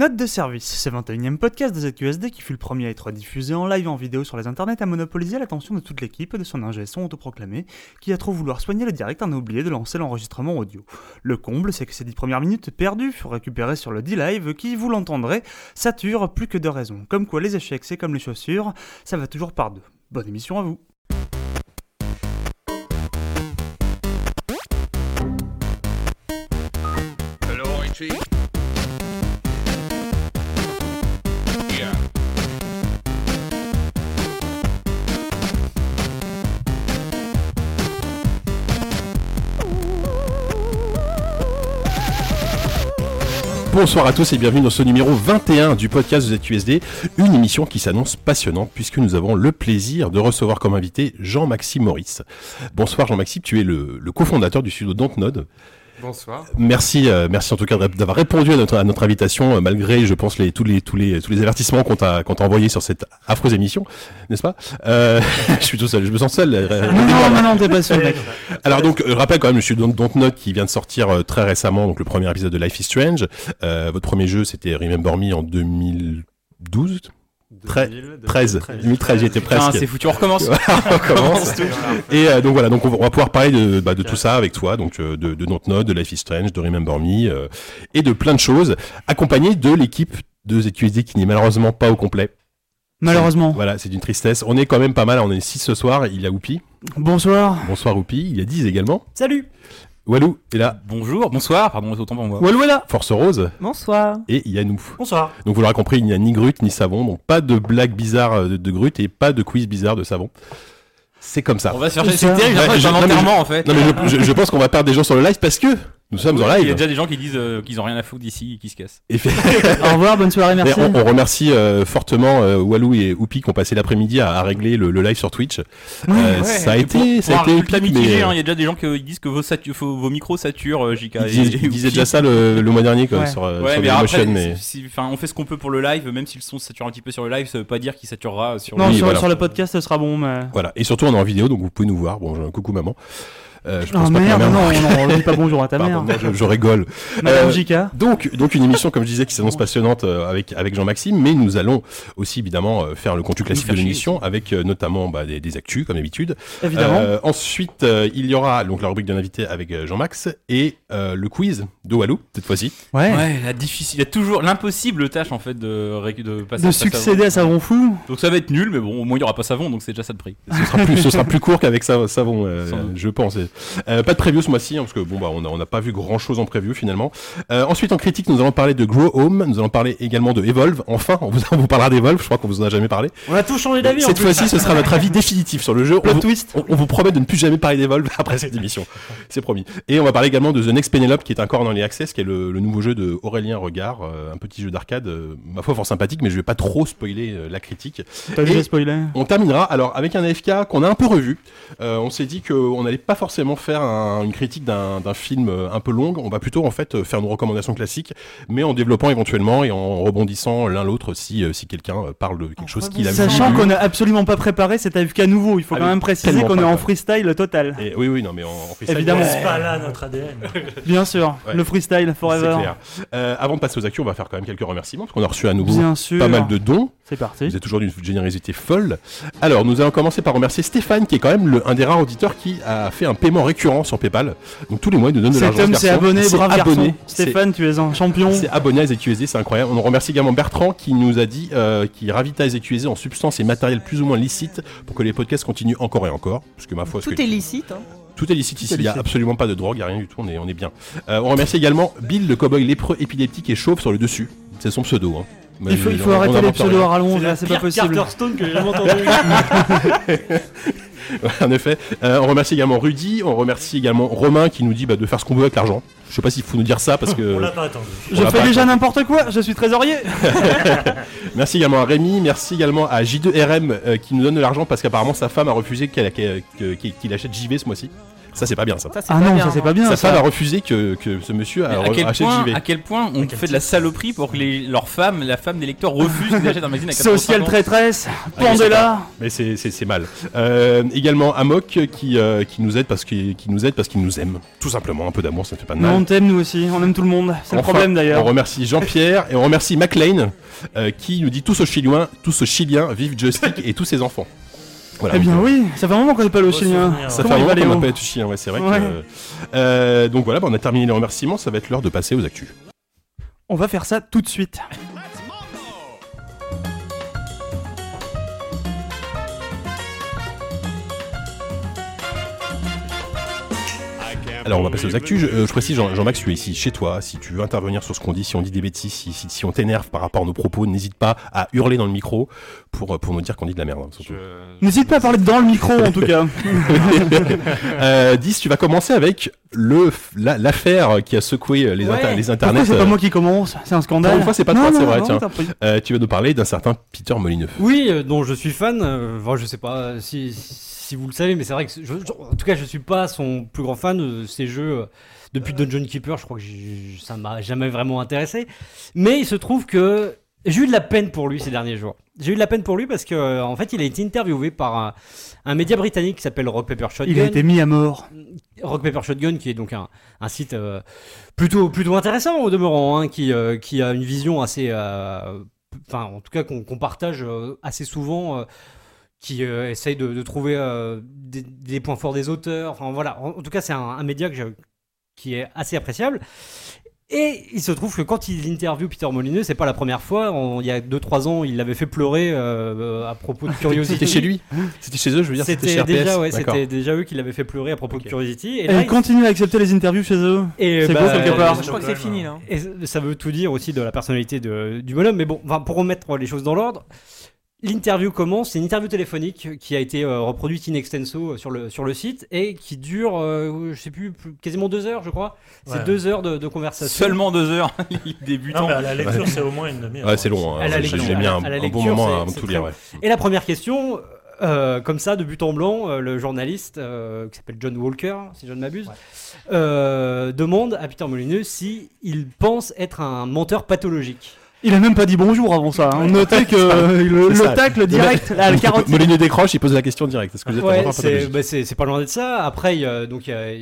Note de service, ce 21 e podcast de ZQSD qui fut le premier à être diffusé en live et en vidéo sur les internets a monopolisé l'attention de toute l'équipe de son ingé son autoproclamé qui a trop vouloir soigner le direct en a oublié de lancer l'enregistrement audio. Le comble, c'est que ces 10 premières minutes perdues furent récupérées sur le D-Live qui, vous l'entendrez, sature plus que de raison. Comme quoi les échecs, c'est comme les chaussures, ça va toujours par deux. Bonne émission à vous. Bonsoir à tous et bienvenue dans ce numéro 21 du podcast de ZQSD, une émission qui s'annonce passionnante puisque nous avons le plaisir de recevoir comme invité Jean-Maxime Maurice. Bonsoir Jean-Maxime, tu es le, cofondateur du studio Dontnod. Bonsoir. Merci, euh, merci en tout cas d'avoir répondu à notre, à notre invitation euh, malgré, je pense, les, tous les tous les tous les avertissements qu'on t'a qu'on t'a envoyés sur cette affreuse émission, n'est-ce pas? Euh, Je suis tout seul, je me sens seul. euh, Non, non, non, non, t'es pas mec. Alors donc, je rappelle quand même, je suis Don't Don't Note qui vient de sortir euh, très récemment, donc le premier épisode de Life is Strange. Euh, votre premier jeu, c'était Remember Me en 2012 Très- 13, 2013, j'y étais Putain, presque. c'est foutu, on recommence. on commence. Et euh, donc voilà, donc on va, on va pouvoir parler de, bah, de tout ça avec toi, donc euh, de, de Dontnod, de Life is Strange, de Remember Me euh, et de plein de choses, accompagné de l'équipe de ZQSD qui n'est malheureusement pas au complet. Malheureusement. Voilà, c'est une tristesse. On est quand même pas mal, on est 6 ce soir. Il y a Oupi. Bonsoir. Bonsoir Oupi. Il y a 10 également. Salut. Walou est là. Bonjour, bonsoir, pardon, autant pour moi. Walou est là. Force Rose. Bonsoir. Et il y a nous. Bonsoir. Donc vous l'aurez compris, il n'y a ni Grut ni Savon, donc pas de blague bizarre euh, de, de Grut et pas de quiz bizarre de Savon. C'est comme ça. On va se faire C'est terrible, j'ai Ouais, d'un mais enterrement en fait. Non mais je, je- je pense qu'on va perdre des gens sur le live parce que nous sommes en Il y a live. déjà des gens qui disent euh, qu'ils ont rien à foutre d'ici et qui se cassent. Et fait- Au revoir, bonne soirée, merci. on, on remercie euh, fortement euh, Walou et Oupi qui ont passé l'après-midi à, à régler le, le live sur Twitch. Euh, ça a et été, pour- ça a été mitigé, mais, hein, euh, il y a déjà des gens qui disent que vos, satu- vos, micros saturent, euh, JK. ils disaient, et ils disaient Oupi. déjà ça le, le mois dernier quoi, Ouais. sur, Ouais, sur mais Dailymotion, après, mais si- enfin, on fait ce qu'on peut pour le live, même si le son sature un petit peu sur le live, ça veut pas dire qu'il saturera sur Non, le Oui, sur, voilà. sur le podcast, ce sera bon, mais. voilà. Et surtout on est en vidéo donc vous pouvez nous voir. Bon, coucou maman. Euh, je Oh pense pas que merde, mère- non, non, on dit pas bonjour à ta Pardon, mère. non, je, je rigole. Madame Euh. Donc, donc une émission, comme je disais, qui s'annonce passionnante euh, avec, avec Jean-Maxime, mais nous allons aussi évidemment euh, faire le contenu classique de l'émission avec euh, notamment bah, des, des actus, comme d'habitude. Évidemment. Euh, ensuite, euh, il y aura donc la rubrique d'un invité avec euh, Jean-Max et euh, le quiz de Walou, cette fois-ci. ouais. Ouais, la difficile, il y a toujours l'impossible tâche en fait de, de passer De à Savon. succéder à Savon Fou. Donc ça va être nul, mais bon, au moins il y aura pas savon, donc c'est déjà ça de prix. Ce sera plus, ce sera plus court qu'avec ça, Savon, euh, je pense. Euh, pas de preview ce mois-ci, hein, parce que bon, bah, on n'a on pas vu grand-chose en preview finalement. Euh, ensuite, en critique, nous allons parler de Grow Home, nous allons parler également de Evolve. Enfin, on vous, on vous parlera d'Evolve, je crois qu'on vous en a jamais parlé. On a tout changé d'avis Cette fois-ci, ce sera notre avis définitif sur le jeu. On Plot vous, twist. on, on vous promet de ne plus jamais parler d'Evolve après cette émission. C'est promis. Et on va parler également de The Next Penelope, qui est encore dans les access, qui est le, le nouveau jeu de Aurélien Regard, euh, un petit jeu d'arcade, ma foi fort sympathique, mais je vais pas trop spoiler la critique. Déjà spoilé. On terminera alors avec un AFK qu'on a un peu revu. Euh, on s'est dit qu'on n'allait pas forcément faire un- une critique d'un film euh, un peu long. On va plutôt en fait euh, faire nos recommandations classiques, mais en développant éventuellement et en rebondissant l'un l'autre si, euh, si quelqu'un parle de quelque chose qu'il a vu. Sachant qu'on a absolument pas préparé cet AFK nouveau, il faut Ah quand oui, même préciser qu'on est en freestyle total. Et, oui, oui, non, mais en, en freestyle, Évidemment. C'est pas là notre ADN. Bien sûr, Ouais. le freestyle forever. clair. Euh, avant de passer aux actus, on va faire quand même quelques remerciements parce qu'on a reçu à nouveau Bien sûr. pas mal de dons. C'est parti. Vous êtes toujours d'une générosité folle. Alors, nous allons commencer par remercier Stéphane, qui est quand même le, un des rares auditeurs qui a fait un paiement récurrent sur PayPal. Donc tous les mois, il nous donne de Cet l'argent. homme ce s'est abonné, C'est brave abonné. garçon. Stéphane, tu es un champion. C'est abonné à ZQSD, c'est incroyable. On remercie également Bertrand qui nous a dit euh, qu'il ravitaille ZQSD en substances et matériel plus ou moins licites pour que les podcasts continuent encore et encore. Parce que ma foi, Tout que- est licite. Hein. tout est licite ici. Il n'y a licite. absolument pas de drogue, il n'y a rien du tout. On est, on est bien. Euh, on remercie également Bill, le cowboy lépreux épileptique et chauve sur le dessus. C'est son pseudo. Hein. Mais Il faut, il arrêter les pseudos à rallonge, C'est là, la c'est pas possible. Carterstone que j'ai jamais entendu. en effet. Euh, on remercie également Rudy. On remercie également Romain qui nous dit bah, de faire ce qu'on veut avec l'argent. Je sais pas s'il faut nous dire ça parce que. On l'a pas attendu. on Je fais déjà n'importe quoi, je suis trésorier. Merci également à Rémi, merci également à J2RM euh, qui nous donne de l'argent parce qu'apparemment sa femme a refusé qu'il achète JV ce mois-ci. Ça, c'est pas bien, ça. Ça, Ah non, bien, ça c'est hein. pas bien. Sa ça. femme a refusé que, que ce monsieur a- à, quel achète point, JV. à quel point on fait de la saloperie pour que les, leurs femmes, la femme des lecteurs refusent qu'ils achètent un magazine à 85 Social traîtresse, c'est pendez-la. Mais c'est- mal. Euh, également Amok qui, euh, qui nous aide parce qu'il qui nous aide parce qu'il nous aime. Tout simplement, un peu d'amour, ça ne fait pas de mal. on t'aime nous aussi, on aime tout le monde. C'est le Enfin, problème On d'ailleurs. remercie Jean-Pierre et on remercie McLean euh, qui nous dit tous aux Chiliens, tous aux Chiliens, vive Joystick et tous ses enfants. Voilà, Eh bien donc, oui, ça fait un moment qu'on n'est pas allé au Chilien. Ça Comment fait un moment qu'on n'a pas été chien, ouais, c'est vrai. Ouais. euh, donc voilà, bah, on a terminé les remerciements, ça va être l'heure de passer aux actus. On va faire ça tout de suite. Alors on va passer aux actus. Je, euh, je précise, Jean- Jean-Max, tu es ici chez toi. Si tu veux intervenir sur ce qu'on dit, si on dit des bêtises, si, si- si on t'énerve par rapport à nos propos, n'hésite pas à hurler dans le micro pour, euh, pour nous dire qu'on dit de la merde. hein. N'hésite pas à parler dans le micro en tout cas. euh, 10, tu vas commencer avec le la- l'affaire qui a secoué les, Ouais. inter- les internets. c'est pas euh, moi qui commence? C'est un scandale. Pour une fois, c'est pas toi, c'est vrai, non, tiens. euh, tu vas nous parler d'un certain Peter Molineux. Oui, euh, dont je suis fan. euh, Enfin, je sais pas si, si vous le savez, mais c'est vrai que je- je- en tout cas, je suis pas son plus grand fan de ces jeux. euh, Depuis Dungeon Keeper, je crois que ça m'a jamais vraiment intéressé. Mais il se trouve que j'ai eu de la peine pour lui ces derniers jours. J'ai eu de la peine pour lui parce que euh, en fait, il a été interviewé par un, un média britannique qui s'appelle Rock Paper Shotgun. Il a été mis à mort. Rock Paper Shotgun, qui est donc un, un site euh, plutôt, plutôt intéressant au demeurant, hein, qui, euh, qui a une vision assez. euh, Enfin, en tout cas, qu'on partage euh, assez souvent. Qui euh, essaye de, de trouver euh, des, des points forts des auteurs. Enfin voilà, en, en tout cas c'est un, un média que qui est assez appréciable. Et il se trouve que quand il interviewe Peter Molineux, c'est pas la première fois. Il y a 2-3 ans, il l'avait fait pleurer euh, à propos de Curiosity. C'était chez lui C'était chez eux, je veux dire, c'était chez déjà, ouais, D'accord. c'était déjà eux qui l'avaient fait pleurer à propos de Curiosity. Et Et là, il il- continue à accepter les interviews chez eux. et C'est bah, beau, quelque part. Je crois que c'est fini là. Et ça veut tout dire aussi de la personnalité de- du bonhomme. Mais bon, pour remettre les choses dans l'ordre, l'interview commence. C'est une interview téléphonique qui a été euh, reproduite in extenso sur le, sur le site et qui dure, euh, je sais plus, plus- quasiment deux heures, je crois. C'est Ouais. deux heures de, de conversation. Seulement deux heures, les Non, débutants. mais à la lecture, c'est au moins une demi-heure. Ouais, c'est long. Hein. J'ai mis un, à la un bon moment avant de tout lire. ouais. Et la première question, euh, comme ça, de but en blanc, euh, le journaliste euh, qui s'appelle John Walker, si je ne m'abuse, euh, demande à Peter Molineux si il pense être un menteur pathologique. Il a même pas dit bonjour avant ça. hein. Notez que euh, le, le ça. tacle direct, là, le carotte. Molineux décroche, il pose la question directe. Est-ce que vous êtes Ouais, c'est bah, c'est- c'est pas loin d'être ça. Après, il y a- donc, y a-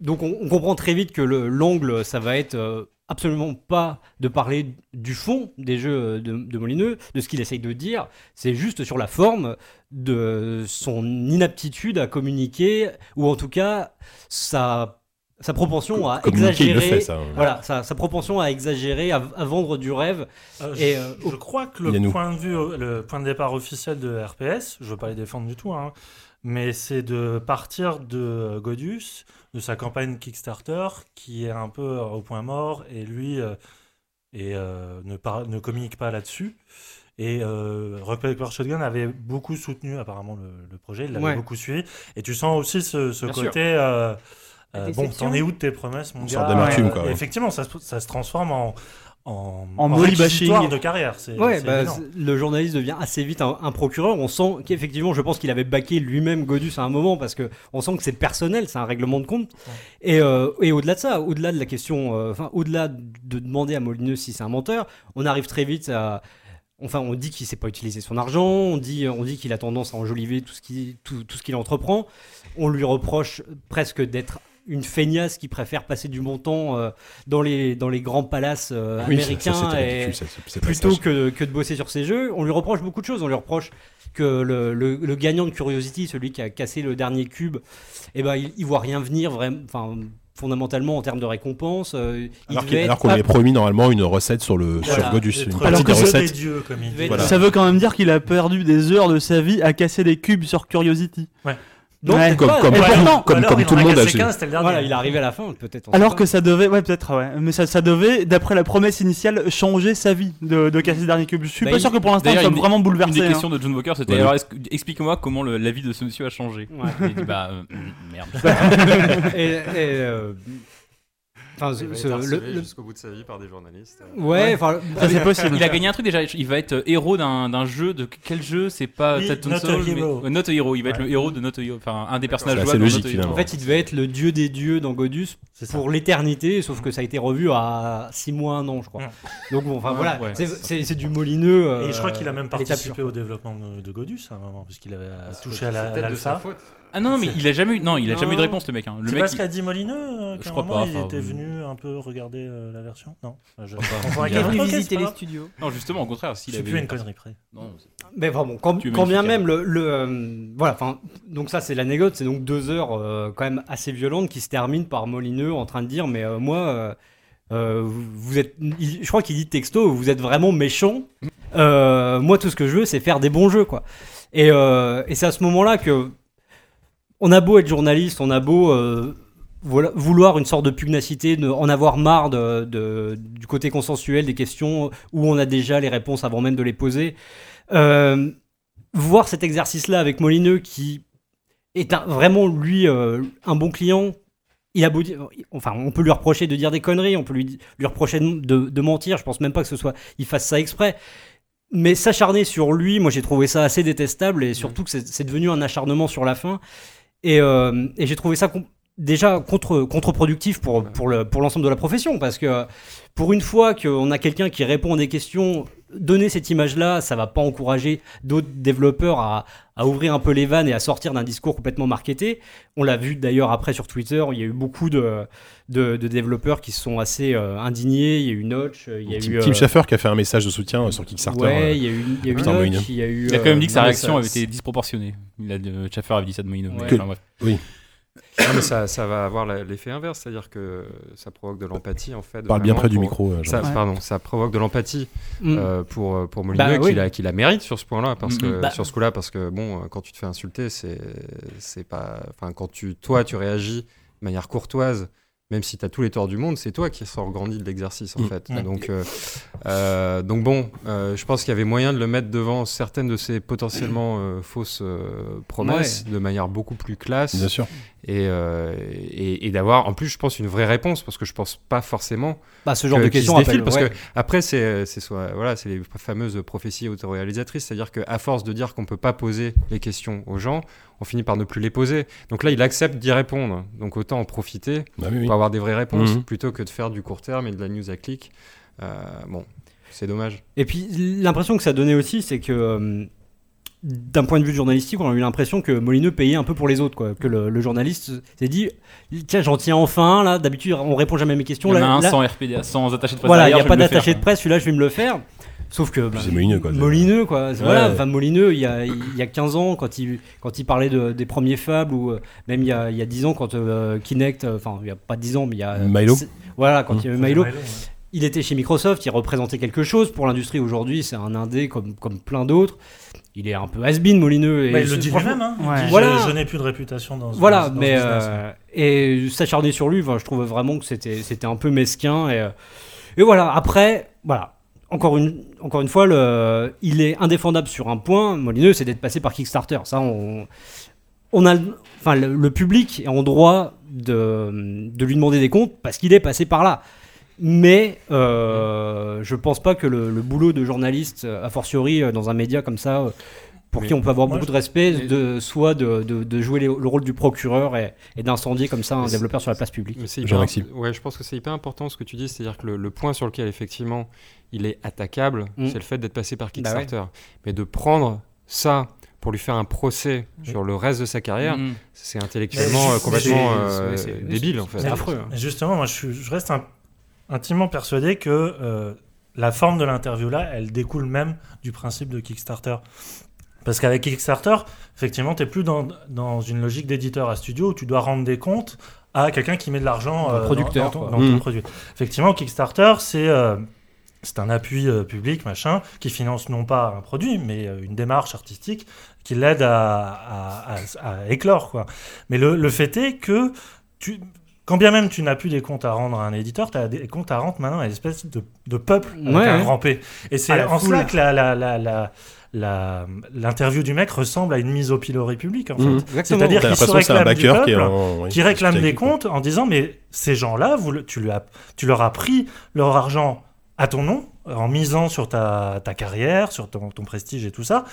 donc on, on comprend très vite que le- l'angle, ça va être euh, absolument pas de parler du fond des jeux euh, de, de Molineux, de ce qu'il essaye de dire. C'est juste sur la forme de son inaptitude à communiquer, ou en tout cas sa, sa propension à exagérer. fait, ça. Voilà, sa, sa propension à exagérer, à, à vendre du rêve. Euh, Et, je, euh, je crois que le point de vue, le point de départ officiel de RPS, je veux pas les défendre du tout, hein, mais c'est de partir de Godus, de sa campagne Kickstarter, qui est un peu au point mort, et lui euh, et, euh, ne, par- ne communique pas là-dessus. Et euh, Rock Paper Shotgun avait beaucoup soutenu apparemment le, le projet, il l'avait Ouais. beaucoup suivi. Et tu sens aussi ce, côté. euh, euh, bon, t'en es où de tes promesses, mon gars d'amertume, Euh, quoi, ouais. Effectivement, ça, se- ça se transforme en en, En réquisitoire bashing. de carrière. C'est Ouais, bah, le journaliste devient assez vite un, un procureur. On sent qu'effectivement, je pense qu'il avait baqué lui-même Godus à un moment parce que on sent que c'est personnel, c'est un règlement de compte. Et, euh, et au-delà de ça, au-delà de la question, euh, enfin, au-delà de demander à Molineux si c'est un menteur, on arrive très vite à. Enfin, on dit qu'il sait pas utiliser son argent, on dit, on dit qu'il a tendance à enjoliver tout ce qu'il tout, tout ce qu'il entreprend. On lui reproche presque d'être une feignasse qui préfère passer du bon temps euh, dans, les, dans les grands palaces euh, Oui, américains ça, et, ridicule, ça, plutôt que, que de bosser sur ces jeux. On lui reproche beaucoup de choses. On lui reproche que le, le- le gagnant de Curiosity, celui qui a cassé le dernier cube, eh ben, il, il voit rien venir vraiment. Enfin, fondamentalement en termes de récompense. euh, il Alors qu'on lui avait promis normalement une recette sur le Voilà. sur Godus, une Alors que des recette. dieux, comme il devait dit. être- Voilà. Ça veut quand même dire qu'il a perdu des heures de sa vie à casser des cubes sur Curiosity. Ouais. Comme- comme- comme- alors, tout le monde a cassé fait. 15, c'était le dernier. Voilà, il est arrivé à la fin, peut-être. on sait Alors que ça devait, ouais peut-être, ouais, mais ça, ça devait, d'après la promesse initiale, changer sa vie de, de casser le dernier cube. Je suis Bah, pas il- sûr que pour l'instant soit une vraiment Une bouleversé. des hein. questions de John Walker, c'était explique-moi comment le- la vie de ce monsieur a changé? Ouais. Il dit, bah, euh, mm, merde. et, et, euh, Enfin, Il ce- va ce- être le- harcelé le- jusqu'au bout de sa vie par des journalistes. euh. Ouais, enfin, Ça, c'est possible. Il a gagné un truc déjà. Il va être euh, héros d'un d'un jeu. De quel jeu C'est pas Not Soul, mais- Not a Hero. Il va être le héros de Not a Hero. Enfin, un des personnages C'est assez jouables dans logique, finalement. En fait, il devait être le dieu des dieux dans Godus C'est ça. pour l'éternité, sauf que ça a été revu à 6 mois, un an, je crois. Donc bon, enfin Ouais, voilà, ouais. c'est- c'est c'est du molineux. euh, Et je crois qu'il a même participé au développement de, Godus à un moment, puisqu'il avait C'est touché à la- peut-être de sa l'alpha. Ah non, non, mais il a jamais eu. Non, il a Non. jamais eu de réponse, le mec. hein. Le C'est mec. pas ce il- qu'a dit Molineux euh, Je crois moment, pas, il enfin, était euh, venu un peu regarder euh, la version Non je... pas. confonds avec Il Ok, c'est visiter pas les studios. Non, justement, au contraire, s'il C'est avait. plus une connerie près. Non, c'est- Mais vraiment, quand, Tu es quand bien magnifique, même le, le, euh, voilà, enfin, donc ça c'est l'anecdote, c'est donc deux heures euh, quand même assez violentes qui se terminent par Molineux en train de dire, mais euh, moi, euh, euh, vous vous êtes, il- je crois qu'il dit texto, vous êtes vraiment méchant. Euh, moi, tout ce que je veux, c'est faire des bons jeux, quoi. Et, euh, et c'est à ce moment-là que on a beau être journaliste, on a beau euh, vouloir une sorte de pugnacité, de, en avoir marre de, de- du côté consensuel des questions où on a déjà les réponses avant même de les poser. Euh, voir cet exercice-là avec Molineux qui est un- vraiment lui euh, un bon client. Il a beau dire- enfin, on peut lui reprocher de dire des conneries, on peut lui, lui reprocher de, de- mentir. Je pense même pas que ce soit, il fasse ça exprès. Mais s'acharner sur lui, moi j'ai trouvé ça assez détestable et surtout que c'est c'est devenu un acharnement sur la fin. Et, euh, et j'ai trouvé ça déjà contre, contre-productif pour, pour, le, pour l'ensemble de la profession parce que pour une fois qu'on a quelqu'un qui répond à des questions, donner cette image-là, ça va pas encourager d'autres développeurs à, à ouvrir un peu les vannes et à sortir d'un discours complètement marketé. On l'a vu d'ailleurs après sur Twitter, il y a eu beaucoup de, de, de développeurs qui se sont assez euh, indignés. Il y a eu Notch, il y a Tim, eu. Tim euh, Schaffer qui a fait un message de soutien euh, sur Kickstarter. Ouais, euh, il y a eu, il y a eu putain, Notch, il y a eu. Il a quand même euh, dit que sa réaction avait été disproportionnée. Il a, euh, Schaffer avait dit ça de Moïno. Ouais. mais enfin, bref. Non, mais ça, ça va avoir l'effet inverse, c'est-à-dire que ça provoque de l'empathie en fait. Parle bien près du micro. euh. Ça, Ouais. Pardon, ça provoque de l'empathie Mm. euh, pour, euh, pour Molineux Bah, oui. qui, la, qui la mérite sur ce point-là, parce que, Mhm. Bah. sur ce coup-là, parce que bon, quand tu te fais insulter, c'est c'est pas. Enfin, quand tu, toi, tu réagis de manière courtoise, même si tu as tous les torts du monde, c'est toi qui sors grandi de l'exercice en Mhm. fait. Donc, euh, euh, donc bon, euh, je pense qu'il y avait moyen de le mettre devant certaines de ces potentiellement fausses promesses de manière beaucoup plus classe Bien sûr. et, et, et d'avoir en plus je pense une vraie réponse parce que je pense pas forcément Bah, ce genre que- de qui se questions appelle- parce ouais. que après c'est c'est soit voilà c'est les fameuses prophéties autoréalisatrices c'est-à-dire que à force de dire qu'on peut pas poser les questions aux gens on finit par ne plus les poser donc là il accepte d'y répondre donc autant en profiter Bah oui, oui. pour avoir des vraies réponses Mhm. plutôt que de faire du court terme et de la news à clic Euh, bon c'est dommage Et puis l'impression que ça donnait aussi, c'est que euh, d'un point de vue journalistique, on a eu l'impression que Molineux payait un peu pour les autres, quoi. Que le, le journaliste s'est dit, tiens, j'en tiens enfin là. D'habitude, on répond jamais à mes questions. Il y en a Là, un là- sans RPDA, sans attaché de presse. voilà, il n'y a pas d'attaché de presse. Celui-là, je vais me le faire. Sauf que bah, c'est Molineux, quoi. Molineux, quoi. Voilà, enfin Molineux, il y a, il y a 15 ans, quand il, quand il parlait de- des premiers fables, ou euh, même il y a, il y a 10 ans, quand euh, Kinect, euh, enfin, il n'y a pas 10 ans, mais il y a. Milo. Voilà, quand Mmh. il y avait Milo, ouais. il était chez Microsoft, il représentait quelque chose pour l'industrie aujourd'hui, c'est un indé comme, comme plein d'autres. Il est un peu has-been, Molineux. et Bah, il le dit lui-même. Hein. Ouais. Voilà. je, je n'ai plus de réputation dans ce Voilà, dans ce mais business. euh, et s'acharner sur lui, je trouvais vraiment que c'était c'était un peu mesquin et, et voilà. Après, voilà. Encore une, encore une fois, il est indéfendable sur un point. Molineux, c'est d'être passé par Kickstarter. Ça, on, a, enfin, le, public est en droit de, de lui demander des comptes parce qu'il est passé par là. Mais euh, je pense pas que le, le boulot de journaliste, a fortiori euh, dans un média comme ça, euh, pour Mais qui on peut avoir beaucoup de respect, mais- de, soit de, de- de jouer les- le rôle du procureur et, et d'incendier comme ça un développeur sur la place publique. Mais c'est Jean hyper-. Ouais, je pense que c'est hyper important ce que tu dis, c'est-à-dire que le, le point sur lequel effectivement il est attaquable, Mm. c'est le fait d'être passé par Bah Kickstarter. Mais de prendre ça pour lui faire un procès sur le reste de sa carrière, Mhm. c'est intellectuellement Mais euh, complètement euh, débile en fait. C'est affreux. hein. Justement, moi, je, suis- je reste un- intimement persuadé que euh, la forme de l'interview là, elle découle même du principe de Kickstarter. Parce qu'avec Kickstarter, effectivement, tu n'es plus dans, dans une logique d'éditeur à studio où tu dois rendre des comptes à quelqu'un qui met de l'argent euh, dans- producteur, dans, ton, Mhm. produit. Effectivement, Kickstarter, c'est euh, c'est un appui euh, public, machin, qui finance non pas un produit, mais euh, une démarche artistique qui l'aide à, à- à- à éclore. Quoi. Mais le, le fait est que tu, quand bien même tu n'as plus des comptes à rendre à un éditeur, tu as des comptes à rendre maintenant à une espèce de, de peuple avec Ouais, un ouais. grand P. Et c'est en cela que la, la, la, la- la- l'interview du mec ressemble à une mise au pilori public. En fait. Exactement. C'est-à-dire qu'il se l'impression que c'est un réclame du backer qui peuple, en. oui, qui réclame des comptes en disant mais ces gens-là, tu, lui as- tu leur as pris leur argent à ton nom en misant sur ta, ta carrière, sur ton, ton prestige et tout ça.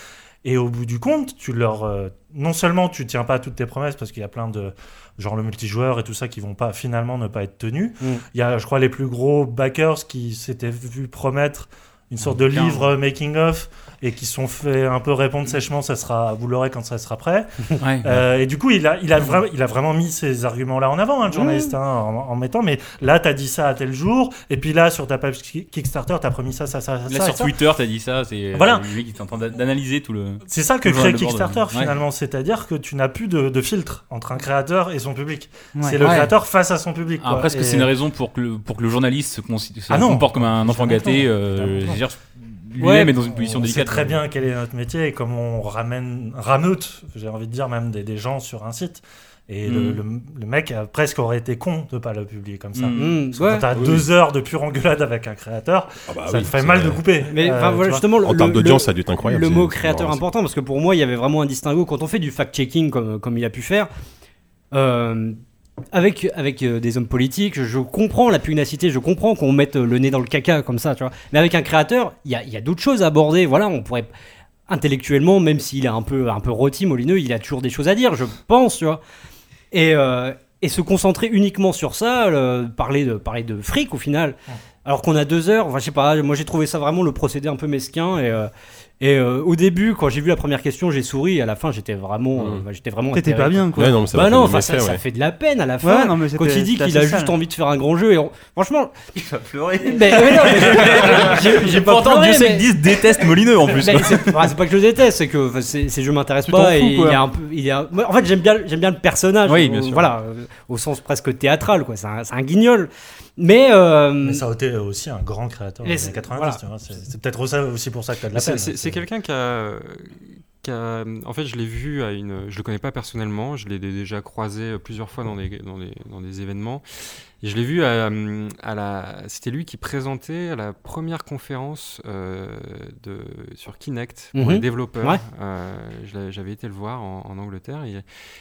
Et au bout du compte, tu leur euh, non seulement tu tiens pas à toutes tes promesses parce qu'il y a plein de genre le multijoueur et tout ça qui vont pas finalement ne pas être tenus. Mm. Il y a, je crois, les plus gros backers qui s'étaient vu promettre une sorte de livre making of et qui sont fait un peu répondre sèchement. Ça sera, vous l'aurez quand ça sera prêt. Ouais. Euh, et du coup, il a, il, a vra- il a vraiment mis ces arguments-là en avant, hein, le journaliste, hein, en, en mettant, mais là, tu as dit ça à tel jour, et puis là, sur ta page Ki- Kickstarter, tu as promis ça, ça, ça, ça. Là sur ça. Twitter, t'as dit ça, c'est Voilà. le mec qui est en train d'a- d'analyser tout le. C'est ça que crée de- Kickstarter, Ouais. finalement, c'est-à-dire que tu n'as plus de, de filtre entre un créateur et son public. Ouais. C'est le créateur face à son public. Après, est-ce que c'est une raison pour que le, pour que le journaliste se, se Ah non. comporte comme un enfant gâté euh, Lui-même Ouais. est dans une position on délicate. sait très bien quel est notre métier et comment on ramène, rameute, j'ai envie de dire, même des, des gens sur un site. Et le, Mm. le- le mec a presque aurait été con de pas le publier comme ça. Mm. Mm, Parce que ouais. Quand t'as Oui, deux heures de pure engueulade avec un créateur, Ah bah ça oui, te fait mal de couper. Mais Euh, enfin, voilà, justement, En le- termes d'audience, ça a dû être incroyable. Le mot créateur important parce que pour moi, il y avait vraiment un distinguo quand on fait du fact-checking comme, comme il a pu faire. euh, avec avec euh, des hommes politiques, je comprends la pugnacité, je comprends qu'on mette euh, le nez dans le caca comme ça, tu vois. Mais avec un créateur, il y a, y a d'autres choses à aborder. Voilà, on pourrait intellectuellement, même s'il est un peu un peu rôti, molineux, il a toujours des choses à dire, je pense, tu vois. Et euh, et se concentrer uniquement sur ça, euh, parler de parler de fric au final. Alors qu'on a deux heures, enfin je sais pas, moi j'ai trouvé ça vraiment le procédé un peu mesquin et et euh, au début quand j'ai vu la première question j'ai souri et à la fin j'étais vraiment euh, Mm. bah, j'étais vraiment T'étais pas bien, quoi. Ouais, non, mais ça bah fait non, même ça, ouais. fait de la peine à la Ouais, fin non, mais quand il dit qu'il a juste envie de faire un grand jeu et on- franchement Il va pleurer. ouais, non, mais j'ai- pas Pourtant, pleuré, Dieu sait mais- que 10 déteste Molineux en plus. mais c'est pas que je le déteste, c'est que enfin, ces, jeux m'intéressent pas et il quoi. est un peu, il un- moi, en fait j'aime bien, j'aime bien le personnage, Oui, bien sûr. voilà, euh, au sens presque théâtral quoi, c'est un, c'est un guignol, mais, euh, Mais ça a été aussi un grand créateur des c'est- années 90. voilà. tu vois, C'est peut-être aussi- pour ça que tu as de la C'est- peine. C'est c'est quelqu'un qui a, qui a- En fait, je l'ai vu à une. Je le connais pas personnellement. Je l'ai dé- déjà croisé plusieurs fois dans des, dans des, dans des événements. Et je l'ai vu à, à la. C'était lui qui présentait à la première conférence euh, de, sur Kinect pour Mhm. les développeurs. Ouais. Euh, J'avais été le voir en, en Angleterre. et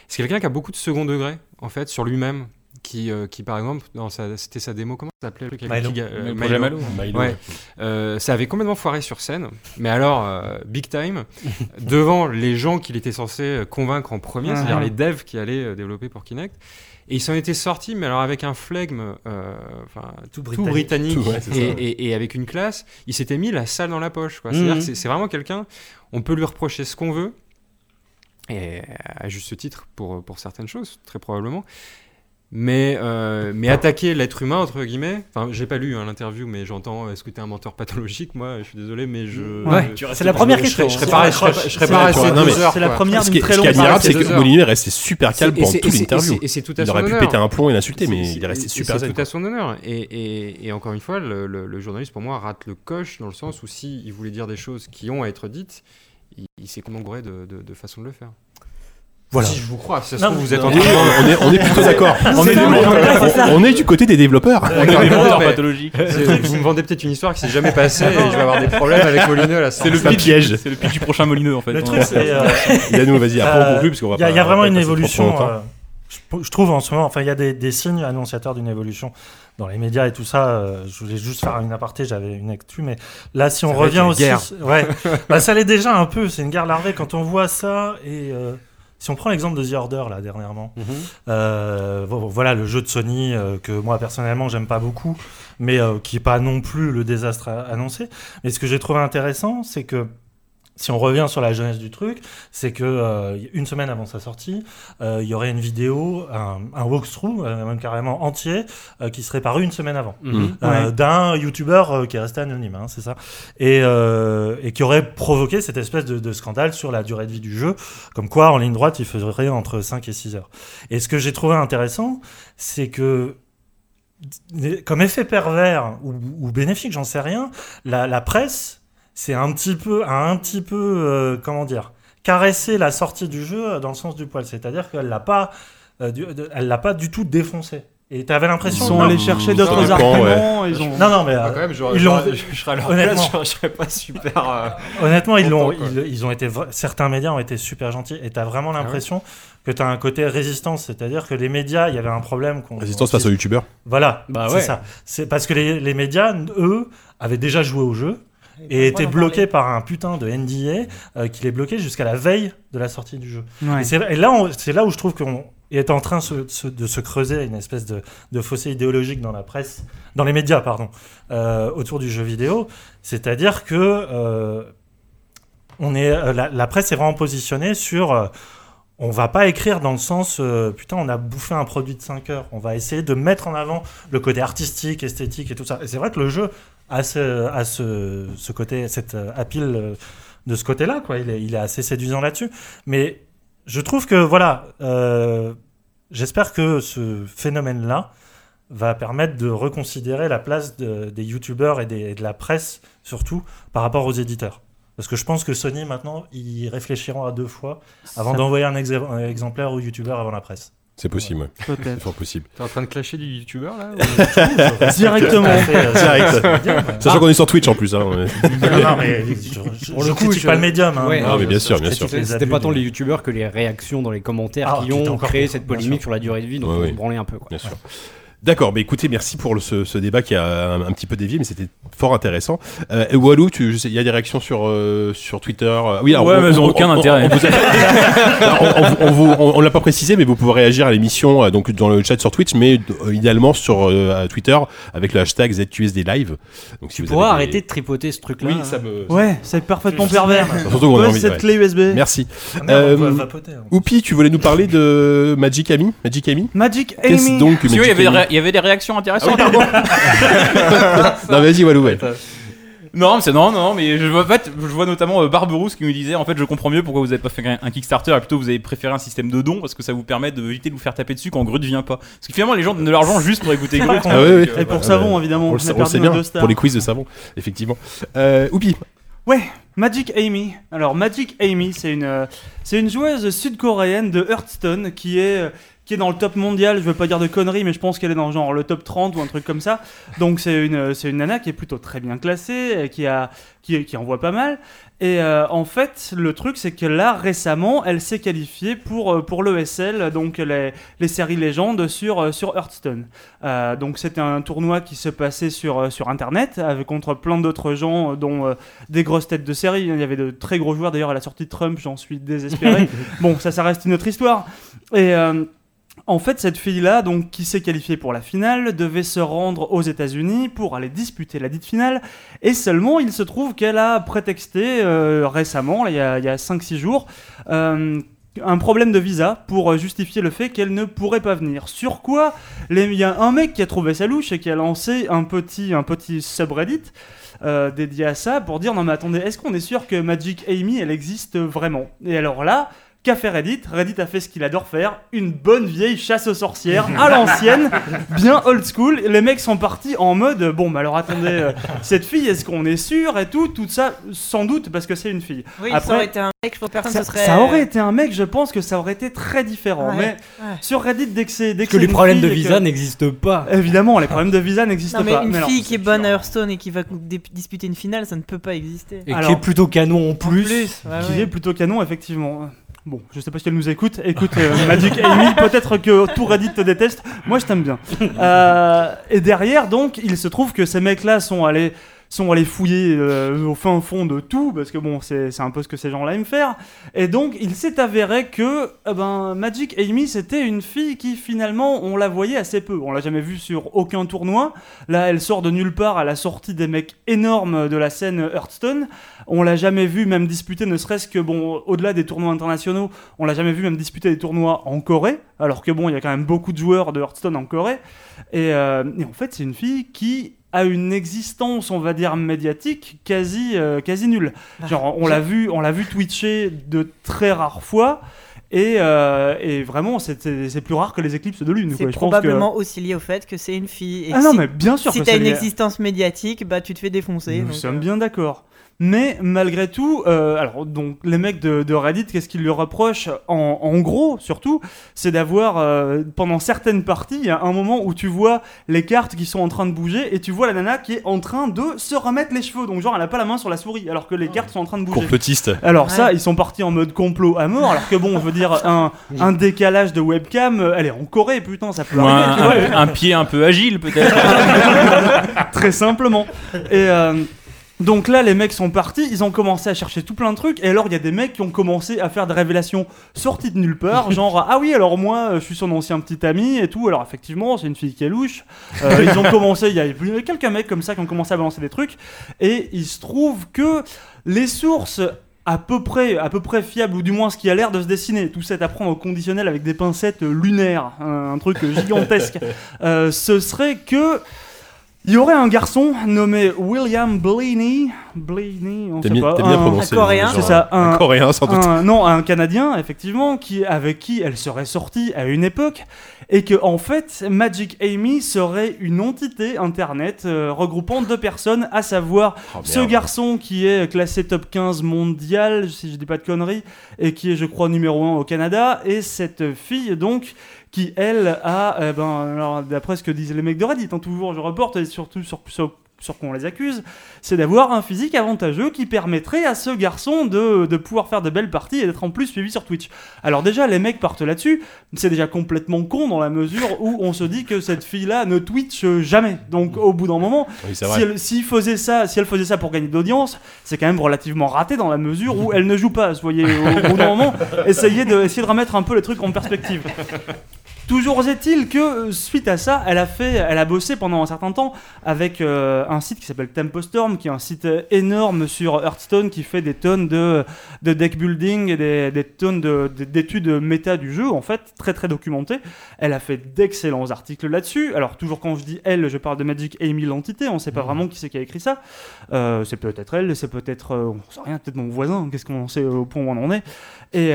C'est quelqu'un qui a beaucoup de second degré en fait sur lui-même. Qui, euh, qui par exemple, dans sa- c'était sa démo, comment ça s'appelait le truc Milo. euh, Le projet Milo. Malo. Milo, Ouais. ouais. Euh, ça avait complètement foiré sur scène, mais alors euh, big time, devant les gens qu'il était censé convaincre en premier, c'est-à-dire les devs qui allaient développer pour Kinect. Et ils s'en étaient sortis, mais alors avec un flegme euh, enfin, Tout tout britannique. Tout, ouais, et, ça. et- et avec une classe, il s'était mis la salle dans la poche. quoi. C'est-à-dire Mhm. que c'est- c'est vraiment quelqu'un, on peut lui reprocher ce qu'on veut, et à juste titre pour, pour certaines choses, très probablement. Mais, euh, mais attaquer l'être humain, entre guillemets, enfin, j'ai pas lu hein, l'interview, mais j'entends est-ce que t'es un menteur pathologique Moi, je suis désolé, mais je. Ouais, c'est la première je- question. Je serais C'est pas la je serais C'est la resté première-. C'est d'une est, très ce qui est longue admirable, c'est c'est que. Molineux est resté super calme pendant c'est- toute c'est- l'interview. c'est- c'est Il aurait pu péter un plomb et l'insulter, mais C'est- il est resté c'est- super C'est zen. tout à son honneur. Et, encore une fois, le, journaliste, pour moi, rate le coche dans le sens où s'il il voulait dire des choses qui ont à être dites, il, s'est congré de, de, de façon de le faire. Voilà. Si je vous crois, si ça se trouve, vous êtes en train de- on est, on est plutôt d'accord. On, est du- ouais, c'est ça. on- on est du côté des développeurs. Des pathologiques. Vous me vendez peut-être une histoire qui s'est jamais passée et je vais avoir des problèmes avec Molineux là. C'est le piège. C'est le pitch du prochain Molineux en fait. Le truc, c'est. euh, Yannou, vas-y, après on Euh, conclut parce qu'on va Il y, a- pas- il y a on vraiment une évolution. euh, je, trouve en ce moment, enfin, il y a des, des signes annonciateurs d'une évolution dans les médias et tout ça. euh, je voulais juste faire une aparté, j'avais une actu, mais là, si on revient aussi, guerre. ouais, bah, ça l'est déjà un peu. C'est une guerre larvée quand on voit ça et. euh, si on prend l'exemple de The Order là dernièrement, Mhm. euh, vo- voilà le jeu de Sony euh, que moi personnellement j'aime pas beaucoup, mais euh, qui est pas non plus le désastre annoncé. Mais ce que j'ai trouvé intéressant, c'est que si on revient sur la jeunesse du truc, c'est que euh, une semaine avant sa sortie, euh, il y aurait une vidéo, un, un walkthrough, euh, même carrément entier, euh, qui serait paru une semaine avant Mhm. euh, Ouais. d'un youtubeur euh, qui est resté anonyme, hein, c'est ça, et, euh, et qui aurait provoqué cette espèce de, de scandale sur la durée de vie du jeu, comme quoi en ligne droite il ferait entre 5 et 6 heures. Et ce que j'ai trouvé intéressant, c'est que comme effet pervers ou, ou bénéfique, j'en sais rien, la, la presse, c'est un petit peu, a un petit peu, euh, comment dire, caressé la sortie du jeu dans le sens du poil, c'est-à-dire qu'elle l'a pas, euh, du, elle l'a pas du tout défoncé. Et t'avais Ils l'impression. sont non, allés chercher d'autres arguments. Ils ont... non, non, mais euh, Ah, quand même, je, Ils je- l'ont- je- je serais à leur honnêtement. place, je, je serais pas super. euh, honnêtement, ils, l'ont, ils, ils ont été. Certains médias ont été super gentils. Et t'as Ah vraiment l'impression que t'as un côté résistance. C'est-à-dire que les médias, il y avait un problème. qu'on- Résistance face aux youtubeurs. Voilà, Bah c'est ouais. ça. C'est parce que les, les médias, eux, avaient déjà joué au jeu et étaient bloqués par un putain de NDA euh, qui les bloquait jusqu'à la veille de la sortie du jeu. Ouais. Et, là, c'est là où je trouve qu'on est en train se- se- de se creuser une espèce de, de fossé idéologique dans la presse, dans les médias, pardon, euh, autour du jeu vidéo. C'est-à-dire que euh, on est, euh, la, la presse est vraiment positionnée sur. euh, on va pas écrire dans le sens euh, putain on a bouffé un produit de 5 heures. On va essayer de mettre en avant le côté artistique, esthétique et tout ça. Et c'est vrai que le jeu a ce, a ce, ce côté, cette euh, appeal euh, de ce côté-là, quoi. Il est, il est assez séduisant là-dessus. Mais je trouve que voilà, euh, j'espère que ce phénomène-là va permettre de reconsidérer la place de- des youtubeurs et, des- et de la presse surtout par rapport aux éditeurs. Parce que je pense que Sony maintenant, ils réfléchiront à deux fois avant d'envoyer un, un exemplaire aux youtubeurs avant la presse. C'est possible, ouais. C'est fort possible. T'es en train de clasher du youtubeur là ou- Directement. Direct. Direct. Sachant qu'on est sur Twitch en plus. Hein, Non, non, mais je, Pour le coup, je- pas le médium. hein. Ouais. Ah, mais bien sûr, bien sûr. C'était pas tant les youtubeurs que les réactions dans les commentaires Ah, qui ont créé cette polémique sur la durée de vie, donc on se branlait un peu. Quoi. Bien sûr. D'accord, mais écoutez, merci pour le- ce, ce débat qui a un, un petit peu dévié, mais c'était fort intéressant. Euh, et Walou, tu- je sais, il y a des réactions sur, euh, sur Twitter. euh, Oui, alors, Ouais, on- mais on- aucun on- intérêt. On, vous a- Alors, on- on- on vous- on- on l'a pas précisé, mais vous pouvez réagir à l'émission euh, donc dans le chat sur Twitch, mais euh, idéalement sur euh, Twitter avec le hashtag ZQSD Live. Donc, si Tu vous pourras des- arrêter de tripoter ce truc-là. Oui, hein. ça me. Ouais, c'est parfaitement Je- pervers. Surtout qu'on a envie. cette ouais. clé USB. Merci. Ah, merde, vapoter. Oupi, tu voulais nous parler de Magic Amy? Magic Amy? Magic Qu'est-ce Amy. donc que Parce qu'il y Magic avait, il y avait des réactions intéressantes. Non, vas-y, Walou. ouais. Non, mais c'est non, non, mais je vois, en fait, je vois notamment euh, Barberousse qui me disait en fait, je comprends mieux pourquoi vous avez pas fait un, un Kickstarter et plutôt vous avez préféré un système de dons parce que ça vous permet d'éviter de vous faire taper dessus quand Grut vient pas. Parce que finalement, les gens donnent de l'argent juste pour écouter Grut. Ah oui, oui. Donc, euh, Et pour Savon, évidemment. On On, le, sait- a on le perdu sait nos bien deux stars. pour les quiz de savon, effectivement. Euh, Oupi, Ouais, Magic Amy. Alors Magic Amy, c'est une, euh, c'est une joueuse sud-coréenne de Hearthstone qui est, euh, qui est dans le top mondial. Je veux pas dire de conneries, mais je pense qu'elle est dans genre le top 30 ou un truc comme ça. Donc c'est une, c'est une nana qui est plutôt très bien classée, qui a, qui, qui envoie pas mal. Et euh, en fait, le truc, c'est que là, récemment, elle s'est qualifiée pour, euh, pour l'ESL, donc les, les séries légendes sur, euh, sur Hearthstone. Euh, donc c'était un tournoi qui se passait sur, sur Internet, avec, contre plein d'autres gens, dont euh, des grosses têtes de série. Il y avait de très gros joueurs, d'ailleurs, à la sortie de Trump, j'en suis désespéré. bon, ça, ça reste une autre histoire. Et... en fait, cette fille-là, donc qui s'est qualifiée pour la finale, devait se rendre aux États-Unis pour aller disputer la dite finale. Et seulement, il se trouve qu'elle a prétexté euh, récemment, il y a, il y a 5-6 jours, euh, un problème de visa pour justifier le fait qu'elle ne pourrait pas venir. Sur quoi il y a un mec qui a trouvé sa louche et qui a lancé un petit, un petit subreddit euh, dédié à ça pour dire non mais attendez, est-ce qu'on est sûr que Magic Amy elle existe vraiment? Et alors là, qu'a fait Reddit Reddit a fait ce qu'il adore faire, une bonne vieille chasse aux sorcières à l'ancienne, bien old school. Les mecs sont partis en mode bon bah alors attendez, euh, cette fille est-ce qu'on est sûr et tout, tout ça sans doute parce que c'est une fille. Oui, Après- ça aurait été un mec, je pense que personne Ça, se serait. ça aurait été un mec, je pense que ça aurait été très différent. Ouais, Mais ouais. sur Reddit, dès que c'est dès que les problèmes de visa que- n'existent pas. Évidemment, les problèmes de visa n'existent pas. une fille qui est bonne à. Hearthstone et qui va disputer une finale, ça ne peut pas exister. Et Alors- qui est plutôt canon en En plus. ouais, qui ouais. est plutôt canon, effectivement. Bon, je sais pas si elle nous écoute. Écoute, euh, Magic Amy, peut-être que tout Reddit te déteste. Moi, je t'aime bien. Euh, et derrière, donc, il se trouve que ces mecs-là sont allés sont allés fouiller euh, au fin fond de tout, parce que bon, c'est un peu ce que ces gens-là aiment faire. Et donc, il s'est avéré que eh ben, Magic Amy, c'était une fille qui, finalement, on la voyait assez peu. On l'a jamais vue sur aucun tournoi. Là, elle sort de nulle part à la sortie des mecs énormes de la scène Hearthstone. On l'a jamais vu même disputer, ne serait-ce que, bon, au-delà des tournois internationaux, on l'a jamais vu même disputer des tournois en Corée, alors que bon, il y a quand même beaucoup de joueurs de Hearthstone en Corée. Et, euh, et en fait, c'est une fille qui a une existence, on va dire, médiatique quasi, euh, quasi nulle. Bah, Genre, on l'a vu, on l'a vu twitcher de très rares fois. Et, euh, et vraiment, c'est- plus rare que les éclipses de lune. C'est pense que- probablement aussi lié au fait que c'est une fille. Et Ah non, si, mais bien sûr si t'as une lié. existence médiatique, bah tu te fais défoncer. Nous donc, sommes euh, bien d'accord. Mais malgré tout, euh, alors donc les mecs de, de Reddit, qu'est-ce qu'ils lui reprochent en, en gros, surtout, c'est d'avoir euh, pendant certaines parties, il y a un moment où tu vois les cartes qui sont en train de bouger et tu vois la nana qui est en train de se remettre les cheveux. Donc genre elle a pas la main sur la souris alors que les cartes sont en train de bouger. Complotiste. Alors ça, ils sont partis en mode complot à mort, alors que bon, je veux dire, un, un décalage de webcam, elle est en Corée, putain, ça peut Ou arriver, tu vois. un, un- un pied un peu agile peut-être. très simplement. Et euh, donc là, les mecs sont partis, ils ont commencé à chercher tout plein de trucs, et alors il y a des mecs qui ont commencé à faire des révélations sorties de nulle part, genre ah oui, alors moi, euh, je suis son ancien petit ami et tout, alors effectivement, c'est une fille qui est louche. Euh, ils ont commencé, il y a quelques mecs comme ça qui ont commencé à balancer des trucs, et il se trouve que les sources à peu près, à peu près fiables, ou du moins ce qui a l'air de se dessiner, tout ça à prendre au conditionnel avec des pincettes lunaires, un, un truc gigantesque, euh, ce serait que il y aurait un garçon nommé William Blaney, Blaney, on sait bien, pas, bien un- prononcé. un Coréen. C'est ça, Un, un- Coréen, sans doute. un- non, un Canadien, effectivement, qui, avec qui elle serait sortie à une époque, et que en fait, Magic Amy serait une entité internet euh, regroupant deux personnes, à savoir Oh, ce garçon qui est classé top 15 mondial, si je dis pas de conneries, et qui est, je crois, numéro 1 au Canada, et cette fille, donc, qui, elle, a, eh ben, alors, d'après ce que disent les mecs de Reddit, hein, toujours, je reporte, et surtout sur, sur, sur quoi on les accuse, c'est d'avoir un physique avantageux qui permettrait à ce garçon de, de pouvoir faire de belles parties et d'être en plus suivi sur Twitch. Alors déjà, les mecs partent là-dessus, c'est déjà complètement con dans la mesure où on se dit que cette fille-là ne Twitch jamais. Donc au bout d'un moment, Oui, si elle, faisait ça, si elle faisait ça pour gagner de l'audience, c'est quand même relativement raté dans la mesure où elle ne joue pas. Soyez au bout d'un moment, essayez de, essayez de remettre un peu les trucs en perspective. Toujours est-il que euh, suite à ça, elle a fait, elle a bossé pendant un certain temps avec euh, un site qui s'appelle Tempostorm, qui est un site euh, énorme sur Hearthstone qui fait des tonnes de, de deck building et des, des tonnes de- de- d'études méta du jeu, en fait, très très documentées. Elle a fait d'excellents articles là-dessus. Alors toujours quand je dis elle, je parle de Magic Amy l'entité. On sait pas vraiment qui c'est qui a écrit ça. Euh, c'est peut-être elle, c'est peut-être, euh, on sait rien, peut-être mon voisin. Qu'est-ce qu'on sait au point où on en est Et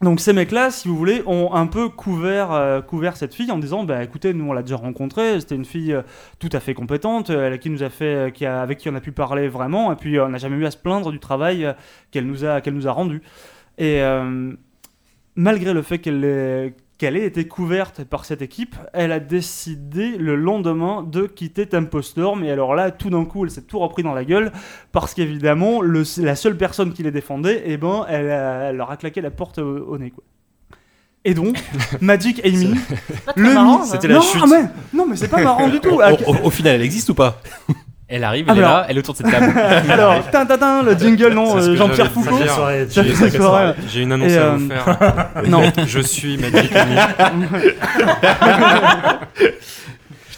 donc ces mecs-là, si vous voulez, ont un peu couvert, euh, couvert cette fille en disant, bah écoutez, nous on l'a déjà rencontrée, c'était une fille euh, tout à fait compétente, euh, avec qui on a pu parler vraiment, et puis on n'a jamais eu à se plaindre du travail qu'elle nous a, qu'elle nous a rendu. Et malgré le fait qu'elle qu'elle ait été couverte par cette équipe, elle a décidé le lendemain de quitter Tempostorm. Et alors là, tout d'un coup, elle s'est tout repris dans la gueule parce qu'évidemment, la seule personne qui les défendait, eh ben, elle, a- elle leur a claqué la porte au, au nez. Quoi. Et donc, Magic Amy, le ça. C'était la non, chute. ah, mais, non, mais c'est pas marrant du tout. Ah, Au, au- au final, elle existe ou pas? Elle arrive, Ah, elle est mais là, elle est autour de cette table. Alors, tin, tin, tin, le jingle, non, C'est ce euh, que Jean-Pierre Foucault. dire. Soirée. J'ai une annonce Et, à euh, vous faire. Non. Je suis Magic Amy.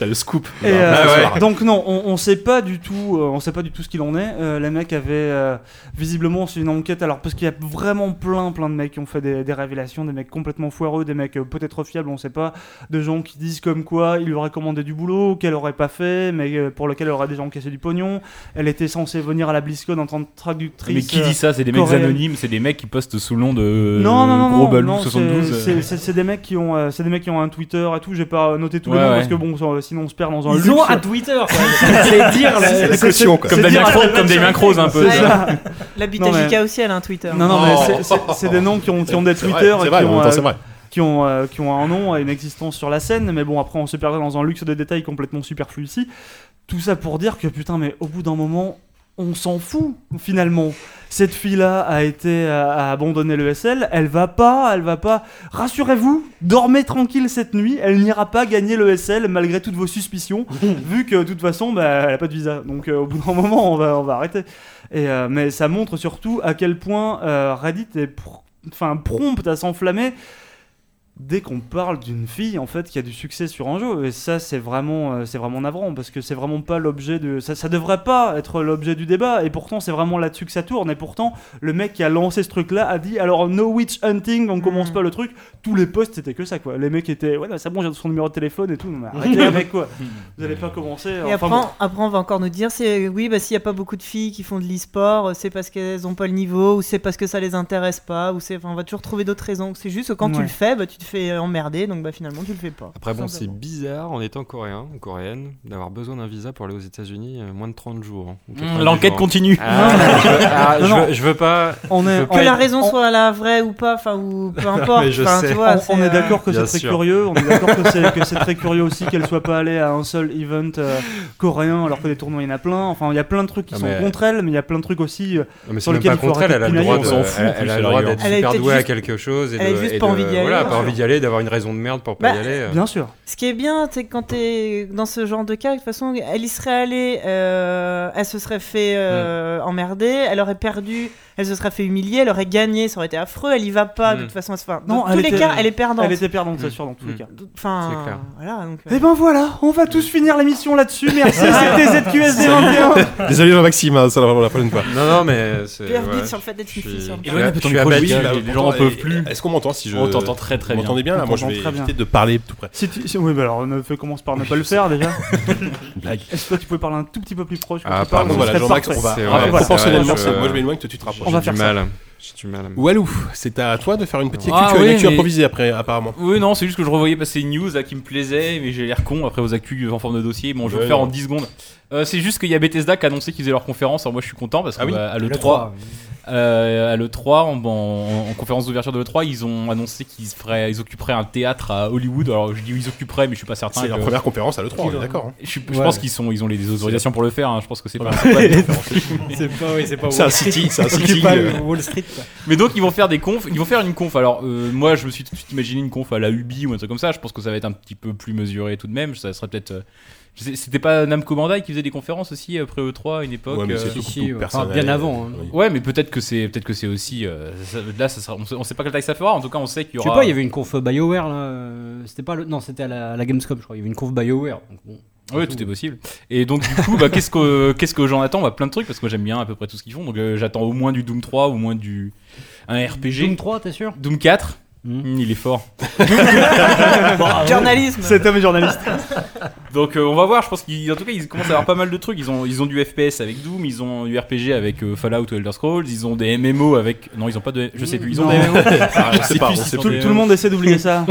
T'as le scoop. Et, euh, Ah. Donc non, on, on sait pas du tout, euh, on sait pas du tout ce qu'il en est. Euh, les mecs avaient visiblement c'est une enquête. Alors parce qu'il y a vraiment plein, plein de mecs qui ont fait des, des révélations, des mecs complètement foireux, des mecs peut-être fiables, on sait pas, de gens qui disent comme quoi il lui aurait commandé du boulot qu'elle aurait pas fait, mais pour lequel elle aurait déjà encaissé du pognon. Elle était censée venir à la BlizzCon en tant que traductrice. Mais qui dit ça? C'est des mecs anonymes, c'est des mecs qui postent sous le nom de non, non, non, Gros Balou non, 72. c'est- des mecs qui ont, c'est des mecs qui ont un Twitter et tout. J'ai pas noté tous les Ouais, noms ouais. parce que bon, sinon on se perd dans un Ils luxe. ont un Twitter, c'est dire. La caution. Comme Damien Croze, comme Damien Croze un peu. Mais- Butagika aussi, elle a un Twitter. Non, non, mais Oh. c'est- des noms qui ont, qui ont des Twitter c'est et vrai, euh, c'est vrai. qui, ont, euh, qui ont un nom et une existence sur la scène. Mais bon, après, on se perdrait dans un luxe de détails complètement superflu ici. Tout ça pour dire que putain, mais au bout d'un moment, on s'en fout finalement. Cette fille-là a été a abandonné le SL, elle va pas, elle va pas. Rassurez-vous, dormez tranquille cette nuit, elle n'ira pas gagner le SL malgré toutes vos suspicions, vu que de toute façon, bah, elle a pas de visa. Donc euh, au bout d'un moment, on va, on va arrêter. Et, euh, mais ça montre surtout à quel point euh, Reddit est pr- enfin, prompt à s'enflammer dès qu'on parle d'une fille en fait qui a du succès sur un jeu. Et ça c'est vraiment euh, c'est vraiment navrant parce que c'est vraiment pas l'objet de ça ça devrait pas être l'objet du débat. Et pourtant c'est vraiment là-dessus que ça tourne. Et pourtant le mec qui a lancé ce truc là a dit alors no witch hunting on commence Mm. pas le truc. Tous les posts c'était que ça quoi. Les mecs étaient ouais non, c'est bon j'ai son numéro de téléphone et tout. Mais arrêtez les mecs quoi. Vous allez pas commencer Et enfin, après, bon. après, on va encore nous dire c'est oui, bah, s'il n'y a pas beaucoup de filles qui font de l'e-sport, euh, c'est parce qu'elles n'ont pas le niveau, ou c'est parce que ça les intéresse pas, ou c'est. Enfin, on va toujours trouver d'autres raisons. C'est juste que quand tu le fais, bah, tu te fais emmerder, donc bah finalement tu le fais pas. Après, bon, c'est bizarre en étant coréen ou coréenne d'avoir besoin d'un visa pour aller aux États-Unis euh, moins de 30 jours. hein, 90 L'enquête continue. Ah, je, veux, ah, Non, je non. veux- je veux pas. On est, Je Que la raison soit la vraie ou pas, enfin ou peu importe. Mais je enfin, sais. tu vois, on, est d'accord que c'est très sûr. curieux. On est d'accord que c'est que c'est très curieux aussi qu'elle soit pas allée à un seul event euh, coréen alors que des tournois il y en a plein. Enfin, il y a plein de trucs qui Ah, sont mais- contre elle, mais il y a plein de trucs aussi. euh, Sur c'est même lequel pas il faut contre elle, elle a arrêter le de droit, d'être super douée à quelque chose et elle a juste pas envie d'y aller, Envie d'y aller, d'avoir une raison de merde pour pas Bah, y aller. euh. Bien sûr. Ce qui est bien, c'est que quand t'es dans ce genre de cas, de toute façon, elle y serait allée, euh, elle se serait fait euh, emmerder, elle aurait perdu, elle se serait fait humilier, elle aurait gagné, ça aurait été affreux, elle y va pas, de Mm. toute façon, enfin, Non, dans tous elle les était- cas, elle est perdante. Elle était perdante, c'est Mm. sûr, dans tous les Mm. cas. Enfin, C'est clair. voilà, donc, euh, Et ben voilà, on va tous finir l'émission là-dessus. Merci, c'était ZQSD 21. Désolé Jean-Maxime, hein, ça va la prochaine fois. Non, non, mais c'est. ouais, sur le fait d'être une fille. je suis- abattu. Les gens en peuvent et- plus. Est-ce qu'on m'entend si je On t'entend très très Vous bien. m'entendez bien là On Moi je t'entend vais très bien. éviter de parler tout près. Si tu- si- oui, bah alors commence par ne pas le faire déjà. Blague. Est-ce que toi tu pouvais parler un tout petit peu plus proche quand Ah, tu parles, pardon, Voilà, Jean-Max, on va proportionnellement. Moi je m'éloigne, toi tu te rapproches. On va J'ai faire du ça. mal. J'ai du mal. Walou, c'est à toi de faire une petite Ah, actu, oui, une actu mais- improvisée après apparemment. Oui, non, c'est juste que je revoyais passer une news là, qui me plaisait, mais j'ai l'air con après aux actus en forme de dossier. Bon, je vais le faire non. en 10 secondes. Euh, c'est juste qu'il y a Bethesda qui a annoncé qu'ils faisaient leur conférence. Alors moi, je suis content parce Ah oui, qu'à Le l'E3, 3, euh, à l'E3, en, en- en conférence d'ouverture de l'E3, ils ont annoncé qu'ils feraient, ils occuperaient un théâtre à Hollywood. Alors je dis ils occuperaient, mais je suis pas certain. C'est la que- première conférence à l'E3, on est d'accord. hein. Je, suis- je Ouais. pense qu'ils sont, ils ont les, autorisations pour le faire. hein. Je pense que c'est pas. C'est pas une conférence. C'est pas, oui, c'est pas C'est un Wall Street. city, c'est un C'est city. pas euh, Wall Street. quoi. Mais donc ils vont faire des confs, ils vont faire une conf. Alors euh, moi je me suis tout de suite imaginé une conf à la Ubi ou un truc comme ça. Je pense que ça va être un petit peu plus mesuré tout de même. Ça serait peut-être. Euh, C'était pas Namco Bandai qui faisait des conférences aussi après E3 à une époque. Ouais, mais euh, si, ouais. Enfin, bien avant, hein. Oui. Ouais, mais peut-être que c'est peut-être que c'est aussi euh, ça- là ça sera, on, sait, on sait pas quelle taille ça fera. En tout cas, on sait qu'il y Je sais aura. pas, il y avait une conf BioWare là. euh, C'était pas le... Non, c'était à la, à la Gamescom, je crois. Il y avait une conf BioWare. Donc, bon. Oui, tout est possible. Et donc du coup, bah, qu'est-ce que qu'est-ce que j'en attends? Bah, Plein de trucs parce que moi j'aime bien à peu près tout ce qu'ils font. Donc euh, j'attends au moins du Doom 3, au moins du un RPG. Doom 3, t'es sûr? Doom 4. Hmm, il est fort. Journalisme. Cet homme est journaliste. Donc euh, on va voir, je pense qu'en tout cas ils commencent à avoir pas mal de trucs. Ils ont, ils ont du FPS avec Doom, ils ont du RPG avec euh, Fallout ou Elder Scrolls, ils ont des MMO avec. Non, ils ont pas de. Je sais plus, ils ont Non. des MMO. Ah, je sais pas, Tout, le monde essaie d'oublier ça.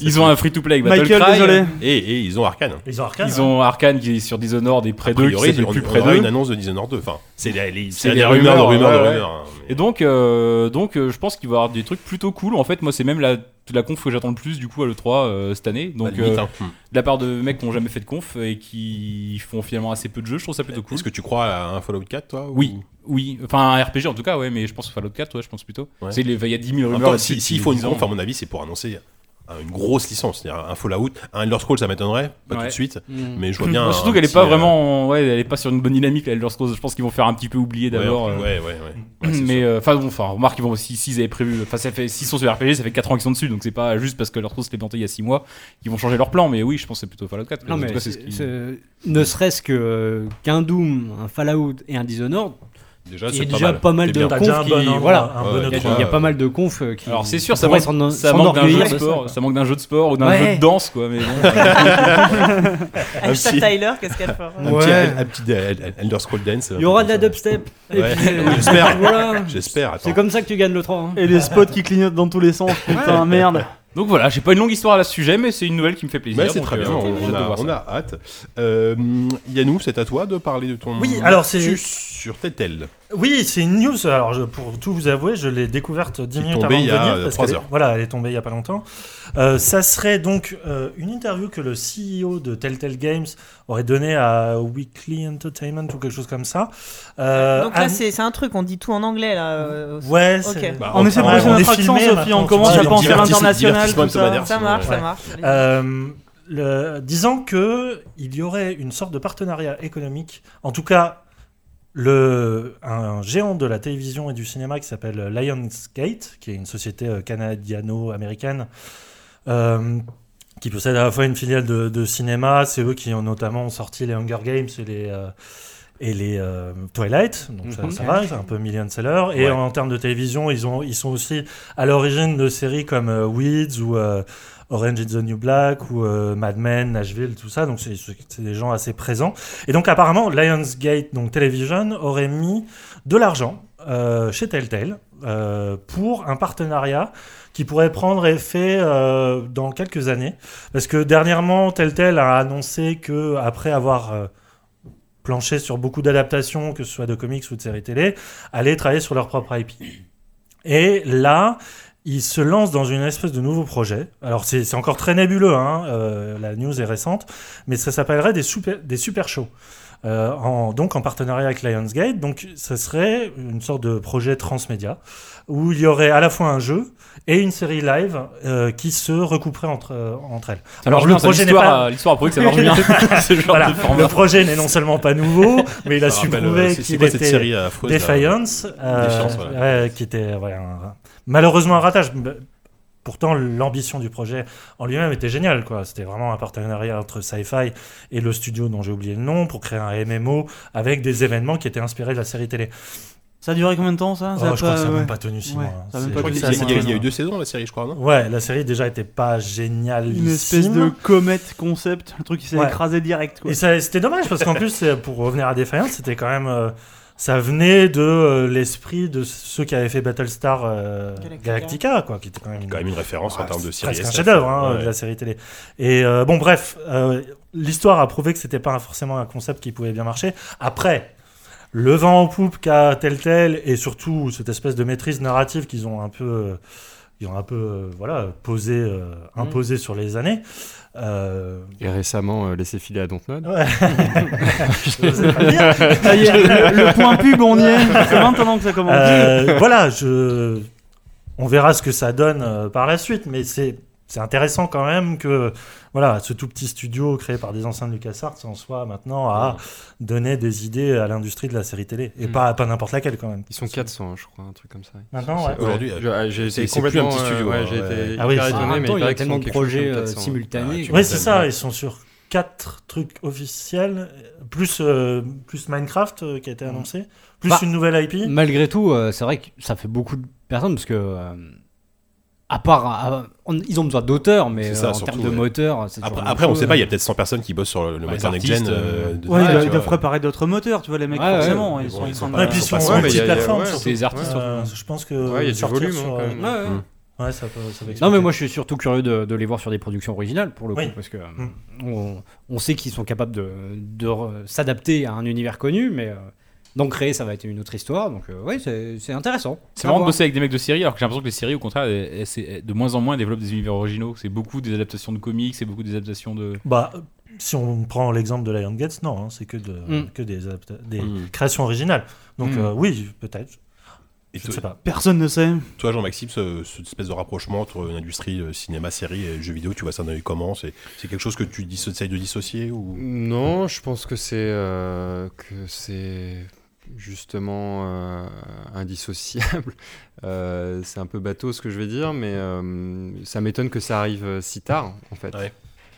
Ils ont un free-to-play avec Battle Michael, Cry. désolé. Et, et ils ont Arkane. Ils ont Arkane. Ils ont Arkane qui est sur Dishonored et près A d'eux, qui priori, s'appelle plus aura d'eux. une annonce de Dishonored 2. Enfin, c'est des des rumeurs, de rumeurs, rumeurs, de ouais, rumeurs. hein. Et donc, euh, donc euh, je pense qu'il va y avoir des trucs plutôt cool. En fait, moi, c'est même la, la conf que j'attends le plus du coup à l'E3 euh, cette année. Bah, Donc, limite, euh, hein. De la part de mecs qui n'ont jamais fait de conf et qui font finalement assez peu de jeux, je trouve ça plutôt cool. Est-ce que tu crois à un Fallout 4, toi ou- Oui, oui. Enfin, un RPG en tout cas, ouais, mais je pense Fallout 4, ouais, je pense plutôt. Ouais. C'est les- Il y a 10 000 En même rumeurs. là-dessus si- faut une 10 ans. conf, à mon avis, c'est pour annoncer une grosse licence. C'est-à-dire un Fallout, un Elder Scrolls, ça m'étonnerait, pas tout de suite. Mm. Mais je vois bien. Surtout qu'elle est pas euh, vraiment, ouais, elle est pas sur une bonne dynamique la Elder Scrolls. Je pense qu'ils vont faire un petit peu oublier d'abord. ouais, euh, ouais, ouais. mais sûr. euh, enfin bon, enfin remarque ils vont aussi s'ils avaient prévu enfin ça fait s'ils sont sur RPG ça fait 4 ans qu'ils sont dessus donc c'est pas juste parce que leur s'est planté il y a 6 mois qu'ils vont changer leur plan mais oui je pense que c'est plutôt Fallout 4 Non, En mais tout cas, c'est c'est- ce qui- c'est- ne serait-ce que euh, qu'un Doom, un Fallout et un Dishonored, Déjà, il y a déjà pas mal de confs qui. Voilà. Il y, a, pas mal de confs qui. alors c'est sûr ça manque, s'en- ça manque d'un jeu de sport ça manque d'un jeu de sport ou d'un Ouais. jeu de danse quoi mais bon Tyler, qu'est-ce qu'elle fera Un Ouais. petit, un petit El- Elder Scrolls Dance. Il y aura de la dubstep. Euh, J'espère. C'est comme ça que tu gagnes le 3. hein. Et des spots qui clignotent dans tous les sens. Putain, merde. donc voilà j'ai pas une longue histoire à ce sujet mais c'est une nouvelle qui me fait plaisir c'est très euh, bien, on, a, on hâte. Euh, Yannou, c'est à toi de parler de ton Oui, alors c'est- sur Tetel. Oui, c'est une news. Alors, je- pour tout vous avouer, je l'ai découverte 10 Qui est minutes tombée avant de il y a, venir. parce trois qu'elle est- heures. Voilà, elle est tombée il y a pas longtemps. Euh, ça serait donc euh, une interview que le CEO de Telltale Games aurait donnée à Weekly Entertainment ou quelque chose comme ça. Euh, Donc là, c'est un truc, on dit tout en anglais là. euh, Ouais, Ok. c'est- Bah, On essaie de passer on notre accent, Sophie. maintenant, On commence à penser à l'international. ça. marche, ça marche. Euh, le, disant que il y aurait une sorte de partenariat économique, en tout cas le, un géant de la télévision et du cinéma qui s'appelle Lionsgate, qui est une société euh, canadiano-américaine, euh, qui possède à la fois une filiale de, de cinéma, c'est eux qui ont notamment sorti les Hunger Games et les... euh, et les euh, Twilight, donc ça, Mhm. ça va, c'est un peu million seller. Et Ouais. en, termes de télévision, ils, ont, ils sont aussi à l'origine de séries comme Weeds ou Orange is the New Black ou euh, Mad Men, Nashville, tout ça. Donc c'est des gens assez présents. Et donc apparemment, Lionsgate, donc Television, aurait mis de l'argent euh, chez Telltale euh, pour un partenariat qui pourrait prendre effet dans quelques années. Parce que dernièrement, Telltale a annoncé que après avoir planché sur beaucoup d'adaptations, que ce soit de comics ou de séries télé, allaient travailler sur leur propre IP. Et là, ils se lancent dans une espèce de nouveau projet. Alors c'est encore très nébuleux, hein, euh, la news est récente, mais ça s'appellerait des super, des super shows. Euh, en, donc en partenariat avec Lionsgate. Donc ce serait une sorte de projet transmédia où il y aurait à la fois un jeu et une série live euh, qui se recouperait entre, euh, entre elles. Alors, le projet n'est pas... l'histoire a prouvé que ça marche bien. Ce genre Voilà, de format. le projet n'est non seulement pas nouveau, mais il a Ça su euh, prouver qu'il était Defiance, ouais, qui était un- malheureusement un ratage. Pourtant, l'ambition du projet en lui-même était géniale. quoi. C'était vraiment un partenariat entre Sci-Fi et le studio dont j'ai oublié le nom pour créer un MMO avec des événements qui étaient inspirés de la série télé. Ça a duré combien de temps ça? Oh, Ça je crois pas- que ça n'a ouais. même pas tenu six Ouais, mois. ça Je crois il y, a- mois. il y a eu deux saisons la série, je crois, non? Ouais, la série déjà était pas géniale. Une espèce de comète concept, un truc qui s'est Ouais. écrasé direct. Quoi. Et c'était dommage parce qu'en plus, pour revenir à Defiance, c'était quand même. euh, ça venait de euh, l'esprit de ceux qui avaient fait Battlestar euh, Galactica. Galactica. quoi, qui était quand même une, Quand même une référence en termes de c'est série. presque un chef-d'œuvre hein, Ouais. de la série télé. Et euh, bon, bref, euh, l'histoire a prouvé que c'était pas forcément un concept qui pouvait bien marcher. Après, le vent en poupe qu'a Telltale et surtout cette espèce de maîtrise narrative qu'ils ont un peu, ils ont un peu, voilà, posé, euh, imposé sur les années. Euh, Et récemment, euh, laissé filer à Dontnod. ouais. Je sais pas le dire. Ça y est, le, le point pub, on y est. Ça fait 20 ans que ça commence. Euh, voilà, je... on verra ce que ça donne euh, par la suite, mais c'est c'est intéressant quand même que voilà, ce tout petit studio créé par des anciens de LucasArts en soit maintenant à donner des idées à l'industrie de la série télé. Et Mm. pas, pas n'importe laquelle quand même. Ils sont 400, hein, je crois, un truc comme ça. Maintenant, ouais. Aujourd'hui, ah, j'ai c'est- été plus un complètement, petit studio, ouais, j'ai ouais. été Ah oui, étonné, mais temps, il y a tellement de projets euh, 400, ouais. simultanés. Oui, Ouais, c'est ça, ils sont sur quatre trucs officiels, plus, euh, plus Minecraft euh, qui a été annoncé, plus Bah, une nouvelle IP. Malgré tout, euh, c'est vrai que ça fait beaucoup de personnes parce que, euh, à part, à- on- ils ont besoin d'auteurs, mais euh, ça, en surtout, termes de ouais. moteur, c'est Après, après, on sait chose. pas, il y a peut-être 100 personnes qui bossent sur le, le Ouais, moteur next-gen. artistes, euh, de- Ouais, ouais, ils, doivent, préparer d'autres moteurs, tu vois, les mecs, Ouais, forcément. ouais. ils sont ils sont pas- puis se- sur c'est les artistes, Euh, je pense que Ouais, il y a du volume, sur, hein, quand euh, même. Ouais, ouais. Ouais, ça peut, ça Non, mais moi je suis surtout curieux de, de les voir sur des productions originales pour le coup, Oui. parce que euh, Mm. on, on sait qu'ils sont capables de, s'adapter à un univers connu, mais d'en créer ça va être une autre histoire, donc euh, ouais, c'est intéressant. C'est marrant de bosser avec des mecs de série, alors que j'ai l'impression que les séries, au contraire, elles- elles- c'est- de moins en moins développent des univers originaux. C'est beaucoup des adaptations de comics, c'est beaucoup des adaptations de. Bah, si on prend l'exemple de Lion Gates, non, hein, c'est que, de, Mm. que des, Mm. créations originales. Donc Mm. euh, oui, peut-être. Et Je sais pas. Personne ne sait. Toi, Jean-Maxime, ce- cette espèce de rapprochement entre une industrie euh, cinéma, série et jeux vidéo, tu vois ça d'un œil comment? C'est c'est quelque chose que tu essayes de dissocier ou? Non, je pense que c'est euh, que c'est justement euh, indissociable. Euh, c'est un peu bateau ce que je vais dire, mais euh, ça m'étonne que ça arrive si tard en fait. Ouais.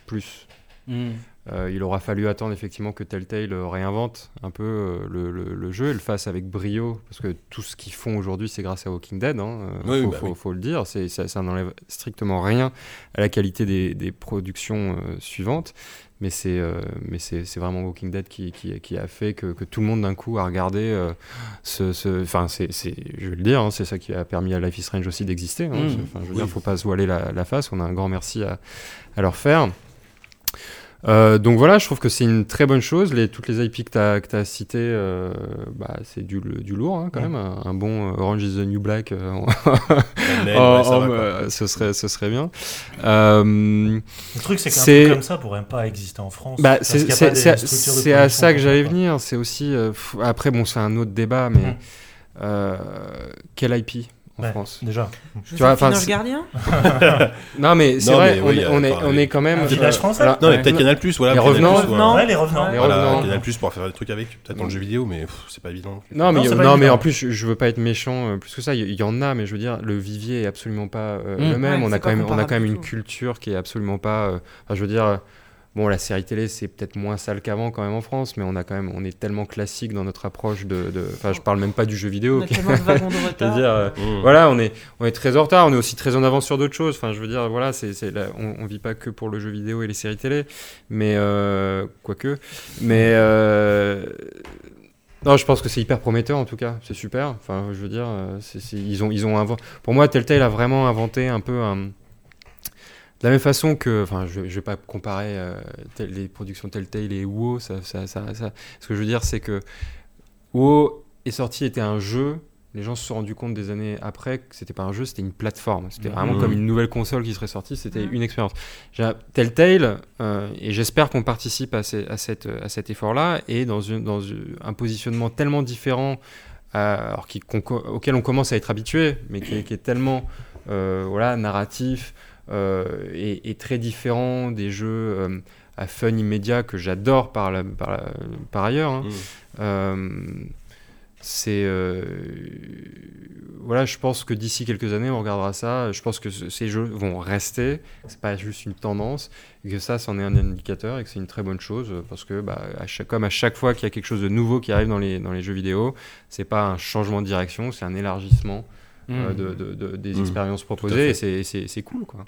Plus. Mm. Euh, il aura fallu attendre effectivement que Telltale réinvente un peu le, le- le jeu et le fasse avec brio, parce que tout ce qu'ils font aujourd'hui, c'est grâce à Walking Dead. Hein, Oui, faut, bah faut- oui. faut le dire. Ça, ça n'enlève strictement rien à la qualité des, des productions suivantes. Mais c'est, euh, mais c'est, c'est vraiment Walking Dead qui, qui, qui a fait que, que tout le monde d'un coup a regardé euh, ce, Enfin, c'est, c'est- je vais le dire, hein, c'est ça qui a permis à Life is Strange aussi d'exister. hein. Mm. Enfin, je veux Oui. dire, faut pas se voiler la, la face. On a un grand merci à, à leur faire. Euh, donc voilà, je trouve que c'est une très bonne chose. Les, toutes les IP que tu as, citées, euh, bah, c'est du, du lourd hein, quand Ouais. même. Un, un bon euh, Orange is the New Black, ouais, en- ce, serait, ce serait bien. Euh, Le truc, c'est qu'un truc comme ça pourrait pas exister en France. bah, c'est à ça que j'allais venir. C'est aussi. euh, pff, après, bon, c'est un autre débat, mais euh, quelle IP en Ouais, France Déjà. Je Tu vois, enfin, Gardien Non, mais c'est vrai, mais on, oui, est, euh, on, est, on est quand même. Village euh, français alors- Non, mais peut-être Canal Plus, voilà. Les Canal+, Revenants. voilà. Non. Ouais, les revenants. Les Voilà, Revenants. Canal Plus pour faire des trucs avec, peut-être dans le jeu vidéo, mais c'est pas évident. Non, mais, Non, mais en plus, je, je veux pas être méchant euh, plus que ça. Il y, en a, mais je veux dire, le vivier est absolument pas euh, Mm. le même. Ouais, on, a quand même, on a quand même une culture qui est absolument pas. enfin, je veux dire, euh, bon, la série télé, c'est peut-être moins sale qu'avant quand même en France, mais on a quand même, on est tellement classique dans notre approche de. de- Enfin, je parle même pas du jeu vidéo. On a qui- tellement de wagons de retard. dire, euh, Mmh. voilà, on est, on est très en retard, on est aussi très en avance sur d'autres choses. Enfin, je veux dire, voilà, c'est, on, on vit pas que pour le jeu vidéo et les séries télé, mais euh, quoique. Mais euh, Non, je pense que c'est hyper prometteur en tout cas, c'est super. Enfin, je veux dire, euh, c'est- c'est- ils ont, ils ont Pour moi, Telltale a vraiment inventé un peu un. De la même façon que, enfin, je, je vais pas comparer euh, tel- les productions Telltale et WoW, ça, ça, ça, ça- Ce que je veux dire, c'est que WoW est sorti, était un jeu. Les gens se sont rendus compte des années après que c'était pas un jeu, c'était une plateforme. C'était vraiment Mhm. comme une nouvelle console qui serait sortie. C'était une expérience. Telltale, euh, et j'espère qu'on participe à, ces- à cette, à cet effort-là, et dans, une, dans un positionnement tellement différent, euh, alors qui- auquel on commence à être habitué, mais qui, est- qui est tellement euh, voilà, narratif euh, et très différent des jeux euh, à fun immédiat que j'adore par, la- par, la- par ailleurs. hein. Mm. Euh, c'est voilà, je pense que d'ici quelques années, on regardera ça. Je pense que ce- ces jeux vont rester. C'est pas juste une tendance, et que ça, c'en est un indicateur et que c'est une très bonne chose parce que, bah, à chaque, comme à chaque fois qu'il y a quelque chose de nouveau qui arrive dans les dans les jeux vidéo, c'est pas un changement de direction, c'est un élargissement euh, de, de- de- des Mm. expériences proposées. Et c'est- c'est c'est cool, quoi.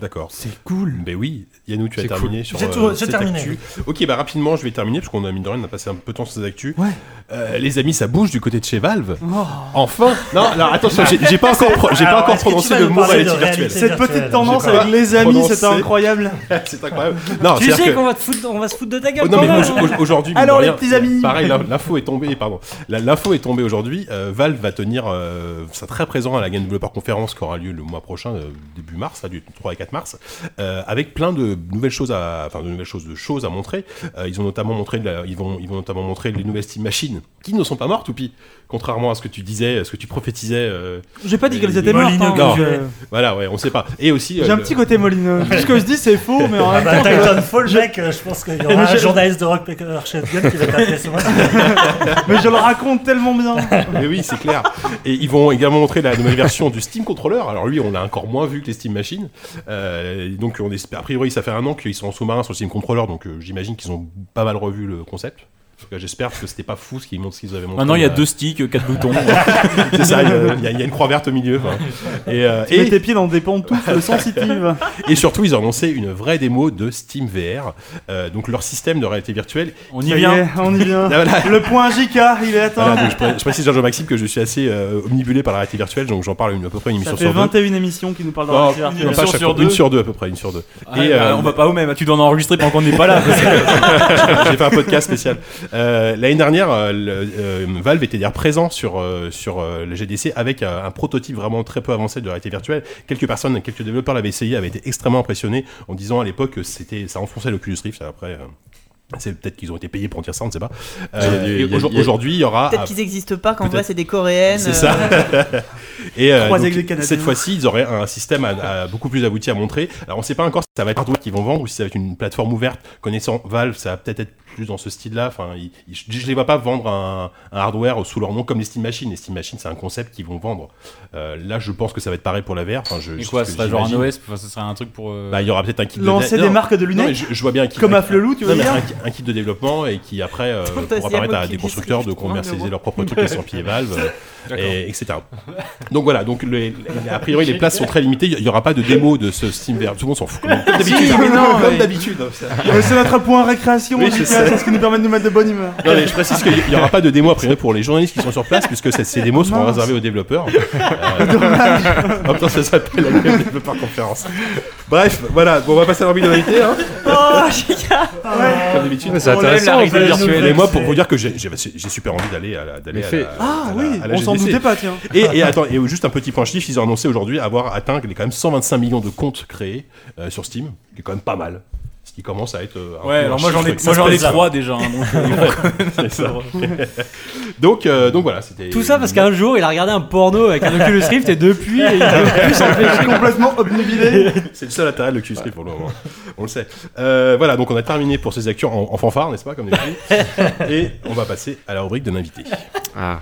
D'accord. C'est cool. Ben oui, Yannou, tu as C'est terminé sur J'ai euh, cette terminé. actu. Ok, bah rapidement, je vais terminer parce qu'on a mine de rien, on a passé un peu de temps sur ces actus. Ouais. Euh, les amis, ça bouge du côté de chez Valve. Oh. Enfin Non, alors attention, j'ai j'ai pas encore, pro- j'ai pas encore prononcé le mot réalité virtuelle. Cette petite tendance avec les amis, prononcé. c'était incroyable. C'est incroyable. Non, Tu sais que- qu'on va, te foutre- on va se foutre de ta gueule Oh, non quand mais aujourd'hui, Alors, les petits amis. Pareil, l'in- l'info est tombée. Pardon, l'info est tombée aujourd'hui. euh, Valve va tenir, euh, sera très présent à la Game Developer Conference qui aura lieu le mois prochain, début mars, là, du 3 et 4 mars, euh, avec plein de nouvelles choses à, enfin de nouvelles choses, de choses à montrer. Euh, ils ont notamment montré, la- ils vont, ils vont notamment montrer les nouvelles Steam Machines qui ne sont pas mortes, Oupi. Contrairement à ce que tu disais, ce que tu prophétisais. euh, J'ai pas dit qu'elles Les étaient mortes. molineux hein, voilà, ouais, on sait pas. Et aussi, euh, J'ai un le- petit côté molineux. Tout ce que je dis, c'est faux, mais en Ah même bah, temps. Titanfall, mec, je pense qu'il y aura un Je- journaliste de Rock Paper Shotgun qui va taper sur moi. Mais je le raconte tellement bien. Mais oui, c'est clair. Et ils vont également montrer la nouvelle version du Steam Controller. Alors lui, on l'a encore moins vu que les Steam Machines. Euh, donc on espère, a priori, ça fait un an qu'ils sont en sous-marin sur le Steam Controller, donc euh, j'imagine qu'ils ont pas mal revu le concept. En tout cas, j'espère parce que c'était pas fou ce qu'ils montrent, ce qu'ils avaient montré. Maintenant, il y a euh, deux sticks, quatre boutons. C'est ça, il y, a- y y une croix verte au milieu. enfin. Et, euh, Tu mets et, tes pieds dans des pantoufles sensitives. et surtout, ils ont annoncé une vraie démo de Steam VR. Euh, donc leur système de réalité virtuelle. On Ça y y vient. est, on y vient. Ah, voilà. Le point JK, il est atteint. Voilà, donc je, pré- je précise, Jean-Maxime, que je suis assez euh, omnibulé par la réalité virtuelle, donc j'en parle une, à peu près une Ça émission fait sur deux. 21 émissions qui nous parlent de Non, la Une pas émission chaque sur. Une sur deux à peu près, une sur deux. Ah, Et, bah, euh, on va pas au même. Tu dois en enregistrer pendant qu'on n'est pas là. J'ai fait un podcast spécial. Euh, L'année dernière, euh, le- euh, Valve était d'ailleurs présent sur, euh, sur euh, le GDC avec euh, un prototype vraiment très peu avancé de réalité virtuelle. Quelques personnes, quelques développeurs l'avaient essayé, avaient été extrêmement impressionnés en disant à l'époque que c'était, ça enfonçait l'Oculus Rift. Après, euh, c'est peut-être qu'ils ont été payés pour dire ça, on ne sait pas. Euh, aujourd- il y Aujourd'hui, il y aura. Peut-être qu'ils n'existent pas, qu'en vrai c'est des coréennes. C'est ça. Et euh, donc, cette fois-ci, ils auraient un système à- à beaucoup plus abouti à montrer. Alors, on ne sait pas encore si ça va être hardware qu'ils vont vendre ou si ça va être une plateforme ouverte. Connaissant Valve, ça va peut-être être plus dans ce style-là. Enfin, ils- ils- je ne les vois pas vendre un, un hardware sous leur nom comme les Steam Machines. Les Steam Machines, c'est un concept qu'ils vont vendre. Euh, là, je pense que ça va être pareil pour la VR. Enfin, je, Et quoi, ce serait genre un. OS Enfin, ce serait un truc pour. euh, Bah, il y aura peut-être un kit de Lancer non, des marques de non, mais lunettes je, je vois bien un kit comme un- à Flelou, tu veux non, mais dire un, un kit de développement et qui après euh, pourra permettre à des constructeurs de commercialiser leurs propres trucs sans pied valve, euh. et, etc. Donc voilà, donc les- les- a priori les places sont très limitées. Il y aura pas de démo de ce Steam VR. Tout le monde s'en fout. Comme d'habitude. mais non, comme d'habitude. C'est notre point récréation, Oui, c'est ce qui nous permet de nous mettre de bonne humeur. Non, mais je précise qu'il n'y aura pas de démo a priori pour les journalistes qui sont sur place, puisque ces, démos seront réservées aux développeurs. Euh, en même temps, ça s'appelle la Developer Conférence. Bref, voilà, bon, on va passer à l'ambiguïté, hein, Oh, JK comme d'habitude. C'est intéressant. la en réalité fait. virtuelle. Et moi, pour vous dire que j'ai super envie d'aller à la, d'aller Mais à fait- la- Ah oui, on s'en GDC. doutait pas, tiens. Et, et attends, et juste un petit point chiffre, ils ont annoncé aujourd'hui avoir atteint les quand même 125 millions de comptes créés euh, sur Steam, qui est quand même pas mal. Ce qui commence à être. euh, Ouais, alors moi j'en ai, moi j'en ai exceptionnel. trois déjà. hein, donc, euh, C'est ça. donc, euh, donc voilà, c'était. Tout ça parce qu'un jour il a regardé un porno avec un Oculus Rift et depuis il peut plus s'empêcher. Complètement obnubilé. C'est le seul intérêt de l'Oculus Rift pour le moment. On le sait. Euh, voilà, donc on a terminé pour ces actions en, en fanfare, n'est-ce pas, comme d'habitude? Et on va passer à la rubrique de l'invité. Ah.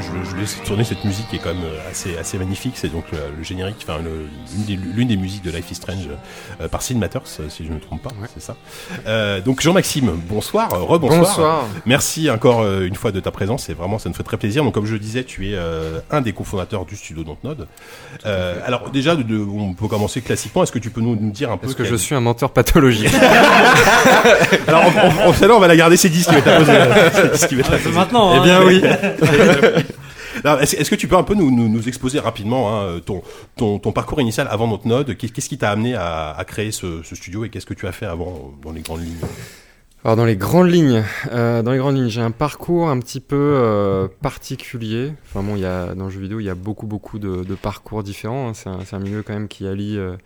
Je, je laisse tourner cette musique qui est quand même euh, assez, assez magnifique. C'est donc le, le générique, enfin le- l'une des, l'une des musiques de Life is Strange euh, par Sid Matters, euh, si je ne me trompe pas, c'est ça. Euh, donc Jean-Maxime, bonsoir, euh, rebonsoir. Bonsoir. Merci encore euh, une fois de ta présence, et vraiment ça nous fait très plaisir. Donc comme je le disais, tu es euh, un des cofondateurs du studio Dontnod. Euh, alors déjà, de- de- on peut commencer classiquement. Est-ce que tu peux nous, nous dire un peu Est-ce que je suis un menteur pathologique Alors on, on- on- va la garder, c'est 10 qui va être posé. C'est 10 qui va être posé. Maintenant, Eh hein. bien oui. Est-ce que tu peux un peu nous, nous, exposer rapidement hein, ton, ton, parcours initial avant notre node Qu'est- Qu'est-ce qui t'a amené à, créer ce, studio et qu'est-ce que tu as fait avant dans les grandes lignes? Alors dans les grandes lignes, euh, dans les grandes lignes, j'ai un parcours un petit peu euh, particulier. Enfin bon, il y a dans le jeu vidéo, il y a beaucoup beaucoup de, parcours différents. hein. C'est un, c'est un milieu quand même qui allie euh,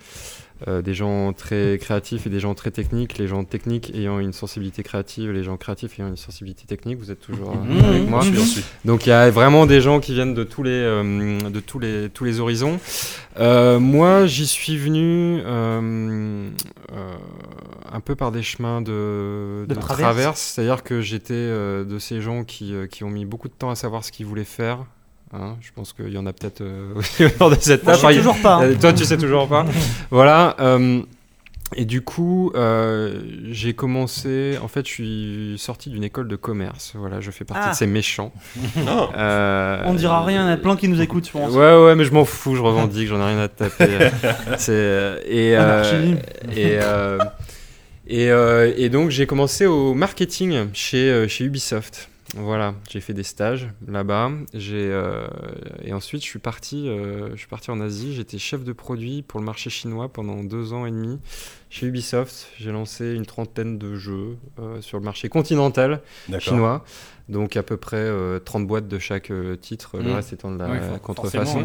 euh, des gens très créatifs et des gens très techniques. Les gens techniques ayant une sensibilité créative, les gens créatifs ayant une sensibilité technique. Vous êtes toujours euh, Mhm. avec moi. Donc il y a vraiment des gens qui viennent de tous les, euh, de tous les, tous les horizons. Euh, moi, j'y suis venu un peu par des chemins de, De de traverse. traverse. C'est-à-dire que j'étais de ces gens qui, qui ont mis beaucoup de temps à savoir ce qu'ils voulaient faire. Hein, je pense qu'il y en a peut-être euh, aussi autour de cette Moi, je table. sais toujours pas. hein. Euh, Toi, tu sais toujours pas. voilà. euh, et du coup, euh, j'ai commencé. En fait, je suis sorti d'une école de commerce. Voilà, je fais partie Ah. de ces méchants. Euh, On dira rien, il y en a plein qui nous écoutent, je pense. Ouais, ouais, mais je m'en fous, je revendique, j'en ai rien à te taper. C'est, et, euh, Anarchie. et, euh, et, euh, et donc, j'ai commencé au marketing chez, chez Ubisoft. Voilà, j'ai fait des stages là-bas. J'ai, euh, et ensuite, je suis, parti, euh, je suis parti en Asie. J'étais chef de produit pour le marché chinois pendant deux ans et demi. Chez Ubisoft, j'ai lancé une trentaine de jeux euh, sur le marché continental chinois. Donc à peu près euh, 30 boîtes de chaque euh, titre, le Mm. reste étant de la Ouais, for- contrefaçon. Ouais.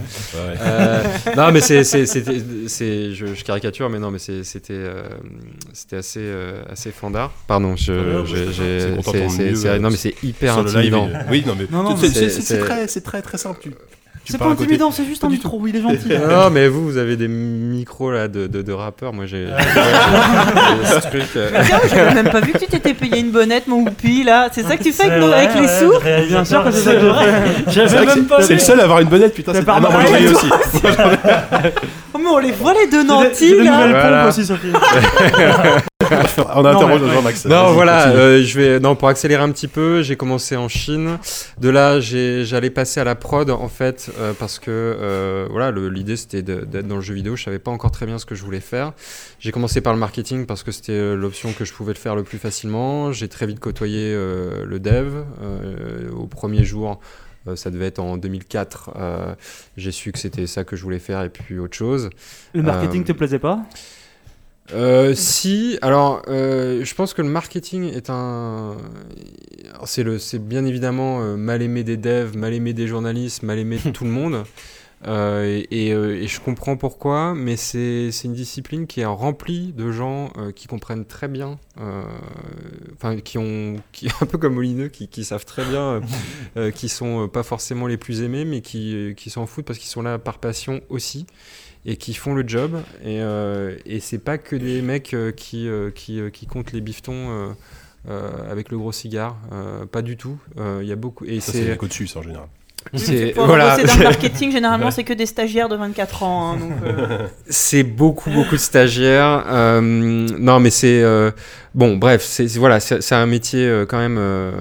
Euh, non mais c'est, c'est, c'était- c'est- je, je caricature, mais non mais c'est- c'était, euh, c'était assez, euh, assez fandard. Pardon, je, Ouais, j'ai- ouais, j'ai- c'est c'est, c'est- c'est- euh, non mais c'est hyper live, intimidant. Oui, non mais Non, non, c'est- mais c'est c'est- c'est c'est- très, c'est très très simple. Tu C'est pas intimidant, c'est juste un micro, il est gentil. Non mais vous, vous avez des micros là de, de, de rappeurs. Moi j'ai, j'ai- j'ai ce truc. euh, Tiens, j'avais même pas vu que tu t'étais payé une bonnette, mon whoopi, là. C'est ça que tu fais avec, nos- avec les sous Bien sûr que c'est ça que je fais. C'est le seul à avoir une bonnette, putain. C'est pas Ah moi j'en ai aussi. Oh, mais on les voit, les deux J'ai nantis, là. aussi, Sophie. On interroge mais- Jean-Max. Non, voilà, euh, je vais non pour accélérer un petit peu, j'ai commencé en Chine. De là, j'allais passer à la prod en fait euh, parce que euh, voilà, le- l'idée c'était d'être dans le jeu vidéo. Je savais pas encore très bien ce que je voulais faire. J'ai commencé par le marketing parce que c'était l'option que je pouvais le faire le plus facilement. J'ai très vite côtoyé euh, le dev euh, au premier jour. euh, ça devait être en 2004. euh, j'ai su que c'était ça que je voulais faire et puis autre chose. Le marketing Euh, te plaisait pas? Euh, si, alors euh, je pense que le marketing est un. C'est le, c'est bien évidemment euh, mal aimé des devs, mal aimé des journalistes, mal aimé de tout le monde. Euh, et, et, et je comprends pourquoi, mais c'est c'est une discipline qui est remplie de gens euh, qui comprennent très bien, euh, enfin qui ont, qui un peu comme Molineux, qui, qui savent très bien, qui sont pas forcément les plus aimés, mais qui, qui s'en foutent parce qu'ils sont là par passion aussi et qui font le job. Et, euh, et c'est pas que des mecs euh, qui, euh, qui, qui comptent les bifetons euh, euh, avec le gros cigare. Euh, pas du tout. Euh, Il y a beaucoup. Et Ça, c'est les c'est. dessus ça en général. c'est- voilà. dans le marketing, généralement, c'est que des stagiaires de 24 ans. hein, donc, euh, C'est beaucoup, beaucoup de stagiaires. Euh, non, mais c'est. euh, bon, bref, c'est voilà, c'est un métier euh, quand même euh,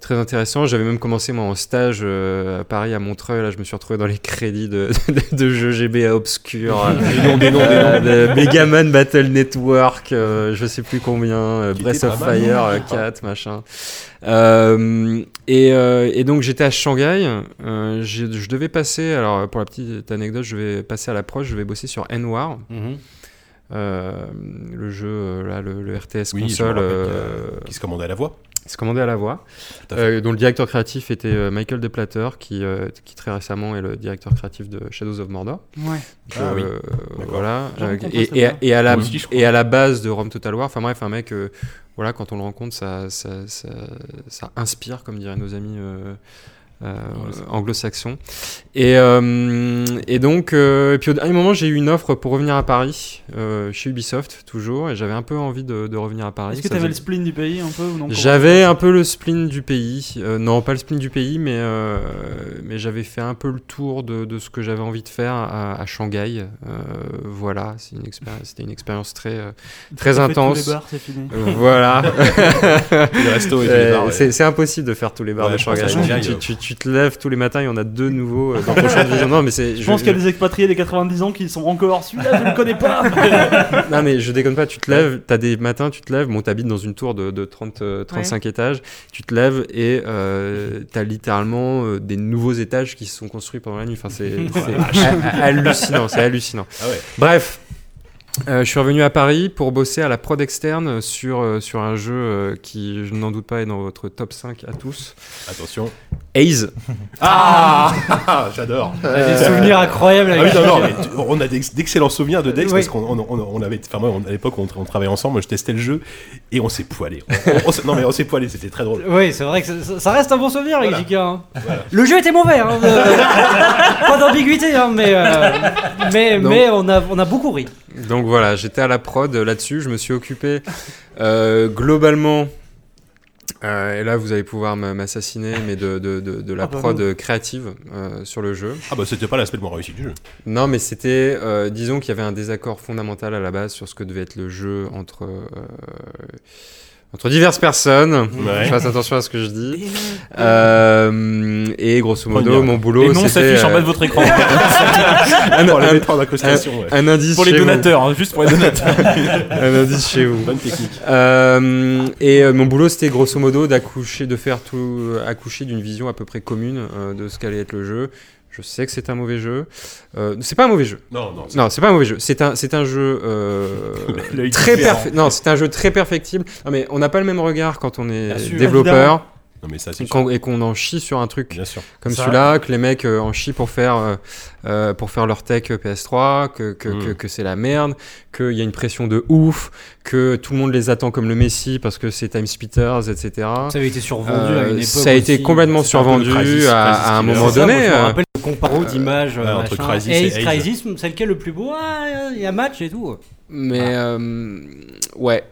très intéressant. J'avais même commencé, moi, en stage euh, à Paris, à Montreuil. Là, je me suis retrouvé dans les crédits de, de, de jeux GBA obscurs. Des noms, des noms, des noms. Euh, de Megaman Battle Network, euh, je sais plus combien, Breath of Fire non, euh, je crois. 4, machin. Euh, et, euh, et donc j'étais à Shanghai. euh, je devais passer, alors pour la petite anecdote, je vais passer à l'approche, je vais bosser sur N-War, Mhm. euh, le jeu, euh, là, le, le RTS Oui, console. rappelle euh, qui se commandait à la voix. c'est commandé à la voix, à euh, dont le directeur créatif était euh, Michael Deplatter, qui, euh, qui très récemment est le directeur créatif de Shadows of Mordor. Ouais. Donc, Ah oui. euh, voilà. Euh, et, à la, Moi aussi, je crois. et à la base de Rome Total War, enfin bref, un mec, euh, voilà, quand on le rencontre, ça, ça, ça, ça inspire, comme diraient nos amis euh, euh, anglo-saxon. Et, euh, et donc, euh, et puis au dernier moment, j'ai eu une offre pour revenir à Paris, euh, chez Ubisoft toujours, et j'avais un peu envie de, de revenir à Paris. Est-ce que Ça t'avais le spleen du pays un peu ou non? Comment- J'avais un peu le spleen du pays. Euh, non, pas le spleen du pays, mais, euh, mais j'avais fait un peu le tour de, de ce que j'avais envie de faire à, à Shanghai. Euh, voilà, c'est une expérience- c'était une expérience très, très fait tous intense. les bars, c'est fini. Voilà. Les restos et tous les bars, ouais. c'est, c'est impossible de faire tous les bars Ouais, de Shanghai. tu, euh. tu- tu te lèves tous les matins, il y en a deux nouveaux euh, dans ton champ de vision. Non, mais c'est, Je pense qu'il y a des expatriés des 90 ans qui sont encore celui-là, je ne connais pas. Non mais je déconne pas, tu te lèves, t'as des matins, tu te lèves, bon t'habites dans une tour de, de 30, euh, 35 étages, tu te lèves et euh, t'as littéralement euh, des nouveaux étages qui se sont construits pendant la nuit, enfin c'est c'est ha- hallucinant, c'est hallucinant. Ah ouais. Bref, euh, je suis revenu à Paris pour bosser à la prod externe sur, euh, sur un jeu euh, qui, je n'en doute pas, est dans votre top 5 à tous. Attention. Haze. Ah J'adore. Des souvenirs incroyables Ah oui, non, non, mais tu- on a d'ex- d'excellents souvenirs de Dex Oui. parce qu'on on, on- on avait, enfin moi, on- à l'époque, on, tra- on travaillait ensemble, moi, je testais le jeu et on s'est poilé. On- on s'est- non mais on s'est poilé, c'était très drôle. Oui, c'est vrai que ça- reste un bon souvenir avec Voilà. Hein. Voilà. Le jeu était mauvais, hein, de- pas d'ambiguïté, hein, mais, euh, mais, Non. mais on, a, on a beaucoup ri. Donc voilà, j'étais à la prod là-dessus. Je me suis occupé euh, globalement. euh, et là, vous allez pouvoir m'assassiner, mais de, de, de, de la Ah bah prod non. créative euh, sur le jeu. Ah bah c'était pas l'aspect le moins réussi du jeu. Non, mais c'était, euh, disons qu'il y avait un désaccord fondamental à la base sur ce que devait être le jeu entre euh, entre diverses personnes. Ouais. Je fasse attention à ce que je dis. Euh, et grosso modo, mon boulot, Les noms s'affichent en euh, bas de votre écran. un, Pour un- un indice pour les chez vous. donateurs, hein, juste pour les donateurs. Un indice chez vous. Bonne technique. Euh, et euh, mon boulot, c'était grosso modo d'accoucher, de faire tout, accoucher d'une vision à peu près commune euh, de ce qu'allait être le jeu. Je sais que c'est un mauvais jeu. Euh, c'est pas un mauvais jeu. Non, non. Non, c'est pas un mauvais jeu. C'est un, c'est un jeu euh, très. Non, c'est un jeu très perfectible. Non, mais on n'a pas le même regard quand on est sûr, développeur Non mais ça c'est sûr. quand- et qu'on en chie sur un truc Bien sûr. comme Ça- celui-là, que les mecs euh, en chient pour faire, euh, euh, pour faire leur tech PS3, que, que, Mm. que, que c'est la merde, qu'il y a une pression de ouf, que tout le monde les attend comme le Messi parce que c'est Time Splitters, etc. Ça avait été survendu à Euh, une époque. ça a été aussi. complètement survendu Crysis- à, à un moment donné. moi, euh, comparo d'images. ouais, euh, entre. Crysis et Haze. Crysis, c'est lequel le plus beau Ah, il y a match et tout. mais euh, ouais.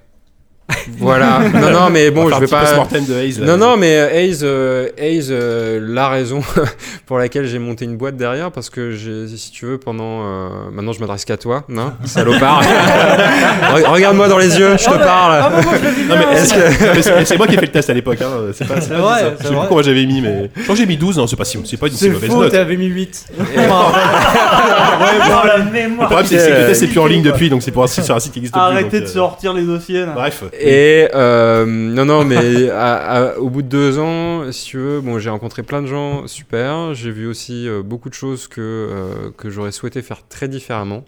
Voilà. Non, non, mais bon, je vais pas. de Haze, là. Non, non, mais euh, Haze, euh, Haze, euh, la raison pour laquelle j'ai monté une boîte derrière, parce que j'ai, si tu veux, pendant. euh, maintenant, je m'adresse qu'à toi, non? Salopard Re- Regarde-moi dans les yeux, je te Ah parle bah le que- c'est moi qui ai fait le test à l'époque, hein. c'est pas, c'est C'est pas vrai, ça. c'est Je sais plus comment j'avais mis, mais je crois que j'ai mis 12, non, c'est pas si, c'est pas une si C'est mauvaise faux, note. t'avais mis 8. Dans la Le mémoire. problème, c'est que le test c'est plus en ligne depuis, donc c'est pour un site- sur un site qui existe plus. Arrêtez de euh, sortir les dossiers là. Bref. Et euh, non, non, mais à- à- au bout de deux ans, si tu veux, bon, j'ai rencontré plein de gens super. J'ai vu aussi euh, beaucoup de choses que, euh, que j'aurais souhaité faire très différemment.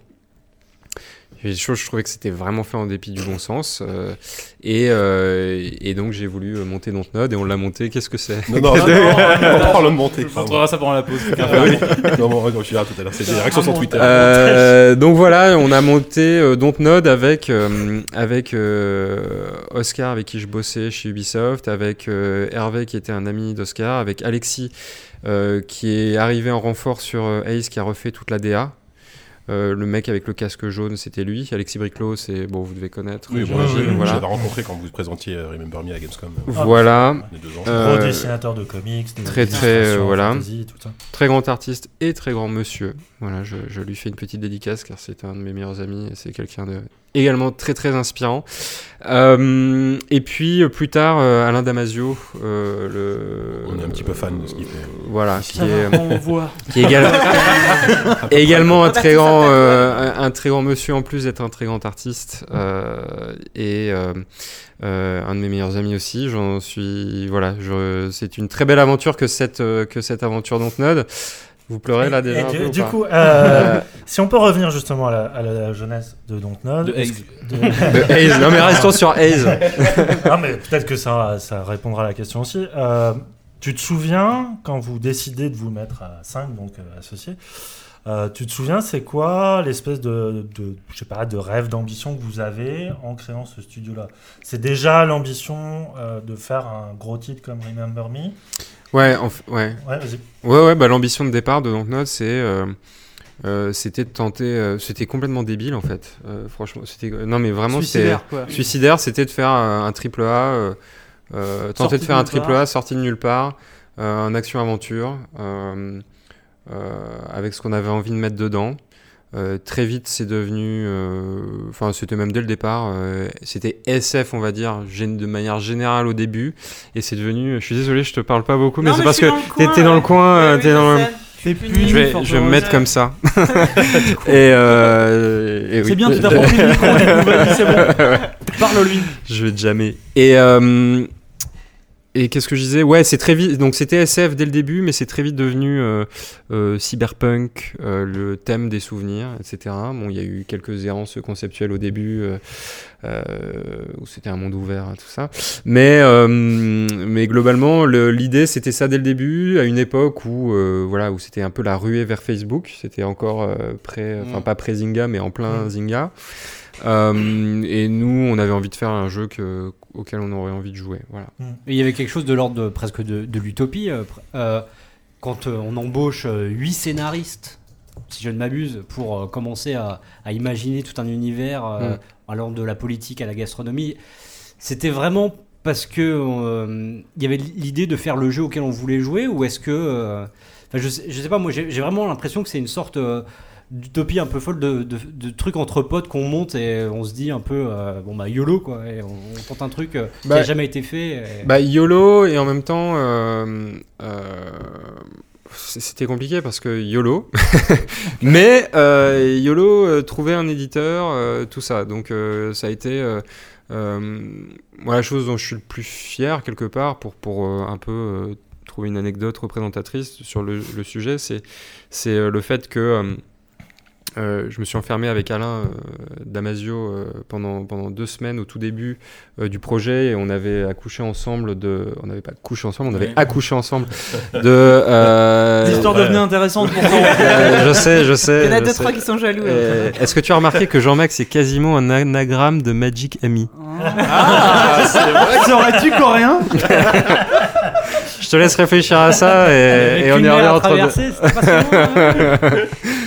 Il y a des choses, je trouvais que c'était vraiment fait en dépit du bon sens. euh, et, euh, et donc, j'ai voulu euh, monter Dontnod et on l'a monté. Qu'est-ce que c'est? Non, non, on parle de monter. On ça pendant la pause. Ah oui. Non, bon, verra tout à l'heure. C'est des réactions sur Twitter. Euh, donc voilà, on a monté euh, Dontnod avec, euh, avec euh, Oscar avec qui je bossais chez Ubisoft, avec Hervé qui était un ami d'Oscar, avec Alexis euh, qui est arrivé en renfort sur Ace qui a refait toute la DA. Euh, le mec avec le casque jaune, c'était lui. Alexis Briclot, c'est bon, vous devez connaître. Oui, voilà. l'avais rencontré quand vous présentiez euh, Remember Me à Gamescom. euh, Voilà. Euh, Gros dessinateur de comics, de très, très, euh, voilà. fantasy, tout ça. très grand artiste et très grand monsieur. Voilà, je, je lui fais une petite dédicace car c'est un de mes meilleurs amis et c'est quelqu'un de également très très inspirant. Euh, et puis euh, plus tard, euh, Alain Damasio, euh, le, On est un petit peu fan de ce qu'il fait. Voilà, qui est, va, on voit. qui est également, également un très grand, euh, un, très grand monsieur en plus d'être un très grand artiste euh, et euh, euh, un de mes meilleurs amis aussi. J'en suis, voilà, c'est une très belle aventure que cette que cette aventure Dontnod. Vous pleurez là déjà et un du, peu coup, euh, Euh, si on peut revenir justement à la, à la jeunesse de Dontnod. De de- de. Non mais restons sur Haze. Ah, mais peut-être que ça, ça répondra à la question aussi. Euh, tu te souviens, quand vous décidez de vous mettre à 5, donc euh, associés, euh, tu te souviens, c'est quoi l'espèce de, de, je sais pas, de rêve, d'ambition que vous avez en créant ce studio-là? C'est déjà l'ambition euh, de faire un gros titre comme Remember Me? Ouais, en f- ouais. Ouais, vas-y. Ouais, ouais, bah, l'ambition de départ de Dontnod, c'est. euh, euh, c'était de tenter. euh, c'était complètement débile en fait. Euh, franchement, c'était. Non, mais vraiment, c'était. Suicidaire, quoi. Suicidaire, c'était de faire un triple A. tenter de de faire un nulle triple part. A sorti de nulle part. euh, un action-aventure. euh, euh, avec ce qu'on avait envie de mettre dedans. Euh, très vite, c'est devenu. euh, Enfin, c'était même dès le départ. euh, c'était SF, on va dire, de manière générale au début. Et c'est devenu. Je suis désolé, je te parle pas beaucoup, mais c'est parce que t'étais dans le coin. Euh, t'es je dans le-. T'es puni. Je vais, Fort je vais me mettre comme ça. et, euh, et oui. C'est bien, tu t'as compris le micro, c'est bon. Parle-lui. Je vais jamais. Et, euh, et qu'est-ce que je disais? Ouais, c'est très vite. Donc c'était SF dès le début, mais c'est très vite devenu euh, euh, cyberpunk, euh, le thème des souvenirs, etc. Bon, il y a eu quelques errances conceptuelles au début, euh, euh, où c'était un monde ouvert, tout ça. Mais, euh, mais globalement, le- l'idée c'était ça dès le début, à une époque où, euh, voilà, où c'était un peu la ruée vers Facebook. C'était encore euh, près, enfin Mm. pas pré Zynga, mais en plein Zynga. Euh, et nous, on avait envie de faire un jeu que, auquel on aurait envie de jouer. Voilà. Et Il y avait quelque chose de l'ordre de- presque de, de l'utopie. euh, euh, quand euh, on embauche euh, huit scénaristes, si je ne m'abuse, pour euh, commencer à, à imaginer tout un univers euh, Mm. allant de la politique à la gastronomie, c'était vraiment parce que euh, il y avait l'idée de faire le jeu auquel on voulait jouer ou est-ce que euh, je, sais, je sais pas moi j'ai j'ai vraiment l'impression que c'est une sorte euh, d'utopie un peu folle de, de, de trucs entre potes qu'on monte et on se dit un peu euh, bon bah YOLO quoi et on, on tente un truc euh, qui Bah, a jamais été fait et- Bah, YOLO et en même temps, euh, c'était compliqué parce que YOLO, mais YOLO trouver un éditeur, tout ça. Donc ça a été moi, la chose dont je suis le plus fier quelque part pour, pour un peu trouver une anecdote représentatrice sur le, le sujet, c'est le fait que euh, je me suis enfermé avec Alain euh, Damasio euh, pendant, pendant deux semaines au tout début euh, du projet et on avait accouché ensemble de. On n'avait pas couché ensemble, on avait accouché ensemble de. euh, L'histoire ouais. devenait intéressante pourtant. euh, je sais, je sais. Il y en a deux, sais. trois qui sont jaloux. Euh, Est-ce que tu as remarqué que Jean-Max est quasiment un anagramme de Magic Ami Serais-tu coréen Je te laisse réfléchir à ça et, on y à entre deux.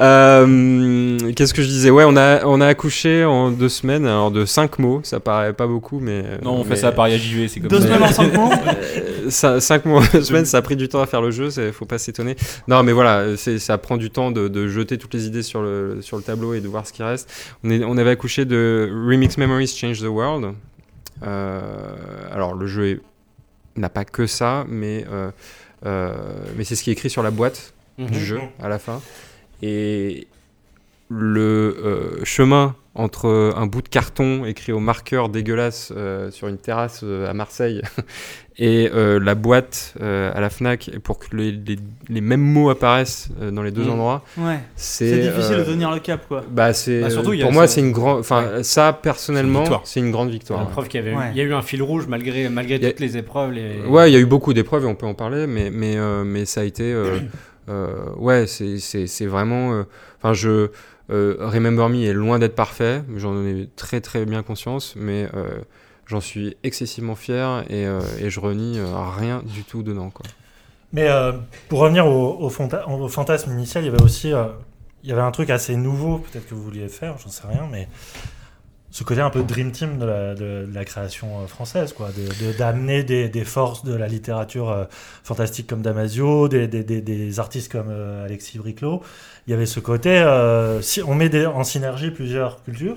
Euh, Qu'est-ce que je disais? Ouais, on a, on a accouché en deux semaines, alors de cinq mots, ça paraît pas beaucoup, mais. Non, on mais- fait ça par JV, c'est comme Deux ça. semaines en cinq mois? Euh, ça- cinq deux semaines, ça a pris du temps à faire le jeu, faut pas s'étonner. Non, mais voilà, c'est- ça prend du temps de, de jeter toutes les idées sur le, sur le tableau et de voir ce qui reste. On, est, on avait accouché de Remix Memories Change the World. Euh, alors, le jeu n'a pas que ça, mais, euh, euh, mais c'est ce qui est écrit sur la boîte Mhm. du jeu à la fin. Et le euh, chemin entre un bout de carton écrit au marqueur dégueulasse euh, sur une terrasse euh, à Marseille et euh, la boîte euh, à la Fnac pour que les, les- les mêmes mots apparaissent euh, dans les deux Mm. endroits, Ouais. c'est difficile de tenir le cap, quoi. Bah c'est Bah, a pour moi ça- c'est une grande enfin ça personnellement c'est une grande victoire. preuve qu'il y avait, Ouais. il y a eu un fil rouge malgré malgré a- toutes les épreuves. Les... Ouais, il y a eu beaucoup d'épreuves et on peut en parler, mais, mais, euh, mais ça a été. Euh, ouais, c'est- vraiment. euh, Enfin, je. euh, Remember Me est loin d'être parfait, j'en ai très très bien conscience, mais j'en suis excessivement fier et, et je renie rien du tout dedans. Quoi. Mais pour revenir au, au fanta- au fantasme initial, il y avait aussi il y avait un truc assez nouveau, peut-être que vous vouliez faire, j'en sais rien, mais ce côté un peu Dream Team de la, création euh, française, quoi, de- de- d'amener des, des forces de la littérature euh, fantastique comme Damasio, des, des, des, des artistes comme euh, Alexis Briclot. Il y avait ce côté, euh, si on met des- en synergie plusieurs cultures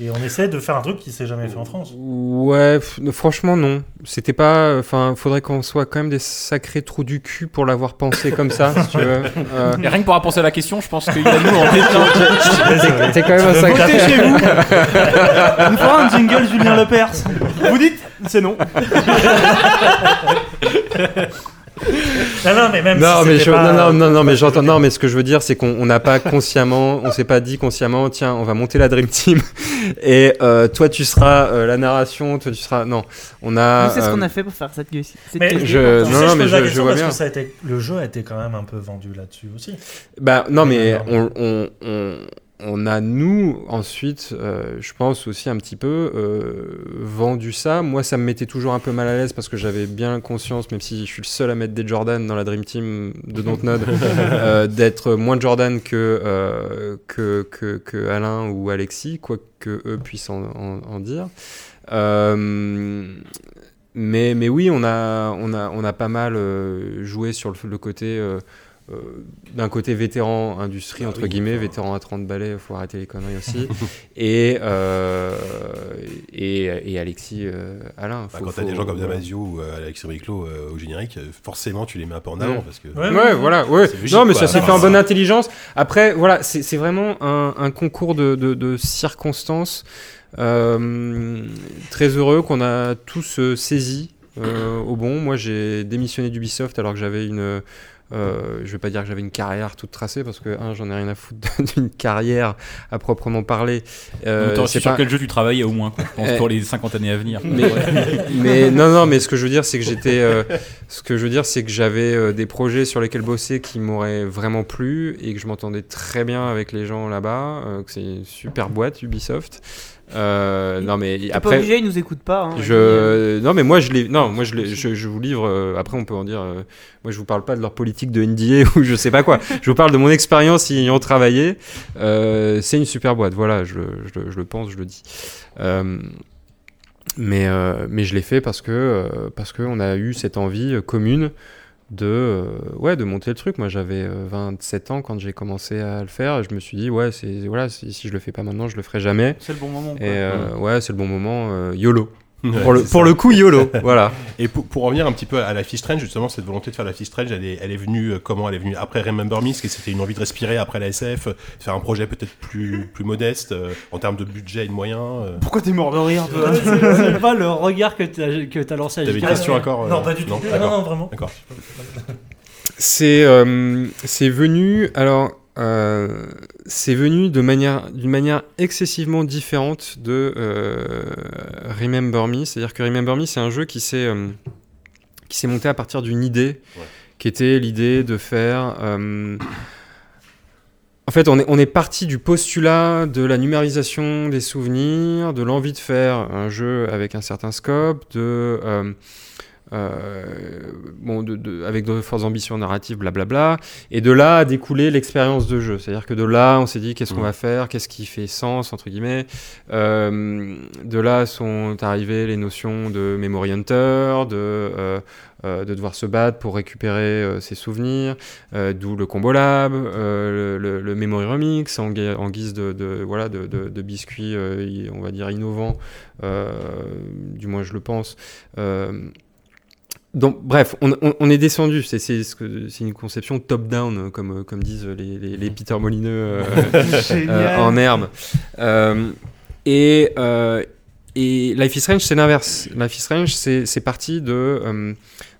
et on essaie de faire un truc qui s'est jamais fait en France. Ouais, franchement non. C'était pas. Enfin, faudrait qu'on soit quand même des sacrés trous du cul pour l'avoir pensé comme ça, si tu veux. Euh, Et rien que pour penser à la question, je pense qu'il y a nous en tête. T'es quand même un sacré. Chez vous On nous fera un jingle Julien Lepers. Vous dites C'est non. Non, non, mais même Non, si mais c'était je- pas- non, non, non, non, mais j'entends. Non, mais ce que je veux dire, c'est qu'on on n'a pas consciemment, on s'est pas dit consciemment, tiens, on va monter la Dream Team et euh, toi tu seras euh, la narration, toi tu seras. Non, on a. C'est ce qu'on euh, a fait pour faire cette gueule. cette Mais je- non, non, mais je- je vois parce bien. que ça a été, le jeu a été quand même un peu vendu là-dessus aussi. Bah non, mais Mais on, on, on, on a, nous, ensuite, euh, je pense aussi un petit peu euh, vendu ça. Moi, ça me mettait toujours un peu mal à l'aise parce que j'avais bien conscience, même si je suis le seul à mettre des Jordan dans la Dream Team de Dontnod, euh, d'être moins Jordan que, que, que, que Alain ou Alexis, quoi que eux puissent en, en- en dire. Mais, mais oui, on a, on a, on a pas mal joué sur le, le côté. Euh, d'un côté vétéran industrie Ah entre oui, guillemets, enfin. vétéran à 30 balais, faut arrêter les conneries aussi. et, euh, et, et Alexis euh, Alain. Bah, faut- quand t'as des gens comme. Damasio ou Alexis Briclot euh, au générique, forcément tu les mets un peu en avant Mm. parce que. Ouais, Ouais, voilà, ouais. Logique, non, mais quoi. ça s'est fait en bonne intelligence. Après, voilà, c'est c'est vraiment un, un concours de, de- de circonstances euh, très heureux qu'on a tous euh, saisi euh, au bon. Moi, j'ai démissionné d'Ubisoft alors que j'avais une. Euh, je vais pas dire que j'avais une carrière toute tracée parce que un, j'en ai rien à foutre d'une carrière à proprement parler. Euh, c'est sur pas- quel jeu tu travaillais au moins, quoi, je pense, Eh. pour les 50 années à venir. mais, mais non, non, mais ce que je veux dire, c'est que j'étais. euh, ce que je veux dire, c'est que j'avais euh, des projets sur lesquels bosser qui m'auraient vraiment plu et que je m'entendais très bien avec les gens là-bas. euh, que c'est une super boîte Ubisoft. Euh, non, mais T'es pas après. obligé, ils nous écoutent pas. hein. Je non mais moi je les non moi je, je, je vous livre euh, après on peut en dire euh, moi je vous parle pas de leur politique de NDA ou je sais pas quoi je vous parle de mon expérience y ayant travaillé Euh, c'est une super boîte voilà je, le- je, le- pense je le dis Euh, mais euh, mais je l'ai fait parce que euh, parce que on a eu cette envie euh, commune de euh, ouais de monter le truc. Moi j'avais euh, 27 ans quand j'ai commencé à le faire et je me suis dit ouais c'est voilà si, si je le fais pas maintenant je le ferai jamais. C'est le bon moment. et euh, ouais c'est le bon moment euh, YOLO Ouais, pour le, pour le coup, YOLO. voilà. Et pour, pour revenir un petit peu à Life is Strange, justement, cette volonté de faire Life is Strange, elle est, elle est venue euh, comment Elle est venue après Remember Me, parce que c'était une envie de respirer après la SF, euh, faire un projet peut-être plus, plus modeste euh, en termes de budget et de moyens. euh. Pourquoi t'es mort de rire toi c'est pas le regard que t'as que t'as lancé à T'avais une question encore euh, Non, pas du tout. Non, non, vraiment. D'accord. C'est euh, c'est venu. Alors, euh, c'est venu de manière d'une manière excessivement différente de euh, Remember Me. C'est-à-dire que Remember Me, c'est un jeu qui s'est euh, qui s'est monté à partir d'une idée, Ouais. qui était l'idée de faire. euh, en fait, on est, on est parti du postulat de la numérisation des souvenirs, de l'envie de faire un jeu avec un certain scope, de, bon, de, de- avec de fortes ambitions narratives, blablabla. Et de là a découlé l'expérience de jeu. C'est-à-dire que de là, on s'est dit qu'est-ce qu'on va faire, qu'est-ce qui fait sens, entre guillemets? Euh, de là sont arrivées les notions de Memory Hunter, de, euh, euh, de devoir se battre pour récupérer euh, ses souvenirs, euh, d'où le Combo Lab, euh, le, le- le Memory Remix en, gui- en guise de, de- voilà, de, de, de biscuits, euh, on va dire, innovants, euh, du moins je le pense. Euh, donc, bref, on, on- on est descendu. C'est c'est ce que- c'est une conception top-down, euh, comme, comme disent les, les, les Peter Molineux euh, euh, en herbe. Euh, et, euh, et Life is Strange, c'est l'inverse. Life is Strange, c'est c'est parti de. euh,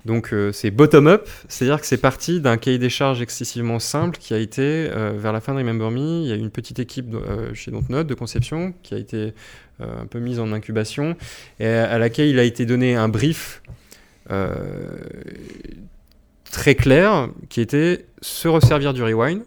donc, euh, c'est bottom-up, c'est-à-dire que c'est parti d'un cahier des charges excessivement simple qui a été, euh, vers la fin de Remember Me, il y a eu une petite équipe euh, chez Dontnod de conception qui a été euh, un peu mise en incubation et à, à laquelle il a été donné un brief euh, très clair qui était se resservir du rewind.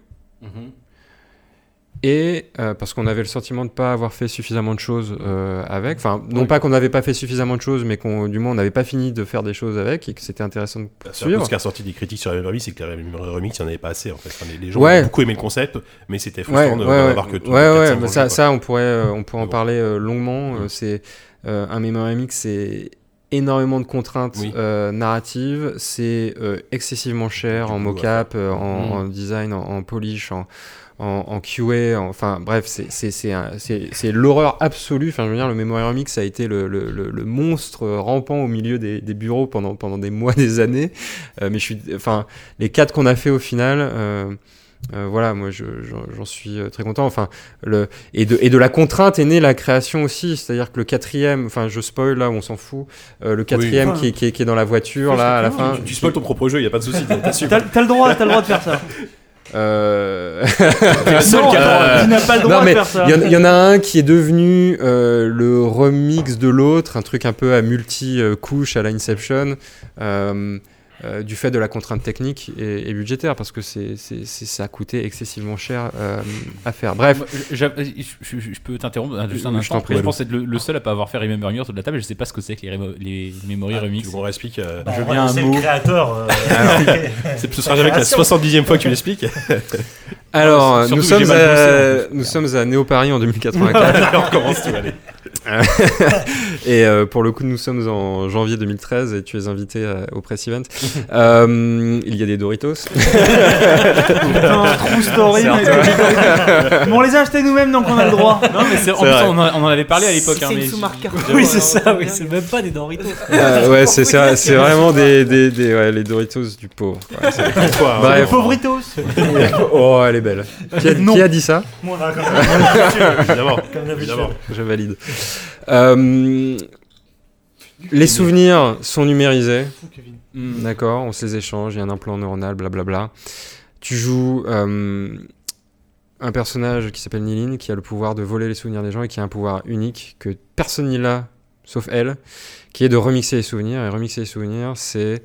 Et euh, parce qu'on avait le sentiment de ne pas avoir fait suffisamment de choses euh, avec, enfin non Oui. pas qu'on n'avait pas fait suffisamment de choses, mais qu'on du moins on n'avait pas fini de faire des choses avec et que c'était intéressant de peu poursuivre. ce qui a ressorti des critiques sur Remember Me, c'est que la Remember Remix, il n'y en avait pas assez en fait. Enfin, les, gens Ouais. ont beaucoup aimé le concept, mais c'était frustrant de ouais, d'en ouais. avoir que tout- Ouais, 400 ouais, bah ça, on pourrait, euh, on pourrait en Bon. parler euh, longuement. Mm. Euh, C'est euh, un Memory Mix, c'est énormément de contraintes Oui. euh, narratives, c'est euh, excessivement cher en mocap, euh, en, Mm. en design, en, en polish, en, en, QA, en- enfin bref, c'est- c'est c'est un- c'est- c'est l'horreur absolue. Enfin, je veux dire, le Memory Remix ça a été le, le- le- le monstre rampant au milieu des, des bureaux pendant, pendant des mois, des années. Euh, mais je suis, enfin, les quatre qu'on a fait au final. Euh, voilà, moi je- j'en suis euh, très content. Enfin, le, et, de, et de la contrainte est née la création aussi. C'est-à-dire que le quatrième, enfin je spoil là, on s'en fout. euh, le quatrième Enfin, qui, est, qui, est, qui est dans la voiture là à la fin. Tu, tu spoil ton propre jeu, il n'y a pas de souci. T'as le droit, t'as le droit de faire ça. Euh, le seul Non, qui a euh, pas le droit non, mais de faire ça. il y, en- il y en a un qui est devenu euh, le remix de l'autre, un truc un peu à multi-couche à la Inception. Euh, euh, du fait de la contrainte technique et, et budgétaire, parce que c'est, c'est- c'est- ça a coûté excessivement cher euh, à faire. Bref, je, je- je- je- je peux t'interrompre juste un Je instant. t'en prie. Je pense être le, le seul à pas avoir fait Remember Me autour de la table. Je sais pas ce que c'est que les, les Memory Ah, Remix. tu réexplique euh, Bah, Je bien un c'est mot. le créateur. euh, c'est- Ce sera jamais la 70e fois que tu l'expliques. alors, surtout nous sommes, à, bossé, nous sommes à Néo Paris en 2084. On recommence tout, allez. et euh, pour le coup, nous sommes en janvier 2013 et tu es invité euh, au press event. Euh, il y a des Doritos. Putain, true story. Mais- mais on les a achetés nous-mêmes donc on a le droit. Non, mais c'est, en plus, on, en- on en avait parlé à l'époque. hein, C'est mais une sous-marque. Oui, c'est ça, oui, c'est même pas des Doritos. Euh, ouais, c'est ça, c'est vraiment des, des, des- ouais, les Doritos du pauvre. Ouais, c'est- Quoi, hein. Bref. Les pauvritos. oh, elle est belle. Qui a, Non. qui a dit ça comme. Évidemment. Comme d'habitude. Évidemment. Je valide. Euh, les souvenirs sont numérisés. Hmm. D'accord, on se les échange, il y a un implant neuronal, blablabla. Tu joues euh, un personnage qui s'appelle Nilin, qui a le pouvoir de voler les souvenirs des gens et qui a un pouvoir unique que personne n'y a, sauf elle, qui est de remixer les souvenirs. Et remixer les souvenirs, c'est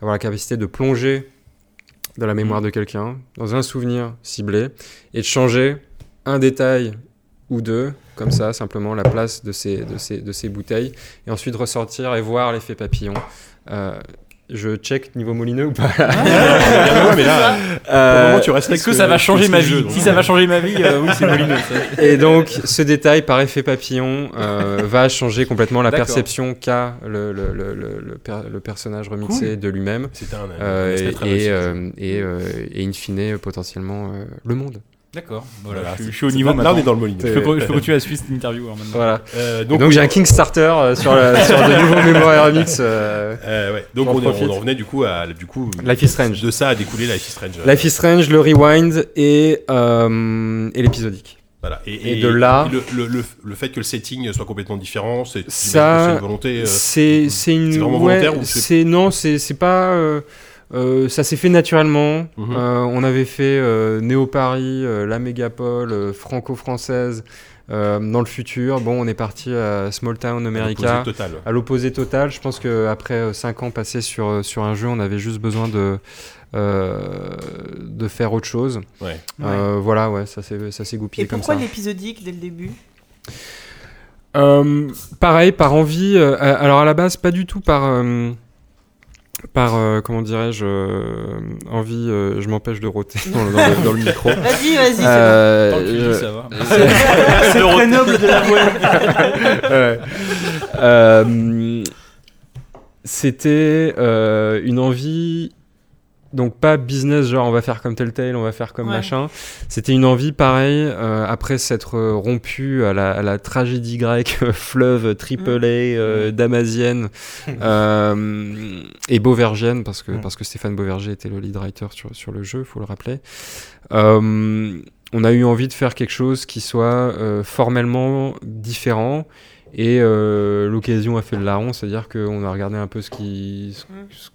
avoir la capacité de plonger dans la mémoire de quelqu'un, dans un souvenir ciblé, et de changer un détail ou deux, comme ça, simplement la place de ces, de ces, de ces bouteilles, et ensuite ressortir et voir l'effet papillon. Euh, je check niveau molineux ou pas le Euh, moment, tu restes Est-ce que ça va changer ma vie Si ça va changer ma vie, euh, oui, c'est molineux. ça. Et donc, ce détail, par effet papillon, euh, va changer complètement la perception qu'a le, le, le, le, le per- le personnage remixé de lui-même. Euh, et, et, euh, et, euh, et in fine, potentiellement, euh, le monde. D'accord. Voilà, Voilà, je, suis- c'est- je suis au niveau là, maintenant. on est dans le molineux. Je peux, je peux continuer à suivre cette interview alors, maintenant. Voilà. Euh, Donc, donc j'ai un Kickstarter euh, sur, la- sur de nouveaux Memory Remix. euh, Euh, ouais. Donc on, on en venait du coup à du coup Life is Strange. de ça a découlé Life is Strange. Life is Strange, le rewind et, euh, et l'épisodique. Voilà. Et de là- le, le, le, le fait que le setting soit complètement différent, c'est Ça, c'est une volonté. euh, C'est c'est une. c'est vraiment ouais, volontaire ou c'est- c'est non, c'est c'est pas. Euh, ça s'est fait naturellement. Mhm. Euh, on avait fait euh, Néo Paris, euh, la mégapole euh, franco-française euh, dans le futur. Bon, on est parti à Small Town America. À l'opposé total. Je pense qu'après 5 ans passés sur, sur un jeu, on avait juste besoin de, euh, de faire autre chose. Ouais. Euh, voilà, ouais, ça s'est ça s'est goupillé Et comme pourquoi ça. l'épisodique dès le début? Euh, pareil, par envie. alors à la base, pas du tout par. Par, euh, comment dirais-je, euh, envie, euh, je m'empêche de rôter dans le, dans le- dans le micro. Vas-y, vas-y, c'est Euh, le ça va. C'est très noble de. Ouais. Euh, C'était euh, une envie, donc pas business, genre on va faire comme Telltale, on va faire comme Ouais. machin. C'était une envie pareil, euh, après s'être rompu à la, à la tragédie grecque, fleuve triple A, euh, damasienne euh, et beauvergienne, parce que, Mm. parce que Stéphane Beauverger était le lead writer sur, sur le jeu, faut le rappeler. Euh, on a eu envie de faire quelque chose qui soit euh, formellement différent. Et euh, l'occasion a fait le larron, c'est-à-dire qu'on a regardé un peu ce qui, ce- Mm. ce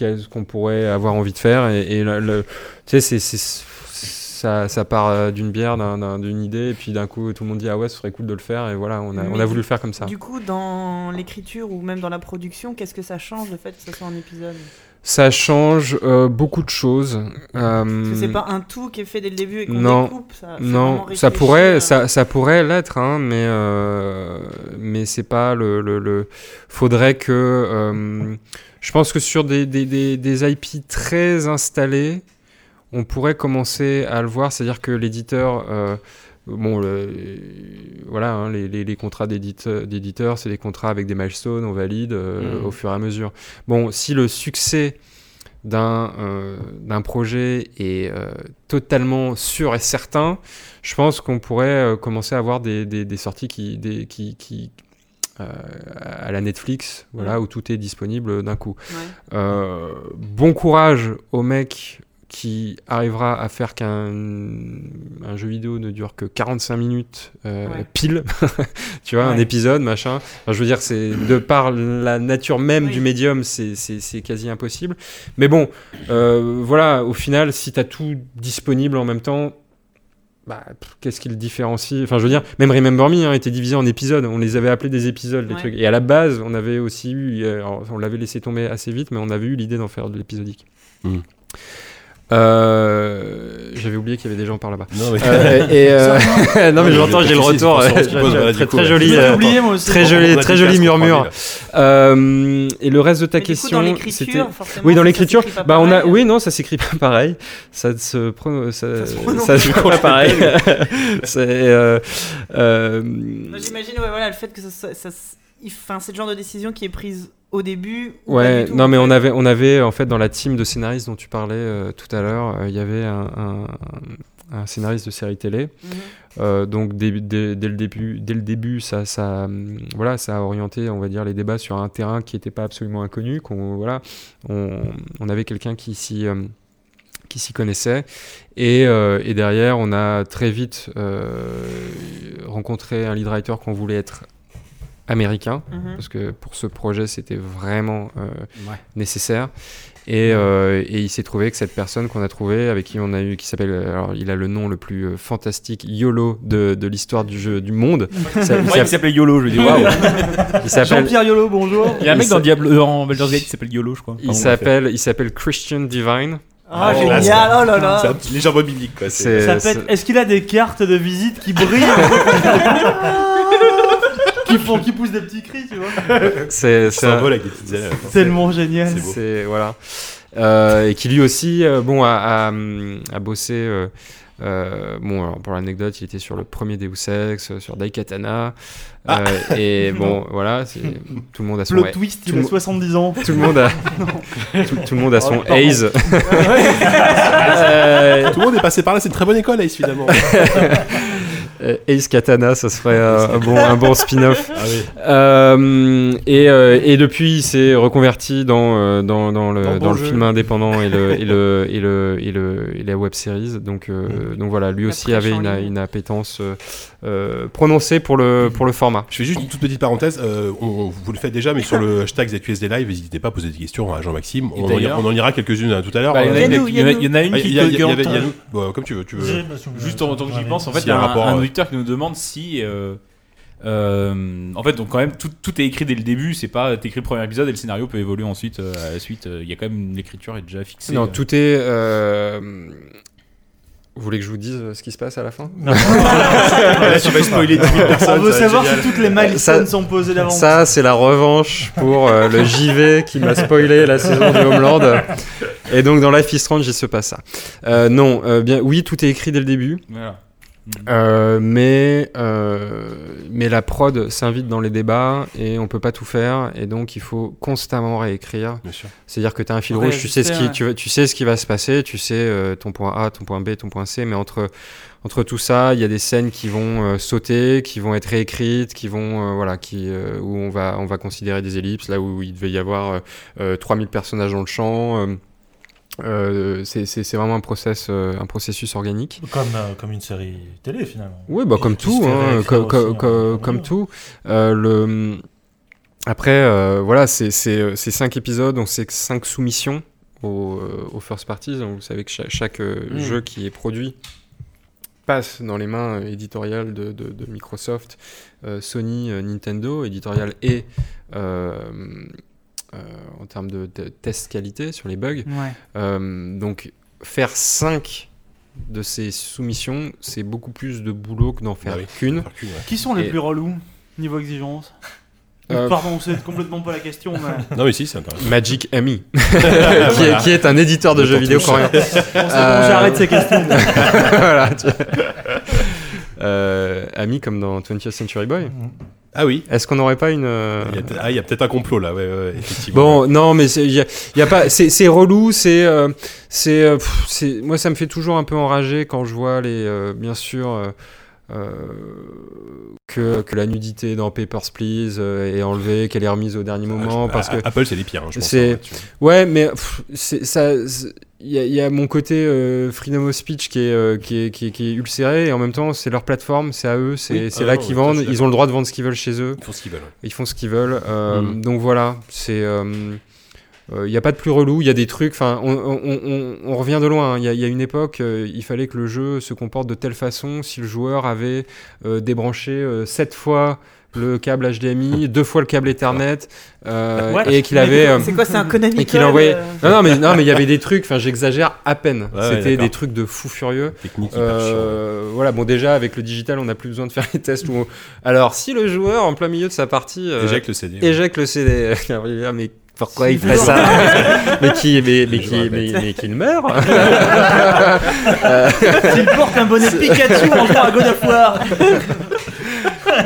qu'est- ce qu'on pourrait avoir envie de faire. Et, et le- le- tu sais, c'est, ça, ça part euh, d'une bière, d'un- d'un- d'une idée, et puis d'un coup, tout le monde dit Ah ouais, ce serait cool de le faire. Et voilà, on a, on a voulu le faire comme ça. Du coup, dans l'écriture ou même dans la production, qu'est-ce que ça change le fait que ça soit en épisode? Ça change euh, beaucoup de choses. Parce que Euh, c'est pas un tout qui est fait dès le début et qu'on non, découpe. Ça, Non, ça pourrait, euh, ça, ça pourrait l'être, hein, mais mais c'est pas le, le, le- Faudrait que, je pense que sur des, des, des, des IP très installés, on pourrait commencer à le voir, c'est-à-dire que l'éditeur, euh, bon, le- voilà, hein, les, les, les contrats d'édite- d'éditeurs, c'est des contrats avec des milestones, on valide euh, Mhm. au fur et à mesure. Bon, si le succès d'un euh, d'un projet est totalement sûr et certain, je pense qu'on pourrait commencer à avoir des, des, des sorties qui, des, qui, qui euh, à la Netflix, voilà, où tout est disponible d'un coup. ouais. Euh, bon courage au mec qui arrivera à faire qu'un un jeu vidéo ne dure que 45 minutes euh, Ouais. pile, tu vois, un épisode, machin. Enfin, je veux dire, c'est de par la nature même Oui. du médium, c'est- quasi impossible. Mais bon, voilà, au final, si tu as tout disponible en même temps, bah, qu'est-ce qui le différencie? Enfin, je veux dire, même Remember Me hein, était divisé en épisodes. On les avait appelés des épisodes, les Ouais. trucs. Et à la base, on avait aussi eu, euh, alors, on l'avait laissé tomber assez vite, mais on avait eu l'idée d'en faire de l'épisodique. Mm. Euh, J'avais oublié qu'il y avait des gens par là-bas. Non, mais- Euh, et euh, non mais j'entends, j'ai le retour. euh, très, joli, Je l'ai oublié moi aussi. très joli, a très joli murmure. Euh, et le reste de ta Mais question, dans c'était. l'écriture, forcément, Oui, dans l'écriture, bah on a, oui, non, ça s'écrit pas pareil. Ça se, pro- ça, se prononce. ça se pas pareil. euh, euh, J'imagine, ouais, voilà, le fait que ça, ça, ça- il- enfin, c'est le genre de décision qui est prise au début. ou Ouais, tout, non, mais on avait, on avait en fait dans la team de scénaristes dont tu parlais euh, tout à l'heure, euh, il y avait un, un- un scénariste de série télé. Mhm. Euh, donc dès, dès- dès le début, dès le début, ça, ça, hum, voilà, ça a orienté, on va dire, les débats sur un terrain qui n'était pas absolument inconnu. Qu'on, voilà, on, on avait quelqu'un qui s'y, hum, qui s'y connaissait, et, euh, et derrière, on a très vite euh, rencontré un lead writer qu'on voulait être américain Mhm. parce que pour ce projet c'était vraiment euh, Ouais. nécessaire et, euh, et il s'est trouvé que cette personne qu'on a trouvé avec qui on a eu qui s'appelle alors il a le nom le plus euh, fantastique YOLO de, de l'histoire du jeu du monde Ça- il Moi, il s'appelle- YOLO, je lui dis waouh. il s'appelle Jean-Pierre Yolo, bonjour. Il y a un mec dans Diablo, euh, en Baldur's Gate qui s'appelle YOLO, je crois. il Pardon, s'appelle il s'appelle Christian Divine Ah, Oh, génial, oh là là. C'est un petit légèrement biblique, quoi. c'est- c'est Ça c'est- pète. Est-ce qu'il a des cartes de visite qui brillent Qui font, qui poussent des petits cris, tu vois c'est C'est c'est un un- vol avec des petites ailes. Tellement génial. C'est voilà. Euh, et qui lui aussi, euh, bon, a, a, a bossé. euh, euh, bon, alors, pour l'anecdote, il était sur le premier Deus Ex, sur Daikatana. Ah. et bon, voilà, c'est tout le monde a son. Plot twist, tout il a le- 70 ans. Tout le monde a, tout, tout le monde a son. Haze. Euh, Tout le monde est passé par là, c'est une très bonne école, Ace, finalement. Euh, Ace Katana, ça serait un bon, un bon spin-off. Ah oui. Euh, et, euh, et depuis, il s'est reconverti dans, dans, dans le, Dans bon film indépendant et, le, et, le, et, le, et, le, et la web series. Donc, euh, donc voilà, lui aussi avait une, une appétence euh, prononcée pour le, pour le format. Je fais juste une toute petite parenthèse. euh, on, vous le faites déjà, mais sur le hashtag ZQSD Live, n'hésitez pas à poser des questions à Jean-Maxime. On, en ira- d'ailleurs- on en ira quelques-unes tout à l'heure. Bah, il y en a une- Yannou, il y en a- il y en a une ah, qui il y a- il y qui a- est en il y a- train- Yannou. Bon, Comme tu veux. Tu veux. Juste en tant que j'y pense, en fait, il y a un rapport. Auditeur qui nous demande si. euh, euh, en fait, donc quand même, tout, tout est écrit dès le début. C'est pas t'écris le premier épisode et le scénario peut évoluer ensuite euh, à la suite. euh, Il y a quand même l'écriture est déjà fixée. Non, tout est. euh, Vous voulez que je vous dise ce qui se passe à la fin? Là, tu vas spoiler 10 000 personnes. On veut savoir génial. si toutes les milestones sont posées d'avance. Ça, c'est la revanche pour euh, le JV qui m'a spoilé la saison de Homeland. Et donc, dans Life is Strange, il se passe ça. Euh, non, euh, bien, oui, tout est écrit dès le début. Voilà. Euh, mais, euh, mais la prod s'invite dans les débats et on peut pas tout faire et donc il faut constamment réécrire. C'est-à-dire que tu as un fil Ouais, rouge, tu sais, ce qui, tu, sais ce qui va se passer, tu sais euh, ton point A, ton point B, ton point C, mais entre, entre tout ça, il y a des scènes qui vont euh, sauter, qui vont être réécrites, qui vont, euh, voilà, qui, euh, où on va, on va considérer des ellipses, là où il devait y avoir euh, euh, 3000 personnages dans le champ. Euh, c'est vraiment un, process, euh, un processus organique. Comme, euh, comme une série télé finalement. Oui, bah, comme tout, hein, réécrire co- co- aussi, co- hein, comme tout. Le... Après, voilà, c'est cinq épisodes, donc c'est cinq soumissions aux, aux first parties. Donc vous savez que cha- chaque, euh, Mm. jeu qui est produit passe dans les mains éditoriales de, de- de Microsoft, Sony, Nintendo, éditorial et en termes de, de test qualité sur les bugs. Ouais. Euh, donc faire 5 de ces soumissions, c'est beaucoup plus de boulot que d'en faire Bah oui. qu'une. Ouais. Qui sont les Et- plus relous niveau exigence Euh, Pardon, c'est complètement pas la question, mais. Non, mais si, c'est intéressant. Magic Ami, qui, est, qui est un éditeur de jeux vidéo coréen. Euh, j'arrête ces questions. voilà, tu- Euh, Ami comme dans 20th Century Boy. Ah oui. Est-ce qu'on n'aurait pas une... euh, Il y a peut- ah, il y a peut-être un complot là, ouais, ouais, effectivement. Bon, non, mais il y a, y a pas, c'est relou, c'est, euh, c'est, euh, c'est, moi ça me fait toujours un peu enrager quand je vois les, euh, bien sûr, euh, que, que la nudité dans Papers Please euh, est enlevée, qu'elle est remise au dernier moment, Ah, parce que Apple, c'est les pires, hein, je pense. hein. Ouais, mais pff, ça. Il y, y a mon côté euh, freedom of speech qui est, euh, qui, est, qui, est, qui est ulcéré et en même temps c'est leur plateforme, c'est à eux, c'est Oui, ah là qu'ils vendent, ils ont le droit de vendre ce qu'ils veulent chez eux, Ils font ce qu'ils veulent. ils font ce qu'ils veulent. euh, Mm. Donc voilà, c'est. Euh, il n'y a pas de plus relou, il y a des trucs, enfin, on, on- on- on revient de loin. hein. Il y, a- il y a une époque, euh, il fallait que le jeu se comporte de telle façon si le joueur avait euh, débranché euh, sept fois le câble HDMI, deux fois le câble Ethernet, euh, et qu'il avait. euh, C'est quoi, c'est un Konami et qu'il envoyait. euh, Non, non, mais non, mais il y avait des trucs. Enfin, j'exagère à peine. Ouais, C'était des trucs de fou furieux. Technique hyper chiant. Euh, voilà, bon déjà avec le digital, on n'a plus besoin de faire les tests. Où on- Alors si le joueur en plein milieu de sa partie euh, Éjecte le CD. éjecte le CD, mais pourquoi il ferait ça Mais qui, mais, mais qui, mais, mais qu'il meurt S'il porte un bonnet Pikachu en jouant à God of War.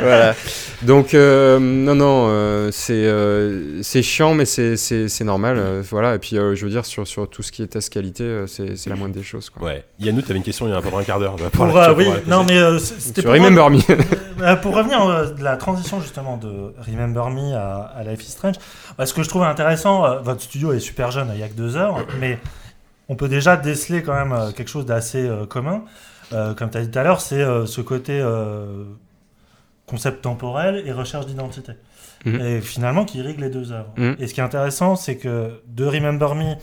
Voilà. Donc euh, non, non, euh, c'est euh, c'est chiant, mais c'est normal. euh, voilà. Et puis euh, je veux dire sur sur tout ce qui est test qualité, euh, c'est c'est la moindre des choses. Quoi. Ouais. Yannou, t'avais une question il y a un peu moins un quart d'heure. Pour, euh, oui, non mais euh, c'était pour, Remember Me. Euh, pour revenir euh, de la transition justement de Remember Me à, à Life is Strange, ce que je trouve intéressant, euh, votre studio est super jeune, il y a que deux heures, mais on peut déjà déceler quand même euh, quelque chose d'assez euh, commun. Euh, comme tu as dit tout à l'heure, c'est euh, ce côté euh, concept temporel et recherche d'identité. Mhm. Et finalement, qui irrigue les deux œuvres. Mhm. Et ce qui est intéressant, c'est que de Remember Me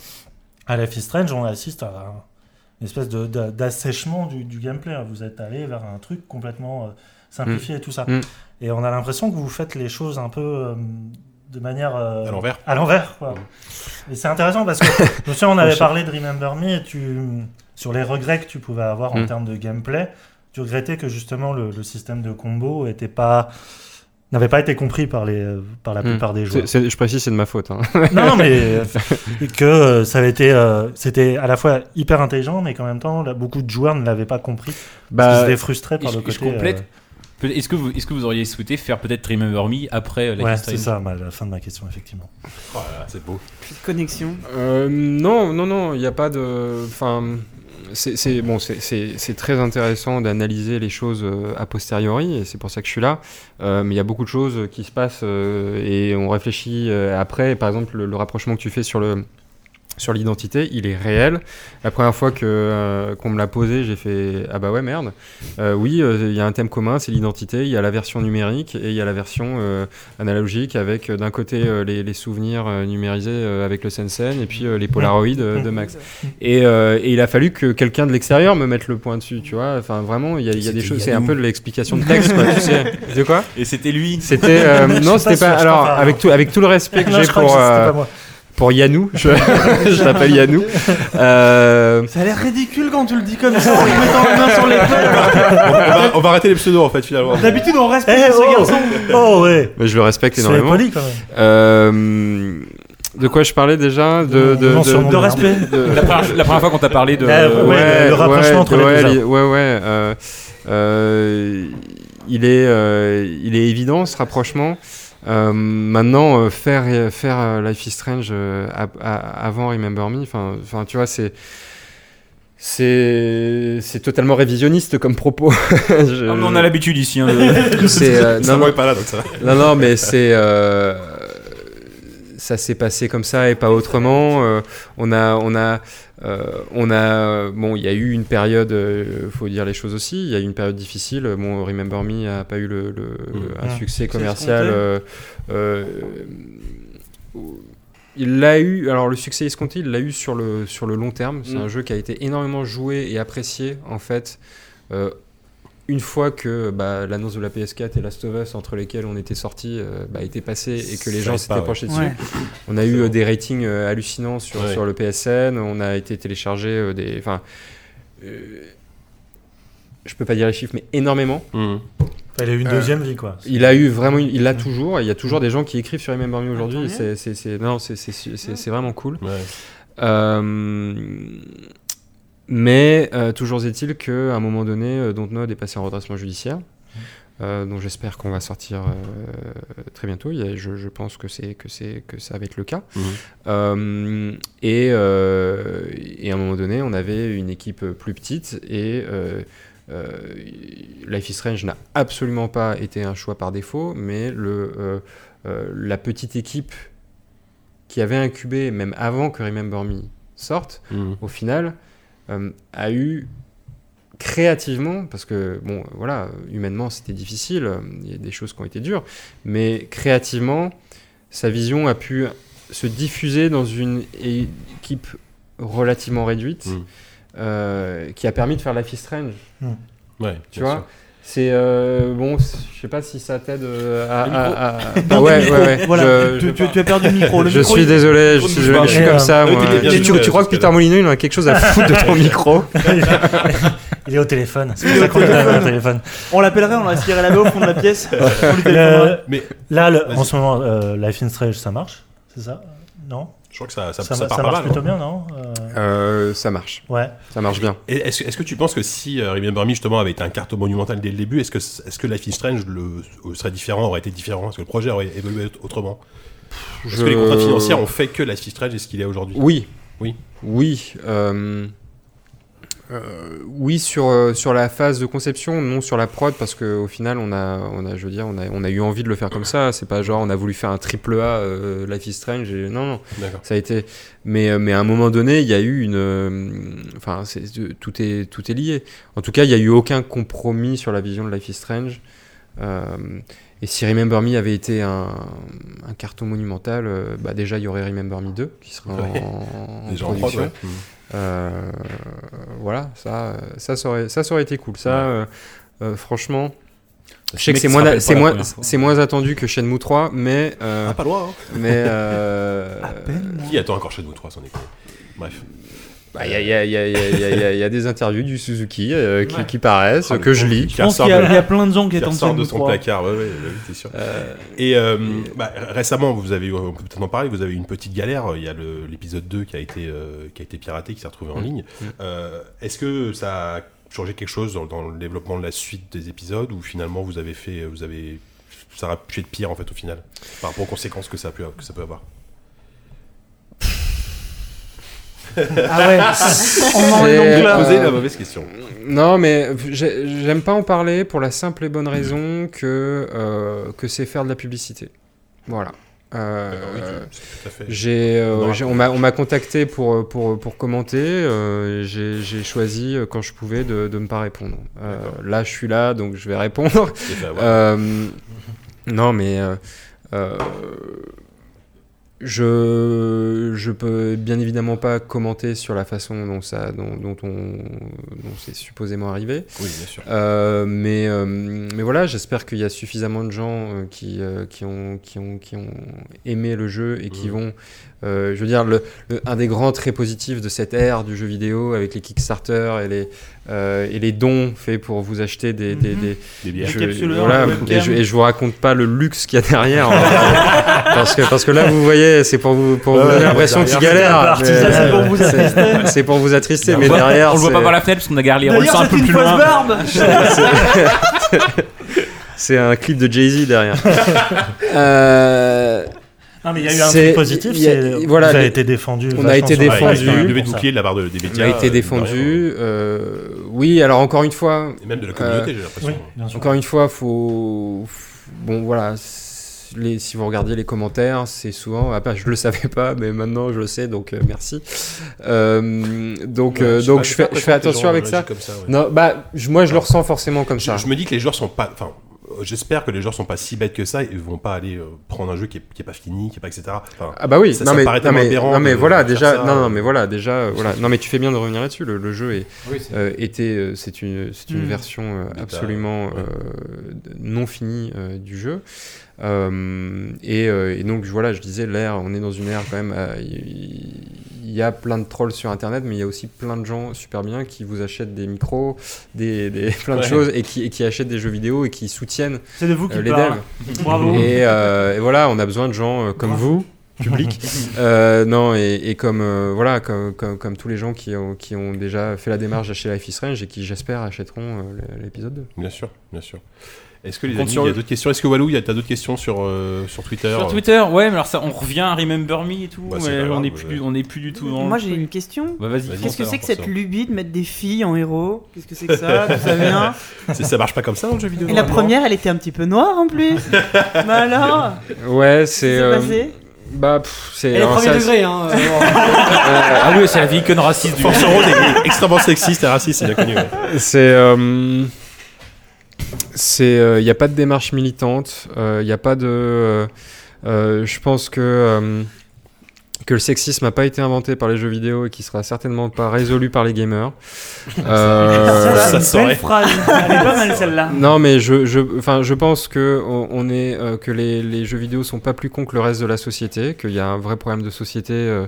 à Life is Strange, on assiste à une espèce de- de- d'assèchement du, du gameplay. Vous êtes allé vers un truc complètement euh, simplifié et tout ça. Mhm. Et on a l'impression que vous faites les choses un peu euh, de manière... euh, À l'envers. À l'envers, quoi. Et c'est intéressant parce que, je me souviens, on avait parlé de Remember Me et tu, sur les regrets que tu pouvais avoir en Mhm. termes de gameplay, tu regrettais que justement le, le système de combo était pas n'avait pas été compris par, les, par la Mhm. plupart des joueurs. Je précise, c'est de ma faute. hein. Non, non, mais que euh, ça avait été, euh, c'était à la fois hyper intelligent, mais qu'en même temps, là, beaucoup de joueurs ne l'avaient pas compris. parce Bah, étaient frustrés par je- le je côté. complète. euh, Est-ce que, vous, est-ce que vous auriez souhaité faire peut-être Remember Me après Life ouais, is c'est ça, ma- la fin de ma question, effectivement. Oh là là, c'est beau. Connexion. Euh, non, non, non, il n'y a pas de. Enfin, c'est bon, c'est- très intéressant d'analyser les choses euh, a posteriori, et c'est pour ça que je suis là. Euh, mais il y a beaucoup de choses qui se passent euh, et on réfléchit après. Par exemple, le, le rapprochement que tu fais sur le sur l'identité, il est réel. La première fois que euh, qu'on me l'a posé, j'ai fait ah bah ouais merde. Euh, oui, euh, il y a un thème commun, c'est l'identité. Il y a la version numérique et il y a la version euh, analogique avec d'un côté euh, les, les souvenirs euh, numérisés euh, avec le Sensen et puis euh, les Polaroids euh, de Max. Et, euh, et il a fallu que quelqu'un de l'extérieur me mette le point dessus, tu vois. Enfin vraiment, il y a, il y a des choses. C'est un peu de l'explication de texte, quoi. tu sais. De quoi? Et c'était lui. C'était euh, non, pas c'était pas. sûr, je Alors pas, avec tout avec tout le respect que Non, j'ai pour euh, pour Yannou, je, je l'appelle Yannou. Euh, Ça a l'air ridicule quand tu le dis comme ça, en mettant la main sur les on, va, on va arrêter les pseudos en fait finalement. D'habitude, on Eh, respecte ce oh, garçon. oh, ouais, mais je le respecte c'est énormément. poli quand même. Euh, de quoi je parlais déjà? De, de, Non, sur mon De respect? de- La première, la première fois qu'on t'a parlé de. Ouais. le rapprochement entre les deux Ouais, ouais. euh, euh, il, est, euh, il est évident ce rapprochement. Euh, maintenant, euh, faire, faire euh, Life is Strange à- à- avant Remember Me, enfin, tu vois, c'est. C'est totalement révisionniste comme propos. Je- Ah, on a l'habitude ici. hein, de- c'est, non, non, pas là donc ça. non, non, mais c'est. Ça s'est passé comme ça et pas autrement. Euh, on a. On a euh, on a, bon, il y a eu une période, euh, faut dire les choses aussi. Il y a eu une période difficile. Bon, Remember Me a pas eu le, le- un Mmh. succès commercial. euh, il l'a eu. Alors le succès escompté, il l'a eu sur le sur le long terme. C'est Mm. un jeu qui a été énormément joué et apprécié en fait. Une fois que bah, l'annonce de la PS4 et Last of Us, entre lesquels on était sortis, euh, bah, était passé et que les Ça gens s'étaient ouais. penchés dessus, Ouais. on a eu euh, des ratings euh, hallucinants sur, Ouais. sur le PSN, on a été téléchargé euh, des. Enfin. euh, je peux pas dire les chiffres, mais énormément. Mhm. Il a eu une Euh, deuxième vie, quoi. Il a eu vraiment, il l'a toujours, et il y a toujours des gens qui écrivent sur Remember Me aujourd'hui. c'est, c'est vraiment cool. Mais euh, toujours est-il qu'à un moment donné, euh, Dontnod est passé en redressement judiciaire. Euh, donc j'espère qu'on va sortir euh, très bientôt. Il y a- je, je pense que c'est que c'est que ça va être le cas. Mhm. Et, et à un moment donné, on avait une équipe plus petite et Life is Strange n'a absolument pas été un choix par défaut, mais le, la petite équipe qui avait incubé, même avant que Remember Me sorte, Mhm. au final, a eu créativement, parce que, bon, voilà, humainement, c'était difficile, euh, il y a des choses qui ont été dures, mais créativement, sa vision a pu se diffuser dans une équipe relativement réduite, Mm. euh, qui a permis de faire Life is Strange. Ouais, Tu vois sûr. C'est euh, bon, je sais pas si ça t'aide euh, à. À- micro. à- Dans Ah ouais, ouais, ouais. Voilà, Je- tu, je- tu- tu as perdu le micro. Le je micro, suis il- désolé, je micro suis ne désolé, mais je suis comme ça. Moi. Tu, tu- joué, tu crois que Peter Molyneux il en a quelque chose à foutre de ton micro? Il est au téléphone. C'est pour ça qu'on un téléphone. On l'appellerait, on l'aspirerait là-bas au fond de la pièce. On lui Le-. Mais là, le- en ce moment, euh, Life in Strange, ça marche? C'est ça? Non? Je crois que ça, ça, Ça, ça ça part pas marche mal. plutôt hein. bien, non Euh, Euh, Ça marche, Ouais. ça marche bien. Est-ce que tu penses que si euh, Remember Me justement avait été un carton monumental dès le début, est-ce que, est que Life is Strange le, euh, serait différent, aurait été différent Est-ce que le projet aurait évolué autrement? Est-ce Je- que les contrats financiers ont fait que Life is Strange est ce qu'il est aujourd'hui? Oui. Oui. Oui. euh, euh, oui sur, euh, sur la phase de conception, non sur la prod, parce qu'au final, on a, on, a, je veux dire, on, a, on a eu envie de le faire comme ça. C'est pas genre on a voulu faire un triple A euh, Life is Strange. Et... Non, non. Ça a été. Mais, mais à un moment donné, il y a eu une. Enfin, tout, est, tout est lié. En tout cas, il n'y a eu aucun compromis sur la vision de Life is Strange. Euh, et si Remember Me avait été un, un carton monumental, bah déjà il y aurait Remember Me 2 qui serait Ouais. en en prod, production. ouais. Euh, voilà, ça, ça, ça, aurait, ça, ça aurait été cool. Ça, euh, euh, franchement, je sais que c'est moins, c'est moins, c'est moins attendu que Shenmue 3, mais, euh, Ah, pas loin. hein. mais euh, À peine. Qui attend encore chez nous 3 sans déconner Bref. Bah, il y, a, il y, a, y, a, y, a, y a- a des interviews du Suzuki euh, qui, qui paraissent, Ah, que je lis. qui Je pense qu'il y, a- de- il y a plein de gens qui qui attendent ressort de son 3. placard, ouais, ouais, sûr. Euh, Et euh, bah, récemment, vous avez, on peut peut-être en parler, vous avez eu une petite galère. Il y a l'épisode 2 qui a, été, euh, qui a été piraté, qui s'est retrouvé en Mm. ligne. Mm. Euh, Est-ce que ça a changé quelque chose dans, dans le développement de la suite des épisodes ou finalement vous avez fait, vous avez, ça aurait pu être pire en fait au final par rapport aux conséquences que ça peut, que ça peut avoir? Ah ouais, on. Euh, Poser la mauvaise question. Non, mais j'ai- j'aime pas en parler pour la simple et bonne raison que, euh, que c'est faire de la publicité. Voilà. Euh, oui, j'ai, euh, on m'a on m'a contacté pour, pour, pour commenter. euh, j'ai j'ai choisi, quand je pouvais, de ne pas répondre. Euh, là, je suis là, donc je vais répondre. ouais. Euh, non, mais euh, euh, je je peux bien évidemment pas commenter sur la façon dont ça dont, dont on dont c'est supposément arrivé. Oui, bien sûr. Euh, mais euh, mais voilà, j'espère qu'il y a suffisamment de gens euh, qui euh, qui ont qui ont qui ont aimé le jeu et qui vont euh, je veux dire, le, le- un des grands traits positifs de cette ère du jeu vidéo avec les Kickstarter et les, euh, et les dons faits pour vous acheter des, des, Mhm. des, Des bières. je, Encapsuleurs, voilà, webcam. et, je, et je vous raconte pas le luxe qu'il y a derrière. en fait. parce, que, parce que là, vous voyez, c'est pour vous, pour vous Ouais, donner ouais, l'impression qu'ils c'est galèrent. c'est pour vous c'est- attrister. C'est pour vous attrister, On mais le voit- derrière. on le voit pas par la fenêtre parce qu'on a garé les rôles un c'est peu plus loin. C'est un clip de Jay-Z derrière. Euh, Non, mais il y a eu un C'est- truc positif, c'est voilà, vous avez été défendu. on a été défendu. Ouais, levé de bouclier de la part de, des médias. a été euh, défendu. euh, oui, alors encore une fois. Et même de la communauté, j'ai l'impression. Oui, bien sûr. Encore une fois, faut. Bon, voilà. Les, si vous regardez les commentaires, c'est souvent. Ah, bah, je le savais pas, mais maintenant je le sais, donc euh, merci. Euh, donc, Ouais, euh, donc pas, je fais, je fais attention avec ça. comme ça, ouais. Non, bah, je- moi je le ressens forcément comme ça. Je, me dis que les joueurs sont pas. Enfin, euh, j'espère que les joueurs sont pas si bêtes que ça et vont pas aller euh, prendre un jeu qui est, qui est pas fini, qui est pas etc. Enfin, Ah bah oui, Ça- non, ça mais, paraît non, tellement mais, non, mais de voilà déjà, ça, non, non euh, mais voilà déjà, euh, voilà, non mais tu fais bien de revenir là-dessus. Le, le jeu est, Oui, c'est- euh, était, euh, c'est une, c'est une Mm. version euh, absolument ouais. euh, non finie euh, du jeu. Euh, et, euh, et donc voilà, je disais l'ère, on est dans une ère quand même. euh, Il y, a plein de trolls sur Internet, mais il y a aussi plein de gens super bien qui vous achètent des micros, des, des- plein de Ouais. choses et qui, et qui achètent des jeux vidéo et qui soutiennent C'est de vous qui les parle. devs. Bravo. Et, euh, et voilà, on a besoin de gens euh, comme vous, public. Euh, non, et, et comme, euh, voilà, comme, comme, comme tous les gens qui ont, qui ont déjà fait la démarche d'acheter Life is Strange et qui, j'espère, achèteront euh, l'épisode 2. Bien sûr, bien sûr. Est-ce que les amis, sur il y a d'autres questions? Est-ce que Walou, t'as d'autres questions sur euh, sur Twitter? Sur Twitter, ouais, mais alors ça, on revient à Remember Me et tout, Bah, mais grave, on n'est plus, on est plus du tout dans. Moi j'ai une question. Bah vas-y. Vas-y. Qu'est-ce que c'est que cette ça. lubie de mettre des filles en héros? Qu'est-ce que c'est que ça? D'où ça vient? C'est- Ça marche pas comme ça dans le jeu vidéo Et la première, elle était un petit peu noire en plus. bah alors? Ouais, c'est. euh, bah, pff, c'est. Alors, premiers ça, degrés, hein. euh, Ah oui, c'est la vieille conne raciste du Force est extrêmement sexiste et raciste, c'est bien connu. ouais. C'est. euh, c'est. Il n'y a pas de démarche militante. Il n'y a pas de. euh, euh, je pense que. euh, que le sexisme n'a pas été inventé par les jeux vidéo et qui sera certainement pas résolu par les gamers. Ça, Euh, c'est ça une belle phrase. Elle est pas mal celle-là. non, mais je, je, enfin, je pense que on, est, euh, que les, les jeux vidéo sont pas plus cons que le reste de la société, qu'il y a un vrai problème de société, euh, euh,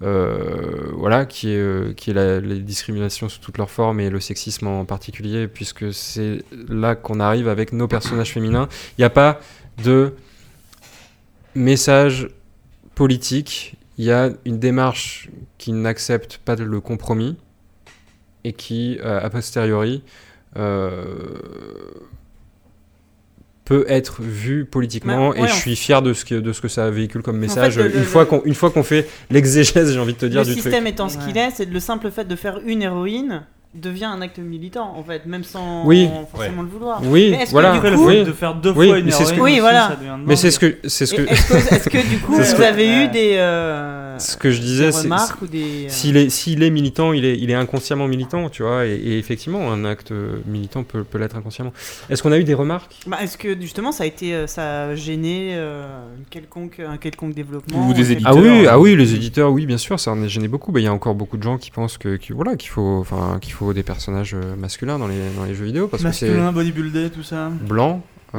voilà, qui est, euh, qui est la, les discriminations sous toutes leurs formes et le sexisme en particulier, puisque c'est là qu'on arrive avec nos personnages féminins. Il n'y a pas de message politique, il y a une démarche qui n'accepte pas le compromis et qui, euh, a posteriori, euh, peut être vu politiquement Bah, et ouais, je suis fier de ce que, de ce que ça véhicule comme message le- une, fois le- qu'on, une fois qu'on fait l'exégèse j'ai envie de te dire Le du truc système étant ce qu'il Ouais. est, c'est le simple fait de faire une héroïne devient un acte militant en fait, même sans Oui. forcément le vouloir. oui Mais est-ce que voilà du coup- fait oui. de faire deux Oui, fois une mais c'est ce héroïne que- Oui, voilà. ça devient dedans, mais c'est ce que c'est ce que Est-ce que, est-ce que du coup vous que- avez Ouais. eu des, euh, ce que je des disais c'est, remarques ou des. euh, S'il est, s'il est militant, il est, il est inconsciemment militant, tu vois, et, et effectivement, un acte militant peut, peut l'être inconsciemment. Est-ce qu'on a eu des remarques? Bah, est-ce que justement ça a été, euh, ça a gêné euh, quelconque, un quelconque développement Ou des éditeurs. Ah oui, ah oui, les éditeurs, oui, bien sûr, ça en a gêné beaucoup. Bah, Il y a encore beaucoup de gens qui pensent que, que- voilà, qu'il faut, enfin, qu'il faut des personnages euh, masculins dans les, dans les jeux vidéo parce que Masculin, bodybuildé, tout ça. c'est blanc. euh.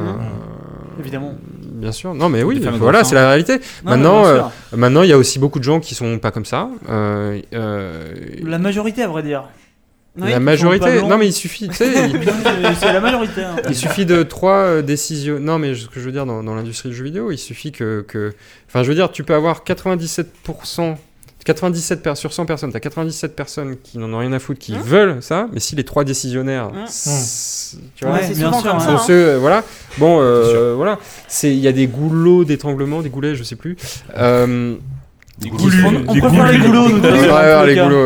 Évidemment. Bien sûr. Non, mais oui, voilà, c'est la réalité. Non, Maintenant, euh. Maintenant, il y a aussi beaucoup de gens qui sont pas comme ça. Euh, La majorité, à vrai dire. La majorité. Non, mais il suffit, tu sais, c'est- la majorité. hein. Il suffit de trois décisions. Non, mais ce que je veux dire dans, dans l'industrie du jeu vidéo, il suffit que, que- Enfin, je veux dire, tu peux avoir 97%. 97 per- sur 100 personnes, tu as 97 personnes qui n'en ont rien à foutre, qui Hein veulent ça, mais si les trois décisionnaires, Hein tu Ouais, vois, c'est bien sûr, hein. ceux, euh, voilà. Bon, euh, voilà, c'est il y a des goulots d'étranglement, des goulets, je sais plus. Euh, Des goulus. On, on préfère les goulots, nous. ouais, les goulots.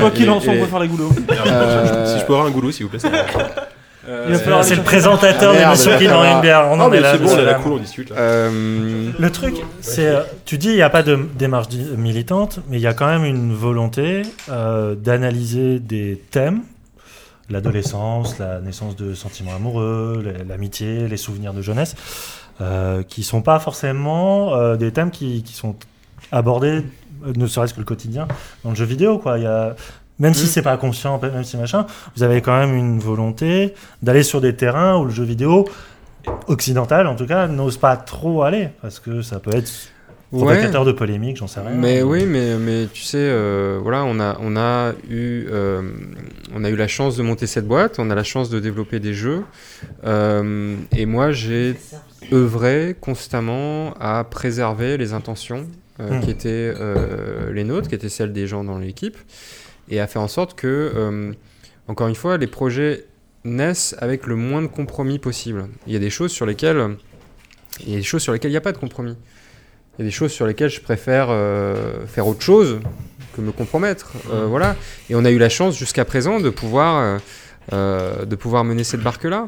Quoi qu'il en soit, on et- préfère les goulots. Si je peux avoir un goulot, s'il vous plaît. falloir C'est le présentateur de merde, Monsieur qui dans une bière. On en mais est là. c'est bon, on est là. cool, on discute là. euh, Le truc, c'est, euh, tu dis, il n'y a pas de démarche militante, mais il y a quand même une volonté euh, d'analyser des thèmes, l'adolescence, la naissance de sentiments amoureux, la- l'amitié, les souvenirs de jeunesse, euh, qui sont pas forcément euh, des thèmes qui, qui sont abordés, euh, ne serait-ce que le quotidien, dans le jeu vidéo. Quoi. Il y a, même si Mm. c'est pas conscient, même si machin, vous avez quand même une volonté d'aller sur des terrains où le jeu vidéo occidental, en tout cas, n'ose pas trop aller, parce que ça peut être ouais. provocateur de polémique, j'en sais rien. Mais oui, mais, mais tu sais, euh, voilà, on a, on, a eu, euh, on a eu la chance de monter cette boîte, on a la chance de développer des jeux. euh, et moi, j'ai œuvré constamment à préserver les intentions Hmm. qui étaient les nôtres, qui étaient celles des gens dans l'équipe, et à faire en sorte que, euh, encore une fois, les projets naissent avec le moins de compromis possible. Il y a des choses sur lesquelles il y a des choses sur lesquelles il n'y a pas de compromis. Il y a des choses sur lesquelles je préfère euh, faire autre chose que me compromettre. Euh, voilà. Et on a eu la chance jusqu'à présent de pouvoir, euh, de pouvoir mener cette barque-là.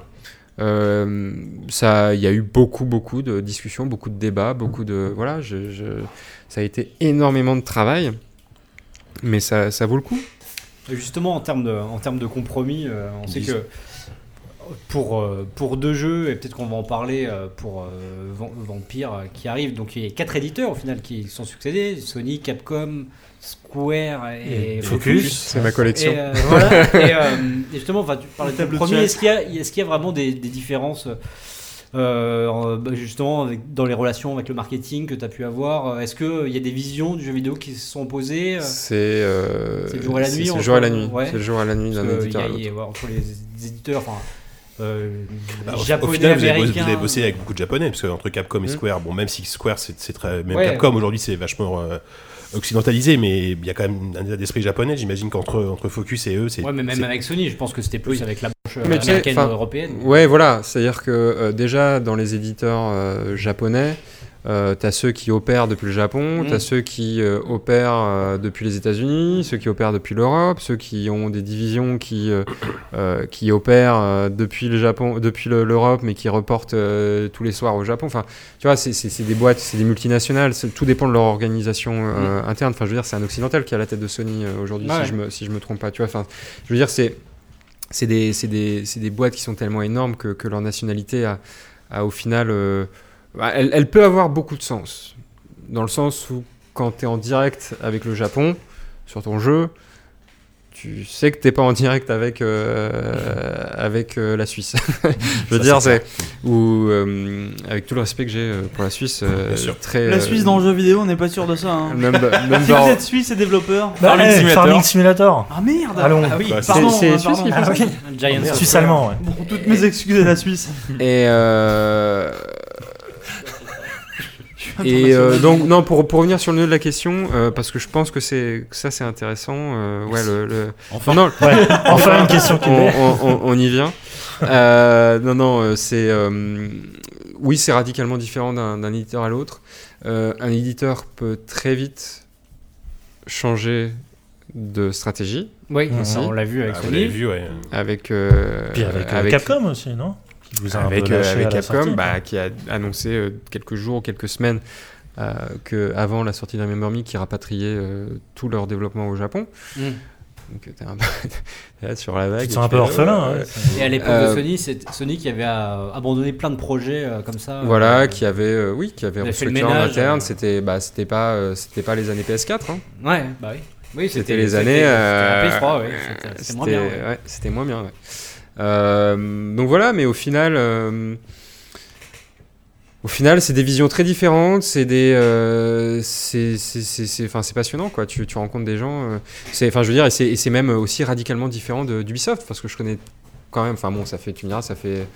Ça, il y a eu beaucoup, beaucoup de discussions, beaucoup de débats, beaucoup de voilà. Je, je- ça a été énormément de travail, mais ça, ça vaut le coup. Justement, en termes de, en termes de compromis, euh, on sait que pour, euh, pour deux jeux, et peut-être qu'on va en parler euh, pour euh, Vampire euh, qui arrive, donc il y a quatre éditeurs au final qui sont succédés Sony, Capcom, Square et, Et Focus. C'est ma collection. Et, euh, voilà. et, euh, et justement, enfin, tu parlais de Tableau de compromis. chat. Est-ce qu'il y, a- est-ce qu'il y a vraiment des, des différences euh, bah, justement avec- dans les relations avec le marketing que tu as pu avoir Est-ce qu'il y a des visions du jeu vidéo qui se sont opposées euh, C'est euh, le jour et la nuit, C'est le jour et la nuit. ouais. C'est le jour et la nuit d'un éditeur y a- y a- entre les éditeurs, euh, Bah, au- japonais, au final, vous avez, vous avez bossé avec beaucoup de japonais, parce que entre Capcom et Mm. Square, bon, même si Square, c'est c'est très. Même Ouais. Capcom aujourd'hui, c'est vachement euh, occidentalisé, mais il y a quand même un état d'esprit japonais. J'imagine qu'entre entre Focus et eux, c'est. Ouais, mais même avec Sony, je pense que c'était plus Oui. avec la branche euh, Mais tu sais, américaine européenne. Ouais, voilà. C'est-à-dire que euh, déjà, dans les éditeurs euh, japonais, euh, t'as ceux qui opèrent depuis le Japon, Mm. t'as ceux qui euh, opèrent euh, depuis les États-Unis, ceux qui opèrent depuis l'Europe, ceux qui ont des divisions qui, qui opèrent depuis le Japon, depuis le- l'Europe, mais qui reportent tous les soirs au Japon. Enfin, tu vois, c'est- des boîtes, c'est des multinationales. Tout dépend de leur organisation euh, interne. Enfin, je veux dire, c'est un occidental qui à la tête de Sony aujourd'hui, Ouais. si je me si je me trompe pas. Tu vois, enfin, je veux dire, c'est c'est des, c'est des, c'est des boîtes qui sont tellement énormes que, que leur nationalité a, a au final. Bah, elle, elle peut avoir beaucoup de sens. Dans le sens où quand tu es en direct avec le Japon sur ton jeu, tu sais que t'es pas en direct avec euh, avec euh, la Suisse. Je veux Ça, dire, c'est ou euh, avec tout le respect que j'ai pour la Suisse, euh, Bien sûr. très La euh, Suisse dans le jeu vidéo, on n'est pas sûr de ça. hein. même, même Si dans- vous êtes suisse et développeur. Bah, Farming hey, Simulator. Farming Simulator. Ah merde Allons. Ah oui, Bah, c'est- pardon, c'est Suisse qui fait Ah, ça. Suisse allemand, ouais. Bon, toutes mes excuses à la Suisse. Et, euh, et euh, donc, non, pour, pour revenir sur le nœud de la question, euh, parce que je pense que, c'est, que ça c'est intéressant. euh, ouais, le, le- Enfin. Non, Ouais. Enfin, une question qui on, est. on- on- on y vient. Euh, non, non, c'est. euh, oui, c'est radicalement différent d'un, d'un éditeur à l'autre. Euh, un éditeur peut très vite changer de stratégie Oui, ça, on l'a vu avec Ah, Sony. vu, ouais. avec. euh, Puis avec, euh, Capcom aussi, non? Qui vous a un avec, peu euh, lâché avec à la Capcom, sortie. bah, qui a annoncé euh, quelques jours, quelques semaines euh, que avant la sortie d'un Remember Me, qui rapatriait euh, tout leur développement au Japon. Mm. Donc t'es un peu là sur la vague. Tu te sens un peu orphelin. ouais, ouais. ouais. Et à l'époque Euh, de Sony, c'est Sony qui avait euh, abandonné plein de projets euh, comme ça. Voilà, euh, qui avait, euh, oui, qui avait restructuré en ménage, interne. euh. C'était, bah, c'était pas, euh, c'était pas les années PS4. hein. Ouais, bah oui. Oui, C'était les années. C'était euh, la PS3, ouais. C'était- C'était moins bien. ouais. ouais, c'était moins bien. ouais. Euh, donc voilà, mais au final, euh, au final, c'est des visions très différentes. C'est des, euh, c'est, enfin, c'est passionnant, quoi. Tu, tu rencontres des gens. euh, c'est, enfin, je veux dire, et c'est, même aussi radicalement différent d'Ubisoft, parce que je connais quand même. Enfin bon, ça fait, tu me diras, ça fait.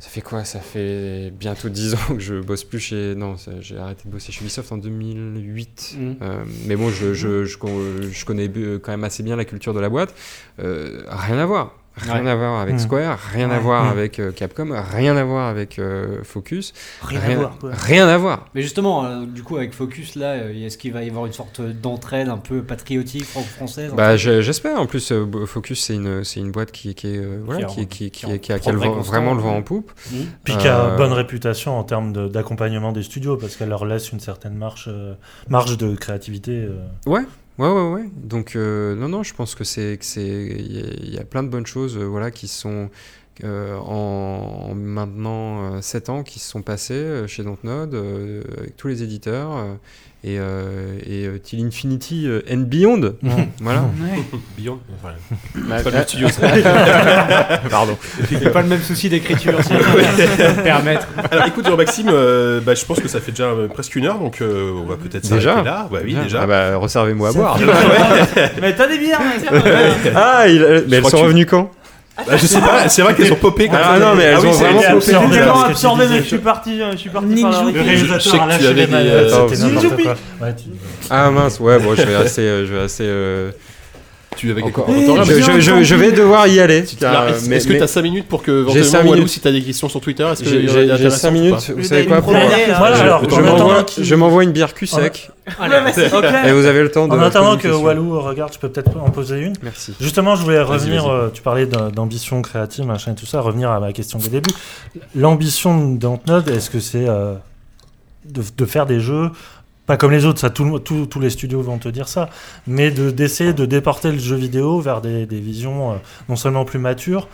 Ça fait quoi? Ça fait bientôt 10 ans que je bosse plus chez. Non, j'ai arrêté de bosser chez Ubisoft en 2008. Mm. Euh, mais bon, je, je, je, con- je connais quand même assez bien la culture de la boîte. Rien à voir. Rien Ouais. à voir avec Mm. Square, rien à voir Mm. avec euh, Capcom, rien à voir avec euh, Focus. Rien à voir, quoi. rien à voir. Mais justement, euh, du coup, avec Focus, là, euh, est-ce qu'il va y avoir une sorte d'entraide un peu patriotique franco-française Bah, j'espère. En plus, euh, Focus, c'est une, c'est une boîte qui, qui est, euh, voilà, Qui a, vraiment le vent en poupe. Hmm. Puis qui a bonne réputation en termes de- d'accompagnement des studios parce qu'elle leur laisse une certaine marge, euh, marge de créativité. euh. Ouais, ouais, ouais, ouais. Donc, euh, non, non, je pense que c'est, il y, a- plein de bonnes choses, euh, voilà, qui sont euh, en, en maintenant 7 ans, qui se sont passées euh, chez Dontnod, euh, avec tous les éditeurs, euh, et, euh, et euh, Till Infinity euh, and Beyond. Voilà. Beyond. Enfin, Bah, pas le même studio, ça. Pardon. C'est pas le même souci d'écriture, si permettre. Alors écoute Jean-Maxime, euh, bah, je pense que ça fait déjà presque une heure, donc euh, on va peut-être s'arrêter Déjà là. Ouais, oui, déjà. Ah bah, resservez-moi à boire. Mais t'as des bières, mec ah, il- euh, mais elles sont tu- revenues quand? Bah, je sais pas, c'est vrai qu'elles ont popé comme Ah ça. non, mais elles oui, ont c'est- vraiment popé. J'étais tellement absorbé, mec, je suis parti, euh, je suis parti Ninja. par la Le route. je sais réalisateur que a tu lâché avais les dit, manettes, euh, c'était Ninja n'importe Pi. quoi. Ouais, tu- Ah mince, ouais, bon, je vais euh, je vais rester. euh, Tu avais encore. quelque- je, je- mais- je- je vais devoir y aller. Car, Est-ce que tu as 5 minutes pour que J'ai éventuellement Walou, minutes. si tu as des questions sur Twitter, est-ce que J'ai il y en a j'ai- des j'ai intéressantes 5 ou minutes. Vous savez quoi pour je m'envoie, une bière cul sec et vous avez le temps de. En attendant que. Walou regarde, je peux peut-être en poser une. Merci. Justement, je voulais revenir, euh, tu parlais d'ambition créative, machin et tout ça, revenir à ma question de début. L'ambition de Dontnod, est-ce que c'est euh, de, de faire des jeux, pas comme les autres, ça, tout tous les studios vont te dire ça, mais de- d'essayer de, déporter le jeu vidéo vers des, visions euh, non seulement plus matures,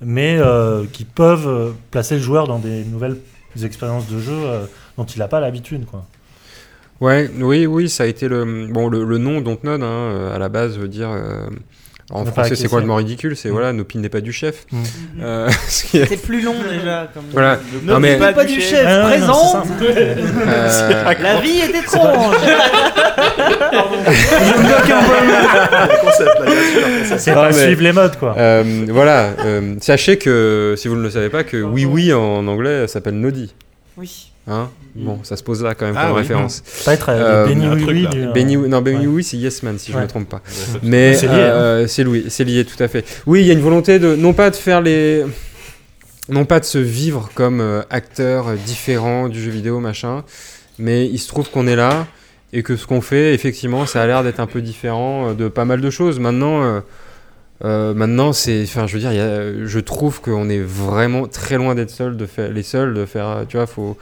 mais euh, qui peuvent euh, placer le joueur dans des nouvelles expériences de jeu dont il n'a pas l'habitude. quoi. Ouais, oui, oui, ça a été le nom Dontnod hein, à la base veut dire. En Ne pas français, c'est complètement ridicule. C'est Mm. voilà, Nopin n'est pas du chef. Mm. Euh, C'est plus long déjà. Comme... voilà. Non mais pas, pas du chef, Ah, présente. c'est euh, La vie est étrange. C'est Ah, pas mais- suivre les modes, quoi. euh, voilà. euh, sachez que si vous ne le savez pas, que oui oui en anglais s'appelle Nodi. Oui. Hein bon, ça se pose là quand même Ah comme oui. référence. Pas être Euh, euh, Benny Oui du- Benny, non, Benny ouais. oui, c'est Yes Man si je ne me trompe pas. Mais C'est lié, hein. euh, c'est lié, c'est lié tout à fait. Oui, il y a une volonté de non pas de faire les non pas de se vivre comme euh, acteur euh, différent du jeu vidéo machin, mais il se trouve qu'on est là et que ce qu'on fait effectivement, ça a l'air d'être un peu différent euh, de pas mal de choses. Maintenant euh, euh, maintenant, c'est, enfin, je veux dire, il y a- je trouve qu'on est vraiment très loin d'être seul de faire, les seuls de faire, euh, tu vois, faut, euh,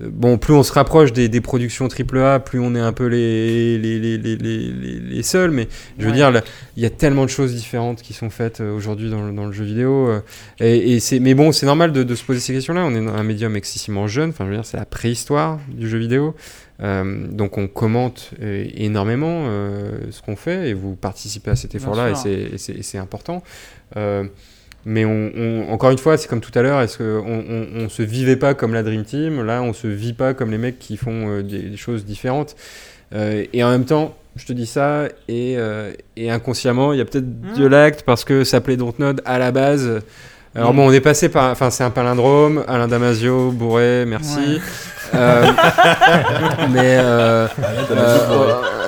bon, plus on se rapproche des, des productions AAA, plus on est un peu les, les, les, les, les, seuls. Mais je veux Ouais. dire, il y a tellement de choses différentes qui sont faites euh, aujourd'hui dans, le- dans le jeu vidéo. euh, et, et c'est, mais bon, c'est normal de, de se poser ces questions-là. On est dans un médium excessivement jeune. Enfin, je veux dire, c'est la préhistoire du jeu vidéo. Euh, donc on commente euh, énormément euh, ce qu'on fait et vous participez à cet effort-là et c'est- et important. Euh, mais on, on- encore une fois, c'est comme tout à l'heure, est-ce qu'on on, on se vivait pas comme la Dream Team? Là, on se vit pas comme les mecs qui font euh, des, des choses différentes. Euh, et en même temps, je te dis ça, et, euh, et inconsciemment, il y a peut-être de l'acte parce que ça s'appelait Dontnod à la base. Alors Mm. bon, on est passé par, enfin c'est un palindrome, Alain Damasio, bourré, merci. Ouais. Euh, mais euh, euh,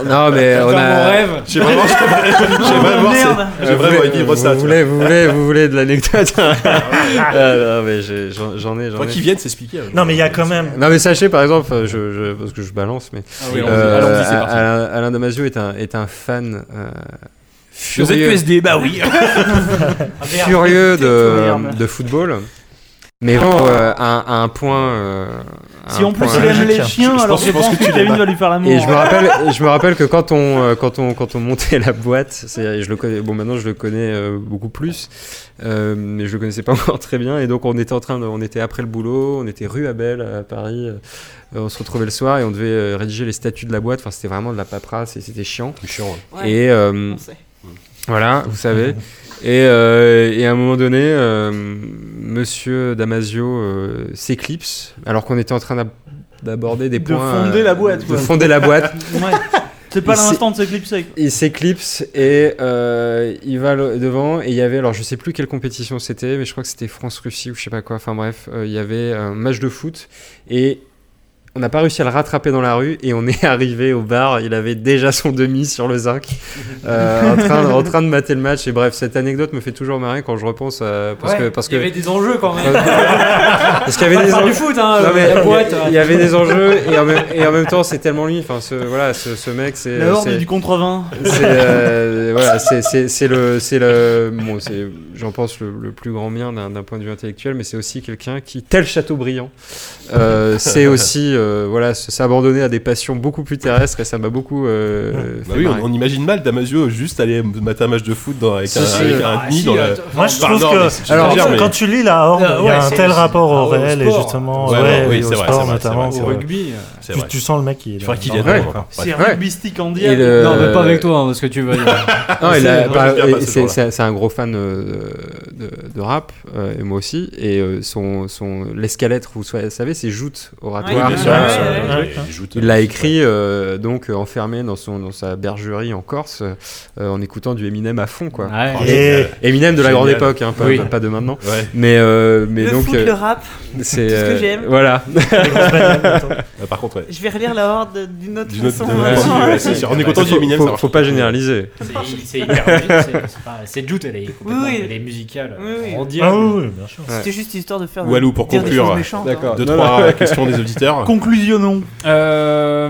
non, mais on a. J'ai vraiment, j'aimerais voir, Merde. c'est- j'aimerais vous, vivre ça. vous voulez, vous voulez, vous voulez de l'anecdote Ah, Non, mais j'ai- j'en ai, j'en ai. qu'ils viennent s'expliquer. hein. Non, mais il y a quand même. Non mais sachez par exemple, je, je- parce que je balance, mais Ah euh. Alain, Alain Damasio est un, est un fan euh, Le furieux, ZQSD, bah oui. furieux de, de football, mais vraiment euh, à, à un point. euh, à Si un en plus point- il aime les Je- je chiens, pense- alors je je pense pense que que tu Kevin va lui faire l'amour. Et je me rappelle, je me rappelle que quand on, euh, quand on, quand on montait la boîte, je le connais, bon maintenant je le connais euh, beaucoup plus, euh, mais je le connaissais pas encore très bien. Et donc on était en train de, on était après le boulot, on était rue Abel à Paris, euh, on se retrouvait le soir et on devait euh, rédiger les statuts de la boîte. Enfin c'était vraiment de la paperasse et c'était chiant. Chiant. ouais. Et euh, On sait. voilà, vous savez. Et, euh, et à un moment donné, euh, Monsieur Damasio euh, s'éclipse, alors qu'on était en train d'ab- d'aborder des De points. fonder la boîte, De quoi. fonder la boîte. Ouais. C'est pas l'instant de s'éclipser. Il s'éclipse et euh, il va devant. Et il y avait, alors je sais plus quelle compétition c'était, mais je crois que c'était France-Russie ou je sais pas quoi. Enfin bref, euh, il y avait un match de foot et on n'a pas réussi à le rattraper dans la rue et on est arrivé au bar. Il avait déjà son demi sur le zinc, euh, en, train, en train de mater le match. Et bref, cette anecdote me fait toujours marrer quand je repense à, parce que parce il y que avait des enjeux quand même. parce qu'il y avait des du enjeux. foot, hein, Non, mais la il y- boîte. il y, avait des enjeux et en même, et en même temps c'est tellement lui. Enfin, ce, voilà, ce, ce mec, c'est La du contrevin. c'est euh, voilà, c'est- le c'est le bon, j'en pense le, le plus grand bien d'un d'un point de vue intellectuel, mais c'est aussi quelqu'un qui tel Chateaubriand, euh, c'est aussi euh, voilà s'abandonner à des passions beaucoup plus terrestres et ça m'a beaucoup euh, Bah fait oui, on, imagine mal Damasio juste aller mater un match de foot dans, avec, un, avec ah, un nid si, dans la. attends, Moi, je trouve que alors, mais- quand tu lis la Horde, Ah, il y ouais, a un tel rapport au ah, réel et justement Ouais, ouais, ouais, oui, et au vrai, sport notamment. rugby. Tu, sens le mec qui est Il faudrait qu'il vienne. C'est rugbystique en diable. le- Non, mais pas avec toi, hein, parce que tu vas c'est- un gros fan euh, de, rap, euh, et moi aussi. Et euh, son, son l'escalette, vous sa- savez, c'est joute oratoire. Ouais. Ouais, il l'a écrit euh, donc euh, enfermé dans son dans sa bergerie en Corse euh, en écoutant du Eminem à fond quoi. Ouais. Oh, Et-. Eminem de la grande époque, hein, pas, Oui. pas de maintenant. Ouais. Mais euh, mais le donc foot, euh, le rap. C'est ce que euh, j'aime. voilà. Ah, Par contre, ouais. Je vais relire la horde d'une autre façon. sûr. On est content du Eminem, faut- pas généraliser. C'est- C'est hyper. c'est- c'est pas- C'est Jute, elle est complètement. Oui, oui. Elle est musicale. Oui, oui. On Ah dirait. sûr. C'était juste histoire de faire. Walou, pour conclure. choses méchantes, hein. Deux, trois questions des auditeurs. Conclusionnons. Euh,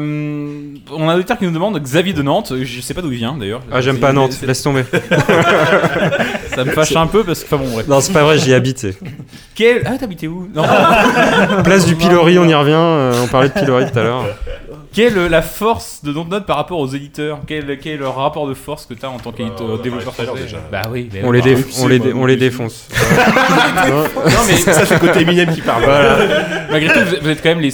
on a un auditeur qui nous demande Xavier de Nantes. Je sais pas d'où il vient d'ailleurs. Ah j'aime pas Nantes, laisse tomber. Ça me fâche un peu parce que, enfin bon, bref. Non c'est pas vrai, j'y habitais. Quel... Ah, t'habitais où? Non. Place du pilori, on y revient. euh, on parlait de pilori tout à l'heure. Quelle est la force de Dontnod par rapport aux éditeurs? Quel, quel est le rapport de force que tu as en tant que Euh, on développeur parlait tout à l'heure français? déjà. Bah oui, mais On les, déf- on les, dé- on les défonce. Non mais Ça, c'est le côté Eminem qui parle. malgré tout, vous- vous êtes quand même les.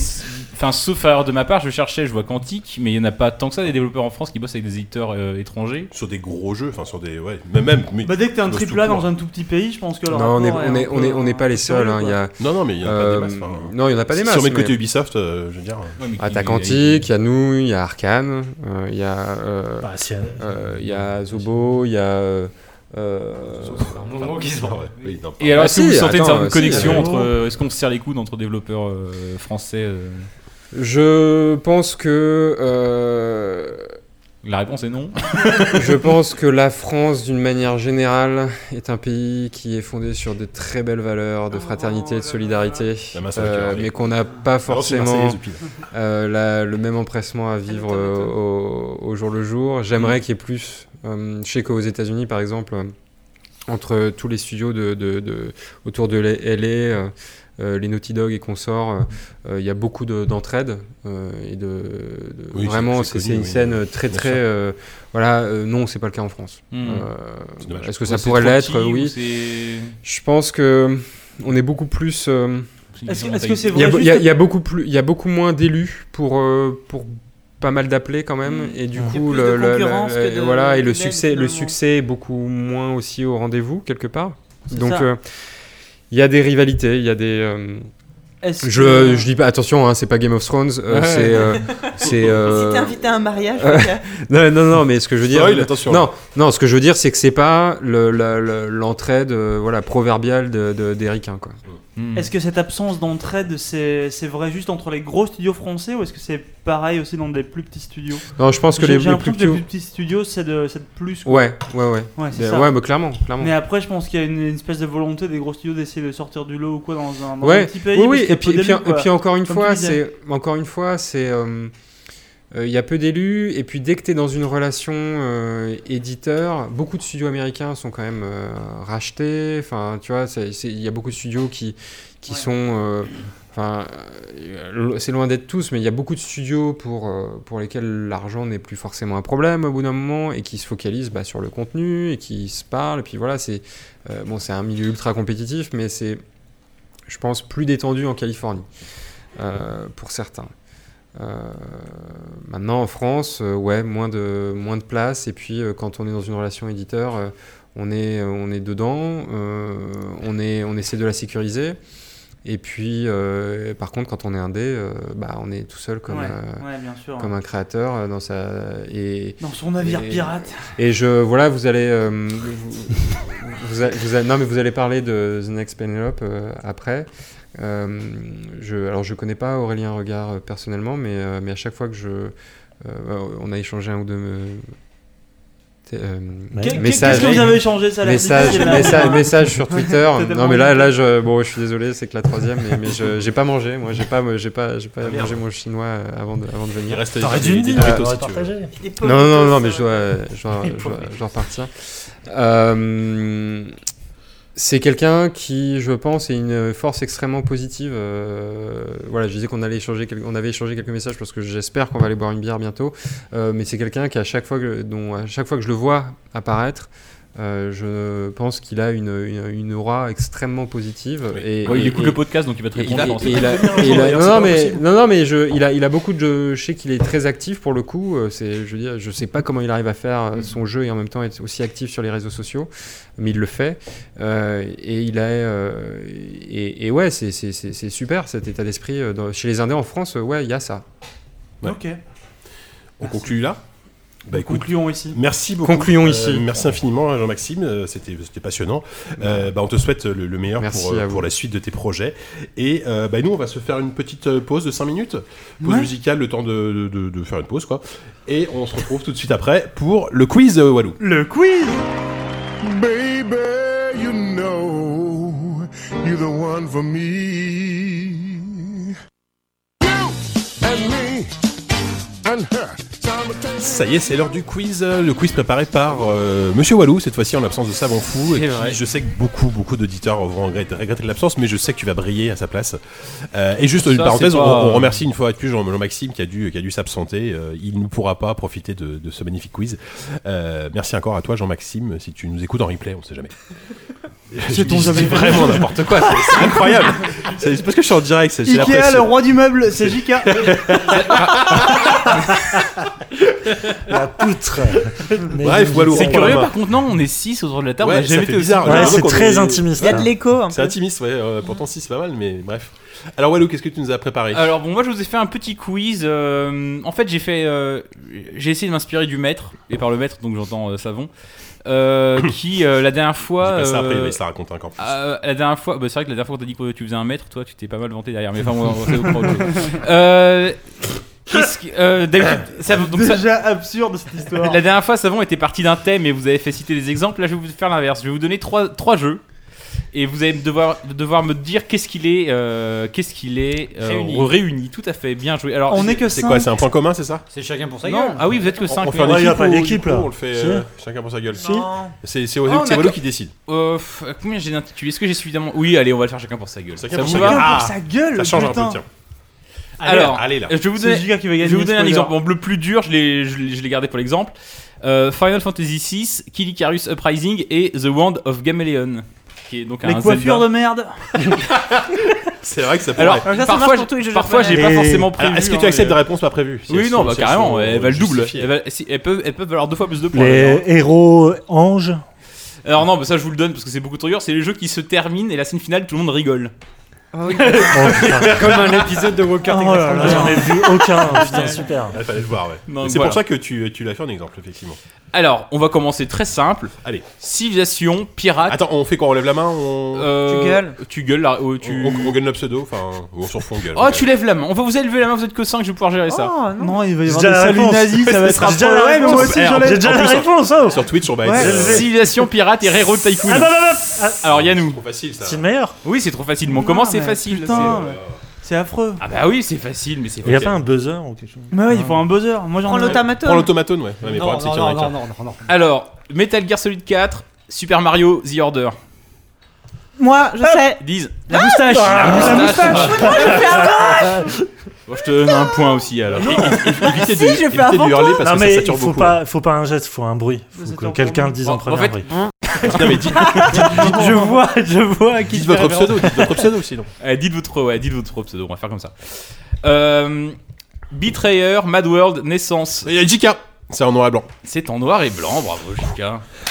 Enfin, sauf erreur de ma part, je cherchais, je vois Quantique, mais il n'y en a pas tant que ça des développeurs en France qui bossent avec des éditeurs euh, étrangers. Sur des gros jeux, enfin sur des. Ouais, même. même mais- Bah, dès que t'es un triple A dans un tout petit pays, je pense que Non, on est, rapport on est, un on est, peu- on n'est pas les seuls. hein, y a, Non, non, mais il y en a pas euh, des masses. non, il y en a pas des masses. Si on met de mais- côté Ubisoft, euh, je veux dire. Ah, t'as Quantique, il y a nous, il y a Arkane, euh, il y a, euh, Bah, euh, il y a Zobo, il y a. euh, euh, Et alors, Ah, est-ce que si, vous sentez une attends, certaine si, connexion euh, entre. euh, Est-ce qu'on se serre les coudes entre développeurs euh, français euh, Je pense que. euh, La réponse est non. je pense que la France, d'une manière générale, est un pays qui est fondé sur de très belles valeurs de fraternité, de solidarité, euh, mais qu'on n'a pas forcément euh, la- le même empressement à vivre euh, au, au jour le jour. J'aimerais qu'il y ait plus. euh, je sais qu'aux États-Unis, par exemple, entre tous les studios de, de- de- autour de LA, les Naughty Dog et consorts, euh, euh, il y a beaucoup de- d'entraide euh, et de, de- Oui, vraiment c'est une oui. scène très très euh, voilà euh, non c'est pas le cas en France. Hmm. Euh. Est-ce que ça pourrait l'être? Oui. Je pense que on est beaucoup plus euh, Est-ce que- c'est il y, a, vrai il y a- juste- il y a beaucoup plus, il y a beaucoup moins d'élus pour euh, pour pas mal d'appelés quand même, et du coup de le, le- concurrence le- que de- voilà et le que d'aide, succès, le finalement. succès est beaucoup moins aussi au rendez-vous quelque part. C'est Donc ça. euh, il y a des rivalités, il y a des euh, je, que- je dis pas attention, hein, c'est pas Game of Thrones, euh, Ouais. c'est euh, c'est euh, Si t'es invité à un mariage, non, non non mais ce que je veux dire attention. non non ce que je veux dire c'est que c'est pas le- le- le- l'entraide euh, voilà proverbiale de de- des ricains quoi. Hmm. Est-ce que cette absence d'entraide, c'est vrai juste entre les gros studios français ou est-ce que c'est pareil aussi dans des plus petits studios? Non je pense que les, plus l'impression que les petits plus petits studios, c'est de, plus. quoi. ouais ouais ouais Ouais, mais clairement clairement. Mais après, je pense qu'il y a une, une espèce de volonté des gros studios d'essayer de sortir du lot ou quoi dans un, dans un Ouais, petit pays. oui, oui. Et puis, et puis, et encore une fois, c'est encore une fois, c'est euh, il y a peu d'élus et puis dès que tu es dans une relation euh, éditeur, beaucoup de studios américains sont quand même euh, rachetés. Enfin, tu vois, il y a beaucoup de studios qui qui Ouais. sont euh, Enfin, euh, c'est loin d'être tous, mais il y a beaucoup de studios pour, euh, pour lesquels l'argent n'est plus forcément un problème au bout d'un moment et qui se focalisent bah, sur le contenu et qui se parlent. Et puis voilà, c'est euh, bon, c'est un milieu ultra compétitif, mais c'est, je pense, plus détendu en Californie euh, pour certains. Euh, maintenant, en France, euh, ouais, moins de, moins de place. Et puis, euh, quand on est dans une relation éditeur, euh, on, est, on est dedans, euh, on, est, on essaie de la sécuriser. Et puis, euh, par contre, quand on est indé, euh, bah, on est tout seul comme, ouais, euh, ouais, bien sûr. comme un créateur euh, dans sa et Dans son navire et- pirate. et je voilà vous allez euh, vous, vous, a- vous a- non mais vous allez parler de The Next Penelope euh, après Euh, je alors je connais pas Aurélien Regard euh, personnellement mais euh, mais à chaque fois que je euh, on a échangé un ou deux euh, euh, Ouais. Qu'est-ce que vous avez ça message, message, message sur Twitter. Non mais là, là, je, bon, je suis désolé, c'est que la troisième, mais, mais je, j'ai pas mangé. Moi, j'ai pas, j'ai pas, j'ai pas mangé mon chinois euh, avant de, avant de Il venir. reste T'aurais des- dû dire, Non, non, non, mais je euh, dois, je dois, je dois, je dois repartir. Euh, c'est quelqu'un qui, je pense, est une force extrêmement positive. Euh, voilà, je disais qu'on allait échanger, on avait échangé quelques messages parce que j'espère qu'on va aller boire une bière bientôt. Euh, mais c'est quelqu'un qui, à chaque fois dont, à chaque fois que je le vois apparaître, euh, je pense qu'il a une, une, une aura extrêmement positive. Et, Ouais, il écoute et- le podcast donc il va te répondre. non, non, mais, possible. non, non, mais je, il, a, il a beaucoup de. Je sais qu'il est très actif pour le coup. euh, C'est, je veux dire, je sais pas comment il arrive à faire euh, son jeu et en même temps être aussi actif sur les réseaux sociaux, mais il le fait. Euh, et il a. euh, et, et ouais, c'est, c'est, super cet état d'esprit. chez les Indés en France, ouais, il y a ça. Ouais. Ok. On conclut là? Bah écoute, Concluons ici. Merci beaucoup. Concluons Euh, ici. merci infiniment, Jean-Maxime. euh, C'était c'était passionnant. Euh, bah, on te souhaite le, le meilleur Merci pour, pour la suite de tes projets. Et euh, bah, nous, on va se faire une petite pause de 5 minutes. Pause Ouais. musicale, le temps de, de- de faire une pause. quoi. Et on se retrouve tout de suite après pour le quiz euh, Walou. Le quiz Baby, you know you're the one for me. You and me and her. Ça y est, c'est l'heure du quiz. Le quiz préparé par euh, Monsieur Walou, cette fois-ci en l'absence de Savant Fou. Et qui, je sais que beaucoup, beaucoup d'auditeurs vont regretter, regretter l'absence, mais je sais que tu vas briller à sa place. Euh, et juste une parenthèse, on, remercie une fois de plus Jean- Jean-Maxime qui a dû, qui a dû s'absenter. Euh, il ne pourra pas profiter de, de ce magnifique quiz. Euh, merci encore à toi, Jean-Maxime, si tu nous écoutes en replay, on sait jamais. Je dis- vraiment n'importe quoi, c'est- incroyable. C'est parce que je suis en direct, Ikea, le roi du meuble, c'est JK. La poutre. Mais- Bref, Walou, C'est on curieux par contre, non, on est 6 autour de la table, Ouais, on a ça jamais fait bizarre. Ouais, c'est qu'on très est- intimiste. Il y a de hein. l'écho. C'est intimiste, ouais. euh, pourtant, si, c'est pas mal, mais bref. Alors, Walou, qu'est-ce que tu nous as préparé? Alors bon, moi je vous ai fait un petit quiz. euh, en fait, j'ai fait, euh, j'ai essayé de m'inspirer du maître, et par le maître, donc j'entends euh, Savon, euh, qui euh, la dernière fois. pas ça après, euh, mais ça raconte encore plus. euh, la dernière fois, bah, c'est vrai que la dernière fois que t'as dit que tu faisais un mètre, toi tu t'es pas mal vanté derrière, mais enfin, on, on. Euh, qu'est-ce que- euh, d'habitude, ça- donc ça- Déjà absurde cette histoire. la dernière fois, Savon était parti d'un thème et vous avez fait citer des exemples. Là, je vais vous faire l'inverse. Je vais vous donner trois, trois jeux. Et vous allez devoir, devoir me dire qu'est-ce qu'il est, euh, qu'est-ce qu'il est euh, Réuni. réuni. Tout à fait, bien joué. Alors, On est que C'est 5. quoi C'est un point commun, c'est ça? C'est chacun pour sa non, gueule. ah oui, vous êtes que on, 5. on fait un Ouais, y a équipe pas ou- d'équipe, ou là. On le fait Si. euh, chacun pour sa gueule. Si. C'est c'est Ah, on a qui décide. Euh, pff, combien j'ai d'intitulés? Est-ce que j'ai suffisamment? Oui, allez, on va le faire chacun pour sa gueule. Chacun Ça pour sa gueule. Ah, sa gueule, Ça change un peu, putain. Alors, Allez là. je vais vous donner, Giga qui va je gagner. vais vous donner un exemple. Bon, le plus dur, je l'ai, je l'ai je l'ai gardé pour l'exemple. Euh, Final Fantasy VI, Kid Icarus Uprising et The Wand of Gameleon. Qui est donc Les un coiffures Zelda. de merde. C'est vrai que ça pourrait. Alors, Alors ça, ça parfois, marche pour tous les jeux parfois j'ai japonais. pas Et- forcément prévu. Alors, Est-ce que tu hein, acceptes des mais- réponses pas prévues si Oui, elles non, sont- bah si elles carrément. sont Elles valent double. justifiées Elles, valent- si, elles peuvent, elles peuvent valoir deux fois plus de points. d'ailleurs. Les héros anges. Alors non, bah ça je vous le donne parce que c'est beaucoup trop dur. C'est les jeux qui se terminent et la scène finale, tout le monde rigole. Putain. Comme un épisode de Walker Oh là là, j'en ai vu aucun. Putain, super. Il fallait le voir, ouais. C'est voilà. pour ça que tu, tu l'as fait en exemple, effectivement. Alors, on va commencer très simple. Allez. Civilisation, pirate. Attends, on fait quoi On lève la main on... euh, Tu gueules. Tu gueules là. oh, tu... On, on gueule notre pseudo, enfin, ou on s'en fout, on gueule. Oh, tu lèves la main. On va vous élever la main, vous êtes que 5, je vais pouvoir gérer ça. Oh, non. Non, il va y avoir des saluts réponse. nazis, ça va être J'ai déjà la mais moi réponse. aussi Eh. J'ai déjà la réponse, oh Sur Twitch, on va être. Civilisation, pirate et Hero Tycoon. Ah, non, non, non Ah, Alors, Yannou. Trop facile ça. C'est le meilleur. Oui, c'est trop facile. Mais on commence, c'est facile. putain. C'est- affreux. Ah bah oui, c'est facile, mais c'est Il n'y a facile. pas un buzzer ou quelque chose Mais ouais, il faut un buzzer. Moi j'en Prends ai. l'automaton. Prends l'automatone, ouais. Ouais, mais Non, problème, c'est non, qu'il y en a non, qu'un. non, non, non. Alors, Metal Gear Solid 4, Super Mario, The Order. Moi, je sais. 10. La moustache. La moustache. Bon, je te donne un point aussi alors. Évitez de, Si, j'ai fait évitez avant de hurler parce Non, que mais ça il sature faut beaucoup. pas, faut pas un geste, faut un bruit. Faut que quelqu'un dise en en premier fait, bruit. Non, mais dites, Je vois, je vois à qui dites votre pseudo, dites votre pseudo sinon. Euh, dites votre, ouais, dites votre pseudo, on va faire comme ça. Euh, Betrayer, Mad World, Naissance. Il y a JK, c'est en noir et blanc. C'est en noir et blanc, bravo JK.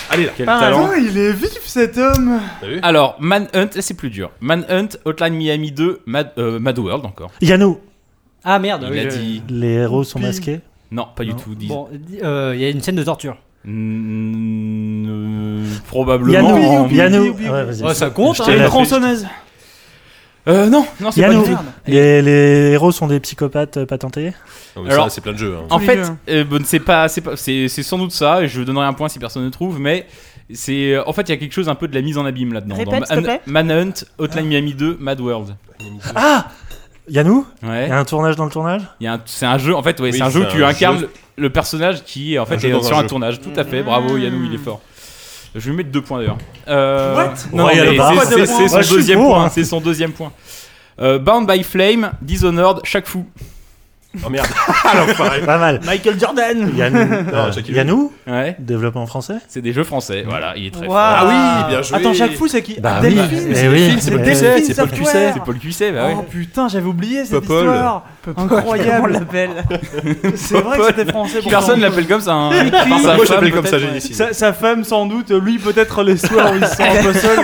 Allez là. Quel Pas talent. Putain, il est vif cet homme. T'as vu? Alors, Manhunt, là c'est plus dur. Manhunt, Hotline Miami 2, Mad, euh, Mad World encore. Yannou, Ah merde, Il oui, a je- dit. les héros sont masqués? Non, pas du Non. tout. Dis... Bon, euh, il y a une scène de torture. Probablement. Yannou. Ouais, vas-y. Ouais, ça compte, hein. une fais. tronçonneuse. Euh, non, non, c'est pas tout. les, les héros sont des psychopathes euh, patentés Non, mais Alors- ça, c'est plein de jeux. hein. En fait, jeux. euh, bon, c'est pas, c'est pas, c'est, c'est sans doute ça, et je donnerai un point si personne ne trouve, mais c'est, euh, en fait, il y a quelque chose un peu de la mise en abîme là-dedans. Répète, Dans s'il te plaît. Manhunt, Hotline Miami 2, Mad World. Ah Yannou Il Ouais. y a un tournage dans le tournage? Il y a un- c'est un jeu, en fait, ouais, Oui, c'est un jeu où tu incarnes jeu. Le, personnage qui, en fait, est sur un tournage. Tout à fait, bravo Yannou, il est fort. Je vais lui mettre deux points d'ailleurs. Euh, What Non, c'est- son deuxième point. hein. C'est son deuxième point. Euh, Bound by Flame, Dishonored, chaque fou. Oh merde. Ah l'enfoiré. Pas mal. Michael Jordan. Yannou, Non, Jackie Yannou Ouais, développement français c'est des jeux français. Voilà, il est très Waouh. fort. Ah oui, bien joué. Attends, chaque fou, c'est qui? Bah Delphine, oui, c'est eh oui, Delphine, c'est c'est Paul Cuisset, c'est Paul Software. C'est Paul Cuisset, bah ouais. Oh putain, j'avais oublié cette Popol. histoire. Comment on Incroyable. l'appelle? C'est vrai que c'était français. pourtant. Personne l'appelle comme ça. Hein. Sa Moi, je femme, l'appelle comme ça, peut-être, j'ai ouais. décidé. Sa, sa femme sans doute, lui peut-être les soirs où il se sent un peu seul.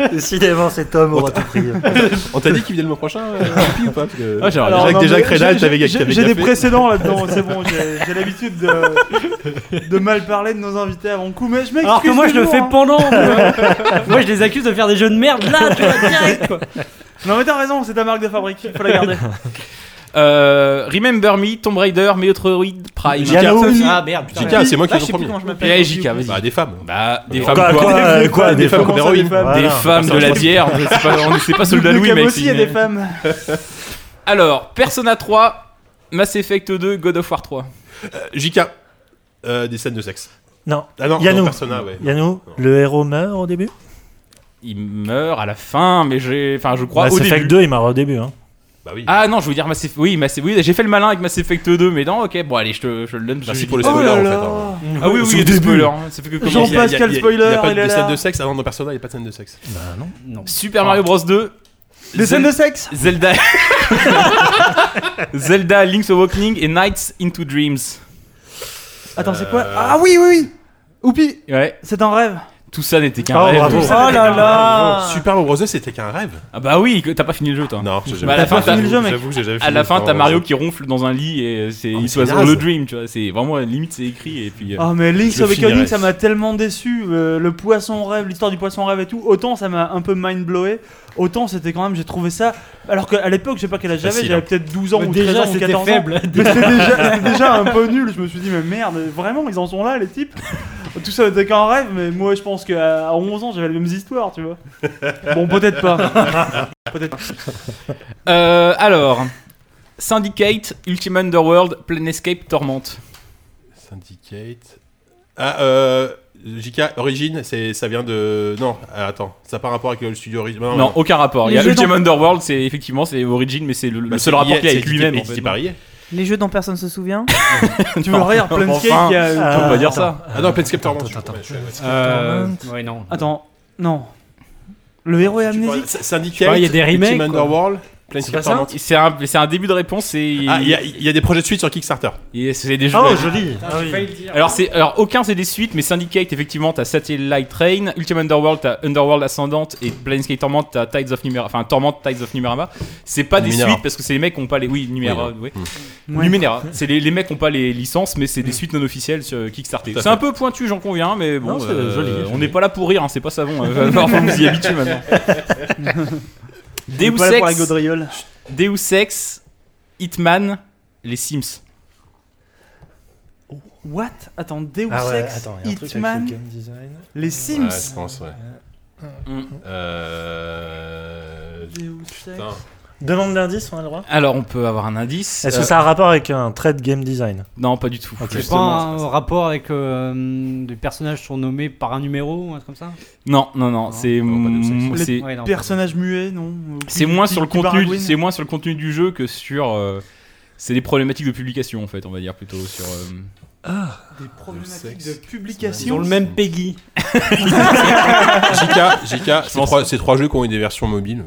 Décidément, cet homme aura tout pris. On t'a dit qu'il venait le mois prochain, euh, ou pas Parce que- Ah, Alors, Déjà, non, déjà t'avais t'avais J'ai des précédents là-dedans, c'est bon, j'ai l'habitude de, de mal parler de nos invités avant coup, mais je m'excuse. Alors que moi je le fais hein. pendant. moi. moi je les accuse de faire des jeux de merde là, tu vois, direct quoi. Non mais t'as raison, c'est ta marque de fabrique, faut la garder. Euh, Remember Me, Tomb Raider, Metroid Prime. Yannou. Ah merde, putain. JK, c'est moi qui Ah, ai le premier. JK, vas-y. Bah, des femmes. Bah, des femmes Quoi, quoi, quoi, Des des femmes comme héroïnes. femmes Des femmes de la bière. Pas, on c'est pas soldat Louis, Le mec. aussi, il y a des femmes. Alors, Persona 3, Mass Effect 2, God of War 3. JK, euh, des scènes de sexe. Non, Ah non, Yannou. non, Persona, ouais. Yannou, le héros meurt au début? Il meurt à la fin, mais j'ai. Enfin, je crois Mass au Effect début. 2, il meurt au début. Hein. Bah oui. Ah non, je veux dire Mass Effect. Oui, Mass... oui j'ai fait le malin avec Mass Effect 2, mais non, ok, bon, allez, je te, je le donne. Merci je- pour les Oh spoilers là en fait. hein. Ah oui, oui, il y a des spoilers. hein, Ça fait que Il y a- il y a- il y a spoiler, pas il est de là. scène de sexe. Ah non, dans Persona, il n'y a pas de scène de sexe. Bah non. Non. Super Mario Bros 2. Des scènes de sexe Zelda. Zelda Link's Awakening et Nights into Dreams. Attends, c'est quoi Euh, Ah oui, oui, oui Oupi, Ouais, c'est un rêve. Tout ça n'était qu'un Oh, rêve. bravo. Oh là là Super Mario Bros. c'était qu'un rêve. Ah bah oui, que- t'as pas fini le jeu toi. Non, j'ai Bah, à jamais la fin, t'as- fini le jeu, mec. J'avoue que j'ai jamais À fini la fin, t'as. Mario qui ronfle dans un lit et c'est Oh, mais It c'est was naze. all a dream, tu vois. C'est vraiment limite c'est écrit et puis. euh, Ah mais Link's Je Awakening finirai. ça m'a tellement déçu, euh, le poisson rêve, l'histoire du poisson rêve et tout, autant ça m'a un peu mind blowé, autant c'était quand même, j'ai trouvé ça, alors qu'à l'époque je sais pas quel âge j'avais, j'avais hein. peut-être 12 ans Mais ou 13 déjà ans ou c'était 14 ans, faible. mais c'était déjà, un peu nul, je me suis dit mais merde, vraiment ils en sont là les types Tout ça n'était qu'un rêve, mais moi je pense qu'à 11 ans j'avais les mêmes histoires, tu vois. Bon, peut-être pas. peut-être pas. Euh, alors, Syndicate, Ultima Underworld, Planescape, Torment. Syndicate. Ah, euh. JK, Origin, c'est, ça vient de. Non, ah, attends, ça n'a pas rapport avec le studio Origin. Non, aucun rapport. Il y a Les jeux Ultima dont- Underworld, c'est effectivement c'est Origin, mais c'est le, le Bah, seul rapport qu'il y a avec lui-même. en édité fait. par EA. Les jeux dont personne se souvient. Tu veux rire, Planescape Enfin. qui a. On va dire ça. Ah non, Planescape Torment. Attends, attends, Euh, ouais, non. Attends, non. Le héros est amnésique Sy- Syndicate, Ouais, il y a des remakes. Underworld, C'est un, début de réponse. Et Ah, il y, a- il y a des projets de suite sur Kickstarter. c'est des jeux. Oh, joli. Ah oui. Alors, aucun c'est des suites, mais Syndicate, effectivement, t'as Satellite Train, Ultima Underworld, t'as Underworld Ascendant, et Planescape Torment, t'as Tides of Numenera, enfin Torment, Tides of Numenera. C'est pas des Numenera. suites parce que c'est les mecs qui ont pas les. Oui, Numenera, Oui. Numenera. C'est les, les mecs qui ont pas les licences, mais c'est des suites non officielles sur Kickstarter. C'est un peu pointu, j'en conviens, mais bon. Non, c'est euh, joli, On joli. n'est pas là pour rire, hein, c'est pas savon. Va falloir vous y habituer maintenant. Deus pour la Ex, gaudriole. Deus Ex, Hitman, les Sims. What? Attends, Deus Ah ouais, Ex, attends, Hitman, le les Sims. Ouais, je pense, ouais. Mm. Euh. Deus Ex. Demande d'indice, on a le droit Alors, on peut avoir un indice. Est-ce Euh, que ça a un rapport avec un trait de game design Non, pas du tout. Ok. C'est pas Justement, un rapport avec euh, des personnages surnommés par un numéro ou un truc comme ça Non, non, non, c'est Ex. mm, Les c'est Ouais, non, Personnages muets, non c'est moins sur le contenu, c'est moins sur le contenu du jeu que sur. euh, c'est des problématiques de publication en fait, on va dire plutôt sur. euh, Des problématiques de publication. Ils ont le même Peggy. JK, JK, c'est trois, c'est trois jeux qui ont eu des versions mobiles.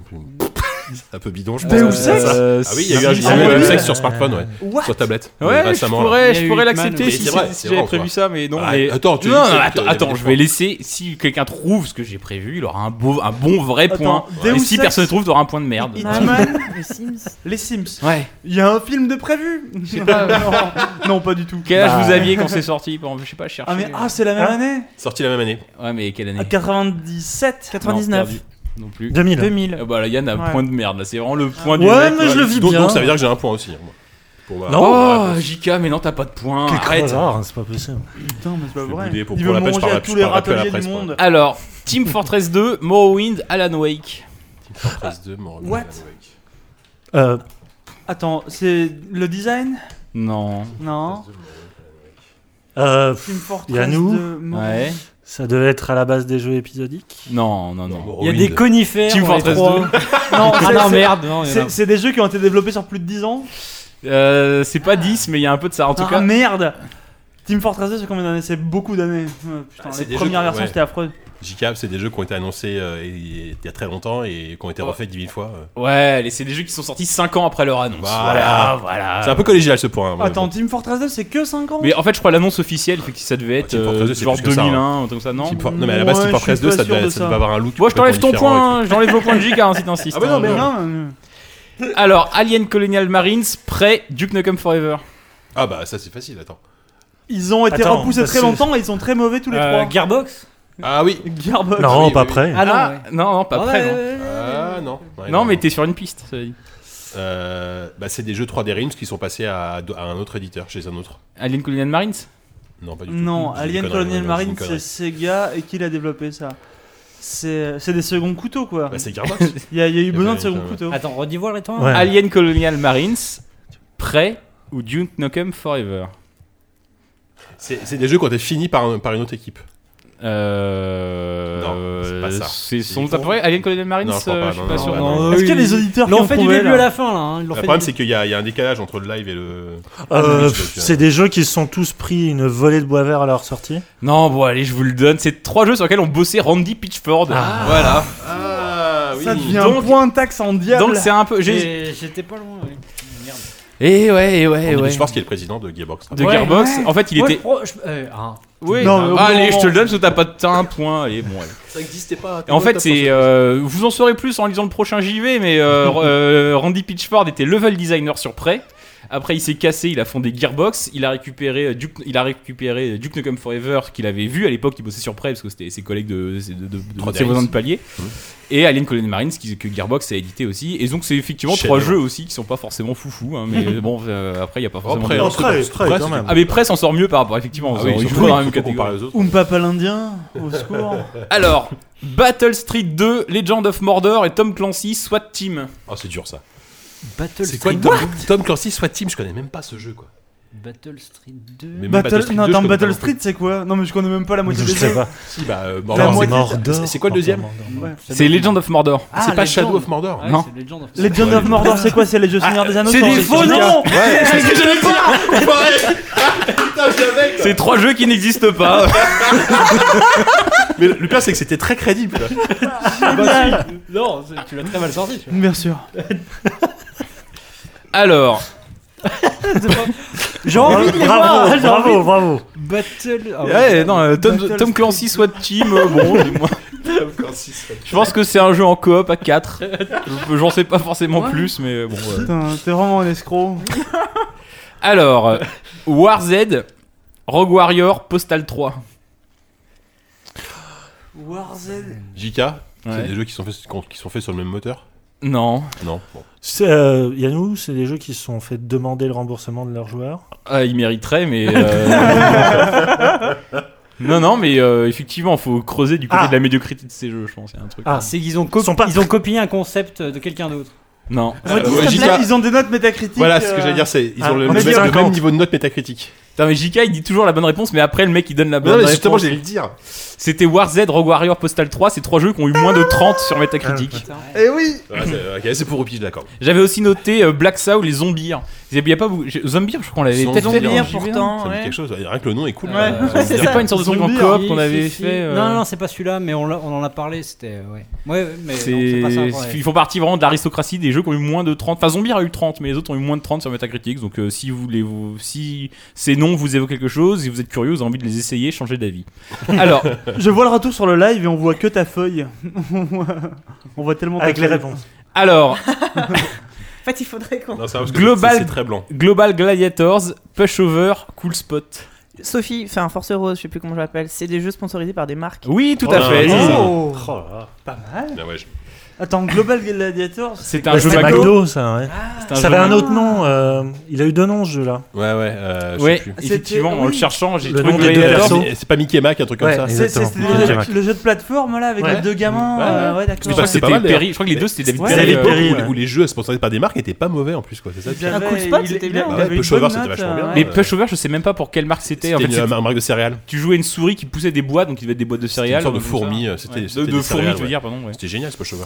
Un peu bidon, je pense. Deus Euh, Ex Ah oui, il y a eu un Ah. Deus Ex sur smartphone, ouais. What Sur tablette. Ouais, euh, je pourrais, je pourrais l'accepter si, j'avais prévu ça, mais non. Ah, mais... Attends, tu attends, je vais laisser. Si quelqu'un trouve ce que j'ai prévu, il aura un, beau, un bon vrai point. Et si personne ne trouve, il aura un point de merde. Hitman, Les Sims. les Sims. Ouais. Il y a un film de prévu pas. non, pas du tout. Quel âge Bah. vous aviez quand c'est sorti Je sais pas, je cherche. Ah, mais ah, c'est la même Hein année Sorti la même année. Ouais, mais quelle année À 97 99. Non, plus. 2000. 2000. Ah bah là, Yann a un Ouais. point de merde là, c'est vraiment le point du Ouais, mec, mais je le vis Donc, bien. donc ça veut dire que j'ai un point aussi. hein, moi. Pour ma- Non. pour ma Oh, réponse. JK, mais non, t'as pas de point. Quel Arrête. crevard, hein, c'est pas possible. Putain, mais c'est pas Je vais vrai. bouder pour- Il pour veut la je manger à parle- tous je les à la râteliers presse, monde. Alors, Team Fortress 2, Morrowind, Alan Wake. Team Fortress 2, Morrowind, What? Alan Wake. Euh, Attends, c'est le design? Non. Non. euh, Team Fortress Yannou de Morrowind. Ouais. Ça devait être à la base des jeux épisodiques. Non, non, non. Il y a des conifères. Team Fortress trois. 2. Non, Ah c'est- non, merde. non, il y en a- C'est des jeux qui ont été développés sur plus de 10 ans Euh, c'est pas 10, mais il y a un peu de ça. En tout Ah cas, merde Team Fortress 2, c'est combien d'années? C'est beaucoup d'années. Ouais, putain, Ah, c'est les des premières jeux- versions, ouais. c'était affreux. JK, c'est des jeux qui ont été annoncés euh, il y a très longtemps et qui ont été Oh. refaits 10 000 fois. euh. ouais, c'est des jeux qui sont sortis 5 ans après leur annonce. Voilà. voilà. C'est un peu collégial ce point. hein, Attends, bon. Team Fortress 2, c'est que 5 ans Mais en fait, je crois l'annonce officielle, fait que ça devait être Team Fortress 2, euh, c'est genre plus que ça, 2001, ou comme ça, non Team For- Non, mais à la base, Ouais, Team Fortress suis 2, pas ça devait, de ça ça. devait avoir un look. Moi, je t'enlève ton point, hein, j'enlève le point de JK hein, si t'insistes. Ah bah non, hein. mais Non, Alors, Alien Colonial Marines, prêt, Duke Nukem Forever. Ah bah ça c'est facile, attends. Ils ont été Attends, repoussés très longtemps et ils sont très mauvais tous les Euh, trois. Gearbox? Ah oui Gearbox. Non, oui, pas oui, prêt. Ah non, Ah, ouais. non, non, pas Ouais, prêt, non. ouais. Ah non. Ouais, Non, mais t'es sur une piste, ça dire. Euh, bah, c'est des jeux 3D Realms qui sont passés à, à un autre éditeur, chez un autre. Alien Colonial Marines? Non, pas du tout. Non, Alien Colonial ouais, c'est. Sega et qui l'a développé ça? C'est c'est des seconds couteaux quoi. Bah, c'est Gearbox. Il y, a il y a eu besoin de seconds couteaux. Attends, redis-moi les temps. Ouais. Alien Colonial Marines, prêt ou Duke Nukem Forever? C'est c'est des jeux qui ont été finis par, un- par une autre équipe. Euh. Non, c'est pas ça. C'est son faux. à peu près Alien Colonial Marines Non, je crois euh, pas, Je suis non, pas non, sûr. non. non. Est-ce qu'il y a des auditeurs Ils qui l'ont ont fait du début là à la fin là. hein. Le problème, c'est qu'il y, a il y a un décalage entre le live et le. Euh, Ah, oui, je dois- c'est des jeux qui se sont tous pris une volée de bois vert à leur sortie. Non, bon, allez, je vous le donne. C'est trois jeux sur lesquels ont bossé Randy Pitchford. Voilà. Ah oui Ça devient Donc- un point taxe en diable. Donc c'est un peu. J'étais pas loin. ouais. Merde. Et ouais, et ouais, et Andy ouais. Pitchford qui est le président de Gearbox. De Gearbox. En fait, il était. Oui. Non, Ah, allez, je te le donne parce que t'as pas de un point. Allez, bon, allez. Ça n'existait pas. Et en fait, c'est. euh, vous en saurez plus en lisant le prochain JV, mais euh, euh, Randy Pitchford était level designer sur Prey. Après, il s'est cassé, il a fondé Gearbox. Il a récupéré euh, Duke, il a récupéré Duke Nukem Forever qu'il avait vu à l'époque. Il bossait sur Prey parce que c'était ses collègues de, de, de, de- de 3DX. ses voisins de palier. Et Alien Colony Marines qui, que Gearbox a édité aussi. Et donc, c'est effectivement trois jeux aussi qui sont pas forcément foufou. Hein, mais bon, euh, après, il y a pas forcément. Après, Prey, Prey, Prey, quand même. Ah, mais Prey s'en sort mieux par rapport, effectivement. Ah oui, dans la même catégorie. aux autres. Oompa l'Indien, au secours. Alors, Battle Street 2, Legend of Mordor et Tom Clancy SWAT Team. Oh, c'est dur ça. Battle C'est quoi Street Tom, Tom Clancy SWAT Team Je connais même pas ce jeu quoi. Battle Street 2. Mais même Battle, Street non, 2, je attends, connais pas Battle Street, c'est quoi? Non, mais je connais même pas la moitié Je des sais jeux. pas. Si, bah, euh, Mordor, moitié- Mordor. C'est- c'est quoi le deuxième Ouais. C'est Legend of Mordor. Ah, C'est pas Legend. Shadow of Mordor Ouais, Non. c'est Legend of Legend of Mordor, c'est quoi C'est les jeux Seigneur des Anneaux c'est des faux noms c'est ce que j'allais dire C'est trois jeux qui n'existent pas. Mais le pire, c'est que c'était très crédible. quoi. Non, c'est- tu l'as très mal sorti. tu vois. Bien sûr. Alors, J'ai envie de les voir. Bravo, j'ai envie bravo, de- bravo. Battle. ah ouais. ouais, non, euh, Tom, Battle Tom Clancy SWAT Team, euh, bon, dis-moi. je pense que c'est un jeu en coop à 4. J'en sais pas forcément plus, mais euh, bon. ouais. Putain, t'es vraiment un escroc. Alors, euh, War Z, Rogue Warrior, Postal 3. Warzone. JK, Ouais. c'est des jeux qui sont, faits, qui sont faits sur le même moteur? Non. Non. Bon. Euh, Yannou, c'est des jeux qui se sont fait demander le remboursement de leurs joueurs. Ah, il mériterait, mais. euh, non, non, mais euh, effectivement, faut creuser du côté Ah. de la médiocrité de ces jeux, je pense. Il y a un truc. Ah, C'est qu'ils ont, copi- Sont pas- ils ont copié un concept de quelqu'un d'autre. Non. Euh, Redis, ouais, plaît, Ils ont des notes métacritiques. Voilà ce que euh, j'allais dire, c'est ils ah, ont le, on le même, le 50. même niveau de note métacritique. Putain, mais JK, il dit toujours la bonne réponse, mais après, le mec, il donne la bonne Non, mais réponse. justement, j'allais le dire. C'était War Z, Rogue Warrior, Postal 3. C'est trois jeux qui ont eu moins de 30 sur Metacritic. Eh oui Ouais, c'est- ok, c'est pour Rupi, d'accord. J'avais aussi noté euh, Black Sao, les zombies. Il y a pas beaucoup- j'ai- Zombies, je crois qu'on l'avait Zombies, peut-être fait. Zombies, JV1. pourtant. Ça me dit ouais. quelque chose. Rien que le nom est cool. Ouais. Euh, Ouais, Il y avait pas une sorte de truc en Zombies, coop Si, qu'on avait si. fait. euh, Non, non, c'est pas celui-là, mais on, l'a- on en a parlé. C'était. euh, Ouais. Ouais, mais. non, C'est- c'est pas ça, ouais. Ils font partie vraiment de l'aristocratie des jeux qui ont eu moins de 30. Enfin, Zombie a eu 30, mais les autres ont eu moins de 30 sur Metacritic. Donc, euh, si, vous voulez vous, si ces noms vous évoquent quelque chose, si vous êtes curieux, vous avez envie de les essayer, changez d'avis. Alors, Je vois le retour sur le live et on voit que ta feuille. on voit tellement Avec les réponses. alors En fait, il faudrait qu'on. Non, Global- c'est- très blanc. Global Gladiators, Pushover, Cool Spot. Sophie, enfin Force Rose, je sais plus comment je l'appelle, c'est des jeux sponsorisés par des marques. Oui, tout Oh à là fait. Oh Oh là. Pas mal. Ah ouais, je- Attends, Global Gladiator, C'est un jeu McDo. McDo, ça, ouais. Un Ça avait un autre nom. euh, il a eu deux noms, ce jeu-là. Ouais, ouais, euh, je Ouais, sais plus. effectivement, en le oui. cherchant, j'ai Le trouvé nom que des deux persos. C'est- C'est pas Mickey Mac, un truc comme ça. C'est Exactement. le, Mac. jeu- le jeu de plateforme là avec Ouais. les deux gamins. Ouais. euh, ouais, Je d'accord. crois que c'est c'était pas mal, Perry. d'ailleurs. Je crois que les deux c'était David Ouais, Perry. David euh, Perry, Où, ouais. où les jeux sponsorisés par des marques étaient pas mauvais en plus, quoi. C'est ça. le Il pire. avait- Cool Spot, c'était bien. Ouais, une Pushover, bonne c'était vachement bien. Mais Ouais. Pushover, je sais même pas pour quelle marque c'était. En C'était fait, une c'est- euh, marque de céréales. tu jouais une souris qui poussait des boîtes, donc il devait être des boîtes de C'était une céréales. sorte de comme ça. fourmi. euh, C'était Ouais, c'était de, des de fourmi, céréales, je veux ouais. dire, pardon. ouais. C'était génial ce pushover.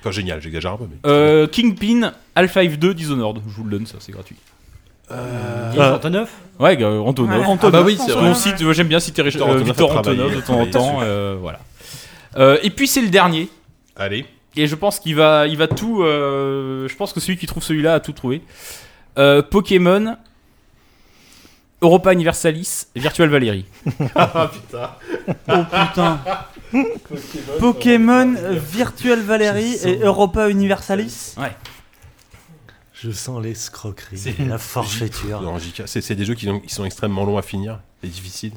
Enfin, génial, j'exagère un peu. Mais... Euh, Kingpin, Half-Life 2, Dishonored. Je vous le donne, ça, c'est gratuit. Euh, Yves Antonov Ouais, euh, Antonov. Ouais. Ah bah oui, c'est vrai. Mon site, j'aime bien citer Victor euh, Antonov Victor de temps en temps. euh, voilà. Euh, et puis c'est le dernier. Allez. Et je pense qu'il va, il va tout. euh, je pense que celui qui trouve celui-là a tout trouvé. Euh, Pokémon, Europa Universalis, Virtual Valérie. Ah putain. Oh putain. Pokémon, euh, Virtual Valerie Je et Europa Universalis. Je sens l'escroquerie, C'est- la forfaiture. C'est des jeux qui, ont- qui sont extrêmement longs à finir et difficiles.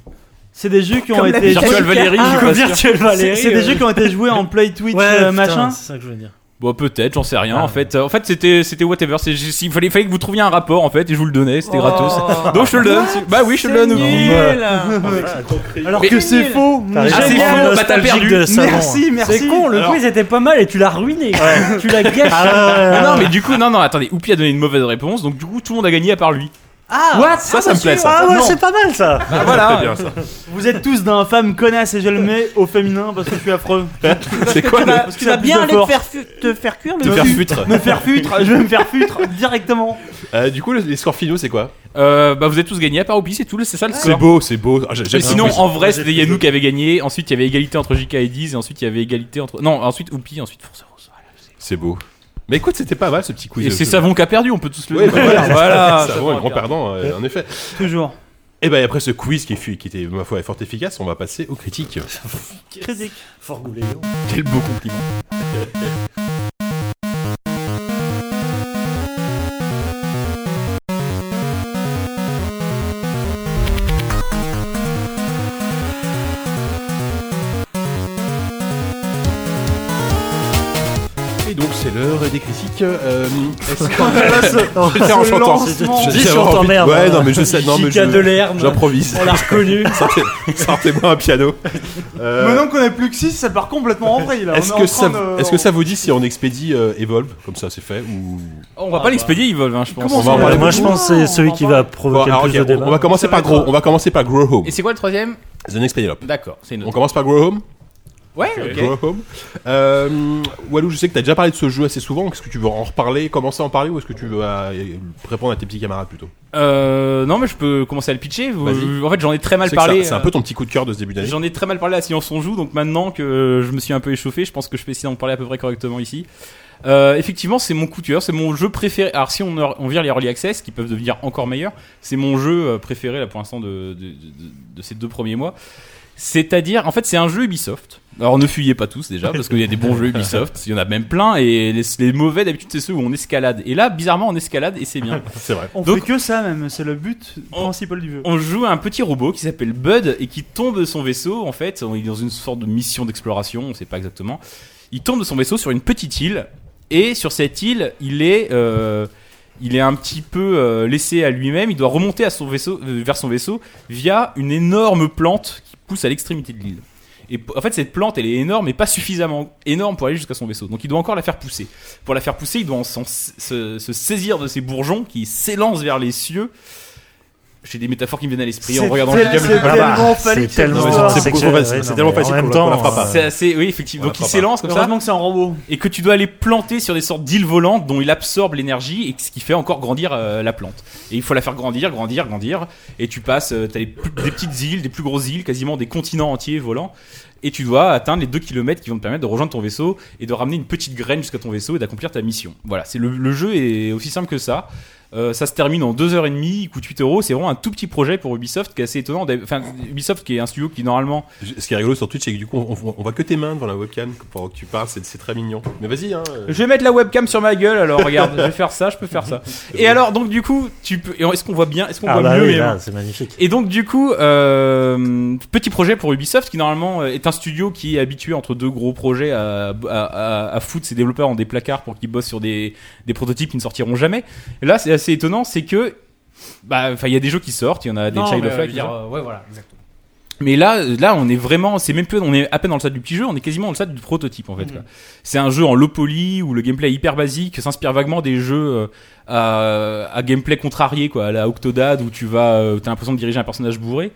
C'est des jeux qui ont Comme été. Virtual Valérie, Ah, C'est Valérie. des euh, jeux qui ont été joués en Play Twitch Ouais, euh, putain, machin. c'est ça que je veux dire. Bon, peut-être, j'en sais rien. Ah. En fait, Euh, en fait, c'était, c'était whatever. C'est, il fallait, fallait que vous trouviez un rapport en fait, et je vous le donnais. C'était Oh. gratos. Donc je te le donne. Bah oui, je te le donne. Nul. Alors Mais- que c'est faux. T'as Ah, c'est faux, bah, t'as perdu. Merci, merci. C'est con, le Alors- quiz était pas mal et tu l'as ruiné. tu l'as gâché. Ah, Ah non, mais du coup, non, non, attendez. Oupi a donné une mauvaise réponse, donc du coup, tout le monde a gagné à part lui. Ah, What? Ça, ça me plaît, ça. Ah ouais, Non. c'est pas mal ça. Ah, voilà. bien ça. Vous êtes tous d'un femme connasse et je le mets au féminin parce que je suis affreux. C'est quoi tu le. vas, parce tu qu'il a vas bien de aller te faire, fu- te faire cuire le Te faire cul. futre. Me faire futre, je vais me faire futre directement. Euh, du coup, les les scores finaux, c'est quoi? Euh, bah, vous êtes tous gagnés à part Oupi, c'est tout. C'est ça le C'est score. beau, c'est beau. Ah, j'ai- Mais j'aime sinon, en vrai, c'était Yannou qui avait gagné. Ensuite, il y avait égalité entre JK et Diz. Et ensuite, il y avait égalité entre. Non, ensuite Oupi, ensuite Force Rose. Voilà, c'est- C'est beau. Mais écoute, c'était pas mal ce petit quiz. Et c'est Savon qui a perdu, on peut tous le Ouais, dire. bah voilà, voilà. Savon est grand perdant, euh, en effet. Toujours. Et ben après ce quiz qui, fut, qui était, ma foi, fort efficace, on va passer aux critiques. Critique. Fort Gouléon. Quel beau compliment. Que. euh, est-ce que- Je vais faire en chantant. lancement. Je Dis sur. Ouais, non, mais je sais. Non, mais Chica je- de l'herbe. J'improvise. On l'a reconnu. Sortez- Sortez-moi un piano. Euh, Maintenant qu'on a plus que 6, ça part complètement en vrille là. Est-ce que, ça, de- est-ce que ça vous dit si on expédie euh, Evolve Comme ça, c'est fait ou... On va pas l'expédier, Evolve, hein, je pense. Comment On va en parler moi, je pense que c'est celui qui va provoquer alors, le plus ok, de on, débats. on va commencer Ça par va Grow. être- On va commencer par Grow Home. Et c'est quoi le troisième? The Next Penelope. D'accord, c'est une On autre. commence par Grow Home. Ouais, ok. Grow Home. Euh, Walou, je sais que tu as déjà parlé de ce jeu assez souvent. Est-ce que tu veux en reparler, commencer à en parler, ou est-ce que tu veux euh, répondre à tes petits camarades plutôt? Euh, non, mais je peux commencer à le pitcher. En fait, j'en ai très mal parlé. C'est un euh, peu ton petit coup de cœur de ce début d'année. J'en ai très mal parlé à Silence on joue, donc maintenant que je me suis un peu échauffé, je pense que je peux essayer d'en parler à peu près correctement ici. Euh, effectivement, c'est mon coup de cœur, c'est mon jeu préféré. Alors, si on, on vire les early access, qui peuvent devenir encore meilleurs, c'est mon jeu euh, préféré là pour l'instant de, de, de- de ces deux premiers mois. C'est-à-dire, en fait, c'est un jeu Ubisoft. Alors, ne fuyez pas tous déjà, parce qu'il y a des bons jeux Ubisoft, il y en a même plein, et les, les mauvais d'habitude, c'est ceux où on escalade. Et là, bizarrement, on escalade et c'est bien. C'est vrai. On Donc- fait que ça même, c'est le but On- principal du jeu. On joue un petit robot qui s'appelle Bud et qui tombe de son vaisseau. En fait, il est dans une sorte de mission d'exploration, on sait pas exactement. Il tombe de son vaisseau sur une petite île et sur cette île, il est, euh, il est un petit peu euh, laissé à lui-même. Il doit remonter à son vaisseau, euh, vers son vaisseau via une énorme plante qui pousse à l'extrémité de l'île. Et en fait, cette plante, elle est énorme, mais pas suffisamment énorme pour aller jusqu'à son vaisseau. Donc, il doit encore la faire pousser. Pour la faire pousser, il doit se saisir de ses bourgeons qui s'élancent vers les cieux. J'ai des métaphores qui me viennent à l'esprit en regardant le gameplay. c'est tellement phallique, C'est tellement. c'est facile, tellement facile En même temps, fera pas. C'est assez, oui, effectivement. On Donc il s'élance comme ça Heureusement que c'est un robot. et que tu dois aller planter sur des sortes d'îles volantes dont il absorbe l'énergie et ce qui fait encore grandir euh, la plante. Et il faut la faire grandir, grandir, grandir. Et tu passes, euh, t'as des petites îles, des plus grosses îles, quasiment des continents entiers volants. Et tu dois atteindre les 2 km qui vont te permettre de rejoindre ton vaisseau et de ramener une petite graine jusqu'à ton vaisseau et d'accomplir ta mission. Voilà, c'est le, le jeu est aussi simple que ça. Euh, ça se termine en 2h30, il coûte 8 euros. C'est vraiment un tout petit projet pour Ubisoft qui est assez étonnant. Enfin, Ubisoft qui est un studio qui normalement Ce qui est rigolo sur Twitch, c'est que du coup, on, on- voit que tes mains devant la webcam pendant que tu parles. C'est très mignon. Mais vas-y, hein. euh, Je vais mettre la webcam sur ma gueule, alors regarde, je vais faire ça, je peux faire ça. Et alors, donc du coup, tu peux. Est-ce qu'on voit bien Est-ce qu'on Ah voit bah mieux oui, c'est magnifique. Et donc du coup, euh, petit projet pour Ubisoft qui normalement est un studio qui est habitué entre deux gros projets à, à, à- à foutre ses développeurs en des placards pour qu'ils bossent sur des, des prototypes qui ne sortiront jamais. Et là, c'est assez étonnant, c'est que bah, enfin, il y a des jeux qui sortent, il y en a des Non, Child mais, of euh, Light. dire, euh, ouais, voilà, exactement. Mais là, là, on est vraiment, c'est même plus, on est à peine dans le stade du petit jeu, on est quasiment dans le stade du prototype en fait. quoi. C'est un jeu en low poly où le gameplay est hyper basique, s'inspire vaguement des jeux euh, à, à gameplay contrarié quoi, à la Octodad où tu vas, t'as l'impression de diriger un personnage bourré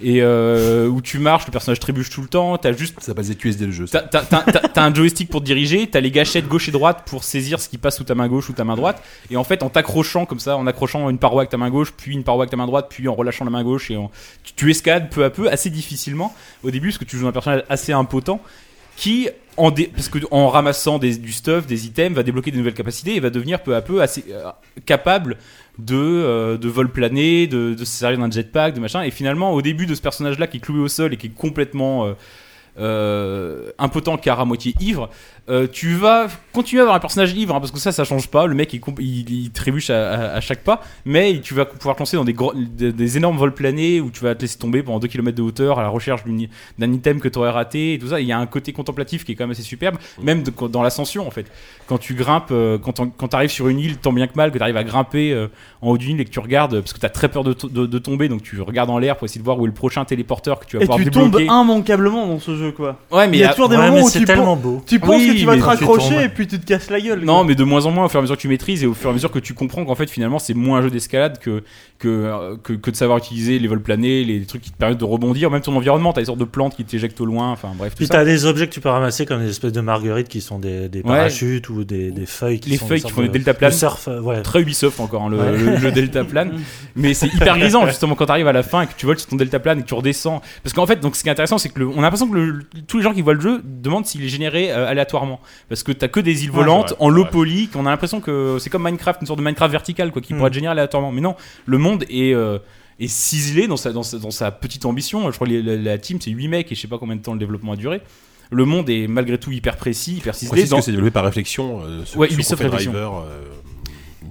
et euh, où tu marches, le personnage trébuche tout le temps, t'as juste Ça s'appelle ZQSD le jeu. T'as, t'as- t'as- t'as- t'as un joystick pour te diriger, t'as les gâchettes gauche et droite pour saisir ce qui passe sous ta main gauche ou ta main droite, et en fait en t'accrochant comme ça, en accrochant une paroi avec ta main gauche, puis une paroi avec ta main droite, puis en relâchant la main gauche, et en- tu, tu escalades peu à peu, assez difficilement au début, parce que tu joues un personnage assez impotent, qui en, dé- parce que en ramassant des- du stuff, des items, va débloquer de nouvelles capacités et va devenir peu à peu assez euh, capable de, euh, de vol plané, de, de se servir d'un jetpack, de machin. Et finalement, au début de ce personnage-là qui est cloué au sol et qui est complètement euh, euh, impotent car à moitié ivre, euh, tu vas continuer à avoir un personnage ivre hein, parce que ça, ça change pas. Le mec, il, comp- il, il trébuche à, à- à chaque pas, mais tu vas pouvoir te lancer dans des, gros- des, des énormes vols planés où tu vas te laisser tomber pendant 2 km de hauteur à la recherche d'un item que tu aurais raté et tout ça. Il y a un côté contemplatif qui est quand même assez superbe, même de- dans l'ascension en fait. Quand tu grimpes, euh, quand tu arrives sur une île, tant bien que mal, que tu arrives à grimper euh, en haut d'une île et que tu regardes, parce que tu as très peur de, to- de- de tomber, donc tu regardes en l'air pour essayer de voir où est le prochain téléporteur que tu vas Et pouvoir tu tombes immanquablement dans ce jeu quoi. Ouais, mais Il y a toujours des Ouais, moments où c'est tu, tellement beau. tu penses Oui, que tu vas te raccrocher et puis tu te casses la gueule. Non, quoi. mais de moins en moins au fur et à mesure que tu maîtrises et au fur et à mesure que tu comprends qu'en fait finalement c'est moins un jeu d'escalade que, que, euh, que, que de savoir utiliser les vols planés, les trucs qui te permettent de rebondir, même ton environnement, t'as des sortes de plantes qui t'éjectent au loin, enfin bref, tout Puis t'as des objets que tu peux ramasser comme des espèces de marguerites qui sont des, des Ouais. parachutes ou des, des feuilles qui Les sont feuilles des qui font des de- deltaplanes. de surf, euh, ouais. Très Ubisoft encore, hein, le, Ouais. le, le deltaplane. mais c'est hyper grisant justement quand t'arrives à la fin et que tu voles sur ton deltaplane et que tu redescends. Parce qu'en fait, donc ce qui est intéressant, c'est que le- on a l'impression que le- tous les gens qui voient le jeu demandent s'il est généré euh, aléatoirement. Parce que t'as que des îles volantes vrai, en low poly, qu'on a l'impression que c'est comme Minecraft, une sorte de Minecraft vertical quoi, qui Mm. pourrait être généré aléatoirement. Mais non, le monde est euh, est ciselé dans sa, dans, sa, dans sa petite ambition. Je crois que la, la team c'est 8 mecs et je sais pas combien de temps le développement a duré. Le monde est malgré tout hyper précis, hyper ciselé. Dans- que c'est développé par réflexion. euh, sur- Ouais, Ubisoft Réflexion. Driver, euh,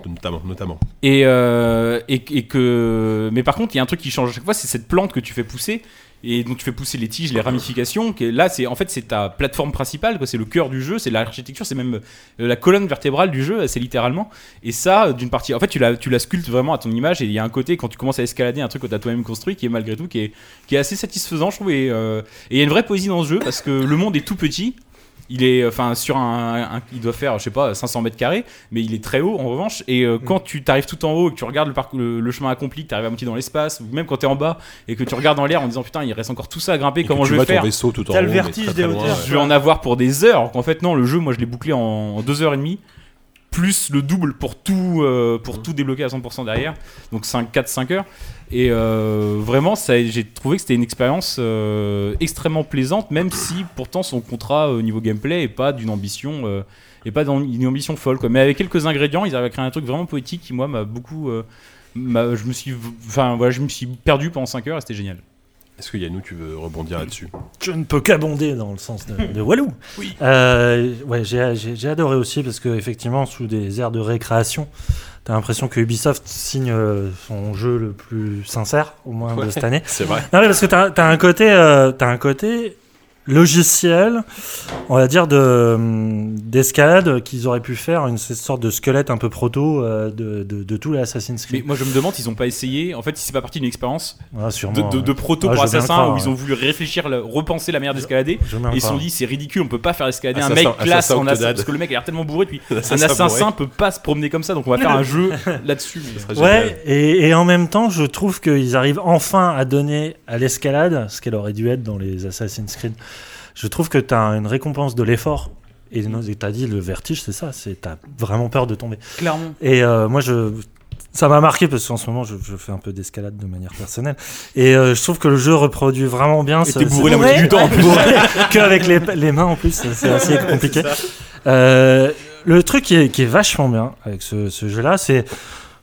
notamment, notamment. Et, euh, et, et que, mais par contre, il y a un truc qui change à chaque fois, c'est cette plante que tu fais pousser, et donc tu fais pousser les tiges, les ramifications. qui est- là, c'est en fait c'est ta plateforme principale, quoi. C'est le cœur du jeu, c'est l'architecture, c'est même euh, la colonne vertébrale du jeu, c'est littéralement. Et ça, euh, d'une partie, en fait, tu la, tu la sculptes vraiment à ton image. Et il y a un côté quand tu commences à escalader un truc que tu as toi-même construit, qui est malgré tout, qui est, qui est assez satisfaisant, je trouve. Et euh, il y a une vraie poésie dans ce jeu parce que le monde est tout petit. Il est, enfin, sur un, un- il doit faire, je sais pas, 500 mètres carrés, mais il est très haut en revanche. Et euh, quand tu t'arrives tout en haut et que tu regardes le, parcours- le, le chemin accompli, que tu arrives à moitié dans l'espace, ou même quand tu es en bas et que tu regardes en l'air en disant putain, il reste encore tout ça à grimper, Et que comment tu je vais vois ton faire vaisseau tout en le haut, mais vertige très, des très loin, hauteurs. ouais. Je vais en avoir pour des heures. Qu'en fait, non, le jeu, moi, je l'ai bouclé en, en deux heures et demie. Plus le double pour tout, euh, pour tout débloquer à 100% derrière. Donc 5, 4, 5 heures. Et euh, vraiment, j'ai trouvé que c'était une expérience euh, extrêmement plaisante, même si pourtant son contrat au niveau gameplay est pas d'une ambition. et pas dans une ambition folle quoi. mais avec quelques ingrédients ils arrivent à créer un truc vraiment poétique qui moi m'a beaucoup je me suis enfin voilà je me suis perdu pendant 5 heures et c'était génial Est-ce que Yannou, tu veux rebondir là-dessus? Je ne peux qu'abonder dans le sens de, de Walou. Oui. ouais, j'ai, j'ai- j'ai adoré aussi parce que effectivement, sous des airs de récréation, t'as l'impression que Ubisoft signe euh, son jeu le plus sincère, au moins de cette année. C'est vrai. Non, mais parce que t'as, t'as un côté, euh, t'as un côté logiciel, on va dire de d'escalade qu'ils auraient pu faire une sorte de squelette un peu proto euh, de, de, de tout les Assassin's mais Creed. moi je me demande s'ils ont pas essayé en fait si c'est pas partie d'une expérience Ah, sûrement, de, de, ouais. de proto Ah, pour Assassin croire, où ils ont voulu réfléchir, le- repenser la manière d'escalader. Je Et ils se sont dit c'est ridicule, on peut pas faire escalader un mec classe en assassin parce que le mec a l'air tellement bourré puis un Assassin peut pas se promener comme ça donc on va faire un jeu là-dessus. Ouais, et, et en même temps, je trouve qu'ils arrivent enfin à donner à l'escalade ce qu'elle aurait dû être dans les Assassin's Creed. Je trouve que tu as une récompense de l'effort. Et tu as dit, le vertige, c'est ça, c'est t'as vraiment peur de tomber. Clairement. Et euh, moi, je, ça m'a marqué parce qu'en ce moment, je, je fais un peu d'escalade de manière personnelle. Et euh, je trouve que le jeu reproduit vraiment bien. Et t'es bourré la moitié du temps en plus. Bourré qu'avec les, les mains en plus, c'est c'est assez compliqué. Euh, le truc qui est, qui est vachement bien avec ce, ce jeu-là, c'est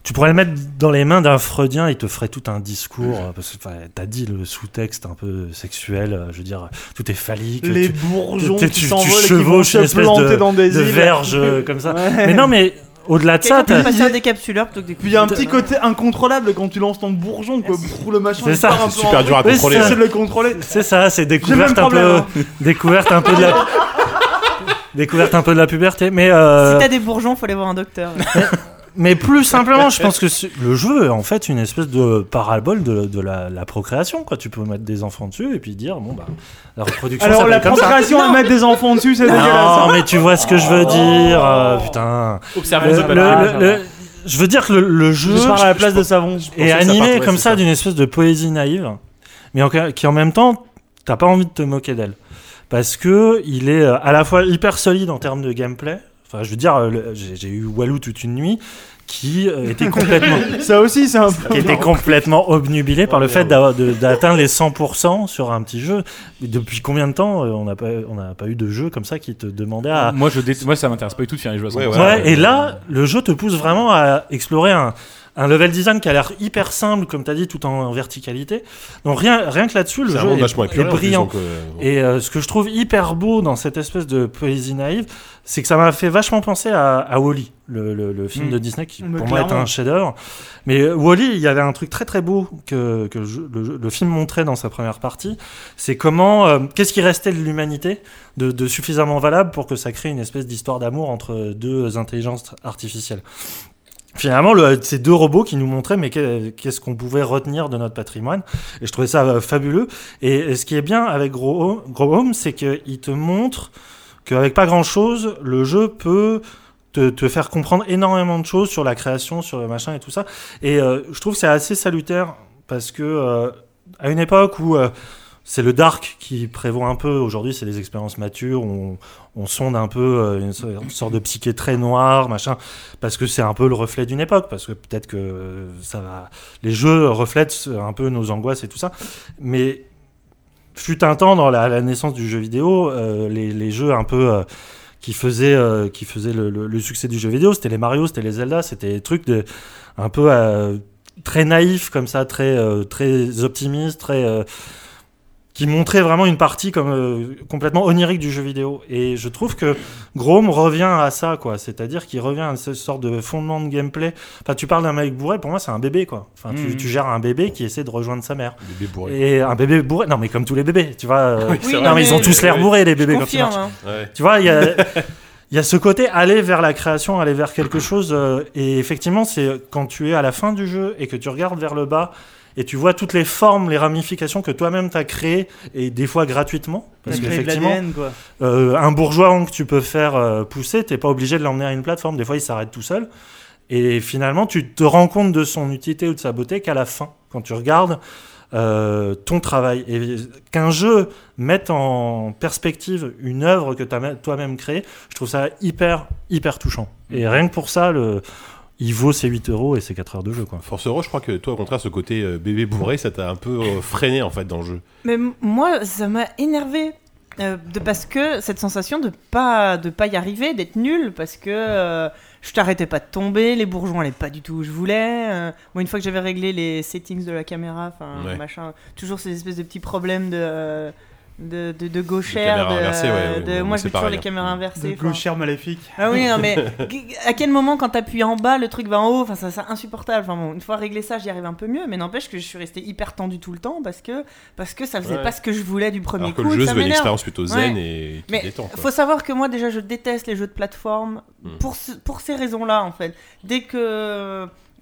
tu pourrais le mettre dans les mains d'un Freudien, il te ferait tout un discours, euh, parce que t'as dit le sous-texte un peu sexuel, euh, je veux dire, tout est phallique. Les tu, bourgeons tu- qui tu s'envolent et qui vont se planter de, dans des de îles. verge euh, comme ça. Ouais. Mais non, mais au-delà de ça, t'as- passer un décapsuleur plutôt que des Puis il y a un petit côté incontrôlable quand tu lances ton bourgeon, quoi. Brrr, Le machin, C'est ça. un C'est peu super en dur à contrôler. c'est le contrôler. c'est ça, c'est découverte un peu, hein. découverte un peu de la, découverte un peu de la puberté. Mais euh, Si t'as des bourgeons, faut aller voir un docteur. Mais plus simplement, je pense que le jeu est en fait une espèce de parabole de, de la, la procréation. Quoi. Tu peux mettre des enfants dessus et puis dire, bon, bah, la reproduction, Alors ça la procréation à mettre des enfants dessus, c'est dégueulasse. Non, hein. mais tu vois ce que je veux dire. euh, putain. Observez Le- le- le- le- je veux dire que le, le jeu Je parle à la place de savon. est animé comme ça ça. d'une espèce de poésie naïve, mais en- qui en même temps, t'as pas envie de te moquer d'elle. Parce que il est euh, à la fois hyper solide en termes de gameplay. Enfin, je veux dire, euh, j'ai eu Walou toute une nuit qui euh, était complètement Ça aussi, c'est un peu. qui était complètement obnubilé par le fait d'avoir- de- d'atteindre les 100% sur un petit jeu. Mais Depuis combien de temps euh, on n'a pas, on n'a pas eu de jeu comme ça qui te demandait à... Moi, je dé- moi ça m'intéresse pas du tout de faire les jeux à 100%. Ouais, Ouais, ouais. et là, le jeu te pousse vraiment à explorer un, un level design qui a l'air hyper simple, comme tu as dit, tout en, verticalité. Donc rien, rien que là-dessus, le jeu est, est brillant. donc, euh, Et euh, ce que je trouve hyper beau dans cette espèce de poésie naïve, c'est que ça m'a fait vachement penser à, à Wally, le, le- le film Mm. de Disney qui Mais pour moi est un chef-d'œuvre. Mais euh, Wally, il y avait un truc très très beau que, que le, film montrait dans sa première partie. C'est comment, euh, qu'est-ce qui restait de l'humanité de, de suffisamment valable pour que ça crée une espèce d'histoire d'amour entre deux intelligences artificielles. Finalement, le, ces deux robots qui nous montraient mais qu'est- qu'est-ce qu'on pouvait retenir de notre patrimoine. Et je trouvais ça euh, fabuleux. Et, ce qui est bien avec Grow Home, c'est qu'il te montre qu'avec pas grand-chose, le jeu peut te, te faire comprendre énormément de choses sur la création, sur le machin et tout ça. Et euh, je trouve que c'est assez salutaire parce que euh, à une époque où euh, c'est le dark qui prévaut un peu, aujourd'hui c'est les expériences matures, on, on sonde un peu euh, une so- une sorte de psyché très noire, machin, parce que c'est un peu le reflet d'une époque, parce que peut-être que ça va... les jeux reflètent un peu nos angoisses et tout ça. Mais fut un temps dans la, naissance du jeu vidéo, euh, les, jeux un peu euh, qui faisaient, le, succès du jeu vidéo, c'était les Mario, c'était les Zelda, c'était des trucs un peu très naïfs comme ça, très, très optimistes, très... qui montrait vraiment une partie comme euh, complètement onirique du jeu vidéo. Et je trouve que Grom revient à ça, quoi. C'est-à-dire qu'il revient à ce sorte de fondement de gameplay. Enfin, tu parles d'un mec bourré, pour moi, c'est un bébé, quoi. Enfin, tu, Mhm. tu gères un bébé qui essaie de rejoindre sa mère. Bébé bourré. Et un bébé bourré, non, mais comme tous les bébés, tu vois. euh, Oui, non, mais ils ont tous l'air bourrés, les bébés, quand Confirme. marchent. hein. Ouais. Tu vois, il y a, il y a ce côté aller vers la création, aller vers quelque chose. euh, et effectivement, c'est quand tu es à la fin du jeu et que tu regardes vers le bas et tu vois toutes les formes, les ramifications que toi-même tu as créées et des fois gratuitement. Parce T'as qu'effectivement, euh, un bourgeois que tu peux faire euh, pousser, t'es pas obligé de l'emmener à une plateforme. Des fois, il s'arrête tout seul. Et finalement, tu te rends compte de son utilité ou de sa beauté qu'à la fin, quand tu regardes euh, ton travail. Et qu'un jeu mette en perspective une œuvre que tu as toi-même créée, je trouve ça hyper, hyper touchant. Et rien que pour ça, le, il vaut ses 8 euros et ses 4 heures de jeu. Quoi. Force Euro, je crois que toi, au contraire, ce côté euh, bébé bourré, ça t'a un peu euh, freiné en fait dans le jeu. Mais moi, ça m'a énervé. euh, de, parce que cette sensation de pas de pas y arriver, d'être nul, parce que euh, je t'arrêtais pas de tomber, les bourgeons allaient pas du tout où je voulais. euh, moi, une fois que j'avais réglé les settings de la caméra, enfin Ouais. machin, toujours ces espèces de petits problèmes de euh, de, de, de gauchère, caméra de, inversée, ouais, ouais, de- moi, moi c'est je veux toujours les caméras inversées. De gauchère maléfique. Ah oui, non, mais à quel moment, quand t'appuies en bas, le truc va en haut Enfin, ça, c'est insupportable. Enfin, bon, une fois réglé ça, j'y arrive un peu mieux, mais n'empêche que je suis resté hyper tendu tout le temps parce que, parce que ça faisait Ouais. pas ce que je voulais du premier Alors que coup. le jeu veut une expérience plutôt zen Ouais. et qui Mais détend. quoi. faut savoir que moi, déjà, je déteste les jeux de plateforme Hmm. pour, ce- pour ces raisons-là, en fait. Dès que.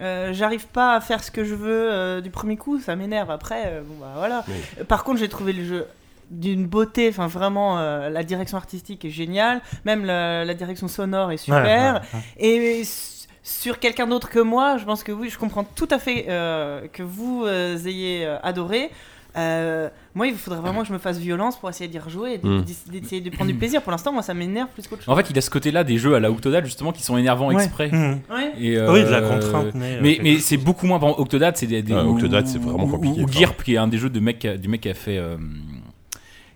euh, j'arrive pas à faire ce que je veux euh, du premier coup, ça m'énerve. Après, euh, bon bah voilà. Oui. Par contre, j'ai trouvé le jeu d'une beauté, enfin vraiment, euh, la direction artistique est géniale, même la, la direction sonore est super. Ouais, ouais, ouais. Et sur quelqu'un d'autre que moi, je pense que oui, je comprends tout à fait euh, que vous euh, ayez euh, adoré. Euh, moi, il faudrait vraiment que je me fasse violence pour essayer d'y rejouer et d- Mm. d'essayer de prendre du plaisir. Pour l'instant, moi, ça m'énerve plus qu'autre chose. En fait, il a ce côté-là des jeux à la Octodad justement qui sont énervants Ouais. exprès. Et, Oui, de la contrainte. Mais, c'est beaucoup moins. Par exemple, Octodad, c'est des. ou- Octodad, c'est vraiment ou- compliqué, Ou, enfin. Girp, qui est un des jeux de mec, du mec qui a fait.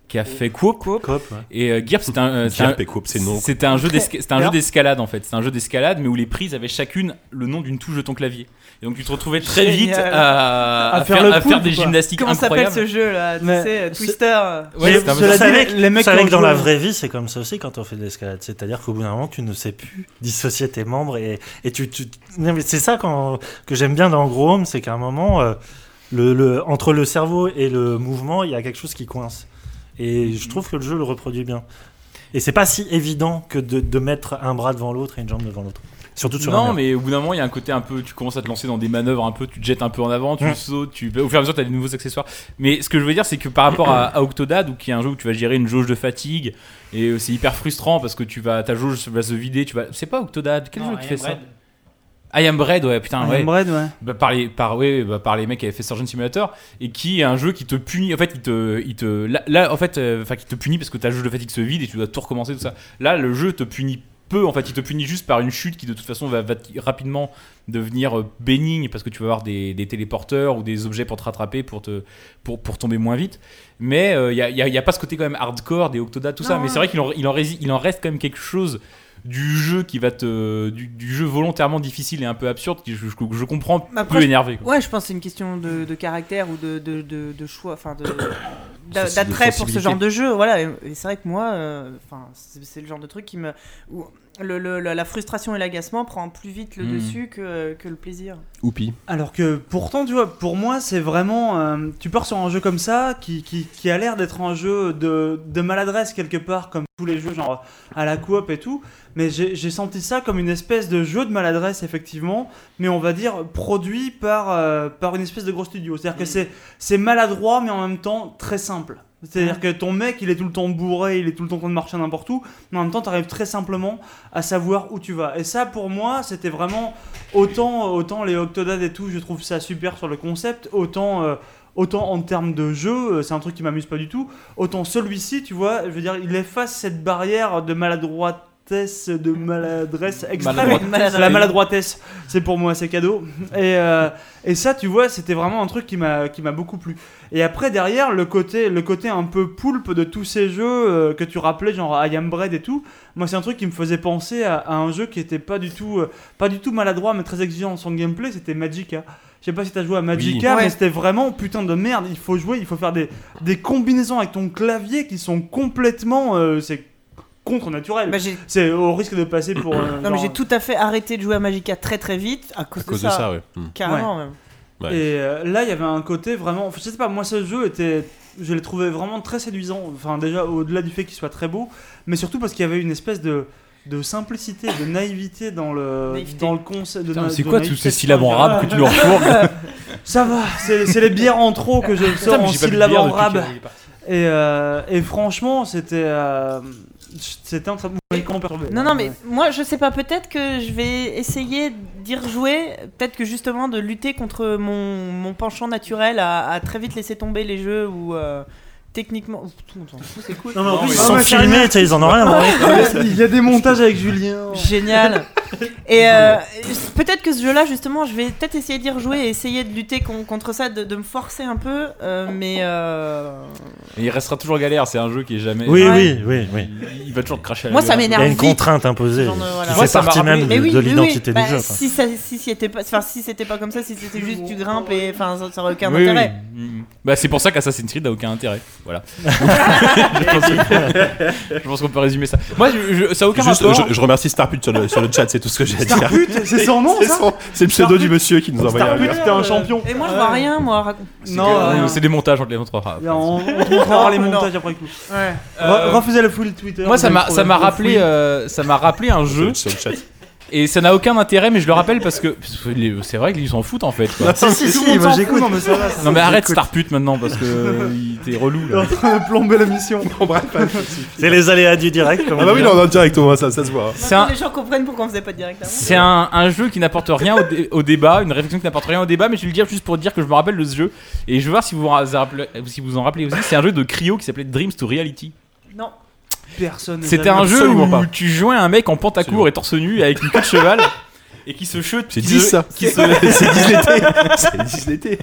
Qui a fait Coop. Coop, ouais. Et euh, Girp, c'est un. euh, c'est un- Girp et Coop, c'est non. C'était un jeu c'était un d'escalade en fait. C'était un jeu d'escalade, mais où les prises avaient chacune le nom d'une touche de ton clavier. Et donc tu te retrouvais très vite Génial. à, À à faire faire, à faire des gymnastiques Comment s'appelle ce jeu là Tu Mais sais, c'est- Twister. Ouais, c'était que- les mecs que dans la vraie vie, c'est comme ça aussi quand on fait de l'escalade. C'est-à-dire qu'au bout d'un moment, tu ne sais plus dissocier tes membres. Et, et tu, tu- c'est ça quand- que j'aime bien dans Gros Home, c'est qu'à un moment, euh, le, le- entre le cerveau et le mouvement, il y a quelque chose qui coince. Et je trouve que le jeu le reproduit bien. Et c'est pas si évident que de, de mettre un bras devant l'autre et une jambe devant l'autre. Surtout sur Non, mais au bout d'un moment, il y a un côté un peu. Tu commences à te lancer dans des manœuvres un peu. Tu te jettes un peu en avant, tu sautes. Tu, au fur et à mesure, tu as des nouveaux accessoires. Mais ce que je veux dire, c'est que par rapport à, à Octodad, où qui est un jeu où tu vas gérer une jauge de fatigue, et euh, c'est hyper frustrant parce que tu vas, ta jauge va se vider. Tu vas. C'est pas Octodad Quel jeu qui fait ça I Am Bread, ouais, putain, Ah, ouais. Bread, ouais. Bah, par, les, par, ouais, bah, par les mecs qui avaient fait Surgeon Simulator et qui est un jeu qui te punit en fait il te, il te là, là, en fait euh, enfin qui te punit parce que ta jauge de fatigue se vide et tu dois tout recommencer tout ça là le jeu te punit peu en fait il te punit juste par une chute qui de toute façon va, rapidement devenir euh, bénigne parce que tu vas avoir des, des téléporteurs ou des objets pour te rattraper pour te pour, pour tomber moins vite mais il n'y a, y a- y a pas ce côté quand même hardcore des Octodad tout ça mais c'est vrai qu'il en, il en, il en reste quand même quelque chose du jeu qui va te du, du jeu volontairement difficile et un peu absurde qui je, je, je comprends Après, peu je- énervé quoi. Ouais, je pense que c'est une question de, de caractère ou de, de, de, de choix, enfin d'attrait pour ce genre de jeu. Voilà, et, et c'est vrai que moi, euh, enfin, c'est c'est le genre de truc qui me, où le, le- la, frustration et l'agacement prend plus vite le Mhm. dessus que, que le plaisir. Oupi. Alors que pourtant, tu vois, pour moi, c'est vraiment. euh, tu pars sur un jeu comme ça qui, qui, qui a l'air d'être un jeu de, de maladresse quelque part, comme tous les jeux, genre à la coop et tout. Mais j'ai j'ai senti ça comme une espèce de jeu de maladresse, effectivement, mais on va dire produit par, euh, par une espèce de gros studio. C'est-à-dire que c'est c'est maladroit, mais en même temps très simple. C'est-à-dire que ton mec, il est tout le temps bourré, il est tout le temps en train de marcher n'importe où, mais en même temps, tu arrives très simplement à savoir où tu vas. Et ça, pour moi, c'était vraiment autant, autant les Octodad et tout, je trouve ça super sur le concept, autant, euh, autant en termes de jeu, euh, c'est un truc qui m'amuse pas du tout, autant celui-ci, tu vois, je veux dire, il efface cette barrière de maladroitesse, de maladresse extrême. Maladroitesse. La maladroitesse, c'est pour moi, c'est cadeau. Et, euh, et ça, tu vois, c'était vraiment un truc qui m'a qui m'a beaucoup plu. Et après, derrière, le côté, le côté un peu poulpe de tous ces jeux euh, que tu rappelais, genre I Am Bread et tout, moi, c'est un truc qui me faisait penser à, à un jeu qui était pas du tout, euh, pas du tout maladroit, mais très exigeant dans son gameplay, c'était Magica. Je sais pas si t'as joué à Magica, Oui. mais Ouais. c'était vraiment putain de merde. Il faut jouer, il faut faire des, des combinaisons avec ton clavier qui sont complètement. euh, c'est contre naturel. Bah, c'est au risque de passer pour. euh, Non, mais j'ai tout à fait arrêté de jouer à Magica très très vite à cause, À cause de ça, ouais. Hmm. Carrément Ouais. même. Ouais. Et euh, là, il y avait un côté vraiment. Je sais pas, moi, ce jeu était. Je l'ai trouvé vraiment très séduisant. Enfin, déjà, au-delà du fait qu'il soit très beau, mais surtout parce qu'il y avait une espèce de. De simplicité, de naïveté dans le Naïveté. dans le concept. de C'est de quoi tous ces syllabes en de- rab que tu refourgues Ça va, c'est les bières en trop que je sors en de syllabes en parti. Et, euh, et franchement, c'était euh, c'était un très bon comment perturbé. Non, non, mais moi je sais pas, peut-être que je vais essayer d'y rejouer. Peut-être que justement de lutter contre mon, mon penchant naturel à, à très vite laisser tomber les jeux où euh, techniquement. C'est cool. Non, mais en plus, ils sont filmés, ils en ont rien. Il y a des montages avec Julien. Génial. Et euh, peut-être que ce jeu-là, justement, je vais peut-être essayer d'y rejouer et essayer de lutter con- contre ça, de, de me forcer un peu. euh, mais euh, Et il restera toujours galère, c'est un jeu qui est jamais. Oui, Ouais. oui, oui, oui. Il, va toujours te cracher à la Moi, ça gueule. Il y m'énerve a une vite. contrainte imposée. Genre de- voilà. qui Moi, fait ça m'a partie rappelé- même Mais de, oui, de oui, l'identité oui. du Bah, jeu. quoi. Si ça, si s'y était pas, enfin, si c'était pas comme ça, si c'était juste tu grimpes et enfin, ça, ça aurait aucun Oui, oui. intérêt. Mm. Bah, c'est pour ça qu'Assassin's Creed n'a aucun intérêt. Voilà. je pense que- je pense qu'on peut résumer ça. Moi, je- je- ça a aucun Juste, rapport. je, je remercie Starput sur le, sur le chat, c'est tout ce que j'ai à dire. C'est son nom C'est ça son- c'est le pseudo du monsieur qui nous a envoyé un lien. c'était un champion. Et moi, je vois rien, moi. raconte. C'est Non, que- euh, c'est des montages, on te les montrera. On, on te montrera les montages après coup. Ouais. Euh, Re- Refusez le full Twitter. Moi, ça euh, ça m'a rappelé un jeu. Et ça n'a aucun intérêt, mais je le rappelle parce que c'est vrai qu'ils s'en foutent en fait. quoi. Si, si, s'en fout, non mais ça va. ça Non mais arrête j'écoute. Starput maintenant parce que il- t'es relou T'es en là. train de plomber la mission. C'est les aléas du direct. Ah bah oui, non, non, direct, moi, ça, ça se voit. Un, les gens comprennent pourquoi on faisait pas de direct avant. c'est un, un jeu qui n'apporte rien au, dé- au débat, une réflexion qui n'apporte rien au débat, mais je vais le dire juste pour dire que je me rappelle de ce jeu et je veux voir si vous vous en rappelez, si vous en rappelez aussi. C'est un jeu de Cryo qui s'appelait Dreams to Reality. Non. Personne. n'a C'était un jeu où pas. tu jouais un mec en pantacourt et torse nu avec une queue de cheval et qui se chute. C'est qui 10 se- ça. qui se- C'est 10 l'été. C'est 10 l'été.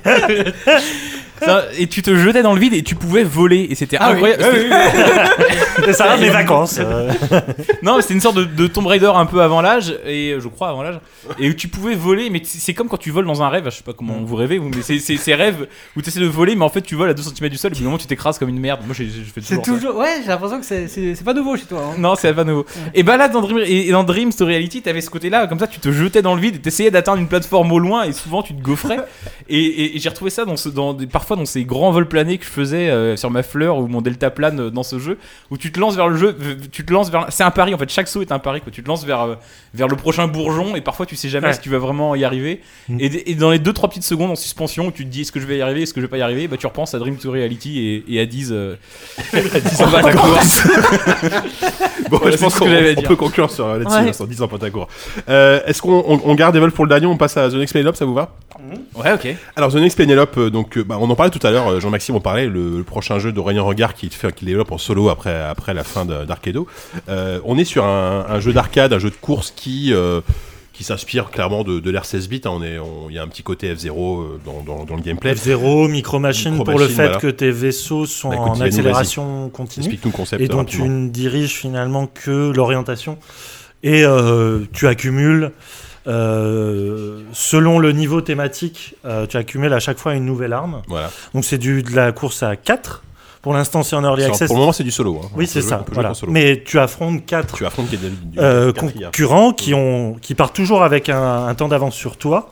Ça, et tu te jetais dans le vide et tu pouvais voler et c'était incroyable. C'était- Et ça rate les vacances. euh. Non, mais c'était une sorte de, de Tomb Raider un peu avant l'âge et euh, je crois avant l'âge et où tu pouvais voler mais c'est comme quand tu voles dans un rêve, je sais pas comment vous rêvez vous mais c'est ces rêves où tu essaies de voler mais en fait tu voles à 2 cm du sol et puis au moment tu t'écrases comme une merde. Moi j'ai- je fais toujours, toujours. Ouais, j'ai l'impression que c'est- pas nouveau chez toi. hein. Non, c'est pas nouveau. Et bah là, dans Dream, et et dans Dreams to Reality, t'avais ce côté-là, comme ça, tu te jetais dans le vide et t'essayais d'atteindre une plateforme au loin et souvent tu te gaufrais. et et- et j'ai retrouvé ça dans ce, dans des- parfois dans ces grands vols planés que je faisais euh, sur ma fleur ou mon delta plane euh, dans ce jeu, où tu te lances vers le jeu, tu te lances vers. C'est un pari en fait, chaque saut est un pari, quoi. Tu te lances vers, euh, vers le prochain bourgeon et parfois tu sais jamais Ouais. si tu vas vraiment y arriver. Mm. Et, et dans les 2-3 petites secondes en suspension où tu te dis est-ce que je vais y arriver, est-ce que je vais pas y arriver, bah tu repenses à Dream to Reality et, et à 10 euh, en bas de la course. Bon, je pense qu'on à peut conclure sur là-dessus, Ouais. là, sur 10 ans Pentacourt. Euh, Est-ce qu'on on, on garde Evolve pour le dernier On passe à The Next Penelope, ça vous va Ouais, ok. Alors The Next Penelope, euh, donc euh, bah, on en parlait tout à l'heure, euh, Jean-Maxime en parlait, le, le prochain jeu d'Aurélien Regard qui, fait, qui développe en solo après, après la fin d'Arcado. Euh, on est sur un, un jeu d'arcade, un jeu de course qui, euh, qui s'inspire clairement de, de l'ère 16 bits. hein. On est- on- Il y a un petit côté F0 euh, dans, dans- dans le gameplay. F0, Micro Machine Micro pour le fait voilà. que tes vaisseaux sont Bah, écoute, en accélération continue Explique-nous le concept. et dont rapidement. tu ne diriges finalement que l'orientation. Et euh, tu accumules, euh, selon le niveau thématique, euh, tu accumules à chaque fois une nouvelle arme. Voilà. Donc c'est du de la course à 4. Pour l'instant, c'est en early access. Pour le moment, c'est du solo. hein. Oui, c'est ça. voilà. Mais tu affrontes 4 Tu affrontes qu'il y a du- du- euh, concurrents qui, ont, qui partent toujours avec un, un temps d'avance sur toi,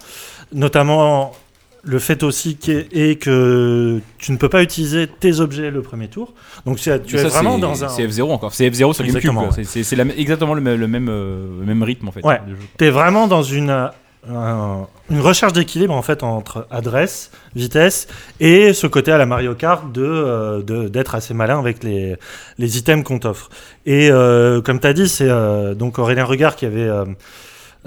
notamment le fait aussi qu'est- est que tu ne peux pas utiliser tes objets le premier tour. Donc tu es vraiment dans un... C'est F0 encore. C'est F0 sur GameCube. Quoi. C'est- exactement le, même- le même, euh, le même rythme en fait. Ouais. Tu es vraiment dans une, euh, un- une recherche d'équilibre en fait entre adresse, vitesse et ce côté à la Mario Kart de euh, d'être assez malin avec les, les items qu'on t'offre. Et euh, comme tu as dit, c'est euh, donc Aurélien Regard qui avait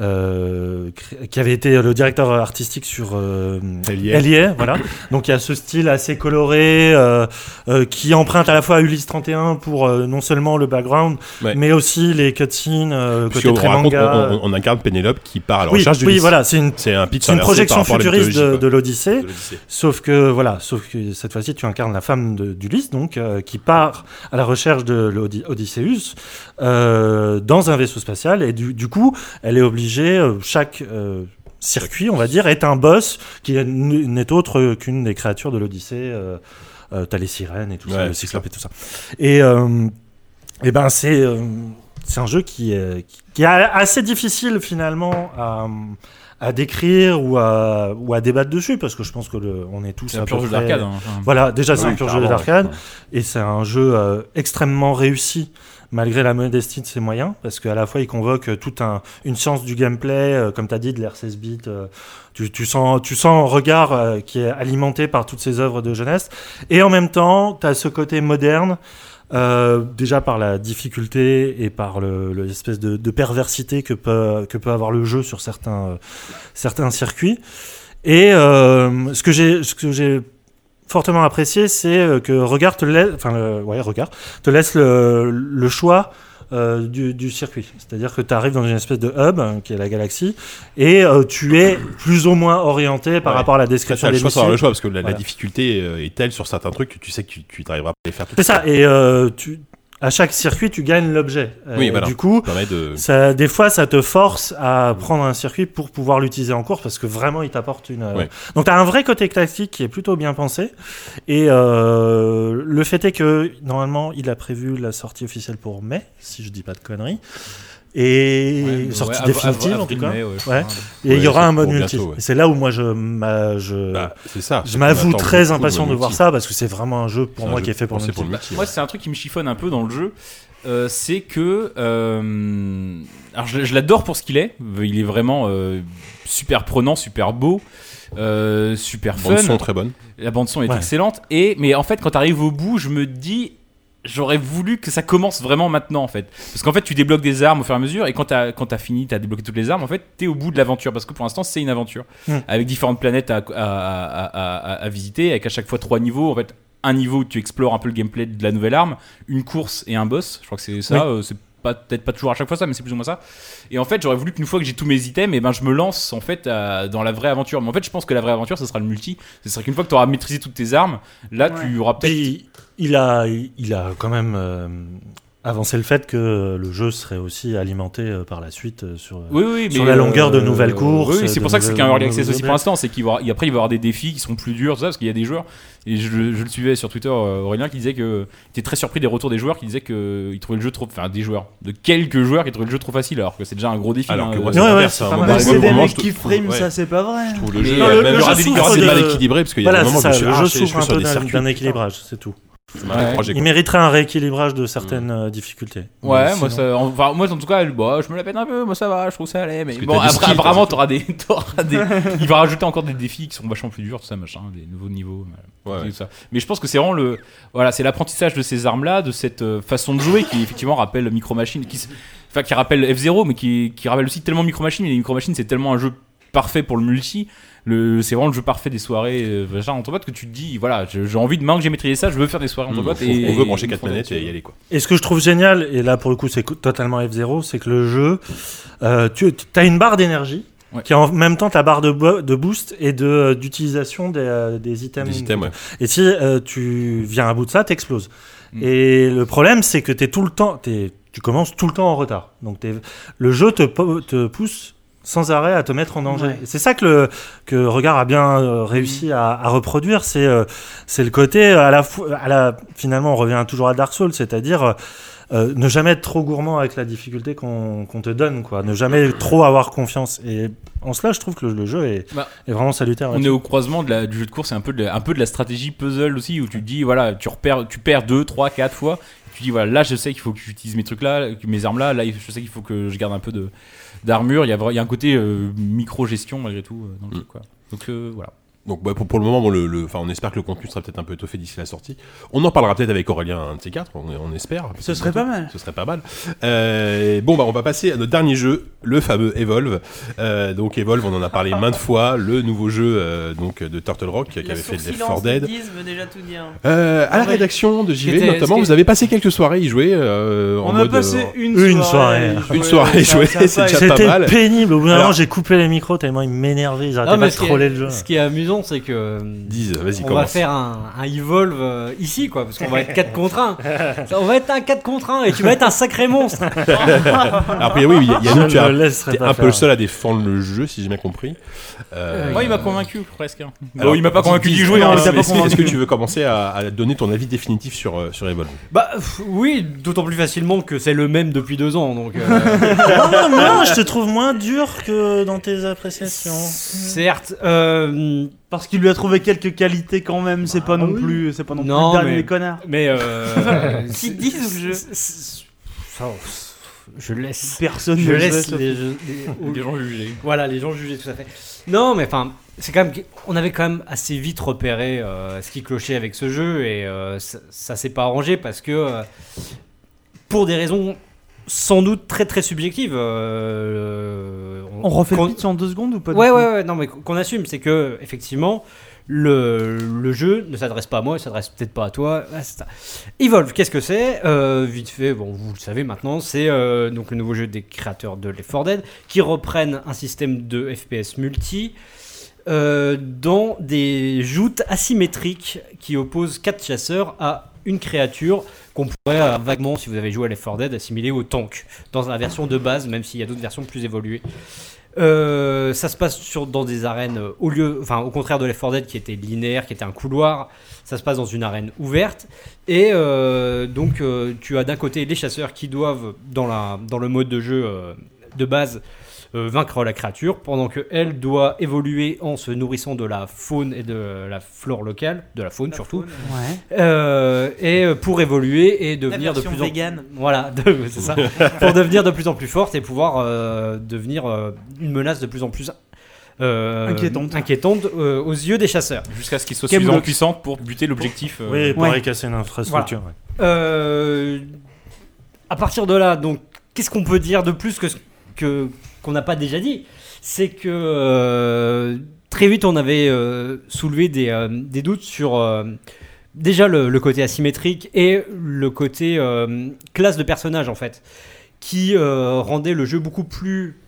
euh, qui avait été le directeur artistique sur euh. Hélier, voilà. Donc il y a ce style assez coloré euh, euh, qui emprunte à la fois à Ulysse 31 pour non seulement le background, Ouais. mais aussi les cutscenes côté qu'on très raconte- manga. on, on- on incarne Pénélope qui part à la oui, recherche oui, voilà, c'est une, un projection futuriste de, l'Odyssée. Sauf que voilà, sauf que cette fois-ci tu incarnes la femme d'Ulysse, donc qui part à la recherche de l'Odysseus dans un vaisseau spatial et du, du coup elle est obligée euh, chaque euh, circuit, on va dire, est un boss qui est- n'est autre qu'une des créatures de l'Odyssée. Euh, euh, T'as les sirènes et tout ça, le cyclope et tout ça. Et, euh, et ben c'est c'est un jeu qui est, qui est assez difficile finalement à, à décrire ou à, ou à débattre dessus parce que je pense que le, on est tous C'est un pur peu jeu d'arcade. hein. Voilà, déjà c'est Oui, un pur jeu d'arcade ouais. et c'est un jeu euh, extrêmement réussi malgré la modestie de ses moyens parce qu'à la fois il convoque euh, toute un, une science du gameplay euh, comme tu as dit de l'air 16 bits euh, tu, sens tu sens un regard qui est alimenté par toutes ces œuvres de jeunesse et en même temps tu as ce côté moderne déjà par la difficulté et par le- le- l'espèce de, perversité que peut, que peut avoir le jeu sur certains, certains circuits. Et ce que j'ai fortement apprécié, c'est euh, que Regard te laisse, enfin, le- ouais, Regard te laisse le, le choix euh, du, du circuit. C'est-à-dire que tu arrives dans une espèce de hub, hein, qui est la galaxie, et euh, tu es plus ou moins orienté par Ouais. rapport à la description le des choix avoir le choix parce que la, la difficulté euh, est telle sur certains trucs que tu sais que tu, tu n'arriveras pas à les faire tout C'est ça, et euh, tu, à chaque circuit, tu gagnes l'objet. Euh, Oui, voilà. Du coup, de. ça, des fois, ça te force à prendre un circuit pour pouvoir l'utiliser en course parce que vraiment, il t'apporte une. euh, Ouais. Donc, tu as un vrai côté tactique qui est plutôt bien pensé. Et euh, le fait est que, normalement, il a prévu la sortie officielle pour mai, si je dis pas de conneries. Et ouais, sortie ouais, définitive, en tout cas. mai, ouais, je Ouais. crois. Et il Ouais, y aura un mode multi. c'est là où moi, je, je, Bah, ça. je m'avoue très impatient de voir ça parce que c'est vraiment un jeu pour moi jeu qui est fait pour le pensé pour le multi. Moi, c'est un truc qui me chiffonne un peu dans le jeu. euh, c'est que. euh, alors, je, je l'adore pour ce qu'il est. Il est vraiment euh, super prenant, super beau, euh, super fun. Bande son très bonne. La bande son est Ouais. excellente. Et mais en fait, quand tu arrives au bout, je me dis, j'aurais voulu que ça commence vraiment maintenant en fait. Parce qu'en fait, tu débloques des armes au fur et à mesure. Et quand t'as quand as fini, t'as débloqué toutes les armes. En fait, t'es au bout de l'aventure parce que pour l'instant, c'est une aventure Mm. avec différentes planètes à, à, à- à- à- à visiter, avec à chaque fois trois niveaux. En fait, un niveau où tu explores un peu le gameplay de la nouvelle arme, une course et un boss. Je crois que c'est ça. Oui. euh, c'est peut-être pas toujours à chaque fois ça, mais c'est plus ou moins ça. Et en fait, j'aurais voulu qu'une fois que j'ai tous mes items, et ben je me lance en fait à- dans la vraie aventure. Mais en fait, je pense que la vraie aventure, ce sera le multi. Ce sera qu'une fois que tu auras maîtrisé toutes tes armes, là, tu auras peut-être. Il a, il a quand même euh, avancé le fait que le jeu serait aussi alimenté euh, par la suite euh, sur. Oui, oui, sur mais, la longueur de nouvelles courses, Oui, c'est pour ça que c'est qu'un early access aussi pour l'instant. C'est qu'il va, y- après, il va y avoir des défis qui seront plus durs, ça, parce qu'il y a des joueurs. Et je, je le suivais sur Twitter, euh, Aurélien, qui disait que. Il était très surpris des retours des joueurs qui disaient qu'ils trouvaient le jeu trop. Enfin, des joueurs. De quelques joueurs qui trouvaient le jeu trop facile, alors que c'est déjà un gros défi. Alors hein, que moi, euh, c'est Ouais, ouais, c'est des mecs qui frame, ouais. ça c'est pas vrai. Je trouve le jeu, euh, même le- il y aura jeu des- mal équilibrés parce qu'il y a Voilà, des c'est moments ça. où je suis souffre un peu d'un équilibrage, c'est tout. Il mériterait un rééquilibrage de certaines euh, difficultés. Ouais, moi, ça, enfin, moi en tout cas, bah, je me la pète un peu, moi ça va, je trouve ça allait. Mais bon, après, skill, apparemment, toi, t'auras des, t'auras des. Il va rajouter encore des défis qui sont vachement plus durs, tout ça, machin, des nouveaux niveaux. voilà, Ouais, ça. Mais je pense que c'est vraiment le. Voilà, c'est l'apprentissage de ces armes-là, de cette euh, façon de jouer qui effectivement rappelle Micro Machine, qui, enfin, qui rappelle F0, mais qui, qui rappelle aussi tellement Micro Machine. Et Micro Machine, c'est tellement un jeu parfait pour le multi. Le, c'est vraiment le jeu parfait des soirées euh, machin, entre potes que tu te dis, voilà, j'ai envie de maintenant que j'ai maîtrisé ça, je veux faire des soirées entre Mmh, potes. faut- et, On veut brancher 4 manettes et y aller, quoi. Et ce que je trouve génial, et là pour le coup c'est totalement F0, c'est que le jeu, euh, tu as une barre d'énergie Ouais. qui est en même temps ta barre de, bo- de boost et de, euh, d'utilisation des, euh, des items. Des items, ouais. Et si euh, tu viens à bout de ça, t'exploses. Mm. Et le problème c'est que es tout le temps, t'es- tu commences tout le temps en retard. Donc t'es- le jeu te, te pousse sans arrêt à te mettre en danger. Ouais. Et C'est ça que, le, que Regard a bien euh, réussi à, à reproduire, c'est euh, c'est le côté à la, fo- à la finalement on revient toujours à Dark Souls, c'est-à-dire euh, ne jamais être trop gourmand avec la difficulté qu'on qu'on te donne, quoi. Ne jamais trop avoir confiance. Et en cela, je trouve que le, le jeu est, Bah, est vraiment salutaire. On est au croisement de la- du jeu de course, c'est un peu de la, un peu de la stratégie puzzle aussi, où tu te dis, voilà, tu, repères, tu perds 2, 3, 4 fois, tu dis, voilà, là je sais qu'il faut que j'utilise mes trucs là, mes armes là, là je sais qu'il faut que je garde un peu de d'armure, il y, a, un côté euh, micro-gestion malgré tout euh, dans le Mm. truc. Quoi. Donc euh, voilà. Donc bah, pour, pour le moment, bon, le, le- enfin, on espère que le contenu sera peut-être un peu étoffé d'ici la sortie. On en parlera peut-être avec Aurélien, un de ces quatre, on, on espère. Ce serait pas mal. Ce serait pas mal. Euh, bon, bah, on va passer à notre dernier jeu, le fameux Evolve. Euh, donc Evolve, on en a parlé maintes fois, le nouveau jeu euh, donc, de Turtle Rock qui avait fait Left 4 Dead. veut déjà tout dire. Euh, à la Ouais. rédaction de JV, notamment, vous avez passé quelques soirées y jouer. euh, en On a mode, passé euh, une, une soirée. soirée. Une soirée a c'est déjà été- pas C'était pénible. Au bout d'un moment, j'ai coupé les micros tellement ils m'énervaient. Ils arrêtaient pas de troller le jeu. Ce qui est amusant, c'est que. Dis, vas-y, On va faire un, un Evolve euh, ici, quoi, parce qu'on va être 4 contre 1. Ça, On va être un 4 contre 1 et tu vas être un sacré monstre. Alors, puis, oui, oui, Yannou, tu Je as- le laisserai t'es pas un peu le seul à défendre le jeu, si j'ai bien compris. Euh, Moi, il m'a convaincu presque. hein. Bon, il m'a pas convaincu d'y jouer. hein, est-ce- mais- Est-ce est-ce que tu veux commencer à, à donner ton avis définitif sur, euh, sur Evolve? Bah pff, oui, d'autant plus facilement que c'est le même depuis deux ans, donc. euh, non, non, non, je te trouve moins dur que dans tes appréciations. certes. euh, Parce qu'il lui a trouvé quelques qualités quand même, c'est pas non oui. plus, c'est pas non, Non, plus le dernier mais- des connards. mais. Euh, Qui disent le jeu Je laisse. Personne Je ne laisse les, jeux- les- Les gens jugés. Voilà, les gens jugeaient tout à fait. Non, mais enfin, c'est quand même, on avait quand même assez vite repéré euh, ce qui clochait avec ce jeu et euh, ça, ça s'est pas arrangé parce que euh, pour des raisons sans doute très très subjectives. euh, On refait le pitch en deux secondes ou pas Ouais, ouais, ouais, non, mais qu'on assume, c'est que effectivement, le, le jeu ne s'adresse pas à moi, il s'adresse peut-être pas à toi. Ah, ça. Evolve, qu'est-ce que c'est? Euh, Vite fait, bon, vous le savez maintenant, c'est euh, donc le nouveau jeu des créateurs de Left 4 Dead qui reprennent un système de FPS multi. dans des joutes asymétriques qui opposent quatre chasseurs à une créature qu'on pourrait euh, vaguement, si vous avez joué à Left 4 Dead, assimiler au tank dans la version de base, même s'il y a d'autres versions plus évoluées. Euh, ça se passe sur, dans des arènes euh, au lieu, enfin au contraire de Left 4 Dead qui était linéaire, qui était un couloir. Ça se passe dans une arène ouverte et donc tu as d'un côté les chasseurs qui doivent dans le mode de jeu de base vaincre la créature pendant que elle doit évoluer en se nourrissant de la faune et de la flore locale, de la faune surtout. Ouais. Euh, et euh, pour évoluer et devenir de plus en vegan. voilà, de- c'est ça. pour devenir de plus en plus forte et pouvoir euh, devenir euh, une menace de plus en plus euh, Inquiétante. inquiétante, euh, aux yeux des chasseurs. Jusqu'à ce qu'ils soient suffisamment puissants pour buter l'objectif. euh, Oui, pour Ouais. casser une infrastructure. ouais. Euh, à partir de là, donc, qu'est-ce qu'on peut dire de plus que ce- que qu'on n'a pas déjà dit C'est que euh, très vite, on avait euh, soulevé des, euh, des doutes sur déjà le, le côté asymétrique et le côté classe de personnage en fait, qui rendait le jeu beaucoup plus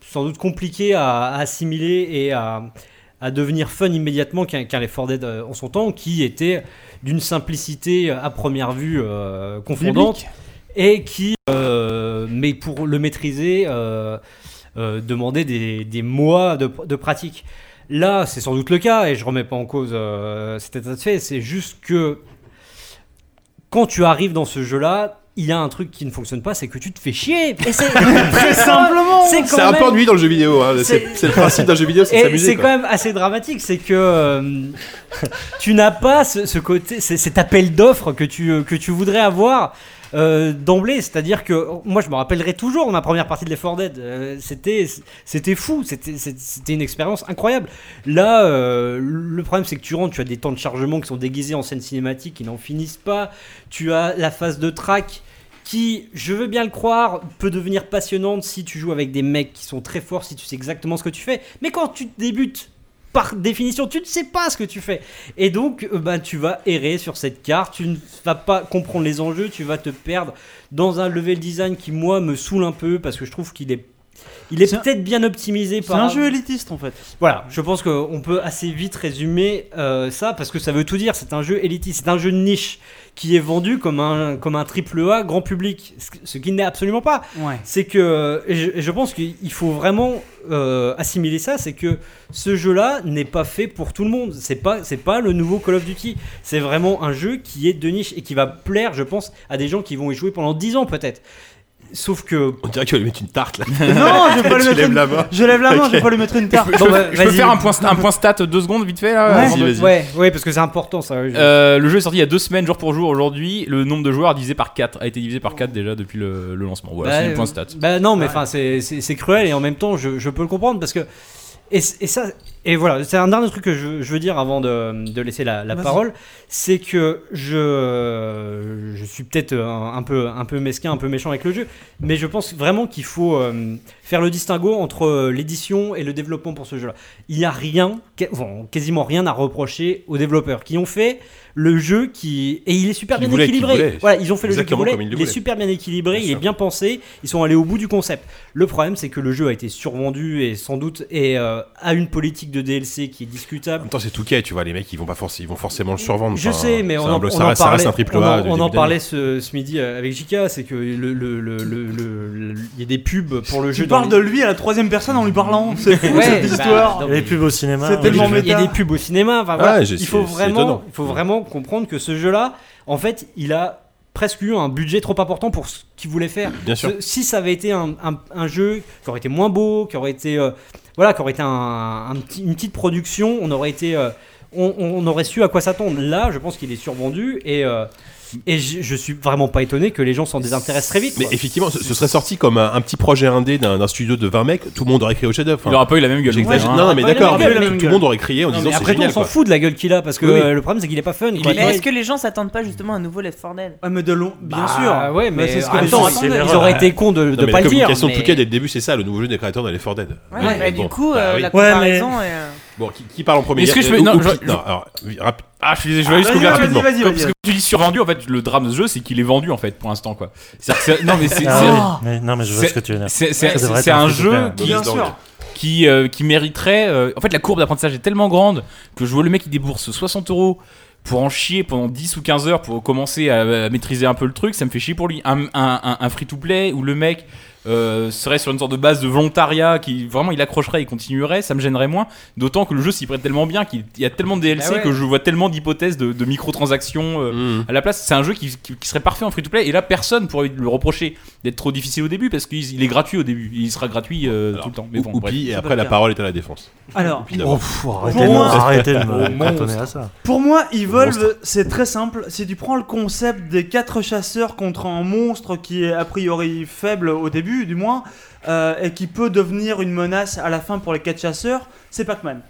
sans doute compliqué à, à assimiler et à, à devenir fun immédiatement qu'un qu'un Left 4 Dead en son temps, qui était d'une simplicité à première vue confondante et qui, mais pour le maîtriser, euh, euh, demandait des, des mois de, de pratique. Là, c'est sans doute le cas, et je remets pas en cause euh, cet état de fait, c'est juste que quand tu arrives dans ce jeu-là, il y a un truc qui ne fonctionne pas, c'est que tu te fais chier. Et c'est très simplement. C'est un même- peu ennuyeux dans le jeu vidéo. hein. C'est le principe d'un jeu vidéo, c'est s'amuser. c'est quoi. quand même assez dramatique, c'est que euh, tu n'as pas ce, ce côté, c'est- cet appel d'offres que tu, euh, que tu voudrais avoir euh, d'emblée. C'est-à-dire que moi, je me rappellerai toujours ma première partie de 4 Dead. Euh, c'était, c'était fou, c'était, c'était c'était une expérience incroyable. Là, euh, le problème, c'est que tu rentres, tu as des temps de chargement qui sont déguisés en scènes cinématiques qui n'en finissent pas. Tu as la phase de track qui, je veux bien le croire, peut devenir passionnante si tu joues avec des mecs qui sont très forts, si tu sais exactement ce que tu fais. Mais quand tu débutes, par définition, tu ne sais pas ce que tu fais. Et donc, euh, ben, tu vas errer sur cette carte, tu ne vas pas comprendre les enjeux, tu vas te perdre dans un level design qui, moi, me saoule un peu parce que je trouve qu'il est. Il est C'est un- peut-être bien optimisé C'est par. un jeu élitiste en fait. Voilà, je pense qu'on peut assez vite résumer euh, ça parce que ça veut tout dire. C'est un jeu élitiste, c'est un jeu de niche qui est vendu comme un, comme un triple A grand public, ce- ce qui n'est absolument pas. Ouais. C'est que, et je, et je pense qu'il faut vraiment euh, assimiler ça, c'est que ce jeu-là n'est pas fait pour tout le monde. C'est pas, c'est pas le nouveau Call of Duty. C'est vraiment un jeu qui est de niche et qui va plaire, je pense, à des gens qui vont y jouer pendant 10 ans peut-être. Sauf que On dirait que tu vas lui mettre une tarte là. Non, je vais pas lui mettre une... la main. Je lève la main, je vais pas lui mettre une tarte. Je, Bon, peux- bah, je peux vas-y. faire un point, un point stat deux secondes vite fait là Ouais. Vas-y, ouais, ouais, parce que c'est important ça. Euh, le jeu est sorti il y a deux semaines jour pour jour aujourd'hui. Le nombre de joueurs divisé par 4 a été divisé par 4 déjà depuis le, le lancement. Voilà, c'est le point stat. Bah non, mais enfin, c'est- c'est cruel et en même temps, je, je peux le comprendre parce que. Et, et ça, et voilà, c'est un dernier truc que je, je veux dire avant de, de laisser la, parole, c'est que je, je suis peut-être un, un peu, un peu mesquin, un peu méchant avec le jeu, mais je pense vraiment qu'il faut euh, faire le distinguo entre l'édition et le développement pour ce jeu-là. Il n'y a rien, bon, quasiment rien à reprocher aux développeurs qui ont fait le jeu qui et il est super bien équilibré. Voilà, ils ont fait le jeu qu'ils voulaient. il est super bien équilibré, Bien il est bien pensé. Ils sont allés au bout du concept. Le problème, c'est que le jeu a été survendu et sans doute et euh, a une politique de DLC qui est En discutable. même temps, c'est tout tu vois. Les mecs, ils vont pas forcément, ils vont forcément le survendre. Je Enfin, sais, mais on un en, on ça en reste- ça reste parlait, un triple on A. en- on en parlait ce, ce midi avec Jika, c'est que le, le, le, le, le- le- il y a des pubs pour le jeu. Tu parles les- de lui à la troisième personne en lui parlant. C'est fou Ouais, cette bah, histoire. non, Les pubs au cinéma. C'est ouais, tellement il y a des pubs au cinéma. Enfin, voilà. il faut vraiment, il faut vraiment comprendre que ce jeu-là, en fait, il a presque eu un budget trop important pour ce qu'il voulait faire. Bien sûr. Si ça avait été un, un- un jeu qui aurait été moins beau, qui aurait été euh, voilà, qui aurait été une petite production, on aurait été, euh, on, on aurait su à quoi s'attendre. Là, je pense qu'il est survendu et euh, et je, je suis vraiment pas étonné que les gens s'en désintéressent très vite. Mais effectivement, ce, ce serait sorti comme un, un petit projet indé d'un studio de 20 mecs, tout le monde aurait crié au chef-d'œuvre. Il aura pas eu la même gueule. J'exagère. hein. non, mais la d'accord, gueule, mais mais- tout le monde aurait crié en Non, disant mais c'est après tout, on s'en fout de la gueule qu'il a parce que Oui, oui. euh, le problème c'est qu'il est pas fun. quoi. Mais est-ce que les gens s'attendent pas justement à un nouveau Left 4 Dead? Ouais, mais de long, bien Bah, sûr. Ouais, mais c'est ce que temps, gens ils- auraient été cons de, de Non, mais pas la le dire. communication de mais- Touquet dès le début, c'est ça, le nouveau jeu des créateurs de Left 4 Dead. Ouais, Mais du coup, bah euh, la Ouais, mais- comparaison est. Bon, qui, qui parle en premier? Est-ce que je peux- non, je- non, alors, oui, rap- Ah, je suis désolé, je vais jusqu'au Vas-y, vas-y, rapidement. vas-y, Comme- vas-y. Parce que tu dis survendu, en fait, le drame de ce jeu, c'est qu'il est vendu, en fait, pour l'instant, quoi. C'est-à-dire que c'est- Non, mais c'est. Ah c'est- oui, mais- non, mais je vois c'est- ce que tu veux dire. C'est c'est- Ça devrait c'est être un jeu qui, Bien sûr. qui, euh, qui mériterait. euh, En fait, la courbe d'apprentissage est tellement grande que je vois le mec qui débourse 60 euros pour en chier pendant 10 ou 15 heures pour commencer à, à maîtriser un peu le truc. Ça me fait chier pour lui. Un, un- un- un free-to-play où le mec. Euh, serait sur une sorte de base de volontariat qui vraiment il accrocherait et continuerait ça me gênerait moins d'autant que le jeu s'y prête tellement bien qu'il y a tellement de DLC ouais. que je vois tellement d'hypothèses de, de microtransactions euh, Mmh. à la place, c'est un jeu qui, qui- qui serait parfait en free-to-play. Et là, personne pourrait lui reprocher d'être trop difficile au début parce qu'il il est gratuit au début. Il sera gratuit euh, Alors, tout le temps. Mais bon, Oupi, bref. et après la le parole est à la défense. Alors. Oh, pff, arrêtez, Pour de- moi- arrêtez de me à ça. Pour moi, Evolve, c'est très simple. Si tu prends le concept des quatre chasseurs contre un monstre qui est a priori faible au début, du moins, euh, et qui peut devenir une menace à la fin pour les quatre chasseurs, c'est Pac-Man.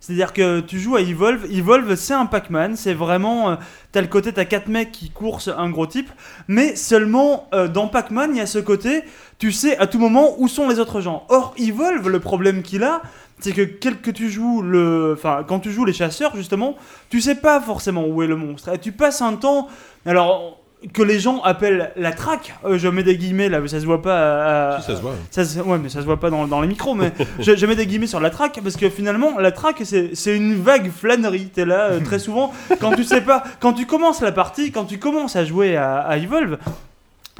C'est-à-dire que tu joues à Evolve, Evolve c'est un Pac-Man, c'est vraiment, euh, t'as le côté, t'as quatre mecs qui coursent un gros type, mais seulement euh, dans Pac-Man, il y a ce côté, tu sais à tout moment où sont les autres gens. Or, Evolve, le problème qu'il a, c'est que quel que tu joues le, enfin quand tu joues les chasseurs justement, tu sais pas forcément où est le monstre et tu passes un temps, alors que les gens appellent la traque. euh, je mets des guillemets là, mais ça se voit pas. à- Si, ça se voit. ça se- ouais, mais ça se voit pas dans, dans les micros, mais je, je mets des guillemets sur la traque parce que finalement, la traque, c'est c'est une vague flânerie. T'es là euh, très souvent quand tu sais pas, quand tu commences la partie, quand tu commences à jouer à, à Evolve.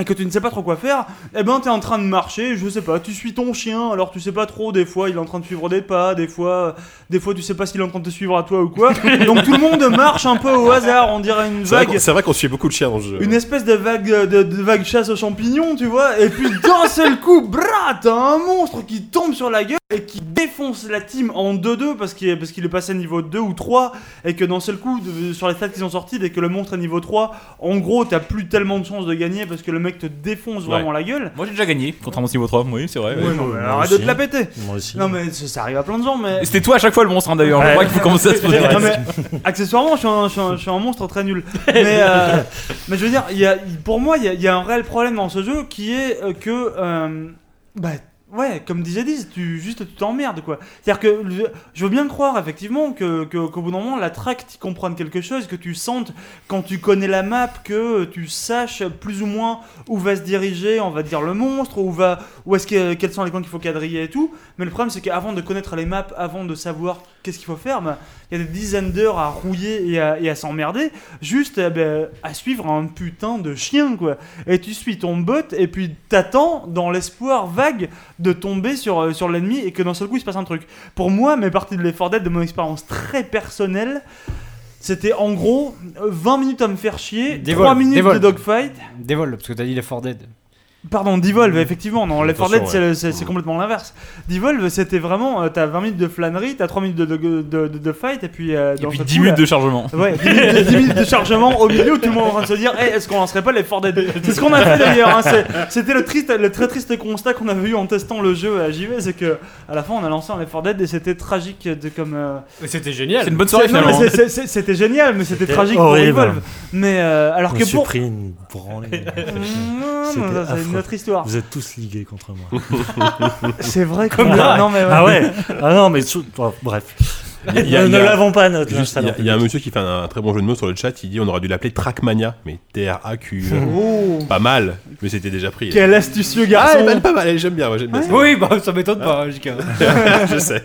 Et que tu ne sais pas trop quoi faire, eh ben t'es en train de marcher, je sais pas, tu suis ton chien, alors tu sais pas trop, des fois il est en train de suivre des pas, des fois, des fois tu sais pas s'il est en train de te suivre à toi ou quoi. Donc tout le monde marche un peu au hasard, on dirait une vague. c'est vrai qu'on suit beaucoup de chiens dans le jeu. Une espèce de vague de, de vague chasse aux champignons, tu vois, et puis d'un seul coup, brat, t'as un monstre qui tombe sur la gueule et qui défonce la team en 2-2 parce qu'il est, parce qu'il est passé à niveau 2 ou 3 et que d'un seul coup, de- sur les stats qu'ils ont sortis, dès que le monstre est niveau 3, en gros, t'as plus tellement de chances de gagner parce que le mec te défonce vraiment la gueule. Moi j'ai déjà gagné, contrairement à niveau 3. Oui, c'est vrai. Ouais, non, mais moi arrête aussi. de te la péter. Moi aussi. Non mais ça, ça arrive à plein de gens, mais C'était toi à chaque fois le monstre hein, d'ailleurs. Je Ouais. crois qu'il faut commencer à se poser non, mais, accessoirement, je suis, un, je, suis un- je suis un monstre très nul. Mais, euh, mais je veux dire, y a, pour moi, il y, y a un réel problème dans ce jeu qui est euh, que. euh, bah, ouais, comme disait Diz, tu, juste tu t'emmerdes quoi. C'est-à-dire que je veux bien croire effectivement que, que- qu'au bout d'un moment, la track t'y comprenne quelque chose, que tu sentes quand tu connais la map, que tu saches plus ou moins où va se diriger, on va dire le monstre, où, va, où est-ce que, quels sont les coins qu'il faut quadriller et tout. Mais le problème, c'est qu'avant de connaître les maps, avant de savoir qu'est-ce qu'il faut faire, bah, il y a des dizaines d'heures à rouiller et à, et à s'emmerder, juste eh ben, à suivre un putain de chien, quoi. Et tu suis ton bot, et puis t'attends dans l'espoir vague de tomber sur, euh, sur l'ennemi et que d'un seul coup il se passe un truc. Pour moi, mes parties de 4 Dead, de mon expérience très personnelle, c'était en gros euh, 20 minutes à me faire chier, Dévol, 3 minutes de dogfight. Dévol, parce que t'as dit 4 Dead. Pardon, Devolve, effectivement, non, Left 4 Dead, Attention, c'est- c'est c'est complètement l'inverse. Devolve, c'était vraiment, euh, t'as 20 minutes de flânerie, t'as 3 minutes de, de, de, de- de fight, et puis... euh, Et puis ce 10 coup, minutes là- de chargement. Ouais, 10 minutes, de, 10 minutes de chargement au milieu où tout le monde est en train de se dire hey, est-ce qu'on lancerait pas les 4 Dead? C'est ce qu'on a fait d'ailleurs. hein, c'est- C'était le, triste, le très triste constat qu'on avait eu en testant le jeu à JV c'est que à la fin on a lancé un Left 4 Dead et c'était tragique de comme. euh, C'était génial. C'est une bonne soirée finalement. c'est- C'était génial, mais c'était tragique horrible. pour Evolve. Mais euh, alors que pour. c'est une autre histoire. Vous êtes tous ligués contre moi. C'est vrai Comme là. Non, mais ouais. Ah ouais Ah non, mais sous- oh, bref. Y a- il y a- ne l'avons pas notre Juste, il y, a- installeur il y a un monsieur qui fait un, très bon jeu de mots sur le chat. Il dit on aurait dû l'appeler Trackmania, mais T-R-A-Q. Oh, pas mal, mais c'était déjà pris. quel astucieux Ah, garçon. elle est pas mal, j'aime bien, moi j'aime bien ça. Oui, bah ça m'étonne pas, JK. je sais.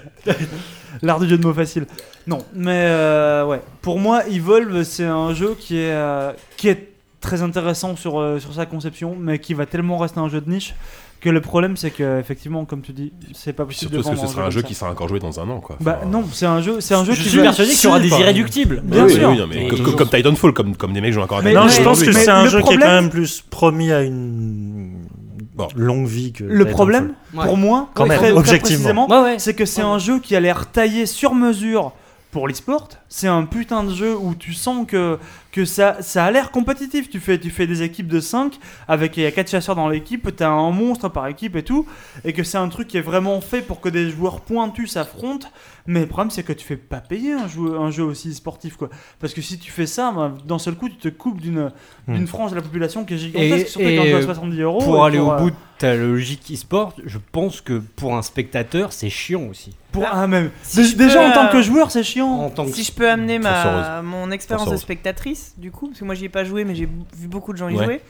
L'art du jeu de mots facile. Non, mais euh, ouais. Pour moi, Evolve, c'est un jeu qui est, euh, qui est très intéressant sur, euh, sur sa conception, mais qui va tellement rester un jeu de niche que le problème, c'est que effectivement, comme tu dis, c'est pas possible Surtout de parce que ce sera un comme jeu qui sera encore joué dans un an, quoi. Bah non, c'est un jeu, c'est un jeu Je qui suis persuadé qu'il y aura des irréductibles. Bien oui, sûr. oui, non, mais comme, toujours. comme Titanfall, comme, comme des mecs jouent encore à Mais- Non, Titanfall. je pense que c'est un jeu qui est quand même plus promis à une Bon. longue vie que. Le problème, Ouais. pour moi, Quand très- même, objectivement. précisément, Ouais, ouais. c'est que c'est un jeu qui a l'air taillé sur mesure pour l'e-sport. C'est un putain de jeu où tu sens que, que ça, a l'air compétitif. Tu fais, tu des équipes de 5 avec il y a 4 chasseurs dans l'équipe, t'as un monstre par équipe et tout. Et que c'est un truc qui est vraiment fait pour que des joueurs pointus s'affrontent. Mais le problème, c'est que tu fais pas payer un jeu, un jeu aussi sportif. quoi. Parce que si tu fais ça, bah, d'un seul coup, tu te coupes d'une Hmm. frange de la population qui est gigantesque. Et- surtout et quand tu as 70 euros. Pour et aller au euh, bout de ta logique e-sport, je pense que pour un spectateur, c'est chiant aussi. Pour, ah, même. Si Dé- je déjà peux, en tant euh, que joueur, c'est chiant. En tant que Si je peux amener ma, mon expérience de spectatrice, du coup, parce que moi j'y ai pas joué, mais j'ai vu beaucoup de gens y Ouais. jouer.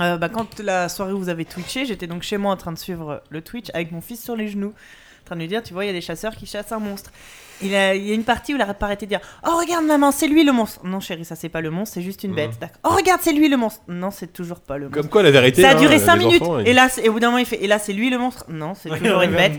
Euh, bah, quand la soirée où vous avez twitché, j'étais donc chez moi en train de suivre le Twitch avec mon fils sur les genoux, en train de lui dire Tu vois, il y a des chasseurs qui chassent un monstre. Il, a- il y a une partie où il arrête pas arrêté de dire Oh, regarde, maman, c'est lui le monstre. Non, chérie, ça c'est pas le monstre, c'est juste une bête. D'accord. Oh, regarde, c'est lui le monstre. Non, c'est toujours pas le monstre. Comme quoi, la vérité. Ça a hein, duré les 5 minutes. enfants, ils- Et là, c'est- et au bout d'un moment, il fait Et là, c'est lui le monstre Non, c'est toujours une bête.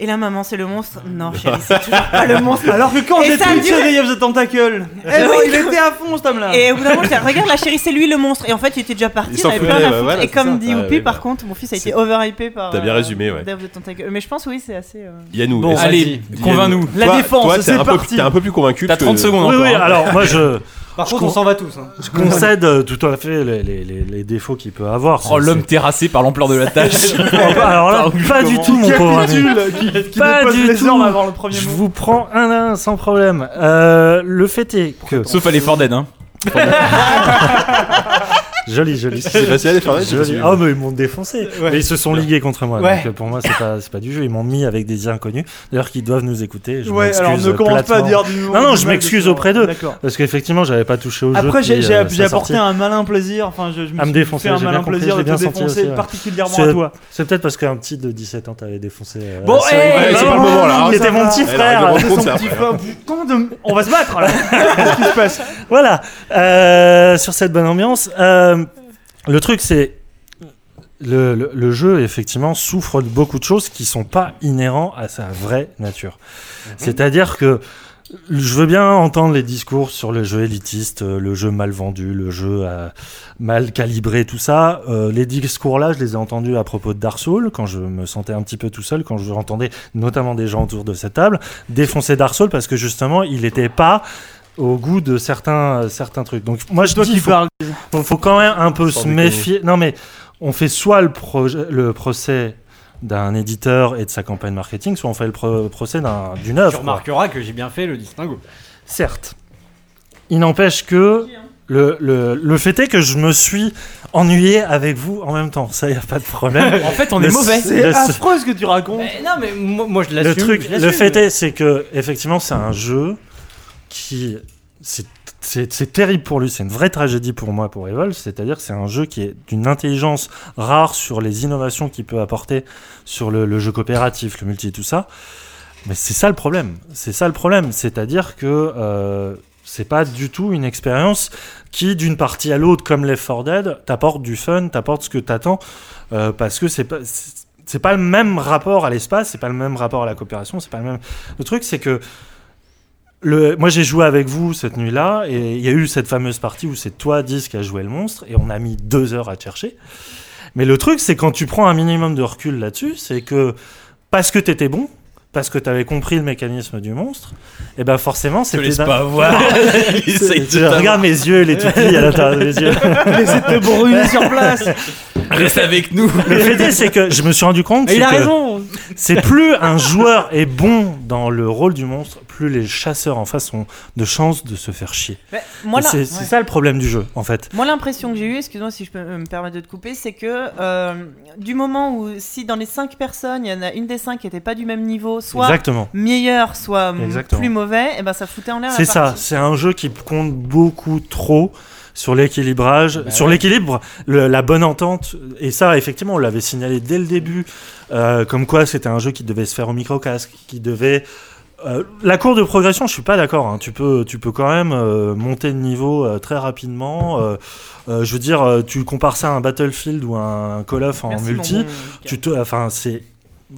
Et là, maman, c'est le monstre Non, chérie, c'est toujours pas le monstre. Alors que quand j'ai duré- Day of the Tentacle, Eh oui. il était à fond cet homme-là. Et au bout d'un moment, je dis, regarde la chérie, c'est lui le monstre. Et en fait, il était déjà parti, Il avait plein à bah voilà, Et comme dit Ah, Whoopi, par contre, mon fils a été overhypé par. T'as bien euh, résumé, ouais. Day of the Tentacle. Mais je pense, oui, c'est assez. euh, Yannou, Bon, Allez, convainc-nous. La défense, c'est un peu- parti. T'es un peu plus convaincu. T'as que- 30 secondes Oui, encore. oui, hein. alors moi je, Par Je contre, con- on s'en va tous. hein. je concède euh, tout à fait les, les- les- les défauts qu'il peut avoir. Oh, l'homme terrassé par l'ampleur de la tâche. Alors là, pas du tout, mon pauvre ami. qui, qui Pas du tout. armes avant le premier Je vous prends un à un sans problème. Euh, le fait est que. Sauf à l'effort d'aide, hein. Joli, joli. C'est facile à les faire, ouais, c'est Joli. facile. Ah, mais ils m'ont défoncé. Ouais. Mais ils se sont ligués contre moi. Ouais. Donc euh, pour moi, c'est pas, pas du jeu. Ils m'ont mis avec des inconnus. D'ailleurs, qui doivent nous écouter. Je Ouais, m'excuse alors ne commence pas à dire du. Non, non, du je m'excuse auprès d'eux. D'accord. Parce qu'effectivement, j'avais pas touché au jeu. Après, j'ai euh, apporté un malin plaisir. Enfin, je, je me À me suis défoncer, fait un malin plaisir de bien te défoncer, particulièrement C'est- à toi. C'est peut-être parce qu'un petit de 17 ans t'avait défoncé. euh, Bon, Ouais, c'est pas le moment, là, non, hein, Il ça était mon va. petit frère. la C'est rencontre, son c'est petit après. frère. Putain de- On va se battre là. Qu'est-ce qui se passe? Voilà. Sur cette bonne ambiance, euh, le truc c'est le, le- le jeu effectivement souffre de beaucoup de choses qui sont pas inhérents à sa vraie nature. C'est-à-dire que je veux bien entendre les discours sur le jeu élitiste, euh, le jeu mal vendu, le jeu euh, mal calibré, tout ça. Euh, les discours-là, je les ai entendus à propos de Dark Souls, quand je me sentais un petit peu tout seul, quand je entendais notamment des gens autour de cette table défoncer Dark Souls parce que justement, il n'était pas au goût de certains, euh, certains trucs. Donc moi, je Toi dis, qui faut, parles. faut, faut quand même un peu Sans se déconner. méfier. Non mais on fait soit le, projet, le procès d'un éditeur et de sa campagne marketing, soit on fait le pro- procès d'un- d'une Tu œuvre. quoi. remarqueras que j'ai bien fait le distinguo. Certes. Il n'empêche que le, le, le fait est que je me suis ennuyé avec vous en même temps. Ça, y a pas de problème. En fait, on Le- est mauvais. C'est le- affreux ce que tu racontes. Mais non, mais moi, moi, je le l'assume. truc, je le fait est, c'est que effectivement, c'est un jeu qui c'est terrible pour lui. C'est une vraie tragédie pour moi pour Evolve. C'est-à-dire que c'est un jeu qui est d'une intelligence rare sur les innovations qu'il peut apporter sur le, jeu coopératif, le multi et tout ça. Mais c'est ça le problème. C'est ça le problème. C'est-à-dire que euh, c'est pas du tout une expérience qui, d'une partie à l'autre, comme Left 4 Dead, t'apporte du fun, t'apporte ce que t'attends, euh, parce que c'est pas c'est pas le même rapport à l'espace, c'est pas le même rapport à la coopération, c'est pas le même. Le truc, c'est que le, moi j'ai joué avec vous cette nuit-là et il y a eu cette fameuse partie où c'est toi 10 qui a joué le monstre et on a mis deux heures à te chercher. Mais le truc, c'est quand tu prends un minimum de recul là-dessus, c'est que parce que t'étais bon, parce que t'avais compris le mécanisme du monstre, et ben forcément Je te c'était. laisse d'un- pas voir. Tu t'avoir. regarde mes yeux, les toupies à l'intérieur des yeux. Laissez te brûler sur place. Reste avec nous. Le fait est, c'est que je me suis rendu compte Et il a que raison. c'est plus un joueur est bon dans le rôle du monstre, plus les chasseurs en face ont de chances de se faire chier. Moi, c'est ouais. ça le problème du jeu, en fait. Moi, l'impression que j'ai eue, excuse-moi si je peux me permettre de te couper, c'est que euh, du moment où, si dans les 5 personnes, il y en a une des 5 qui n'était pas du même niveau, soit Exactement. meilleur, soit Exactement. plus mauvais, et ben ça foutait en l'air la C'est ça, c'est un jeu qui compte beaucoup trop sur l'équilibrage, Bah sur ouais. l'équilibre, la bonne entente. Et ça, effectivement, on l'avait signalé dès le début, euh, comme quoi c'était un jeu qui devait se faire au micro-casque, qui devait Euh, la courbe de progression, je suis pas d'accord. hein. Tu peux, tu peux quand même euh, monter de niveau euh, très rapidement. Je veux dire, tu compares ça à un Battlefield ou un Call of en Merci, multi. bon Tu te, enfin, c'est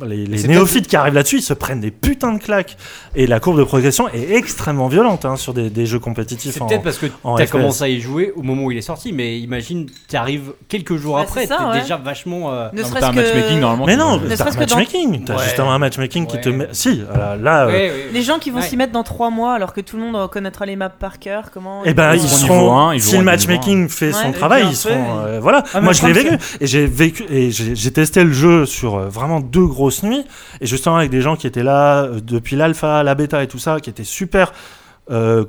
les, néophytes qui arrivent là-dessus, ils se prennent des putains de claques. Et la courbe de progression est extrêmement violente hein, sur des, des jeux compétitifs. C'est peut-être parce que tu as FPS. commencé à y jouer au moment où il est sorti, mais imagine, tu arrives quelques jours Bah, après, ouais. déjà vachement. euh, Ne Non, t'as un matchmaking que normalement. Mais non, t'as un que dans- matchmaking. T'as Ouais. justement un matchmaking qui te met. Si, là, là, euh, ouais, ouais. les gens qui vont Ouais. s'y mettre dans 3 mois alors que tout le monde connaîtra les maps par cœur, comment Eh ben, Ils ils seront ils si le matchmaking fait son travail, ils seront. voilà. Ah, Moi, je l'ai vécu et j'ai testé le jeu sur euh, vraiment deux grosses nuits. Et justement avec des gens qui étaient là euh, depuis l'alpha, la bêta et tout ça, qui étaient super. Euh,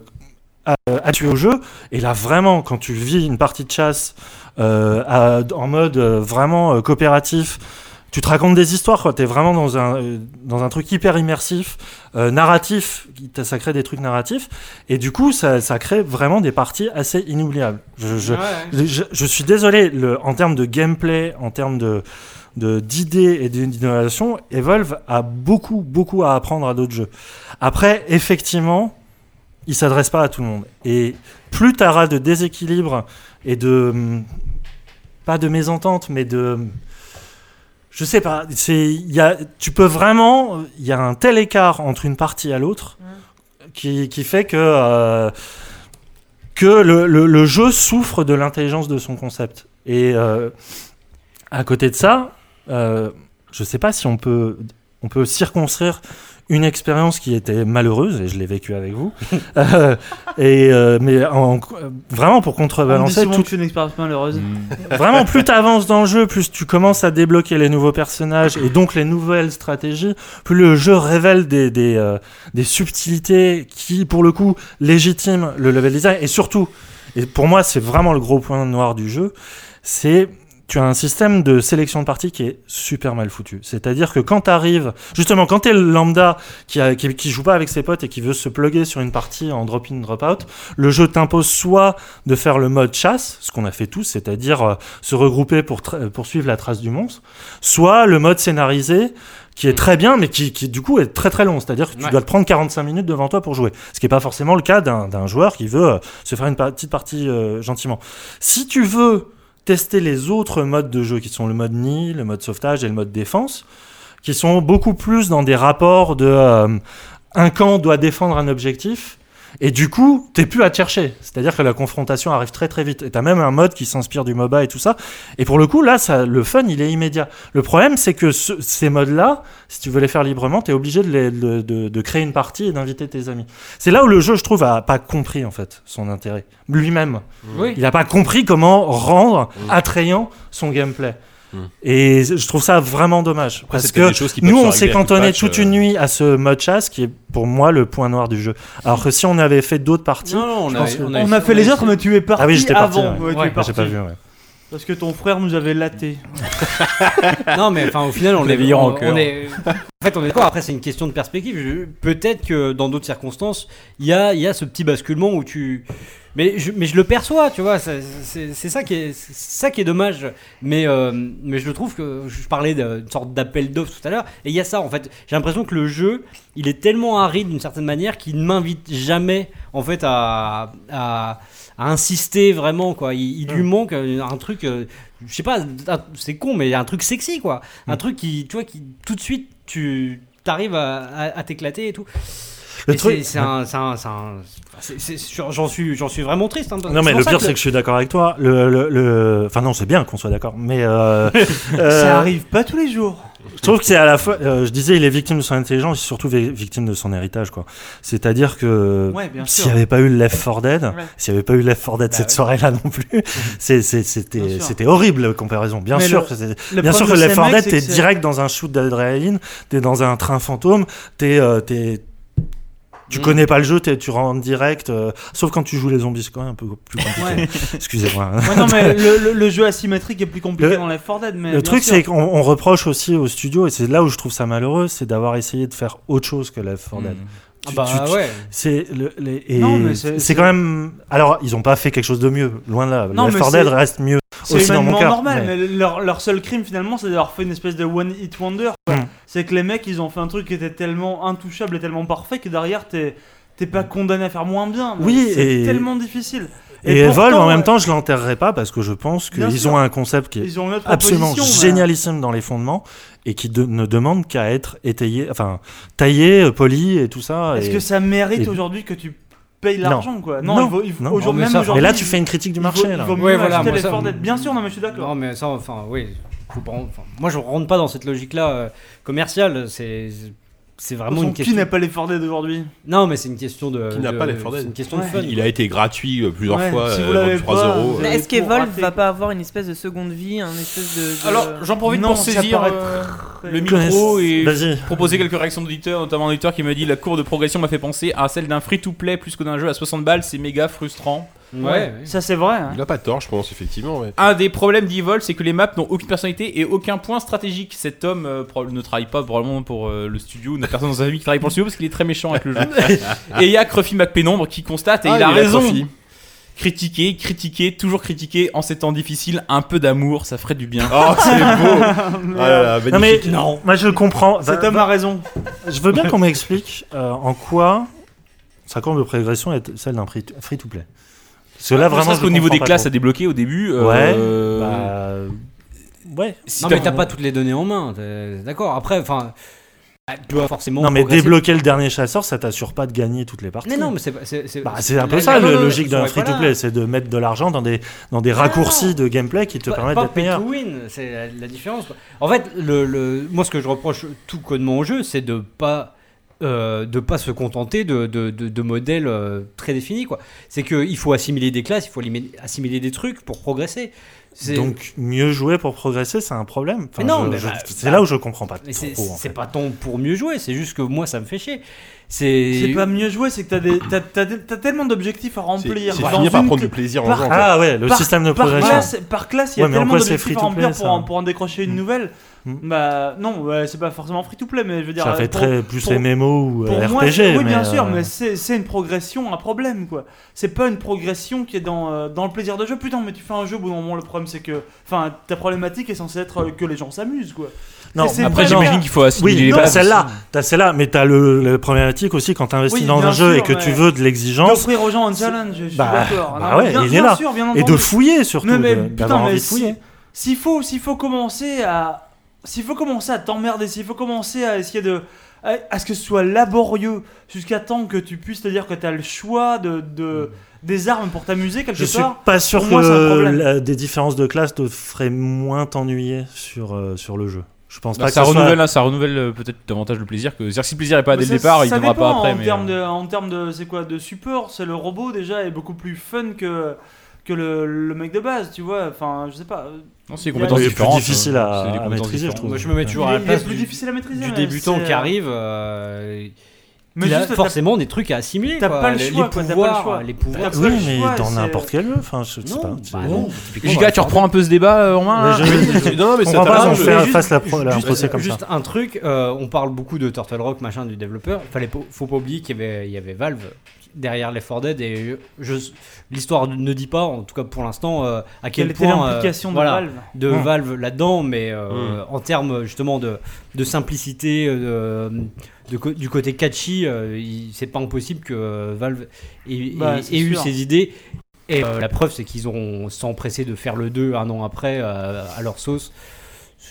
tuer au jeu. Et là vraiment quand tu vis une partie de chasse euh, à- en mode euh, vraiment coopératif tu te racontes des histoires quoi. T'es vraiment dans un dans un truc hyper immersif narratif. Ça crée des trucs narratifs. Et du coup ça, ça crée vraiment des parties assez inoubliables. Je, je, Ouais, ouais. je, je suis désolé le, en termes de gameplay en termes de- d'idées et d'innovation Evolve a beaucoup beaucoup à apprendre à d'autres jeux. Après effectivement il s'adresse pas à tout le monde. Et plus tu auras de déséquilibre et de hum, pas de mésentente mais de je sais pas c'est y a tu peux vraiment il y a un tel écart entre une partie à l'autre qui, qui fait que euh, que le, le- le jeu souffre de l'intelligence de son concept. Et euh, à côté de ça euh, je sais pas si on peut on peut circonscrire une expérience qui était malheureuse et je l'ai vécue avec vous Euh, et euh, mais en- vraiment pour contrebalancer tout, une expérience malheureuse. Mm. Vraiment, plus tu avances dans le jeu, plus tu commences à débloquer les nouveaux personnages et donc les nouvelles stratégies, plus le jeu révèle des, des, euh, des subtilités qui, pour le coup, légitiment le level design. Et surtout, et pour moi, c'est vraiment le gros point noir du jeu, c'est tu as un système de sélection de parties qui est super mal foutu. C'est-à-dire que quand tu arrives, justement, quand tu es le lambda qui, a- qui, qui joue pas avec ses potes et qui veut se plugger sur une partie en drop-in, drop-out, le jeu t'impose soit de faire le mode chasse, ce qu'on a fait tous, c'est-à-dire euh, se regrouper pour tra- pour suivre la trace du monstre, soit le mode scénarisé qui est très bien mais qui, qui, du coup est très très long, c'est-à-dire que tu Ouais. dois te prendre 45 minutes devant toi pour jouer, ce qui n'est pas forcément le cas d'un joueur qui veut euh, se faire une petite partie euh, gentiment. Si tu veux tester les autres modes de jeu qui sont le mode nid, le mode sauvetage et le mode défense, qui sont beaucoup plus dans des rapports de euh, un camp doit défendre un objectif. Et du coup, t'es plus à te chercher. C'est-à-dire que la confrontation arrive très très vite. Et t'as même un mode qui s'inspire du MOBA et tout ça. Et pour le coup, là, ça, le fun, il est immédiat. Le problème, c'est que ce- ces modes-là, si tu veux les faire librement, t'es obligé de, les- de- de- de créer une partie et d'inviter tes amis. C'est là où le jeu, je trouve, a pas compris en fait son intérêt lui-même. Oui. Il n'a pas compris comment rendre attrayant son gameplay. Mm. Et je trouve ça vraiment dommage. Après, parce que nous, on s'est cantonné patch, toute euh. une nuit à ce mode chasse qui est pour moi le point noir du jeu. Alors que si on avait fait d'autres parties. Non, non, on je a, que- On a fait les autres, mais tu es parti Ah oui, j'étais parti, avant. ouais. Ouais, tu Ouais, es Ah, parti. J'ai pas vu, ouais. Parce que ton frère nous avait laté. Non, mais enfin, au final, on est, en on, cœur. on est. En fait, on est d'accord. Après, c'est une question de perspective. Peut-être que dans d'autres circonstances, il y a, il y a ce petit basculement où tu. Mais je, mais je le perçois, tu vois. C'est ça qui est, c'est ça qui est dommage. Mais, euh, mais je le trouve que je parlais d'une sorte d'appel d'offres tout à l'heure. Et il y a ça, en fait. J'ai l'impression que le jeu, il est tellement aride d'une certaine manière qu'il ne m'invite jamais, en fait, à, à, à insister vraiment, quoi. Il, il lui manque un truc. euh, je sais pas, c'est con, mais un truc sexy, quoi. Un truc qui, tu vois, qui tout de suite, tu t'arrives à, à- à t'éclater et tout. Le truc- c'est- un, j'en suis, j'en suis vraiment triste. hein, Non mais le pire c'est que je suis d'accord avec toi. Le, le, le- Enfin non c'est bien qu'on soit d'accord. Mais euh, euh, Ça arrive pas tous les jours. je trouve que c'est à la fois. euh, je disais il est victime de son intelligence, et surtout vi- victime de son héritage quoi. C'est-à-dire que Ouais, s'il n'y avait pas eu le Left 4 Dead, Ouais. s'il n'y avait pas eu Left 4 Dead Bah cette soirée-là non plus, c'était horrible la comparaison. Bien Mais sûr le- que c'est- Le Bien sûr que Left ces 4 mecs, Dead, t'es direct dans un shoot d'adrénaline, t'es dans un train fantôme, t'es, euh, t'es- tu Mm. connais pas le jeu, tu rentres direct, euh, sauf quand tu joues les zombies, c'est quand même un peu plus compliqué. Excusez-moi. Ouais, non, mais le, le- le jeu asymétrique est plus compliqué Le- dans Left 4 Dead. Mais Le truc, c'est qu'on on reproche aussi au studio, et c'est là où je trouve ça malheureux, c'est d'avoir essayé de faire autre chose que Left 4 Dead. Mm. Ah Tu- bah tu- tu- ouais. C'est le, les- et Non, mais c'est- c'est quand même. Alors, ils ont pas fait quelque chose de mieux, loin de là. Non, Left mais 4 Dead c'est- reste mieux C'est aussi dans mon cœur. normal, mais- mais, leur, leur seul crime finalement, c'est d'avoir fait une espèce de one hit wonder. quoi. Mm. C'est que les mecs, ils ont fait un truc qui était tellement intouchable et tellement parfait que derrière, t'es t'es pas condamné à faire moins bien. Oui, c'est et- tellement difficile. Et, Evolve, pourtant, en même temps, je l'enterrerai pas parce que je pense qu'ils ont un concept qui est absolument génialissime dans les fondements et qui de- ne demande qu'à être étayé, enfin taillé, euh, poli et tout ça. Est-ce que ça mérite et- aujourd'hui que tu payes Non. l'argent quoi? Non, il vaut- il vaut- non. aujourd'hui- mais même ça- aujourd'hui, Mais là, tu il- fais une critique du il marché vaut- là. Il vaut mieux Ouais, voilà, Ford Ed. Bien sûr, non mais je suis d'accord. Non, mais ça, enfin, oui. faut pas- enfin, moi, je rentre pas dans cette logique-là euh, commerciale. C'est, c'est vraiment une Qui question. n'a pas les Ford Ed aujourd'hui Non, mais c'est une question de. Qui n'a de- pas Ed C'est une question de fun. Il a été gratuit euh, plusieurs Ouais, fois, si vous euh, l'avez 3 pas, euros. avez est-ce qu'Evolve va pas avoir une espèce de seconde vie, un espèce de. de- Alors, j'en profite Non, pour saisir euh, le micro et proposer quelques réactions d'auditeurs, notamment un auditeur qui m'a dit la courbe de progression m'a fait penser à celle d'un free-to-play plus que d'un jeu à 60 balles, c'est méga frustrant. Ouais, ouais. Ça c'est vrai. hein. Il a pas tort, je pense, effectivement. ouais. Un des problèmes d'Evolve, c'est que les maps n'ont aucune personnalité et aucun point stratégique. Cet homme euh, ne travaille pas probablement pour euh, le studio, n'a personne dans sa famille qui travaille pour le studio parce qu'il est très méchant avec le jeu. et il y a Cruffy McPénombre qui constate, et Ah, il a il est raison, Cruffy. critiquer, critiquer, toujours critiquer en ces temps difficiles, un peu d'amour, ça ferait du bien. Oh, c'est beau Ah là là, Non mais magnifique. non, moi je comprends. Cet Va- homme a raison. Je veux bien qu'on m'explique euh, en quoi sa courbe de progression est celle d'un free- free-to-play. Parce là, Ne vraiment, je qu'au niveau des classes trop. à débloquer au début. Ouais, euh, bah, ouais. si Non, t'as- mais t'as pas toutes les données en main. D'accord. Après, enfin, bah, tu dois forcément. Non, mais débloquer le dernier chasseur, ça t'assure pas de gagner toutes les parties. Mais non, mais c'est pas- c'est c'est- Bah, c'est un peu la- ça la- logique d'un ouais, free-to-play, c'est de mettre de l'argent dans des, dans des Ah, raccourcis non. de gameplay qui te Pas- permettent pas d'être pay meilleur. to win, c'est la, la différence. En fait, le, le- moi, ce que je reproche tout codement au jeu, c'est de pas euh, de pas se contenter de, de, de- de modèles euh, très définis. quoi. C'est qu'il faut assimiler des classes, il faut assimiler des trucs pour progresser. Donc, mieux jouer pour progresser, c'est un problème? Enfin, non, bah, c'est bah, là où je comprends pas c'est en fait. pas tant pour mieux jouer, c'est juste que moi, ça me fait chier. C'est pas mieux joué, c'est que t'as des- t'as- t'as des- t'as tellement d'objectifs à remplir. c'est finir par prendre du plaisir en par- jouant. quoi. Ah ouais, le par- système de par progression. classe, par classe, il y a Ouais, en tellement d'objectifs à remplir pour, en, pour en décrocher une Mm. nouvelle. Mm. Bah non, ouais, c'est pas forcément free to play, mais je veux dire. Ça fait pour- très plus pour- MMO ou Pour euh, moi, RPG. c'est- oui, mais, bien sûr, euh, mais c'est une progression, un problème, quoi. C'est pas une progression qui est dans, euh, dans le plaisir de jeu. Putain, mais tu fais un jeu, au bout d'un moment, le problème, c'est que. Enfin, ta problématique est censée être que les gens s'amusent, quoi. Non, c'est Après, j'imagine qu'il faut assimiler Oui, les celle-là, t'as celle-là, mais t'as le, le problématique aussi quand t'investis Oui, dans un jeu sûr, et que tu mais- veux de l'exigence D'offrir aux gens un challenge, je suis Bah, d'accord. bah ouais, bien, il est bien là. sûr, bien et de fouiller surtout, mais de- putain, mais si-. S'il faut, s'il faut commencer à, s'il faut commencer à t'emmerder, s'il faut commencer à essayer de, à, à ce que ce soit laborieux jusqu'à temps que tu puisses te dire que tu as le choix de, de des armes pour t'amuser quelque Je suis part. pas sûr moi, que la- des différences de classe te feraient moins t'ennuyer sur, euh, sur le jeu. Je pense Bah, pas ça que soit- renouvelle, hein, ça renouvelle euh, peut-être davantage le plaisir que. C'est-à-dire que si le plaisir est pas dès le ça- départ, il ça viendra pas après. En mais, termes euh, de, en termes de, c'est quoi, de support, c'est le robot déjà est beaucoup plus fun que que le, le mec de base, tu vois. Enfin, je sais pas. Non, c'est des il y a- compétences il est plus difficile à- c'est maîtriser, je trouve. Moi, je me mets toujours à la place plus du, difficile à maîtriser. du mais débutant c'est, qui euh, arrive. euh, Mais il a juste, t'as- forcément des trucs à assimiler. t'as quoi. pas le Les- choix, les quoi, t'as pas le pouvoirs, choix. les pouvoirs. T'as Oui, mais choix, dans c'est- n'importe quel jeu. Enfin, je sais pas. bah c'est- non. Giga, tu reprends un peu ce débat, euh, Romain Non, mais c'est comprends pas je- fait juste- la, pro- Juste- procès comme juste ça. un truc, euh, on parle beaucoup de Turtle Rock, machin, du développeur. Fallait faut pas oublier qu'il y avait Valve derrière les 4 Dead et je, l'histoire ne dit pas, en tout cas pour l'instant, euh, à quel Quelle point euh, l'implication de voilà, Valve de Hum. Valve là-dedans, mais euh, en termes justement de, de simplicité, euh, de, du côté catchy, euh, c'est pas impossible que Valve ait, Bah, ait- ait eu sûr. ces idées. Et euh, la preuve, c'est qu'ils ont s'empressé de faire le 2 un an après euh, à leur sauce.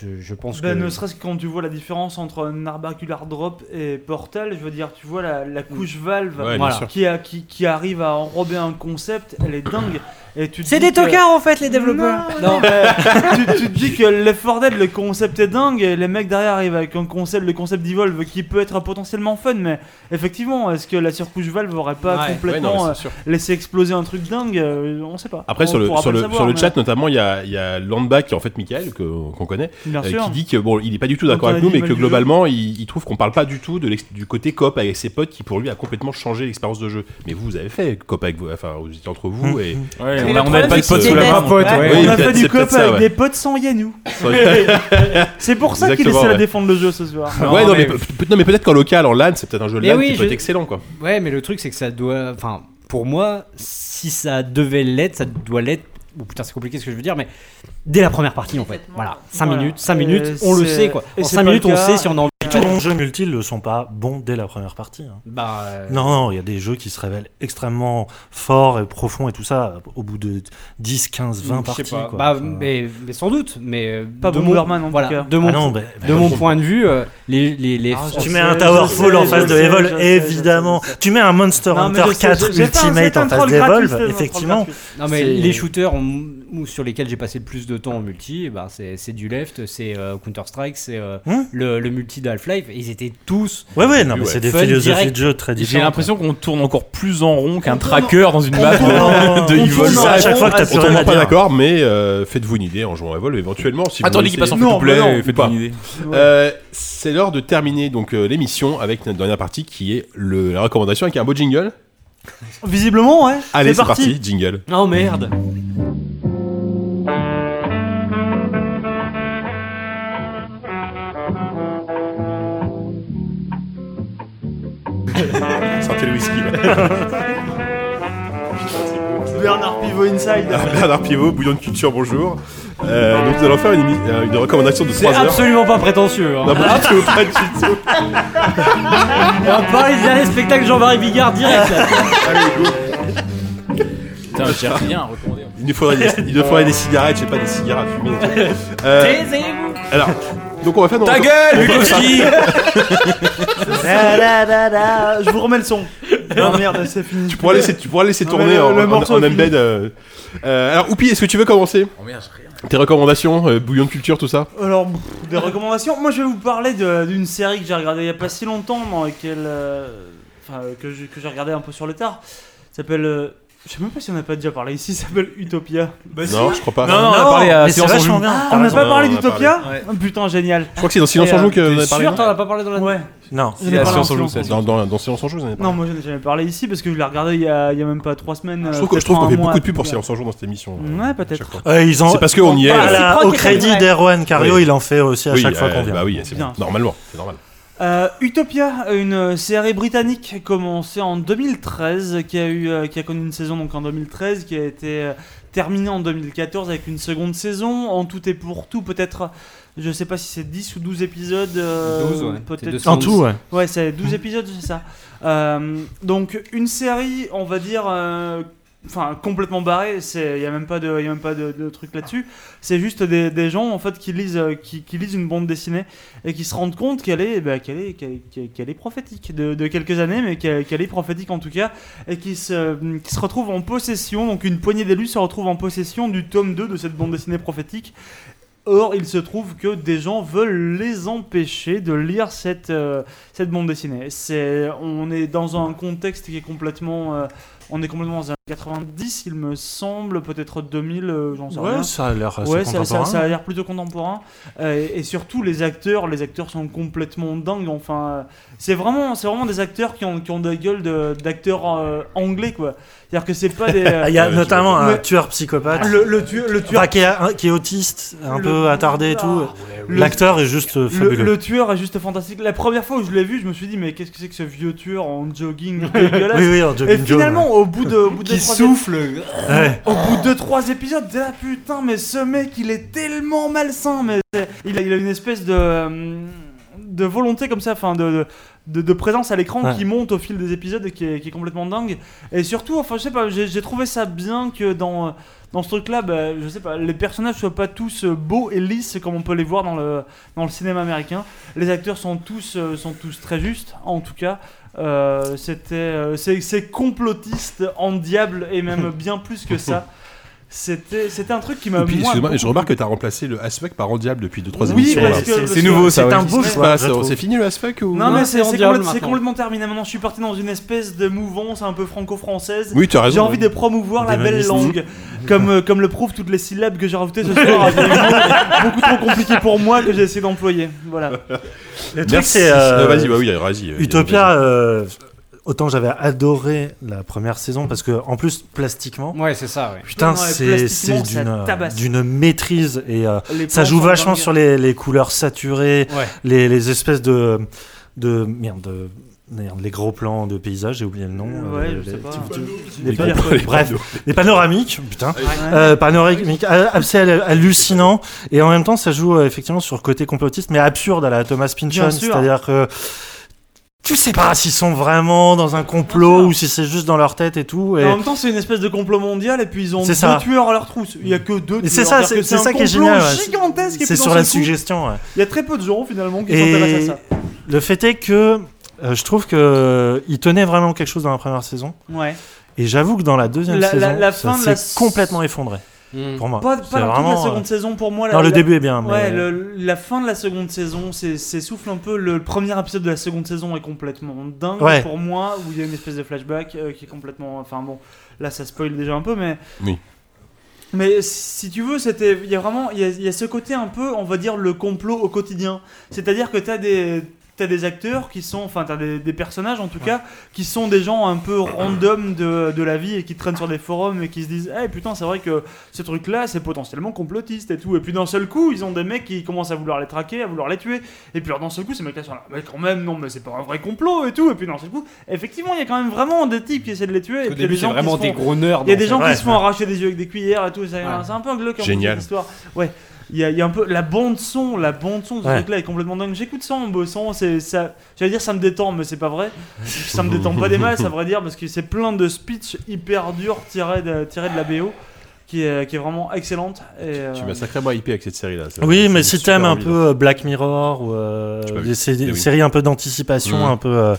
Je, je pense Ben, que. ne serait-ce que quand tu vois la différence entre un Narbacular Drop et Portal, je veux dire, tu vois la, la couche Valve Ouais, bien Voilà. sûr. qui, a, qui, qui arrive à enrober un concept, elle est dingue. Et tu te C'est des que- tocards en fait, les développeurs. Non, tu, tu te dis que Left 4 Dead, le concept est dingue, et les mecs derrière arrivent avec un concept, le concept d'Evolve qui peut être potentiellement fun, mais effectivement, est-ce que la surcouche Valve aurait pas Ouais. Ouais, complètement non, euh, laissé exploser un truc dingue Euh, On sait pas. Après, On sur le, pourra sur pas le, savoir, sur le mais- chat, notamment, il y a, y a Landback, qui est en fait Michael, qu'on connaît, euh, qui dit que bon, il est pas du tout d'accord avec nous, mais que globalement, il, il trouve qu'on parle pas du tout de du côté cop avec ses potes, qui pour lui a complètement changé l'expérience de jeu. Mais vous, vous avez fait cop avec vous, enfin, vous étiez entre vous et. Ouais, on a, on a problème, pas de potes sous la main. donc, Ouais. Oui, on a fait du ça, avec ouais. des potes sans Yanou. C'est pour ça qu'il essaie de défendre le jeu ce soir. Non, ouais, non, mais, peut-être qu'en local, en LAN, c'est peut-être un jeu LAN oui, qui peut être excellent, quoi. Ouais, mais le truc c'est que ça doit. Enfin, pour moi, si ça devait l'être, ça doit l'être Bon, putain, c'est compliqué ce que je veux dire, mais dès la première partie, en fait. Voilà, 5 Voilà. minutes, 5 Et minutes, on le sait, quoi. En c'est 5 pas minutes, on sait si on a envie. Tous les jeux multi ne sont pas bons dès la première partie. hein. Bah, euh, Non, non, il y a des jeux qui se révèlent extrêmement forts et profonds et tout ça au bout de 10, 15, 20 je sais parties. pas. quoi. Bah, Enfin, mais, mais sans doute. Mais euh, Pas de mon, en tout voilà, cas. de mon, ah non, bah, de mon point de vue, euh, les, les, les Ah, tu mets un Towerfall en face de Evolve, évidemment. Tu mets un Monster Non, Hunter je sais, 4 j'ai- j'ai fait un- Ultimate en face d'Evolve, effectivement. Non mais les shooters sur lesquels j'ai passé le plus de temps en multi, eh ben, c'est c'est du left, c'est euh, Counter Strike, c'est euh, Hmm le, multi Half-Life. Ils étaient tous. Ouais, ouais, non, mais c'est des philosophies direct. de jeu très J'ai différentes. l'impression qu'on tourne encore plus en rond qu'un tracker dans une map de, Ça, à chaque fois que t'as plus pas d'accord, mais euh, faites-vous une idée en jouant à Evolve éventuellement. Si Attendez qu'il passe en free. Euh, c'est l'heure de terminer donc euh, l'émission avec notre dernière partie qui est la recommandation avec un beau jingle. Visiblement, ouais. Allez, c'est parti. jingle. Oh merde. Le whisky là. Bernard Pivot Inside. Bernard Pivot, bouillon de culture, bonjour. Euh, donc nous allons faire une, euh, une recommandation de C'est 3 heures. absolument pas prétentieux. hein. Non, pas du tout, pas du tout. On va parler du dernier spectacle Jean-Marie Bigard direct. là. Putain, j'ai rien recommandé. Il nous faudrait des, il nous faudrait des cigarettes, pas, des cigares à fumer. et tout. Euh, Taisez-vous. alors, donc on va faire Ta gueule, Bukowski Da, da, da, da. Je vous remets le son. Non merde, c'est fini. Tu pourras laisser, tu pourras laisser Non, tourner mais le- en, le en- morceau en est embed. euh. Euh, alors, Oupi, est-ce que tu veux commencer Tes recommandations, euh, bouillon de culture, tout ça Alors, pff, des recommandations. Moi, je vais vous parler de- d'une série que j'ai regardée il y a pas si longtemps, dans laquelle, euh, enfin, euh, que j'ai que j'ai regardé un peu sur le tard. Ça s'appelle, euh, je sais même pas si on n'a pas déjà parlé ici. Ça s'appelle Utopia. Non, je crois pas. Non, non, on a parlé à Silence en vachement joue. Ah, on n'a pas parlé on a d'Utopia. Oh, Putain, génial. Je crois que c'est dans Silence en euh, joue que avez Sûr, parlé. non t'en as pas parlé dans la. Ouais. Non. J'en C'est science en en joue, silence. Dans, dans, dans Silence en joue, vous en avez parlé. Non, moi j'en ai jamais parlé ici parce que je l'ai regardé il y a, il y a même pas trois semaines. je euh, trouve trouve qu'on un fait beaucoup de pub pour. Silence en joue dans cette émission. euh, Ouais, à peut-être. Euh. C'est parce qu'on y est. À euh, Réciproque au est crédit d'Erwan Cario, il en fait aussi à chaque fois euh, qu'on vient. Bah oui, c'est Bien. Normalement, c'est normal. Euh, Utopia, une série britannique qui a commencé en 2013, qui a eu, euh, qui a connu une saison donc en 2013, qui a été euh, terminée en 2014 avec une seconde saison. En tout et pour tout, peut-être, je sais pas si c'est 10 ou 12 épisodes. euh, 12, ouais. Peut-être. 200. En tout, ouais. Ouais, c'est 12 épisodes, c'est ça. Euh, donc une série, on va dire, euh, enfin complètement barrée. C'est, il y a même pas de, y a même pas de, truc là-dessus. C'est juste des, gens en fait qui lisent, euh, qui, lisent une bande dessinée et qui se rendent compte qu'elle est, qu'elle est prophétique de, quelques années, mais qu'elle, est prophétique en tout cas, et qui se, retrouvent en possession. Donc une poignée d'élus se retrouvent en possession du tome 2 de cette bande dessinée prophétique. Or, il se trouve que des gens veulent les empêcher de lire cette, euh, bande dessinée. On est dans un contexte qui est complètement, euh, on est complètement dans un 90, il me semble, peut-être 2000, euh, j'en sais rien. Ouais, ça a l'air assez Ouais, ça, ça- ça a l'air plutôt contemporain. Euh, et, et surtout, les acteurs, les acteurs sont complètement dingues. Enfin, euh, c'est vraiment, c'est vraiment des acteurs qui ont, qui ont des gueules de- d'acteurs euh, anglais, quoi. C'est-à-dire que c'est pas des. Il y a notamment un tueur psychopathe le, le tueur, le tueur enfin, qui, est, un- qui est autiste, un Le- peu attardé et tout. Ah, le- L'acteur est juste Le, fabuleux. le tueur est juste fantastique. La première fois où je l'ai vu, je me suis dit, mais qu'est-ce que c'est que ce vieux tueur en jogging dégueulasse? Oui, oui, en Et finalement, au bout de, au bout de Trois souffle. ouais. Au bout de trois épisodes, t'es là, putain, mais ce mec, il est tellement malsain, mais il a, il a une espèce de, euh, de volonté comme ça, enfin de, de, de présence à l'écran Ouais. qui monte au fil des épisodes et qui est, qui est complètement dingue. Et surtout, enfin, je sais pas, j'ai trouvé ça bien que dans, dans ce truc-là, bah, je sais pas, les personnages soient pas tous euh, beaux et lisses comme on peut les voir dans le, dans le cinéma américain. Les acteurs sont tous, euh, sont tous très justes, en tout cas. Euh, c'était euh, c'est c'est complotiste en diable et même bien plus que ça c'était c'était un truc qui m'a puis, mais je beaucoup remarque que tu as remplacé le as fuck par Diable depuis 2-3 Oui, émissions. parce là. que- C'est- nouveau, ça, C'est ouais. un beau choix. C'est fini le as fuck ou non mais c'est c'est en c'est diable complè- c'est maintenant. complètement terminé maintenant je suis parti dans une espèce de mouvance un peu franco-française Oui, tu as raison. j'ai envie de promouvoir la belle langue comme, euh, comme le prouvent toutes les syllabes que j'ai rajoutées ce soir beaucoup trop compliqués pour moi que j'ai essayé d'employer voilà Le truc, Merci. c'est. euh, Euh, Vas-y, bah oui, vas-y. Utopia, autant j'avais adoré la première saison parce que, en plus, plastiquement, Ouais, c'est ça, ouais. putain, c'est d'une maîtrise et euh, ça joue vachement sur les, les couleurs saturées, Ouais. les, les espèces de de merde de merde, les gros plans de paysage, j'ai oublié le nom. Ouais, euh, je sais les- pas. Bref, les panoramiques, putain. Ouais. Euh, panoramique euh, assez hall- hallucinant et en même temps ça joue euh, effectivement sur le côté complotiste mais absurde à la Thomas Pynchon c'est-à-dire que tu sais pas s'ils sont vraiment dans un complot ou si c'est juste dans leur tête et tout et En même temps, c'est une espèce de complot mondial et puis ils ont deux ça. tueurs à leur trousse. Il y a que deux c'est ça, c'est- ça qui est génial, gigantesque c'est sur la suggestion ouais. Il y a très peu de gens finalement qui s'intéressent à ça. le fait est que euh, je trouve que il tenait vraiment quelque chose dans la première saison Ouais. et j'avoue que dans la deuxième La- la- saison la ça fin de s'est la- complètement effondré pour moi Pas, pas dans toute vraiment, la euh, seconde saison pour moi. la- non le la- début est bien mais Ouais, le- la fin de la seconde saison, c'est c'est souffle un peu. Le premier épisode de la seconde saison est complètement dingue Ouais. pour moi, où il y a une espèce de flashback euh, qui est complètement. Enfin bon, là ça spoil déjà un peu, mais. Oui. Mais si tu veux, c'était, il y a vraiment, il y a, il y a ce côté un peu, on va dire, le complot au quotidien. C'est-à-dire que t'as des, t'as des acteurs qui sont, enfin, t'as des, des personnages en tout cas, qui sont des gens un peu random de, de la vie et qui traînent sur des forums et qui se disent, eh putain, c'est vrai que ce truc-là, c'est potentiellement complotiste et tout. Et puis d'un seul coup, ils ont des mecs qui commencent à vouloir les traquer, à vouloir les tuer. Et puis alors, d'un seul coup, ces mecs-là sont là, mais quand même, non, mais c'est pas un vrai complot et tout. Et puis d'un seul coup, effectivement, il y a quand même vraiment des types qui essaient de les tuer. et puis début, des c'est gens qui vraiment se des font- gros nerds. il y a des en gens qui se font arracher des yeux avec des cuillères et tout. C'est un peu un glauque peu, Génial. cette histoire. Ouais. Il y, a, il y a un peu la bande son, la bande son de ce truc-là est complètement dingue. J'écoute ça en bossant, c'est ça. J'allais dire ça me détend, mais c'est pas vrai. Ça me détend pas des masses, à vrai dire, parce que c'est plein de speech hyper durs tirés de, tirés de la BO, qui est, qui est vraiment excellente. Et, euh, Tu m'as sacrément hypé avec cette série là. Oui, mais si t'aimes un peu euh, Black Mirror ou euh, des sé- séries un peu d'anticipation, un peu euh,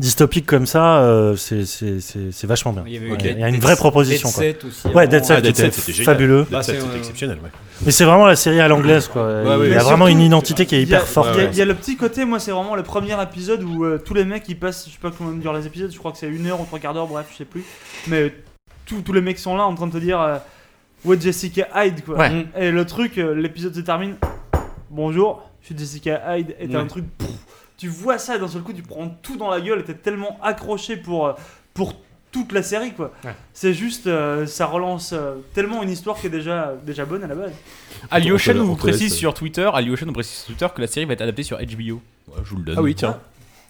dystopiques comme ça, euh, c'est- c'est c'est- c'est vachement bien. Il y avait Ouais, eu Il y a une Dead- vraie proposition. Dead Quoi. Set aussi. Ouais. Dead Set, Ah, Dead Dead Set, c'était génial. fabuleux. Dead Bah, Set, c'est, c'était euh, exceptionnel. ouais. Mais c'est vraiment la série à l'anglaise, quoi. Ouais, il y a vraiment surtout, une identité qui est hyper forte. il y a- y le petit côté, moi c'est vraiment le premier épisode où euh, tous les mecs ils passent, je sais pas comment dire les épisodes, je crois que c'est une heure ou trois quarts d'heure, bref, je sais plus. Mais euh, tous tous les mecs sont là en train de te dire euh, Où est Jessica Hyde quoi. Ouais. Et le truc, l'épisode se termine Bonjour, je suis Jessica Hyde, et t'as Ouais. un truc. pff, tu vois ça et d'un seul coup tu prends tout dans la gueule et t'es tellement accroché pour, euh, pour toute la série quoi. Ouais. C'est juste, euh, ça relance euh, tellement une histoire qui est déjà, déjà bonne à la base. Te- nous précise sur Twitter, nous précise sur Twitter que la série va être adaptée sur HBO. Ouais, Je vous le donne. Ah oui, tiens.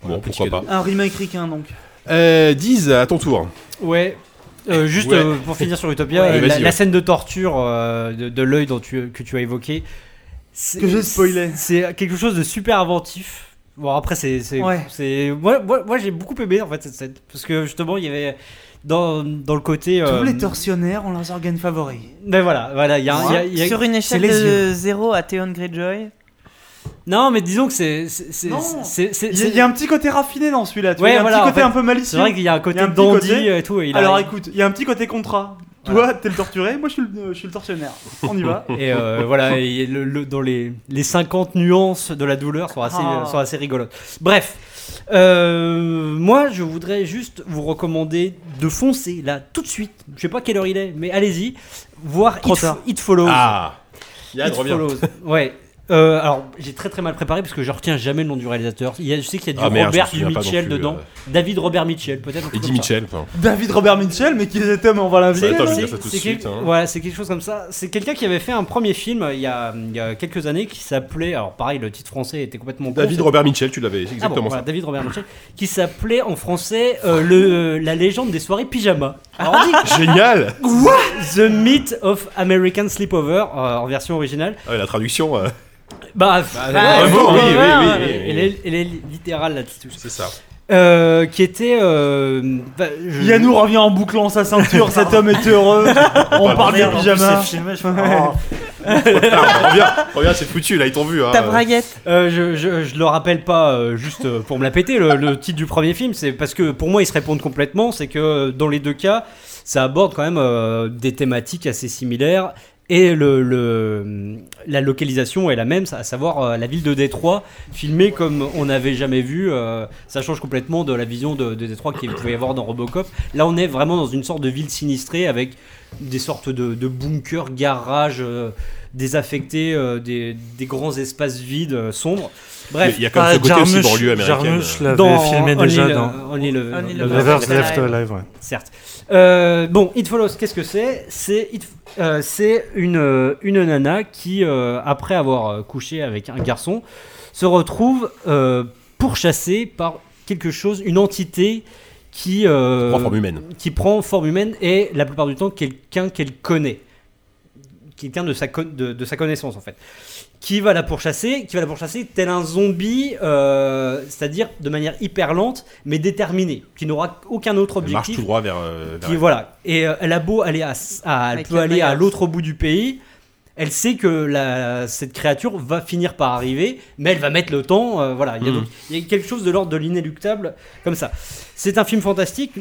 Bon, petit pourquoi cadeau. pas. Un remake ricain donc. Euh, Diz, à ton tour. Ouais. Euh, juste Ouais. euh, pour finir sur Utopia, la, ouais. la scène de torture euh, de, de l'œil dont tu, que tu as évoqué, c'est- Que j'ai spoilé. C'est quelque chose de super inventif. Bon après c'est c'est Ouais. c'est- moi moi, moi, j'ai beaucoup aimé en fait cette scène parce que justement il y avait dans, dans le côté euh, Tous les tortionnaires ont leurs organes favoris. ben voilà voilà il y a, y a- y a- Sur une échelle de 0 à Theon Greyjoy? non mais disons que c'est c'est c'est Non. c'est- c'est- Il y, a- un petit côté raffiné dans celui-là. Tu Ouais, vois, il y a un voilà, petit en côté fait, un peu malicieux. c'est vrai qu'il y a un côté dandy côté- et tout et il Alors a, écoute, il y a un petit côté contrat. Toi, t'es le torturé, moi je suis le, je suis le tortionnaire. On y va. Et euh, voilà, et le- le- dans les, les 50 nuances de la douleur sont assez, Ah. sont assez rigolotes. Bref, euh, moi je voudrais juste vous recommander de foncer là tout de suite. Je sais pas quelle heure il est, mais allez-y, voir Trop It, tard. It Follows. Ah Yann, It reviens. Follows. Ouais. Euh, alors j'ai très très mal préparé parce que je retiens jamais le nom du réalisateur. Il y a, je sais qu'il y a du Ah merde, Robert je me souviens pas non Mitchell plus, dedans. euh. David Robert Mitchell peut-être. un truc Eddie comme ça. Mitchell. enfin. David Robert Mitchell, mais qui est cet homme, on va l'inviter. attends, là. je vais dire ça tout de c'est suite, quel- hein. voilà, c'est quelque chose comme ça. C'est quelqu'un qui avait fait un premier film il y a, il y a quelques années qui s'appelait, alors pareil, le titre français était complètement con, David c'est- Robert Mitchell, tu l'avais, c'est Ah bon, exactement voilà, ça. David Robert Mitchell, qui s'appelait en français euh, le, la légende des soirées pyjama. Alors, on dit Génial The Myth of American Sleepover euh, en version originale. Ah ouais, La traduction, euh, Bah, ouais, bah, bon, oui, oui, oui, Elle est, elle est littérale là-dessus. c'est ça. Euh, qui était. euh, bah, je- Yannou revient en bouclant sa ceinture, cet homme est heureux. On parle des pyjamas. oh. reviens, reviens, c'est foutu, là, ils t'ont vu. Hein. Ta braguette. Euh, je, je, je le rappelle pas euh, juste pour me la péter, le, le titre du premier film, c'est parce que pour moi ils se répondent complètement, c'est que dans les deux cas, ça aborde quand même euh, des thématiques assez similaires et le, la localisation est la même, à savoir euh, la ville de Détroit, filmée comme on n'avait jamais vu, euh, ça change complètement de la vision de, Détroit qu'il pouvait y avoir dans Robocop. Là on est vraiment dans une sorte de ville sinistrée avec des sortes de, de bunkers, garages euh, désaffectés, euh, des, des grands espaces vides, euh, sombres. Bref, Il y a comme Ah, ce côté aussi Jarmusch- banlieue américaine. Jarmusch l'avait dans filmé Only déjà le- dans Only Lovers Left Alive. Ouais. certes. Euh, bon, It Follows, qu'est-ce que c'est? C'est euh, c'est une, euh, une nana qui, euh, après avoir euh, couché avec un garçon, se retrouve euh, pourchassée par quelque chose, une entité qui, euh, Prend forme humaine. qui prend forme humaine et la plupart du temps quelqu'un qu'elle connaît, quelqu'un de sa, con- de, de sa connaissance en fait, qui va la pourchasser, qui va la pourchasser tel un zombie, euh, c'est-à-dire de manière hyper lente mais déterminée, qui n'aura aucun autre Elle marche objectif. tout droit vers. euh, vers Qui, elle. voilà. Et euh, elle a beau aller à, à- elle Avec peut aller à l'autre bout du pays. Elle sait que la, cette créature va finir par arriver, mais elle va mettre le temps. euh, voilà, il y, a donc- il y a quelque chose de l'ordre de l'inéluctable comme ça. C'est un film fantastique.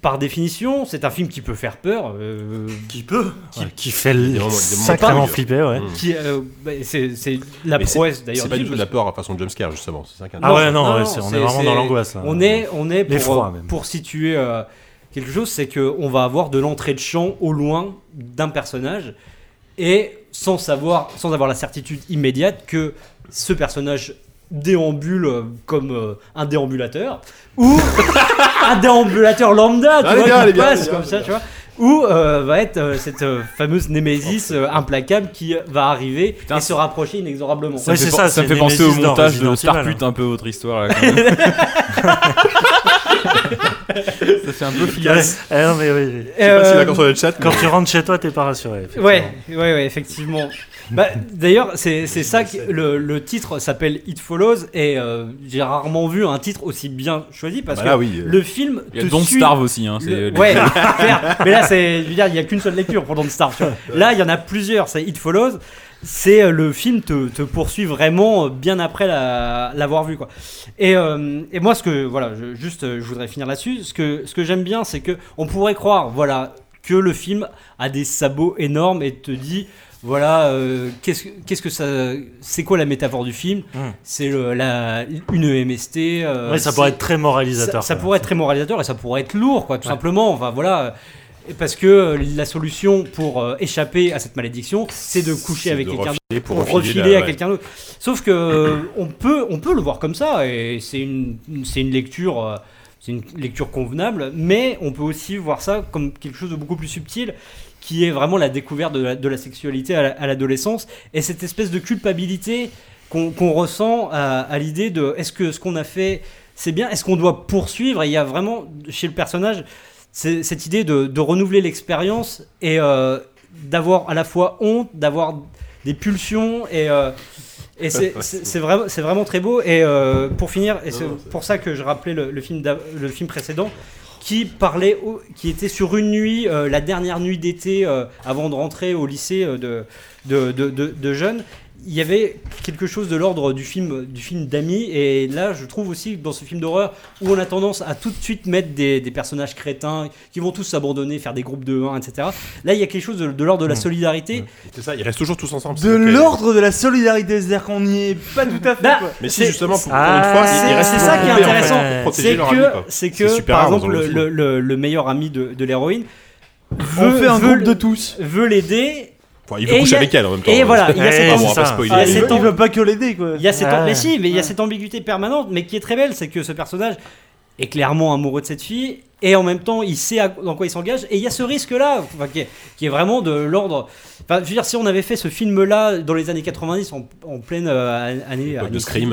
Par définition, c'est un film qui peut faire peur. euh, Qui peut Qui- Ouais, Qui fait le- sacrément flipper, ouais. Mm. qui, euh, bah, c'est c'est la Mais prouesse d'ailleurs. C'est pas du tout de la peur à façon jumpscare, justement. C'est ça Ah ouais, non, non, ouais, non, c'est- on est vraiment dans l'angoisse. là. On est, on est pour, euh, situer euh, quelque chose, c'est que on va avoir de l'entrée de champ au loin d'un personnage et sans savoir, sans avoir la certitude immédiate que ce personnage déambule euh, comme euh, un déambulateur ou un déambulateur lambda, tu Ah, vois, bien, qui passe bien, comme ça, bien. tu vois. Ou euh, va être euh, cette euh, fameuse némésis euh, implacable qui va arriver Putain, et se rapprocher inexorablement. Ça, Ouais, me fait, ça, ça me fait penser au montage de. Starpute un peu votre histoire là. quand même. ça fait un peu figasse. Eh non, mais oui, oui. Je sais pas si Euh, d'accord sur le chat. Quand mais- tu rentres chez toi, t'es pas rassuré. effectivement. Ouais, ouais, ouais, effectivement. Bah, D'ailleurs, c'est c'est ça que le, le titre s'appelle It Follows et euh, j'ai rarement vu un titre aussi bien choisi parce Bah que oui. euh, le film Il y a te Don't suit. Starve aussi. Hein, c'est le- les- Ouais, clair. mais là, c'est, je veux dire, il y a qu'une seule lecture pour Don't Starve. tu vois. Là, il y en a plusieurs. C'est It Follows. C'est euh, le film te, te poursuit vraiment euh, bien après la- l'avoir vu quoi. Et, euh, et moi ce que voilà, je, juste je voudrais finir là-dessus. Ce que ce que j'aime bien, c'est que on pourrait croire voilà que le film a des sabots énormes et te dit voilà euh, qu'est-ce que ça c'est quoi la métaphore du film? Mm. C'est une MST. euh, Ouais, ça pourrait être très moralisateur. ça pourrait être très moralisateur et ça pourrait être lourd, quoi, tout Ouais. simplement. Enfin, voilà. Parce que euh, la solution pour euh, échapper à cette malédiction, c'est de coucher avec quelqu'un d'autre, pour pour refiler à quelqu'un d'autre. Sauf que euh, on peut, on peut le voir comme ça, et c'est une, c'est une lecture, euh, c'est une lecture convenable. Mais on peut aussi voir ça comme quelque chose de beaucoup plus subtil, qui est vraiment la découverte de la, de la sexualité à la- à l'adolescence et cette espèce de culpabilité qu'on ressent à, à l'idée de est-ce que ce qu'on a fait c'est bien Est-ce qu'on doit poursuivre? Et il y a vraiment chez le personnage cette idée de, de renouveler l'expérience et euh, d'avoir à la fois honte, d'avoir des pulsions et, euh, et c'est vraiment, vraiment très beau. Et euh, pour finir, et c'est pour ça que je rappelais le, le film, le film précédent qui parlait, au- qui était sur une nuit, euh, la dernière nuit d'été euh, avant de rentrer au lycée de, de, de, de- de jeunes. Il y avait quelque chose de l'ordre du film, du film d'amis, et là je trouve aussi que dans ce film d'horreur où on a tendance à tout de suite mettre des, des personnages crétins qui vont tous s'abandonner, faire des groupes de 1, etc. Là il y a quelque chose de, de l'ordre de la solidarité. C'est ça, ils restent toujours tous ensemble. De est- l'ordre de la solidarité, c'est-à-dire qu'on n'y est pas tout à fait. Bah, quoi. Mais si, C'est- justement, pour, Ah, pour une fois, c'est- ça qui est groupés, en fait, intéressant. C'est que, c'est que par dans exemple, le le, film. le- le- le meilleur ami de, de l'héroïne On veut, fait un veut- groupe de tous. veut l'aider. Enfin, il veut Et coucher a- avec elle en même temps. Et voilà, il y a cette Ah. Ah, Il c'est veut, ton- il veut pas que l'aider quoi. Il y a cette, Ouais. mais si, mais il y a cette ambiguïté permanente, mais qui est très belle, c'est que ce personnage est clairement amoureux de cette fille et en même temps il sait dans quoi il s'engage et il y a ce risque là qui, est, qui est vraiment de l'ordre. Enfin, je veux dire, si on avait fait ce film là dans les années 90 en, en pleine euh, année, de Scream.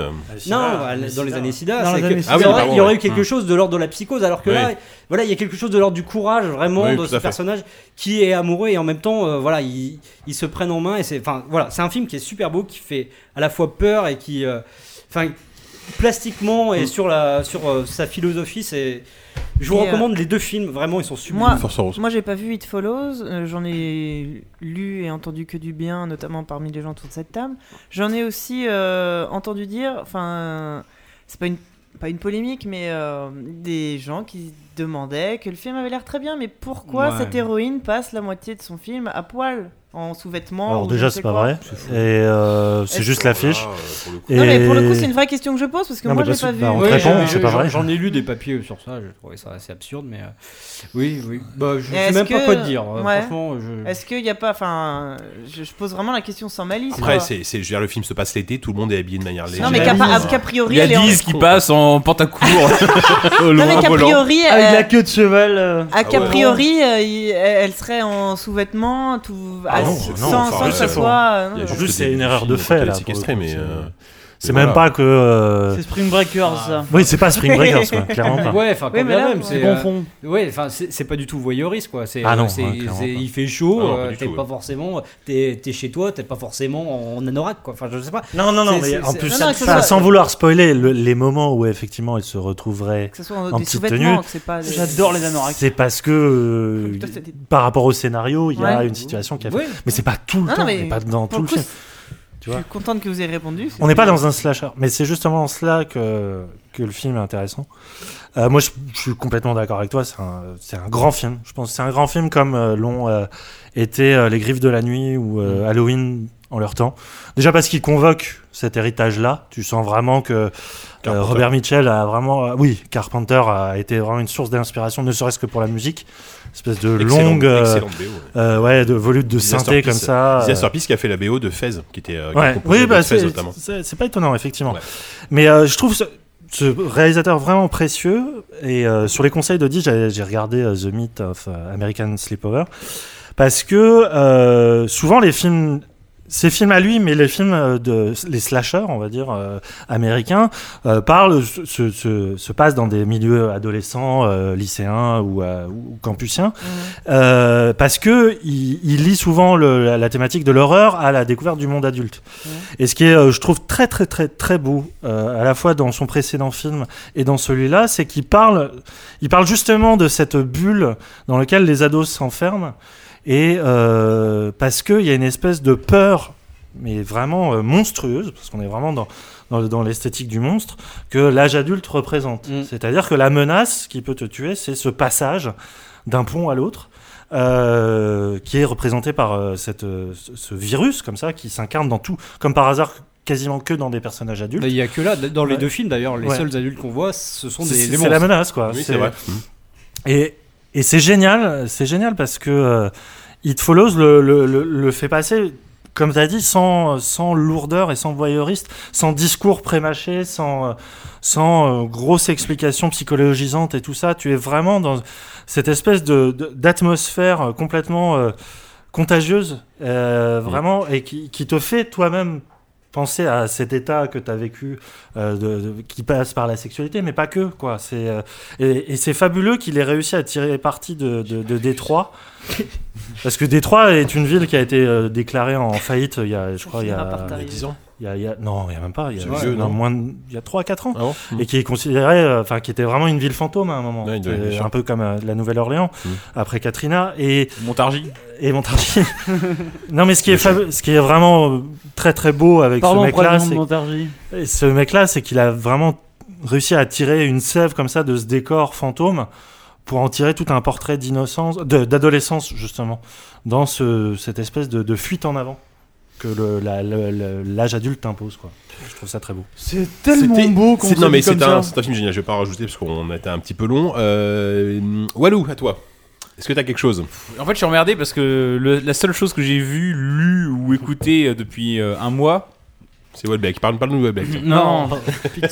non, à- dans les années SIDA, Dans c'est les que années il y SIDA. Ah oui, aurait, pardon, il y aurait ouais. eu quelque chose de l'ordre de la psychose, alors que Oui. là, voilà, il y a quelque chose de l'ordre du courage vraiment Oui, de ce personnage qui est amoureux et en même temps, euh, voilà, ils ils se prennent en main et c'est, enfin, voilà, c'est un film qui est super beau, qui fait à la fois peur et qui, euh, enfin, plastiquement Mm. et sur la, sur euh, sa philosophie, c'est, je vous Et, euh, recommande les deux films, vraiment, ils sont super. Moi, Force Rose. moi j'ai pas vu It Follows, euh, j'en ai lu et entendu que du bien, notamment parmi les gens autour de cette table. J'en ai aussi euh, entendu dire, enfin, c'est pas une, pas une polémique, mais euh, des gens qui demandaient que le film avait l'air très bien, mais pourquoi Ouais. cette héroïne passe la moitié de son film à poil, en sous-vêtements Alors déjà, c'est pas quoi vrai. Et euh, c'est juste l'affiche. Ah, euh, pour le coup. Et- Non, mais pour le coup, c'est une vraie question que je pose parce que Non, moi mais j'ai pas que, vu. bah, on c'est pas vrai. J'en ai lu des papiers sur ça, je trouvais ça assez absurde, mais euh, oui, oui. Bah, je sais même pas quoi te dire. euh, ouais. Franchement, je. Est-ce qu'il n'y a pas. Enfin, je, je pose vraiment la question sans malice. Après, c'est, c'est, je veux dire, le film se passe l'été, tout le monde est habillé de manière légère. Non, mais qu'a a- priori, Il y a elle est en- Lise qui passe en pantacourt Non, mais qu'a priori, Avec elle- la queue de cheval. euh. à qu'a Ah ouais. priori, euh, elle serait en sous-vêtements, tout, Non, sans, non, sans enfin, que ça c'est soit. euh, juste plus, c'est une erreur de fait, elle est là, le mais. C'est même voilà. pas que. euh, C'est Spring Breakers, ça. Oui, c'est pas Spring Breakers, quoi, clairement pas. Ouais, enfin, Oui, quand mais bien là, même, on c'est. se euh. Ouais, enfin, c'est c'est pas du tout voyeuriste, quoi. C'est, Ah non, euh, c'est- ouais, clairement c'est- pas. il fait chaud, Ah non, pas euh, du t'es tout, pas ouais. forcément, t'es es chez toi, t'es pas forcément en anorak, quoi. Enfin, je sais pas. Non, non, non, C'est- mais c'est- en c'est- plus, Non, non, que ce enfin, soit- sans vouloir spoiler, le- les moments où effectivement elle se retrouverait, Que ce soit En des petite sous-vêtements, tenue. que c'est pas. des- J'adore les anoraks. c'est parce que euh, Putain, c'était- par rapport au scénario, il y a Ouais. une situation qui a fait. Ouais. Mais c'est pas tout le Non, temps, mais pas dans Pour tout le le coup, film. Tu je suis contente que vous ayez répondu. On n'est pas dans un slasher, mais c'est justement en cela que, que le film est intéressant. Euh, moi, je, je suis complètement d'accord avec toi. C'est un, c'est un grand film. Je pense que c'est un grand film comme euh, l'ont euh, été euh, Les Griffes de la Nuit ou euh, Halloween en leur temps. Déjà parce qu'il convoque cet héritage-là. Tu sens vraiment que euh. Robert Mitchell a vraiment. euh, oui, Carpenter a été vraiment une source d'inspiration, ne serait-ce que pour la musique. Espèce de Excellente- longue. euh, BO, ouais. euh, ouais, de volutes de Disaster synthé comme ça. euh, Disaster Piece qui a fait la BO de Fez, qui était qui Ouais. composée Oui, bah, c'est c'est- pas étonnant, effectivement. Mais je trouve ce, ce réalisateur vraiment précieux. Et euh, sur les conseils d'Audi, j'ai j'ai regardé euh, The Myth of American Sleepover. Parce que euh, souvent, les films. Ces films à lui, mais les films euh, de les slashers, on va dire euh, américains, euh, parlent, se, se, se- se passent dans des milieux adolescents, euh, lycéens ou, euh, ou campusiens, euh, parce que il, il lie souvent le- la, la thématique de l'horreur à la découverte du monde adulte. Et ce qui est, euh, je trouve, très très très très beau, euh, à la fois dans son précédent film et dans celui-là, c'est qu'il parle, il parle justement de cette bulle dans laquelle les ados s'enferment, et euh, parce qu'il y a une espèce de peur, mais vraiment euh, monstrueuse, parce qu'on est vraiment dans dans, dans l'esthétique du monstre, que l'âge adulte représente. Mm. C'est-à-dire que la menace qui peut te tuer, c'est ce passage d'un pont à l'autre. euh, qui est représenté par euh, cette, ce- virus comme ça qui s'incarne dans tout, comme par hasard quasiment que dans des personnages adultes. Il y a que là, dans les Ouais. deux films d'ailleurs, les Ouais. seuls adultes qu'on voit, ce sont des, c'est des c'est la monstres. menace quoi. Oui, c'est vrai. Et, et c'est génial, c'est génial parce que euh, It Follows le, le, le, le fait passer, comme tu as dit, sans, sans lourdeur et sans voyeuriste, sans discours prémâché, sans, euh, sans euh, grosse explication psychologisante et tout ça. Tu es vraiment dans cette espèce de- de- d'atmosphère euh, complètement euh, contagieuse, euh, vraiment, et qui, qui te fait toi-même penser à cet état que tu as vécu euh, de- de- qui passe par la sexualité, mais pas que. Quoi. C'est, euh, et, et c'est fabuleux qu'il ait réussi à tirer parti de, de, de Détroit. Parce que Détroit est une ville qui a été euh, déclarée en faillite il y a, je crois, il y a, par Il y a t'arriver. 10 ans. Il y a- il y a- non, il y a même pas, il y a, vieux, non, non moins de- il y a 3-4 ans. Ah bon Et qui est considéré, euh, enfin, qui était vraiment une ville fantôme à un moment. Ouais, un peu comme euh, la Nouvelle-Orléans, Mm. après Katrina. Et, Montargis. et Montargis. non, mais ce qui est, fab- ce qui est vraiment euh, très très beau avec Pardon, ce mec-là, c'est ce mec-là, c'est qu'il a vraiment réussi à tirer une sève comme ça de ce décor fantôme pour en tirer tout un portrait d'innocence, d'adolescence justement, dans ce, cette espèce de, de fuite en avant que le- la- le- le- l'âge adulte impose. Quoi. Je trouve ça très beau. C'est tellement C'était- beau qu'on Non, mais c'est un, ça. c'est un film génial. Je vais pas en rajouter parce qu'on été un petit peu long. Euh, Walou, à toi. Est-ce que t'as quelque chose? En fait, je suis emmerdé parce que le- la seule chose que j'ai vue, lue ou écoutée euh, depuis euh, un mois, C'est Welbeck. Parle, parle-nous de Welbeck. tiens. non,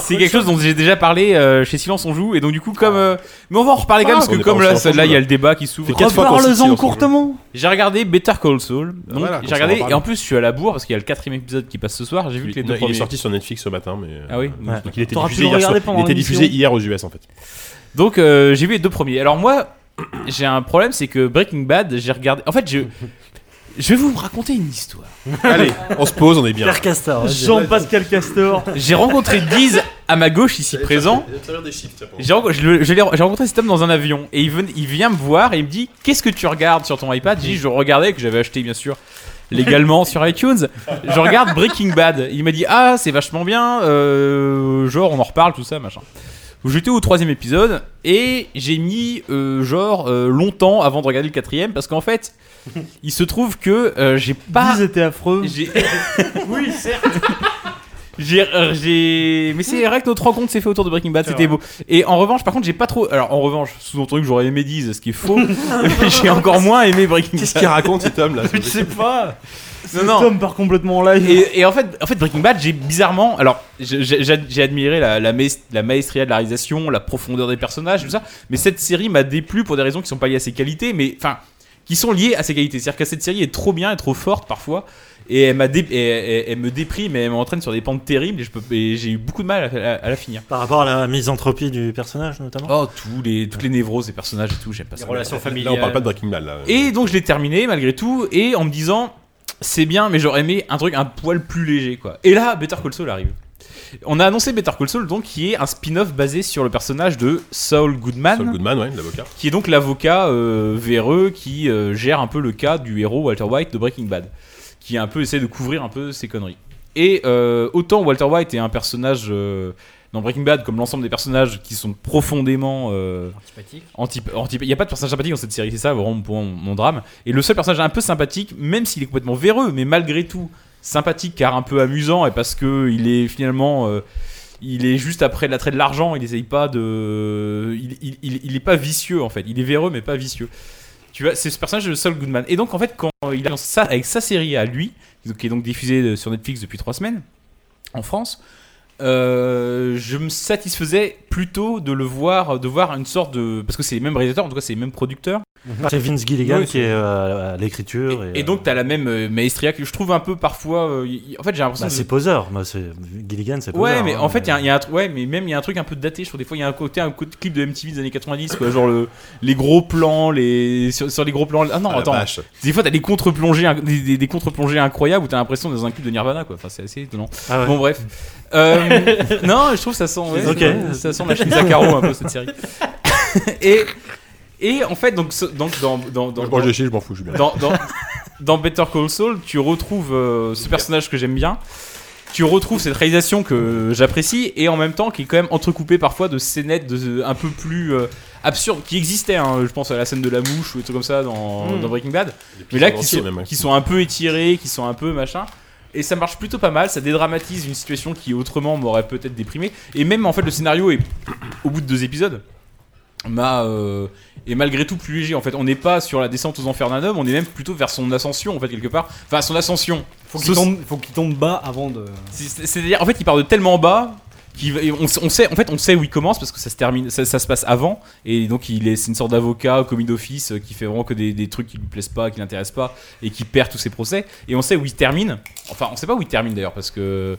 c'est quelque chose dont j'ai déjà parlé euh, chez Silence on joue et donc du coup comme euh, mais on va en reparler quand même parce on que est pas comme en là Silence on là il joue, y a là. le débat qui s'ouvre. Fait quatre fois qu'on cite Reparle-en Silence on joue. courtement. J'ai regardé Better Call Saul. Donc voilà, comme j'ai ça, on en regardé et en plus je suis à la bourre parce qu'il y a le quatrième épisode qui passe ce soir. J'ai vu que les Il, deux il est premiers. sorti sur Netflix ce matin, mais. Ah oui. euh, Donc il était T'auras diffusé pu le hier. sur- regarder pendant Il était l'émission. diffusé hier aux US en fait. Donc euh, j'ai vu les deux premiers. Alors moi, j'ai un problème, c'est que Breaking Bad, j'ai regardé. En fait, je je vais vous raconter une histoire. Allez, on se pose, on est bien. Pierre Castor. vas-y. Jean-Pascal Castor. J'ai rencontré Diz à ma gauche ici présent. J'ai renco- je le- je l'ai- j'ai rencontré cet homme dans un avion et il, ven- il vient me voir et il me dit Qu'est-ce que tu regardes sur ton iPad? J'ai dit Je regardais, que j'avais acheté bien sûr légalement sur iTunes. Je regarde Breaking Bad. Il m'a dit Ah, c'est vachement bien, euh, genre on en reparle, tout ça, machin. J'étais au troisième épisode et j'ai mis euh, genre euh, longtemps avant de regarder le quatrième parce qu'en fait, il se trouve que euh, j'ai pas. Ils étaient affreux. Oui, certes. J'ai, euh, j'ai... Mais c'est vrai que notre rencontre s'est fait autour de Breaking Bad, c'était beau. Et en revanche, par contre, j'ai pas trop. Alors, en revanche, sous-entendu que j'aurais aimé Diz, ce qui est faux. mais j'ai encore moins aimé Breaking Qu'est-ce Bad. qu'il raconte cet homme là Je sais pas. Non, non. Tom part complètement en live. Et, et en fait, en fait, Breaking Bad, j'ai bizarrement, alors j'ai- j'ai j'ai admiré la, la, maest- la maestria de la réalisation, la profondeur des personnages, tout ça. Mais cette série m'a déplu pour des raisons qui sont pas liées à ses qualités, mais enfin, qui sont liées à ses qualités. C'est-à-dire que cette série est trop bien et trop forte parfois. Et elle, m'a dé- et- elle me déprime et elle m'entraîne sur des pentes terribles et je peux- et j'ai eu beaucoup de mal à, à- à la finir. Par rapport à la misanthropie du personnage, notamment? Oh, tous les, toutes les névroses des personnages et tout, j'aime pas Les ça. relations Là, familiales. on parle pas de Breaking Bad là. Et donc je l'ai terminé malgré tout et en me disant c'est bien mais j'aurais aimé un truc un poil plus léger quoi. Et là Better Call Saul arrive. On a annoncé Better Call Saul donc qui est un spin-off basé sur le personnage de Saul Goodman Saul Goodman, ouais, l'avocat. qui est donc l'avocat euh, véreux qui euh, gère un peu le cas du héros Walter White de Breaking Bad qui un peu essaie de couvrir un peu ses conneries. Et euh, autant Walter White est un personnage euh, dans Breaking Bad comme l'ensemble des personnages qui sont profondément euh, Antipathique. anti anti- il n'y a pas de personnage sympathique dans cette série, c'est ça vraiment mon, mon drame. Et le seul personnage un peu sympathique, même s'il est complètement véreux, mais malgré tout sympathique car un peu amusant et parce que il est finalement euh, il est juste après l'attrait de l'argent, il essaye pas de il, il, il, est pas vicieux en fait, il est véreux mais pas vicieux. Tu vois, c'est ce personnage de Saul Goodman. Et donc en fait quand il a ça avec sa série à lui, qui est donc diffusée sur Netflix depuis trois semaines en France, euh, je me satisfaisais plutôt de le voir, de voir une sorte de, parce que c'est les mêmes réalisateurs, en tout cas c'est les mêmes producteurs. C'est Vince Gilligan Oui, qui est euh, à l'écriture. Et, et donc t'as la même euh, maestria que je trouve un peu parfois. euh, en fait j'ai l'impression. Bah, c'est poseur. Bah, c'est- Gilligan, c'est poseur. Ouais, mais hein, en fait, il y a- il y, a un truc, ouais, mais même il y a un truc un peu daté. Je trouve des fois, il y a un côté, un côté clip de MTV des années 90, quoi, genre le, les gros plans, les sur, sur les gros plans. Ah non, Ah, attends. vache. Des fois, t'as des contre-plongées, des, des- des contre-plongées incroyables où t'as l'impression d'être dans un clip de Nirvana, quoi. Enfin, c'est assez étonnant. Ah ouais. Bon, bref. Euh, non, je trouve que ça sent, ouais, Ok. ça, ça sent la Shinza Karo un peu cette série. et et en fait, donc, donc dans dans dans, Moi, je mange des chips, je m'en fous, je suis bien. dans, dans, dans Better Call Saul, tu retrouves euh, ce personnage que j'aime bien. Tu retrouves cette réalisation que j'apprécie et en même temps qui est quand même entrecoupée parfois de scénettes de, un peu plus euh, absurdes qui existaient. hein. je pense à la scène de la mouche ou des trucs comme ça dans, Mm. dans Breaking Bad. Mais là, qui sont, même, hein. qui sont un peu étirés, qui sont un peu machin. Et ça marche plutôt pas mal, ça dédramatise une situation qui autrement m'aurait peut-être déprimé. Et même en fait, le scénario est au bout de deux épisodes m'a euh, est malgré tout plus léger. En fait, on n'est pas sur la descente aux enfers d'un homme, on est même plutôt vers son ascension en fait quelque part. Enfin, son ascension. Faut qu'il tombe, faut qu'il tombe bas avant de. c'est- C'est-à-dire, en fait, il part de tellement bas. et on, on sait, en fait, on sait où il commence parce que ça se termine, ça, ça se passe avant, et donc il est, c'est une sorte d'avocat, commis d'office, euh, qui fait vraiment que des, des trucs qui lui plaisent pas, qui l'intéressent pas, et qui perd tous ses procès. Et on sait où il termine. Enfin, on sait pas où il termine d'ailleurs parce que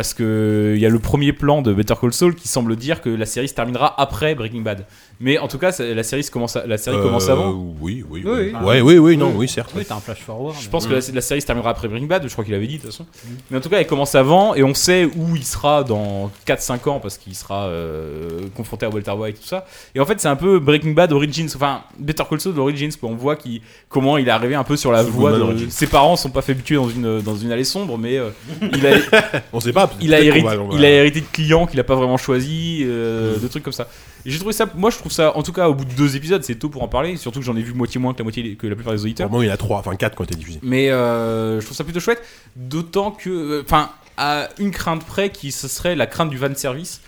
parce que il y a le premier plan de Better Call Saul qui semble dire que la série se terminera après Breaking Bad. Mais en tout cas, la série se commence, à- la série commence Euh, avant. Oui, oui, Oui, oui. oui. Ouais, oui, oui, non, oui, certes. Oui, t'as un flash forward. Je pense que la, la série se terminera après Breaking Bad, je crois qu'il avait dit de toute façon. Mais en tout cas, elle commence avant et on sait où il sera dans 4-5 ans parce qu'il sera euh, confronté à Walter White et tout ça. Et en fait, c'est un peu Breaking Bad Origins, enfin Better Call Saul Origins, quoi. On voit qui, comment il est arrivé un peu sur la voie. De-. Ses parents sont pas fait tuer dans une, dans une allée sombre, mais euh, il, a, On sait pas. Il, a hérité, qu'on va- on va- il a hérité de clients qu'il a pas vraiment choisi, euh, de trucs comme ça. J'ai trouvé ça, moi je trouve ça, en tout cas au bout de deux épisodes, c'est tôt pour en parler, surtout que j'en ai vu moitié moins que la moitié que la plupart des auditeurs. Moi, il y en a 3, enfin 4 quand t'es diffusé. Mais euh, je trouve ça plutôt chouette, d'autant que, euh, enfin, à une crainte près, qui ce serait la crainte du van service.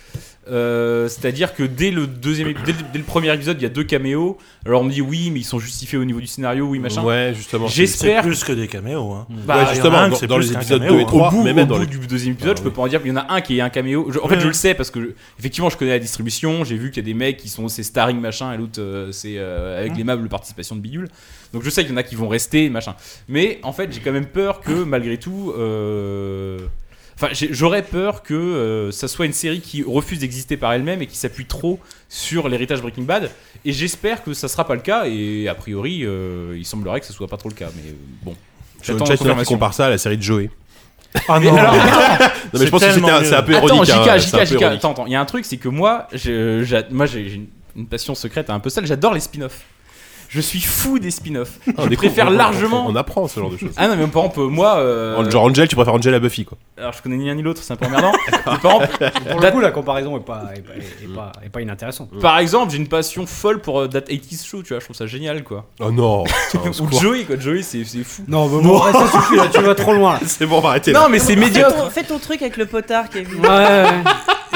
Euh, C'est-à-dire que dès le deuxième, dès, le- dès le premier épisode, il y a deux caméos. Alors on me dit oui, mais ils sont justifiés au niveau du scénario, oui machin. Ouais, justement. J'espère- plus que des caméos. Hein. Bah, Ouais, justement, un dans, les épisodes caméo, 2 et hein. 3, au bout, mais au même dans bout les. du deuxième épisode, Ah, je peux oui. pas en dire. Il y en a un qui est un caméo. Je- en fait, Ouais. je le sais parce que je- effectivement, je connais la distribution. J'ai vu qu'il y a des mecs qui sont c'est starring machin et l'autre euh, c'est euh, avec l'aimable participation de bidule. Donc je sais qu'il y en a qui vont rester machin. Mais en fait, j'ai quand même peur que malgré tout. euh, Enfin, j'aurais peur que euh, ça soit une série qui refuse d'exister par elle-même et qui s'appuie trop sur l'héritage Breaking Bad. Et j'espère que ça sera pas le cas. Et a priori, euh, il semblerait que ce soit pas trop le cas. Mais euh, bon, j'attends comparent ça à la série de Joey. Ah Mais non, alors, Non, mais je pense que c'est un peu Attends, ironique. JK, hein, JK, JK, ironique. attends, attends, il y a un truc, c'est que moi, moi j'ai une passion secrète un peu sale, j'adore les spin-offs. Je suis fou des spin-offs. Ah, je préfère on- largement. On apprend ce genre de choses. Ah non, mais par exemple, moi. euh, Genre Angel, tu préfères Angel à Buffy, quoi. Alors je connais ni l'un ni l'autre, c'est un peu emmerdant. Mais par exemple, Pour le coup, la comparaison est pas, est pas, est pas, est pas inintéressante. par exemple, j'ai une passion folle pour euh, That 80s Show, tu vois, je trouve ça génial quoi. Oh non Ou. Joey, quoi, Joey, c'est c'est fou. Non, mais bon, ça suffit là, tu vas trop loin. C'est bon, on va arrêter. Non, mais c'est médiocre. fais ton truc avec le potard, Kevin. Ouais, ouais, ouais.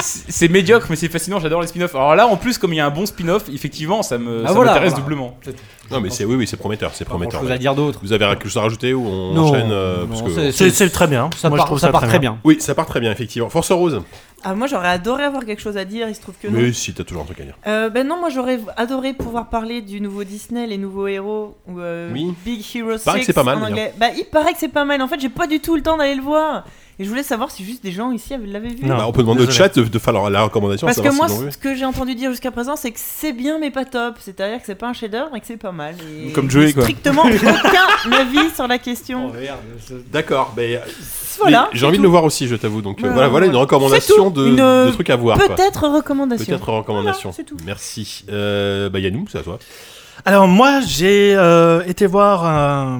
C'est médiocre, mais c'est fascinant. J'adore les spin-offs. Alors là, en plus, comme il y a un bon spin-off, effectivement, ça me Ah, ça voilà, m'intéresse voilà. doublement. Non, mais c'est oui, oui, c'est prometteur, c'est prometteur. grand chose à dire d'autre. Vous avez quelque chose à rajouter ou on Non, enchaîne euh, non, parce que- c'est- très bien. Ça Moi, je part, trouve ça part très bien. Oui, ça part très bien, effectivement. Force Rose. Ah, moi j'aurais adoré avoir quelque chose à dire, il se trouve que non. Mais si, t'as toujours un truc à dire. Euh, ben non, moi j'aurais adoré pouvoir parler du nouveau Disney, les nouveaux héros, ou euh, Oui. Big Hero 6 paraît que c'est pas mal, en anglais. Bah, il paraît que c'est pas mal. En fait, j'ai pas du tout le temps d'aller le voir. Et je voulais savoir si juste des gens ici avaient- l'avaient vu. Non. Bah, on peut demander au chat de, de faire la, la recommandation. Parce que moi, ce que j'ai entendu dire jusqu'à présent, c'est que c'est bien mais pas top. C'est-à-dire que c'est pas un chef-d'œuvre et que c'est pas mal. Et Comme Joey, quoi. Strictement aucun avis sur la question. D'accord, mais Voilà. mais j'ai envie de le voir aussi, je t'avoue. Donc euh, Voilà, voilà, voilà une voilà. recommandation de, Une, de trucs à voir. Peut-être recommandation. Peut-être recommandation. Voilà, c'est tout. Merci. Euh, bah Yannou, c'est à toi. Alors moi, j'ai euh, été voir euh,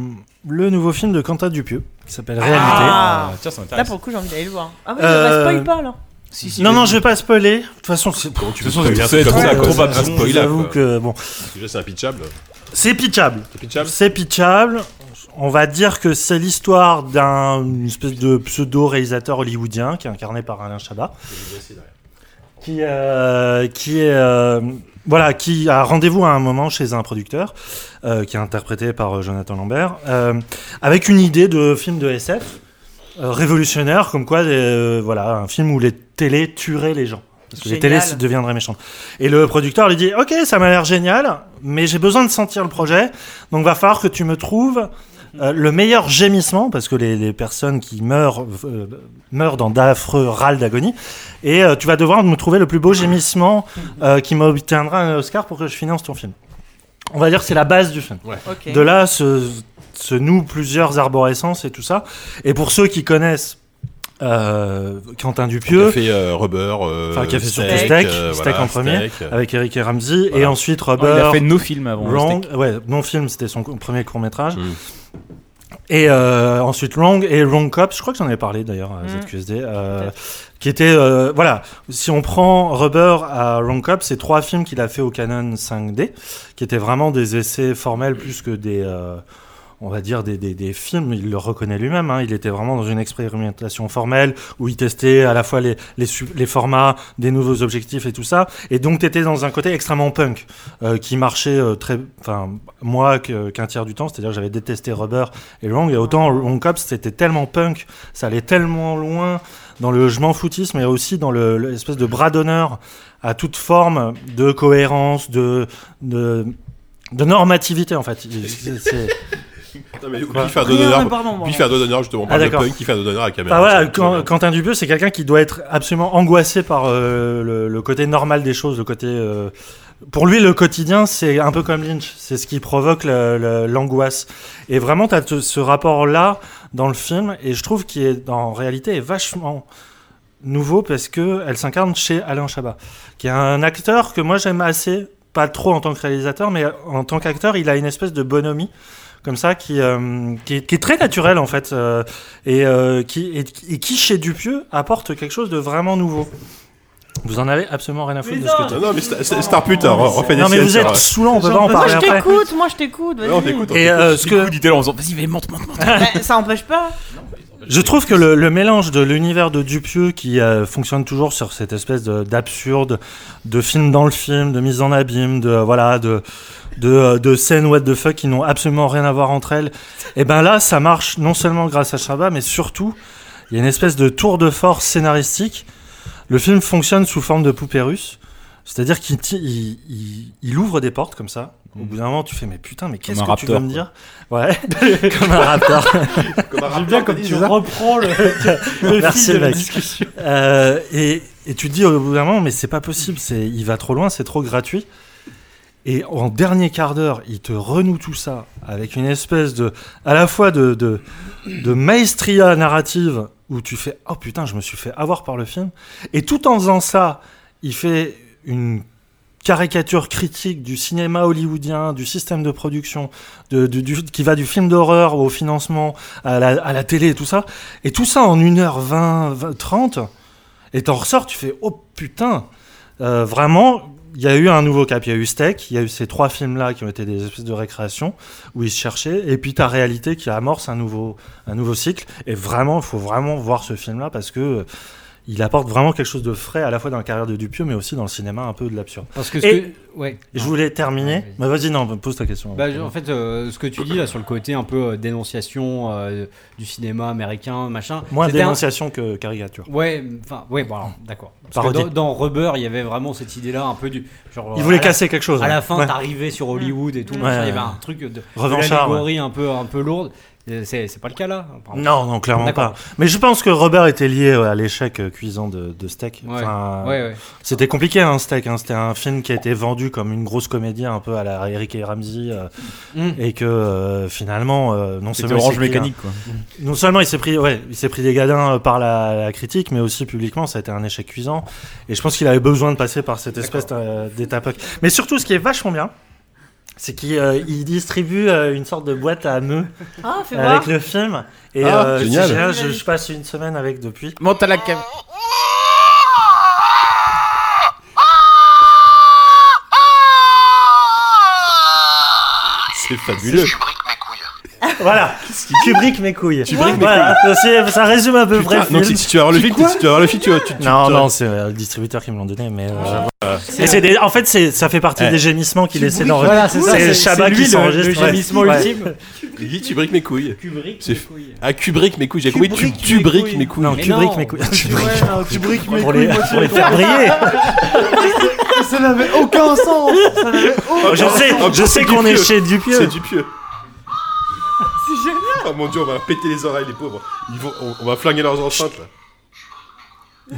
le nouveau film de Quentin Dupieux qui s'appelle Réalité. Ah. tiens, ça Là, m'intéresse. pour le coup, j'ai envie d'aller le voir. Ah oui, Euh, bah, spoil pas alors. Si, si, Non, non, je vais pas spoiler. De toute façon, c'est Comment tu façon, spoiler un c'est truc comme trop ça, quoi improbable. C'est J'avoue quoi. que bon, Déjà, c'est impitchable. c'est pitchable. C'est pitchable C'est pitchable. On va dire que c'est l'histoire d'un une espèce de pseudo-réalisateur hollywoodien qui est incarné par Alain Chabat, qui, euh, qui est euh, voilà, qui a rendez-vous à un moment chez un producteur, euh, qui est interprété par euh, Jonathan Lambert, euh, avec une idée de film de SF euh, révolutionnaire, comme quoi, voilà, un film où les télés tueraient les gens. Parce que les télés deviendraient méchantes. Et le producteur lui dit Ok, ça m'a l'air génial, mais j'ai besoin de sentir le projet, donc va falloir que tu me trouves euh, le meilleur gémissement, parce que les, les personnes qui meurent euh, meurent dans d'affreux râles d'agonie, et euh, tu vas devoir me trouver le plus beau gémissement euh, qui m'obtiendra un Oscar pour que je finance ton film. On va dire que c'est la base du film. De là se, se nouent plusieurs arborescences et tout ça. Et pour ceux qui connaissent euh, Quentin Qui Dupieux, a fait euh, Rubber, euh, Enfin, qui a fait surtout Steak, Steak, euh, Steak voilà, en premier, Steak, avec Eric et Ramsey, et ensuite Rubber, il a fait nos films avant. Wrong, ouais, non film, c'était son premier court métrage. Mm. Et euh, ensuite Wrong et Wrong Cops, je crois que j'en avais parlé d'ailleurs à Mm. ZQSD, euh, qui était, euh, voilà, si on prend Rubber à Wrong Cops, c'est trois films qu'il a fait au Canon 5D, qui étaient vraiment des essais formels plus que des, on va dire des, des, films, il le reconnaît lui-même, hein, il était vraiment dans une expérimentation formelle où il testait à la fois les, les, formats, des nouveaux objectifs et tout ça, et donc tu étais dans un côté extrêmement punk euh, qui marchait euh, très, enfin moi qu'un tiers du temps, c'est-à-dire j'avais détesté Rubber et Wrong, et autant Wrong Cops c'était tellement punk, ça allait tellement loin dans le je m'en foutisme et aussi dans le- l'espèce de bras d'honneur à toute forme de cohérence, de, de, normativité en fait. Non, mais Quoi puis faire Rien, d'honneur, mais pardon, puis pardon. faire de d'honneur justement, Ah, d'accord. punk, qui fait d'honneur à la caméra. Voilà, bien. Quentin Dupieux, c'est quelqu'un qui doit être absolument angoissé par euh, le, le côté normal des choses, le côté. euh, pour lui, le quotidien, c'est un peu comme Lynch. C'est ce qui provoque l'angoisse. Et vraiment, tu as ce rapport-là dans le film, et je trouve qu'il est, en réalité, est vachement nouveau parce que elle s'incarne chez Alain Chabat, qui est un acteur que moi j'aime assez, pas trop en tant que réalisateur, mais en tant qu'acteur, il a une espèce de bonhomie comme ça qui, euh, qui, est, qui est très naturel en fait euh, et, euh, qui, et, et qui chez Dupieux apporte quelque chose de vraiment nouveau. Vous en avez absolument rien à foutre de ce que tu Non, mais Star, Putain, refais des Non mais vous êtes saoulant, on peut pas en Moi parler je après. t'écoute, moi je t'écoute. On Et ce Du que coup, dit-elle en faisant Vas-y, mais monte, monte, monte. Ça empêche pas. Je trouve que le, le mélange de l'univers de Dupieux qui euh, fonctionne toujours sur cette espèce de- d'absurde, de film dans le film, de mise en abîme, de voilà, de de, euh, de scènes what the fuck qui n'ont absolument rien à voir entre elles. Et ben là, ça marche non seulement grâce à Chabat, mais surtout il y a une espèce de tour de force scénaristique. Le film fonctionne sous forme de poupée russe. C'est-à-dire qu'il ti- il, il- il ouvre des portes comme ça. Au bout d'un moment, tu fais mais putain, mais qu'est-ce que tu veux raptor, me dire? Ouais, comme un raptor. Comme un J'aime bien comme tu reprends le, le Merci, fil de la discussion. Euh, et, et tu te dis au bout d'un moment, mais c'est pas possible, c'est, il va trop loin, c'est trop gratuit. Et en dernier quart d'heure, il te renoue tout ça avec une espèce de, à la fois de, de, maestria narrative où tu fais, oh putain, je me suis fait avoir par le film. Et tout en faisant ça, il fait une caricature critique du cinéma hollywoodien, du système de production, de- du, qui va du film d'horreur au financement, à la, à la télé et tout ça. Et tout ça en 1h20, 20, 30. Et t'en ressors, tu fais oh putain, Euh, vraiment. Il y a eu un nouveau cap, il y a eu Steak, il y a eu ces trois films-là qui ont été des espèces de récréation où ils se cherchaient, et puis ta réalité qui amorce un nouveau, un nouveau cycle. Et vraiment, il faut vraiment voir ce film-là parce que il apporte vraiment quelque chose de frais à la fois dans la carrière de Dupieux, mais aussi dans le cinéma un peu de l'absurde. Parce que, ce Et- que- ouais. Et je voulais terminer. Ouais, Bah, vas-y, non, pose ta question. Bah, en fait, euh, ce que tu dis là sur le côté un peu euh, dénonciation euh, du cinéma américain, machin. Moins un- dénonciation que caricature. Ouais, enfin, ouais, bon, d'accord. Parce que Parodie. dans, dans Rubber, il y avait vraiment cette idée-là, un peu du. Genre, Il voulait la- casser quelque chose. À la fin, Ouais. t'arrivais sur Hollywood et tout. Ouais, machin, il y avait un truc de, de l'allégorie un peu, un peu lourde. C'est c'est pas le cas là. Non, non, clairement pas. Mais je pense que Robert était lié à l'échec euh, cuisant de, de Steak. Ouais. Enfin, Ouais, ouais. C'était compliqué, hein, Steak. hein. C'était un film qui a été vendu comme une grosse comédie, un peu à la Eric et Ramsey, euh, Mm. et que euh, finalement, euh, non seulement il orange s'est pris mécanique, quoi. un- non seulement il s'est pris, ouais, il s'est pris des gadins par la, la critique, mais aussi publiquement, ça a été un échec cuisant. Et je pense qu'il avait besoin de passer par cette espèce d'étape. Mais surtout, ce qui est vachement bien. C'est qu'il euh, il distribue euh, une sorte de boîte à nœuds Ah, avec voir. le film. Et Ah, euh, c'est génial. génial, je, je passe une semaine avec depuis. Monte à la cam. C'est fabuleux. Voilà, Kubrick mes couilles. Kubrick, mes Voilà, c'est- ça résume à peu près le Ah, donc si, tu vas voir le film, si tu vas voir le film, tu vas. tu- tu- Non, tu- non, c'est euh, le distributeur qui me l'ont donné, mais. euh, et c'est des- en fait, c'est, ça fait partie Ouais. des gémissements qu'il essaie d'enregistrer. voilà, c'est c'est lui qui le- s'enregistre. le gémissement Ouais. ultime. Il dit tu briques mes couilles. Kubrick, C'est mes couilles. Ah, Kubrick mes couilles, j'ai compris. Tu, Kubrick, tu mes briques couilles. mes couilles. Non, Kubrick mes couilles. tu- Kubrick, mes Pour les, couilles, pour les faire briller. Ça n'avait aucun sens. Ça n'avait aucun Je sais, Oh, je c'est sais qu'on est Dupieux. chez Dupieux. C'est du pieux. C'est génial. Oh mon dieu, on va leur péter les oreilles, les pauvres. Ils vont, on, on va flinguer leurs enceintes là.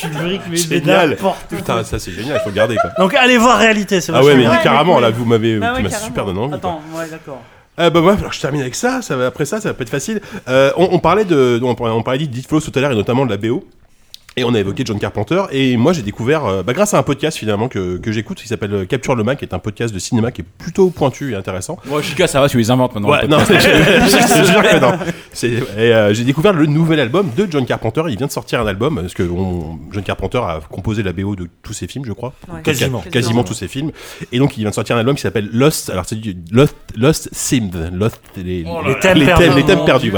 Kubrick, mais Génial. Putain, ça c'est génial, il faut le garder quoi. Donc allez voir réalité, c'est Ah ouais, mais carrément, là, vous m'avez, Bah tu ouais, m'as carrément. super donné envie. quoi. Attends, ouais, d'accord. Euh, bah ouais, alors je termine avec ça, ça va, après ça, ça va pas être facile. Euh, on, on parlait de, on, parlait- on parlait d'Edith tout à l'heure et notamment de la BO. Et on a évoqué John Carpenter et moi j'ai découvert, euh, bah, grâce à un podcast finalement que, que j'écoute qui s'appelle euh, Capture le Mac, qui est un podcast de cinéma qui est plutôt pointu et intéressant. Bon, Chica, ça va, tu les inventes maintenant. Ouais, le non, podcast. je jure que non. Euh, j'ai découvert le nouvel album de John Carpenter. Il vient de sortir un album parce que on- John Carpenter a composé la BO de tous ses films, je crois. Ouais. Quasiment. Quasiment, quasiment tous ses films. Et donc il vient de sortir un album qui s'appelle Lost. Alors c'est du Lost, Lost. Lost les, Les thèmes les perdus. thèmes, les thèmes perdus. Dieu.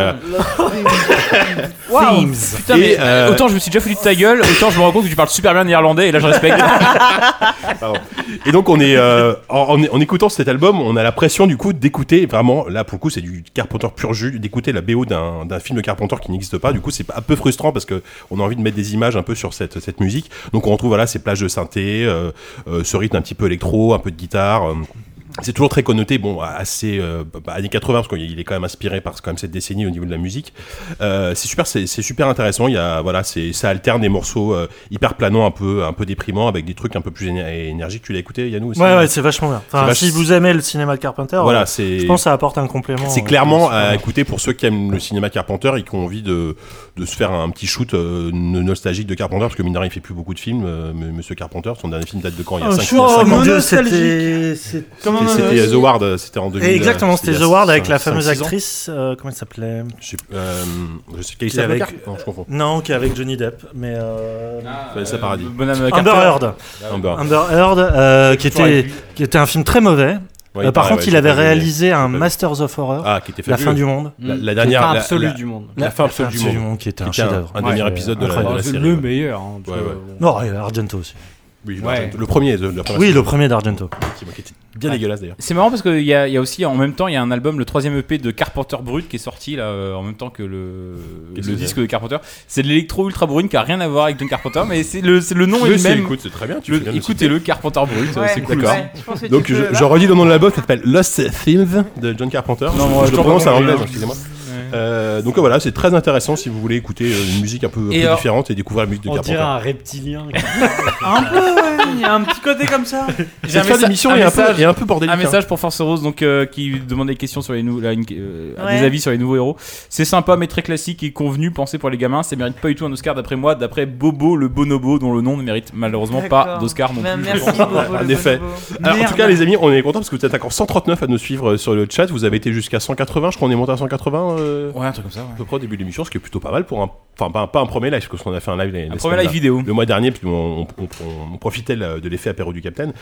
Voilà. Themes. Putain, Et, mais euh, autant je me suis déjà foutu de ta gueule, autant je me rends compte que tu parles super bien néerlandais et là je respecte. Pardon. Et donc on est, euh, en, en- en écoutant cet album, on a la pression du coup d'écouter vraiment, là pour le coup c'est du Carpenter pur jus, d'écouter la BO d'un film de Carpenter qui n'existe pas. Du coup c'est un peu frustrant parce que on a envie de mettre des images un peu sur cette, cette musique. Donc on retrouve voilà ces plages de synthé, euh, euh, ce rythme un petit peu électro, un peu de guitare. C'est toujours très connoté, bon, assez euh, bah, années 80 parce qu'il est quand même inspiré par quand même cette décennie au niveau de la musique. Euh, c'est super, c'est c'est super intéressant. Il y a voilà, c'est ça alterne des morceaux euh, hyper planants, un peu un peu déprimants, avec des trucs un peu plus éner- énergiques. Tu l'as écouté, Yannou aussi? Ouais, ouais, c'est vachement bien. Enfin, si vous aimez le cinéma de Carpenter, Voilà, euh, c'est. je pense que ça apporte un complément. C'est euh, clairement à écouter pour ceux qui aiment le cinéma Carpenter et qui ont envie de, de se faire un petit shoot euh, no- nostalgique de Carpenter, parce que mine de rien, il fait plus beaucoup de films, euh, M- Monsieur Carpenter. Son dernier film date de quand? Il y a Oh, 5 je suis- oh mon dieu, c'était. C'était The Ward, euh, c'était en 2000. Et exactement, c'était il y The a Ward avec la fameuse actrice, euh, comment elle s'appelait? Je sais, euh, je sais Qui est Casey avec- Non, je confonds. Non, qui est avec Johnny Depp, mais. euh, Vanessa Paradis. Bonhomme Amber. Heard. Amber. Amber Heard, euh, qui, était, qui un film très mauvais. Ouais, Euh, par contre, ouais, il avait réalisé un. Masters of Horror, Ah, qui était La fin du monde. La, dernière. la- absolue la- du monde. La fin absolue du Fin du monde. monde qui était un un- dernier Ouais, épisode de de la c'est série, le meilleur. hein. Non, et Argento aussi. Oui, Ouais. Le premier, de- la Oui, le premier d'Argento. qui, qui était bien dégueulasse d'ailleurs. C'est marrant parce qu'il y, y a aussi en même temps il y a un album, le troisième EP de Carpenter Brut qui est sorti là euh, en même temps que le, Qu'est-ce le que disque de Carpenter. C'est de l'électro ultra bourrine qui a rien à voir avec John Carpenter, mais c'est le, nom est le même. écoute, c'est très bien. Tu Le- fais bien de le citer. Écoutez-le, Carpenter Brut, Ouais, c'est cool. d'accord. tu Donc je, redis le nom de l'album, ça s'appelle Lost Themes de John Carpenter. Non, je, le prononce à l'anglaise, excusez-moi. Euh, donc voilà, c'est très intéressant si vous voulez écouter euh, une musique un peu, un Et peu alors- différente et découvrir la musique de On dirait Carpenter. un reptilien. Un peu, ouais, il y a un petit côté comme ça. J'ai un fin d'émission un est un peu, message- un peu bordélique. Un hein. message pour Force Rose donc euh, qui demande des questions sur les nou- là, une- euh, Ouais. des avis sur les nouveaux héros. C'est sympa mais très classique et convenu, pensé pour les gamins. Ça mérite pas du tout un Oscar d'après moi, d'après Bobo le bonobo dont le nom ne mérite malheureusement pas d'Oscar non Bah, plus. Merci. Bobo, En effet. bonobo. Alors, en tout cas, les amis, on est contents parce que vous êtes encore 139 à nous suivre sur le chat. Vous avez été jusqu'à 180, je crois qu'on est monté à 180 euh, Ouais, un truc comme ça. à Ouais. peu près au début de l'émission, ce qui est plutôt pas mal pour un. Enfin, pas, pas un premier live, parce qu'on a fait un live les, les Un semaines premier live là- vidéo. le mois dernier, puis on, on- on- on profitait euh, de l'effet apéro du Capitaine.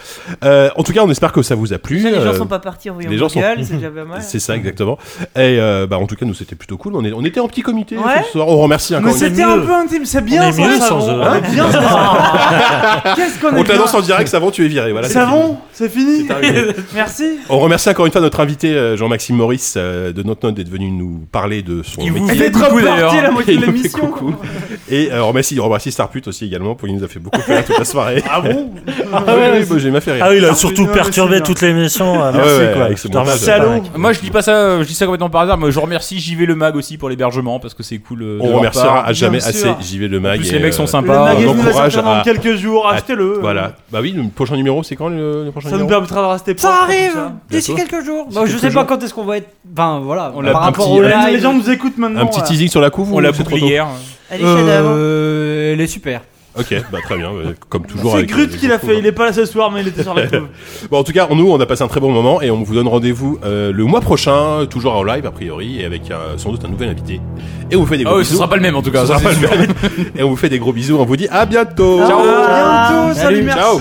Euh, en tout cas, on espère que ça vous a plu. Les gens Euh, sont pas partis en voyant les gens sont- c'est déjà pas mal. C'est ça exactement. Et euh, bah en tout cas nous c'était plutôt cool. On, est, on était en petit comité Ouais. ce soir. On remercie encore Mais une c'était un peu intime, c'est bien On est ça, mieux Savon. sans eux. On est bien sans eux. Qu'est-ce qu'on est On l'annonce en direct, Savon, tu es viré. Voilà. Savon, c'est fini. Merci. On remercie encore une fois notre invité euh, Jean-Maxime Maurice euh, de Notre Note d'être venu nous parler de son Il vous fait coucou d'ailleurs. la moitié Et de l'émission. Et euh, on remercie, on remercie Starput aussi également pour il nous a fait beaucoup faire toute la soirée. Ah bon Ah moi, j'ai m'a fait rire. Ah oui, il a Ah, surtout perturbé toute l'émission. euh, Merci ouais, quoi. remercie. Moi je dis pas ça, je dis ça complètement par hasard, mais je remercie JV le Mag aussi pour l'hébergement parce que c'est cool. euh, de On remerciera à jamais assez. JV le mag. les mecs sont euh, sympas. on encourage dans quelques jours, achetez-le. Voilà. Bah oui, le prochain numéro, c'est quand le, prochain Ça nous numéro permettra de rester Ça arrive d'ici quelques jours. Je sais pas quand est-ce qu'on va être. Enfin voilà. On l'a par rapport au live. Les gens nous écoutent maintenant. Un petit voilà. teasing sur la couve On l'a bouclé hier. Euh, elle est super. Ok, bah très bien, euh, comme toujours. C'est Grut avec qui l'a fait, hein. il est pas là ce soir, mais il était sur la couve. Bon, en tout cas, nous, on a passé un très bon moment et on vous donne rendez-vous euh, le mois prochain, toujours en live a priori, et avec euh, sans doute un nouvel invité. Et on vous fait des gros Ah oui, ce bisous. sera pas le même en tout cas. Ce ça, sera pas le même. et on vous fait des gros bisous. On vous dit à bientôt. Ciao. Bientôt, salut, salut. merci. Ciao.